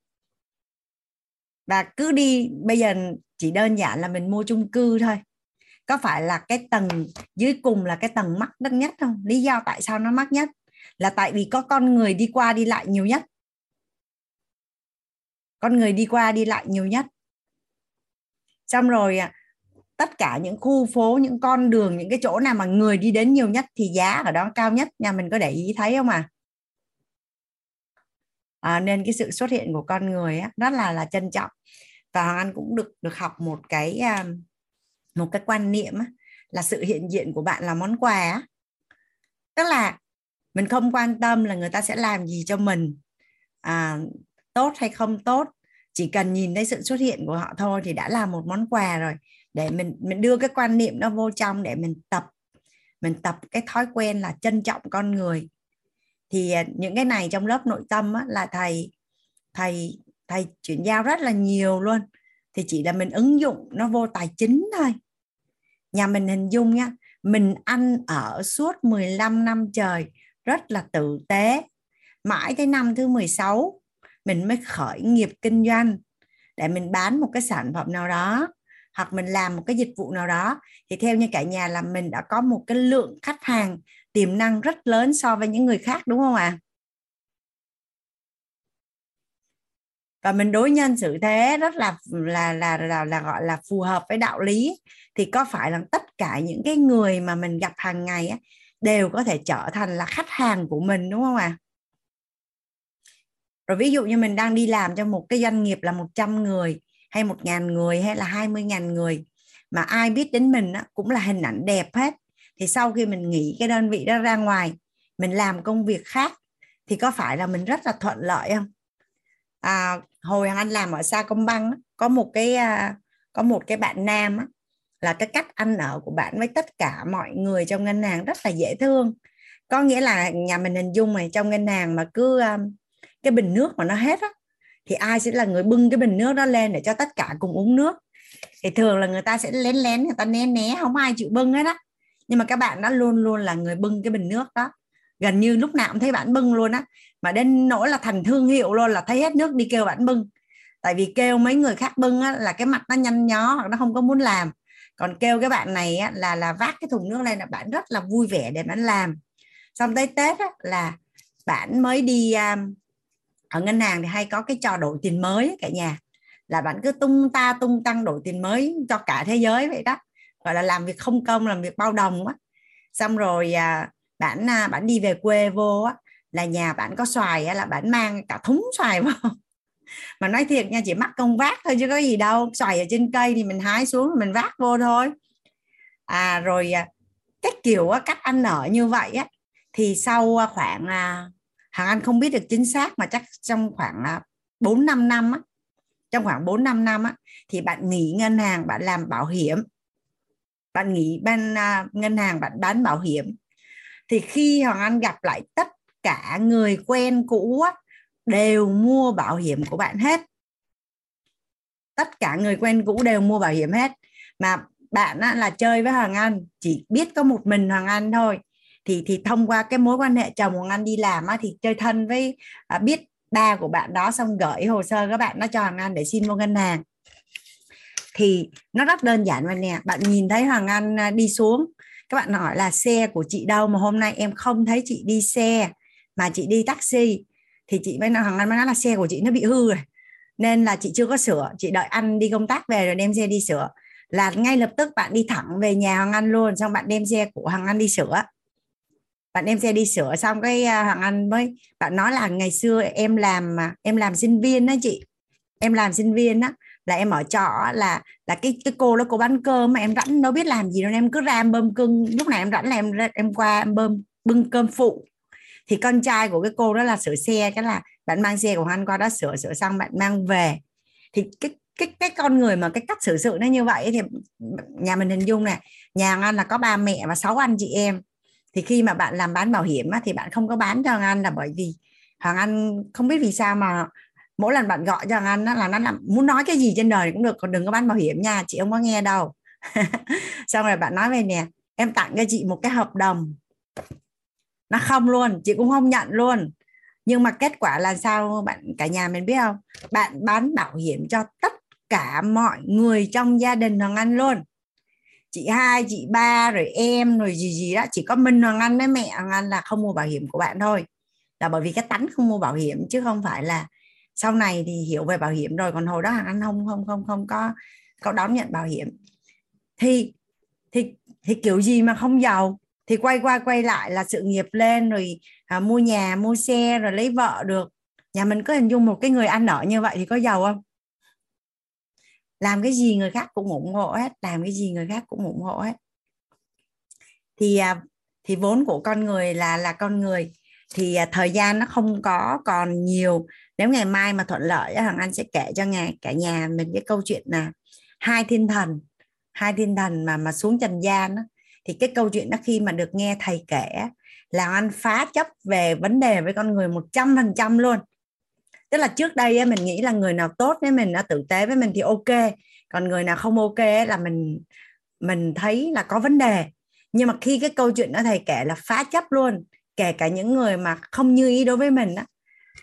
Và cứ đi, bây giờ chỉ đơn giản là mình mua chung cư thôi. Có phải là cái tầng, dưới cùng là cái tầng mắc đất nhất không? Lý do tại sao nó mắc nhất? Là tại vì có con người đi qua đi lại nhiều nhất. Con người đi qua đi lại nhiều nhất. Xong rồi à, tất cả những khu phố những con đường những cái chỗ nào mà người đi đến nhiều nhất thì giá ở đó cao nhất. Nhà mình có để ý thấy không à, à nên cái sự xuất hiện của con người á, rất là là trân trọng. Và hoàng anh cũng được được học một cái à, một cái quan niệm á, là sự hiện diện của bạn là món quà tức là mình không quan tâm là người ta sẽ làm gì cho mình. À, tốt hay không tốt chỉ cần nhìn thấy sự xuất hiện của họ thôi thì đã là một món quà rồi. Để mình mình đưa cái quan niệm nó vô trong để mình tập mình tập cái thói quen là trân trọng con người. Thì à, những cái này trong lớp nội tâm á, là thầy thầy thầy chuyển giao rất là nhiều luôn. Thì chỉ là mình ứng dụng nó vô tài chính thôi. Nhà mình hình dung nhá mình ăn ở suốt 15 năm trời rất là tử tế. Mãi tới năm thứ 16 mình mới khởi nghiệp kinh doanh để mình bán một cái sản phẩm nào đó hoặc mình làm một cái dịch vụ nào đó. Thì theo như cả nhà là mình đã có một cái lượng khách hàng tiềm năng rất lớn so với những người khác đúng không ạ? À? và mình đối nhân xử thế rất là là là là, là gọi là phù hợp với đạo lý. Thì có phải là tất cả những cái người mà mình gặp hàng ngày á, đều có thể trở thành là khách hàng của mình đúng không ạ à? rồi ví dụ như mình đang đi làm cho một cái doanh nghiệp là 100 người hay một ngàn người hay là 20 ngàn người mà ai biết đến mình cũng là hình ảnh đẹp hết thì sau khi mình nghỉ cái đơn vị đó ra ngoài mình làm công việc khác thì có phải là mình rất là thuận lợi không à, hồi anh làm ở sa công băng có một cái à, có một cái bạn nam á, là cái cách ăn ở của bạn với tất cả mọi người trong ngân hàng rất là dễ thương. Có nghĩa là nhà mình hình dung này trong ngân hàng mà cứ um, cái bình nước mà nó hết á thì ai sẽ là người bưng cái bình nước đó lên để cho tất cả cùng uống nước? Thì thường là người ta sẽ lén lén người ta né né không ai chịu bưng hết á. Nhưng mà các bạn đó luôn luôn là người bưng cái bình nước đó. Gần như lúc nào cũng thấy bạn bưng luôn á. Mà đến nỗi là thành thương hiệu luôn là thấy hết nước đi kêu bạn bưng. Tại vì kêu mấy người khác bưng á, là cái mặt nó nhăn nhó hoặc nó không có muốn làm còn kêu cái bạn này á, là là vác cái thùng nước lên là bạn rất là vui vẻ để bạn làm. Xong tới tết á, là bạn mới đi um, ở ngân hàng thì hay có cái trò đổi tiền mới cả nhà. Là bạn cứ tung ta tung tăng đổi tiền mới cho cả thế giới vậy đó. Gọi là làm việc không công làm việc bao đồng á. Xong rồi à, bạn à, bạn đi về quê vô á là nhà bạn có xoài á, là bạn mang cả thúng xoài vào mà nói thiệt nha chỉ mắc công vác thôi chứ có gì đâu xoài ở trên cây thì mình hái xuống mình vác vô thôi à rồi à, cái kiểu à, cách ăn ở như vậy á thì sau à, khoảng hàng Anh không biết được chính xác mà chắc trong khoảng 4 5 năm á, trong khoảng 4 5 năm á thì bạn nghỉ ngân hàng bạn làm bảo hiểm. Bạn nghỉ ban ngân hàng bạn bán bảo hiểm. Thì khi Hoàng Anh gặp lại tất cả người quen cũ á, đều mua bảo hiểm của bạn hết. Tất cả người quen cũ đều mua bảo hiểm hết. Mà bạn á, là chơi với Hoàng Anh chỉ biết có một mình Hoàng Anh thôi thì thì thông qua cái mối quan hệ chồng Hoàng anh đi làm á, thì chơi thân với à, biết ba của bạn đó xong gửi hồ sơ các bạn nó cho Hoàng Anh để xin vô ngân hàng thì nó rất đơn giản mà nè bạn nhìn thấy Hoàng Anh à, đi xuống các bạn hỏi là xe của chị đâu mà hôm nay em không thấy chị đi xe mà chị đi taxi thì chị mới nói Hằng Anh mới nói là xe của chị nó bị hư rồi. Nên là chị chưa có sửa, chị đợi anh đi công tác về rồi đem xe đi sửa. Là ngay lập tức bạn đi thẳng về nhà hằng Anh luôn, xong bạn đem xe của hằng Anh đi sửa. Bạn đem xe đi sửa xong cái à, hằng Anh mới, bạn nói là ngày xưa em làm mà em làm sinh viên đó chị. Em làm sinh viên đó là em ở trọ là là cái cái cô đó cô bán cơm mà em rảnh đâu biết làm gì đâu em cứ ra em bơm cưng. Lúc nào em rảnh là em em qua em bơm bưng cơm phụ thì con trai của cái cô đó là sửa xe cái là bạn mang xe của anh qua đó sửa sửa xong bạn mang về. Thì cái cái cái con người mà cái cách xử sự nó như vậy thì nhà mình hình dung này nhà anh là có ba mẹ và sáu anh chị em. Thì khi mà bạn làm bán bảo hiểm á, thì bạn không có bán cho Anh là bởi vì Hoàng Anh không biết vì sao mà mỗi lần bạn gọi cho Anh á, là nó làm muốn nói cái gì trên đời cũng được còn đừng có bán bảo hiểm nha chị không có nghe đâu. Xong rồi bạn nói về nè em tặng cho chị một cái hợp đồng nó không luôn, chị cũng không nhận luôn. Nhưng mà kết quả là sao bạn cả nhà mình biết không? Bạn bán bảo hiểm cho tất cả mọi người trong gia đình Hoàng Anh luôn. Chị hai, chị ba, rồi em, rồi gì gì đó. Chỉ có mình Hoàng Anh với mẹ Hoàng Anh là không mua bảo hiểm của bạn thôi. Là bởi vì cái tánh không mua bảo hiểm, chứ không phải là sau này thì hiểu về bảo hiểm rồi. Còn hồi đó Hoàng Anh không không không không có có đón nhận bảo hiểm. Thì thì thì kiểu gì mà không giàu? Thì quay qua quay lại là sự nghiệp lên rồi à, mua nhà mua xe rồi lấy vợ được. Nhà mình có hình dung một cái người ăn ở như vậy thì có giàu không? Làm cái gì người khác cũng ủng hộ hết làm cái gì người khác cũng ủng hộ hết. Thì à, thì vốn của con người là là con người. Thì à, thời gian nó không có còn nhiều. Nếu ngày mai mà thuận lợi hằng anh sẽ kể cho nhà cả nhà mình cái câu chuyện là hai thiên thần hai thiên thần mà mà xuống trần gian đó, thì cái câu chuyện đó khi mà được nghe thầy kể là anh phá chấp về vấn đề với con người một trăm phần trăm luôn. Tức là trước đây mình nghĩ là người nào tốt với mình nó tử tế với mình thì ok. Còn người nào không ok là mình mình thấy là có vấn đề. Nhưng mà khi cái câu chuyện đó thầy kể là phá chấp luôn kể cả những người mà không như ý đối với mình đó,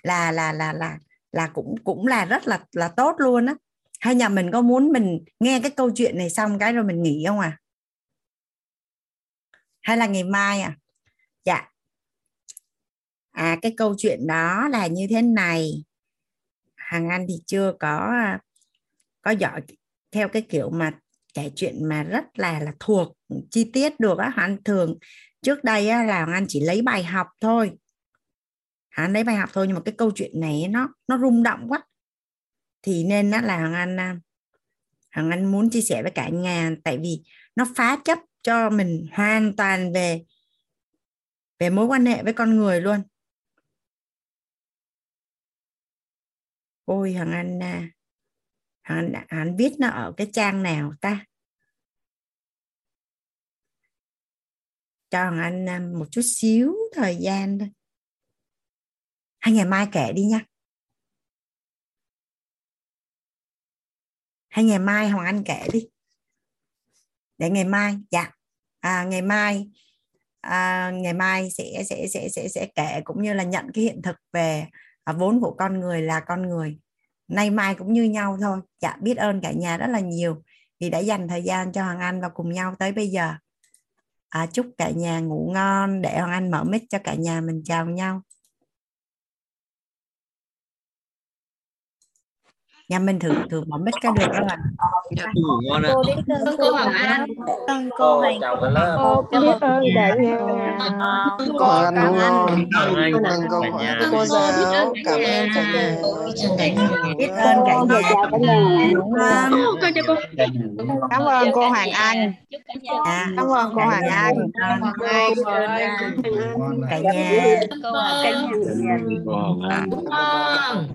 là là là là là cũng cũng là rất là là tốt luôn á. Hay nhà mình có muốn mình nghe cái câu chuyện này xong cái rồi mình nghỉ không à? Hay là ngày mai à? Dạ. À cái câu chuyện đó là như thế này. Hàng anh thì chưa có à, có giỏi theo cái kiểu mà kể chuyện mà rất là là thuộc chi tiết được á. Anh thường trước đây á, là anh chỉ lấy bài học thôi. Anh lấy bài học thôi nhưng mà cái câu chuyện này nó nó rung động quá. Thì nên đó là Hằng anh à, Hằng anh muốn chia sẻ với cả nhà tại vì nó phá chấp cho mình hoàn toàn về về mối quan hệ với con người luôn. Ôi hằng anh à, hằng anh, anh viết nó ở cái trang nào ta? Cho hằng anh à, một chút xíu thời gian thôi. Hay ngày mai kể đi nha. Hay ngày mai hoàng anh kể đi để ngày mai dạ. À, ngày mai à, ngày mai sẽ sẽ sẽ sẽ sẽ kể cũng như là nhận cái hiện thực về à, vốn của con người là con người. Nay mai cũng như nhau thôi. Dạ biết ơn cả nhà rất là nhiều vì đã dành thời gian cho Hoàng Anh và cùng nhau tới bây giờ. À, chúc cả nhà ngủ ngon để Hoàng Anh mở mic cho cả nhà mình chào nhau. Nhà mình thử thử mở mic cái được ạ dạ, ngủ ngon ạ cô biết ơn cô Hoàng An ơn cô Hành chào cả lớp cô biết ơn cả nhà cô Hoàng Anh ngon Hoàng Anh cô cả nhà cô giáo cảm ơn cả nhà biết ơn cả nhà chào cả nhà cảm ơn cô Hoàng Anh à, cảm ơn cô Hoàng Anh cả nhà Hoàng Anh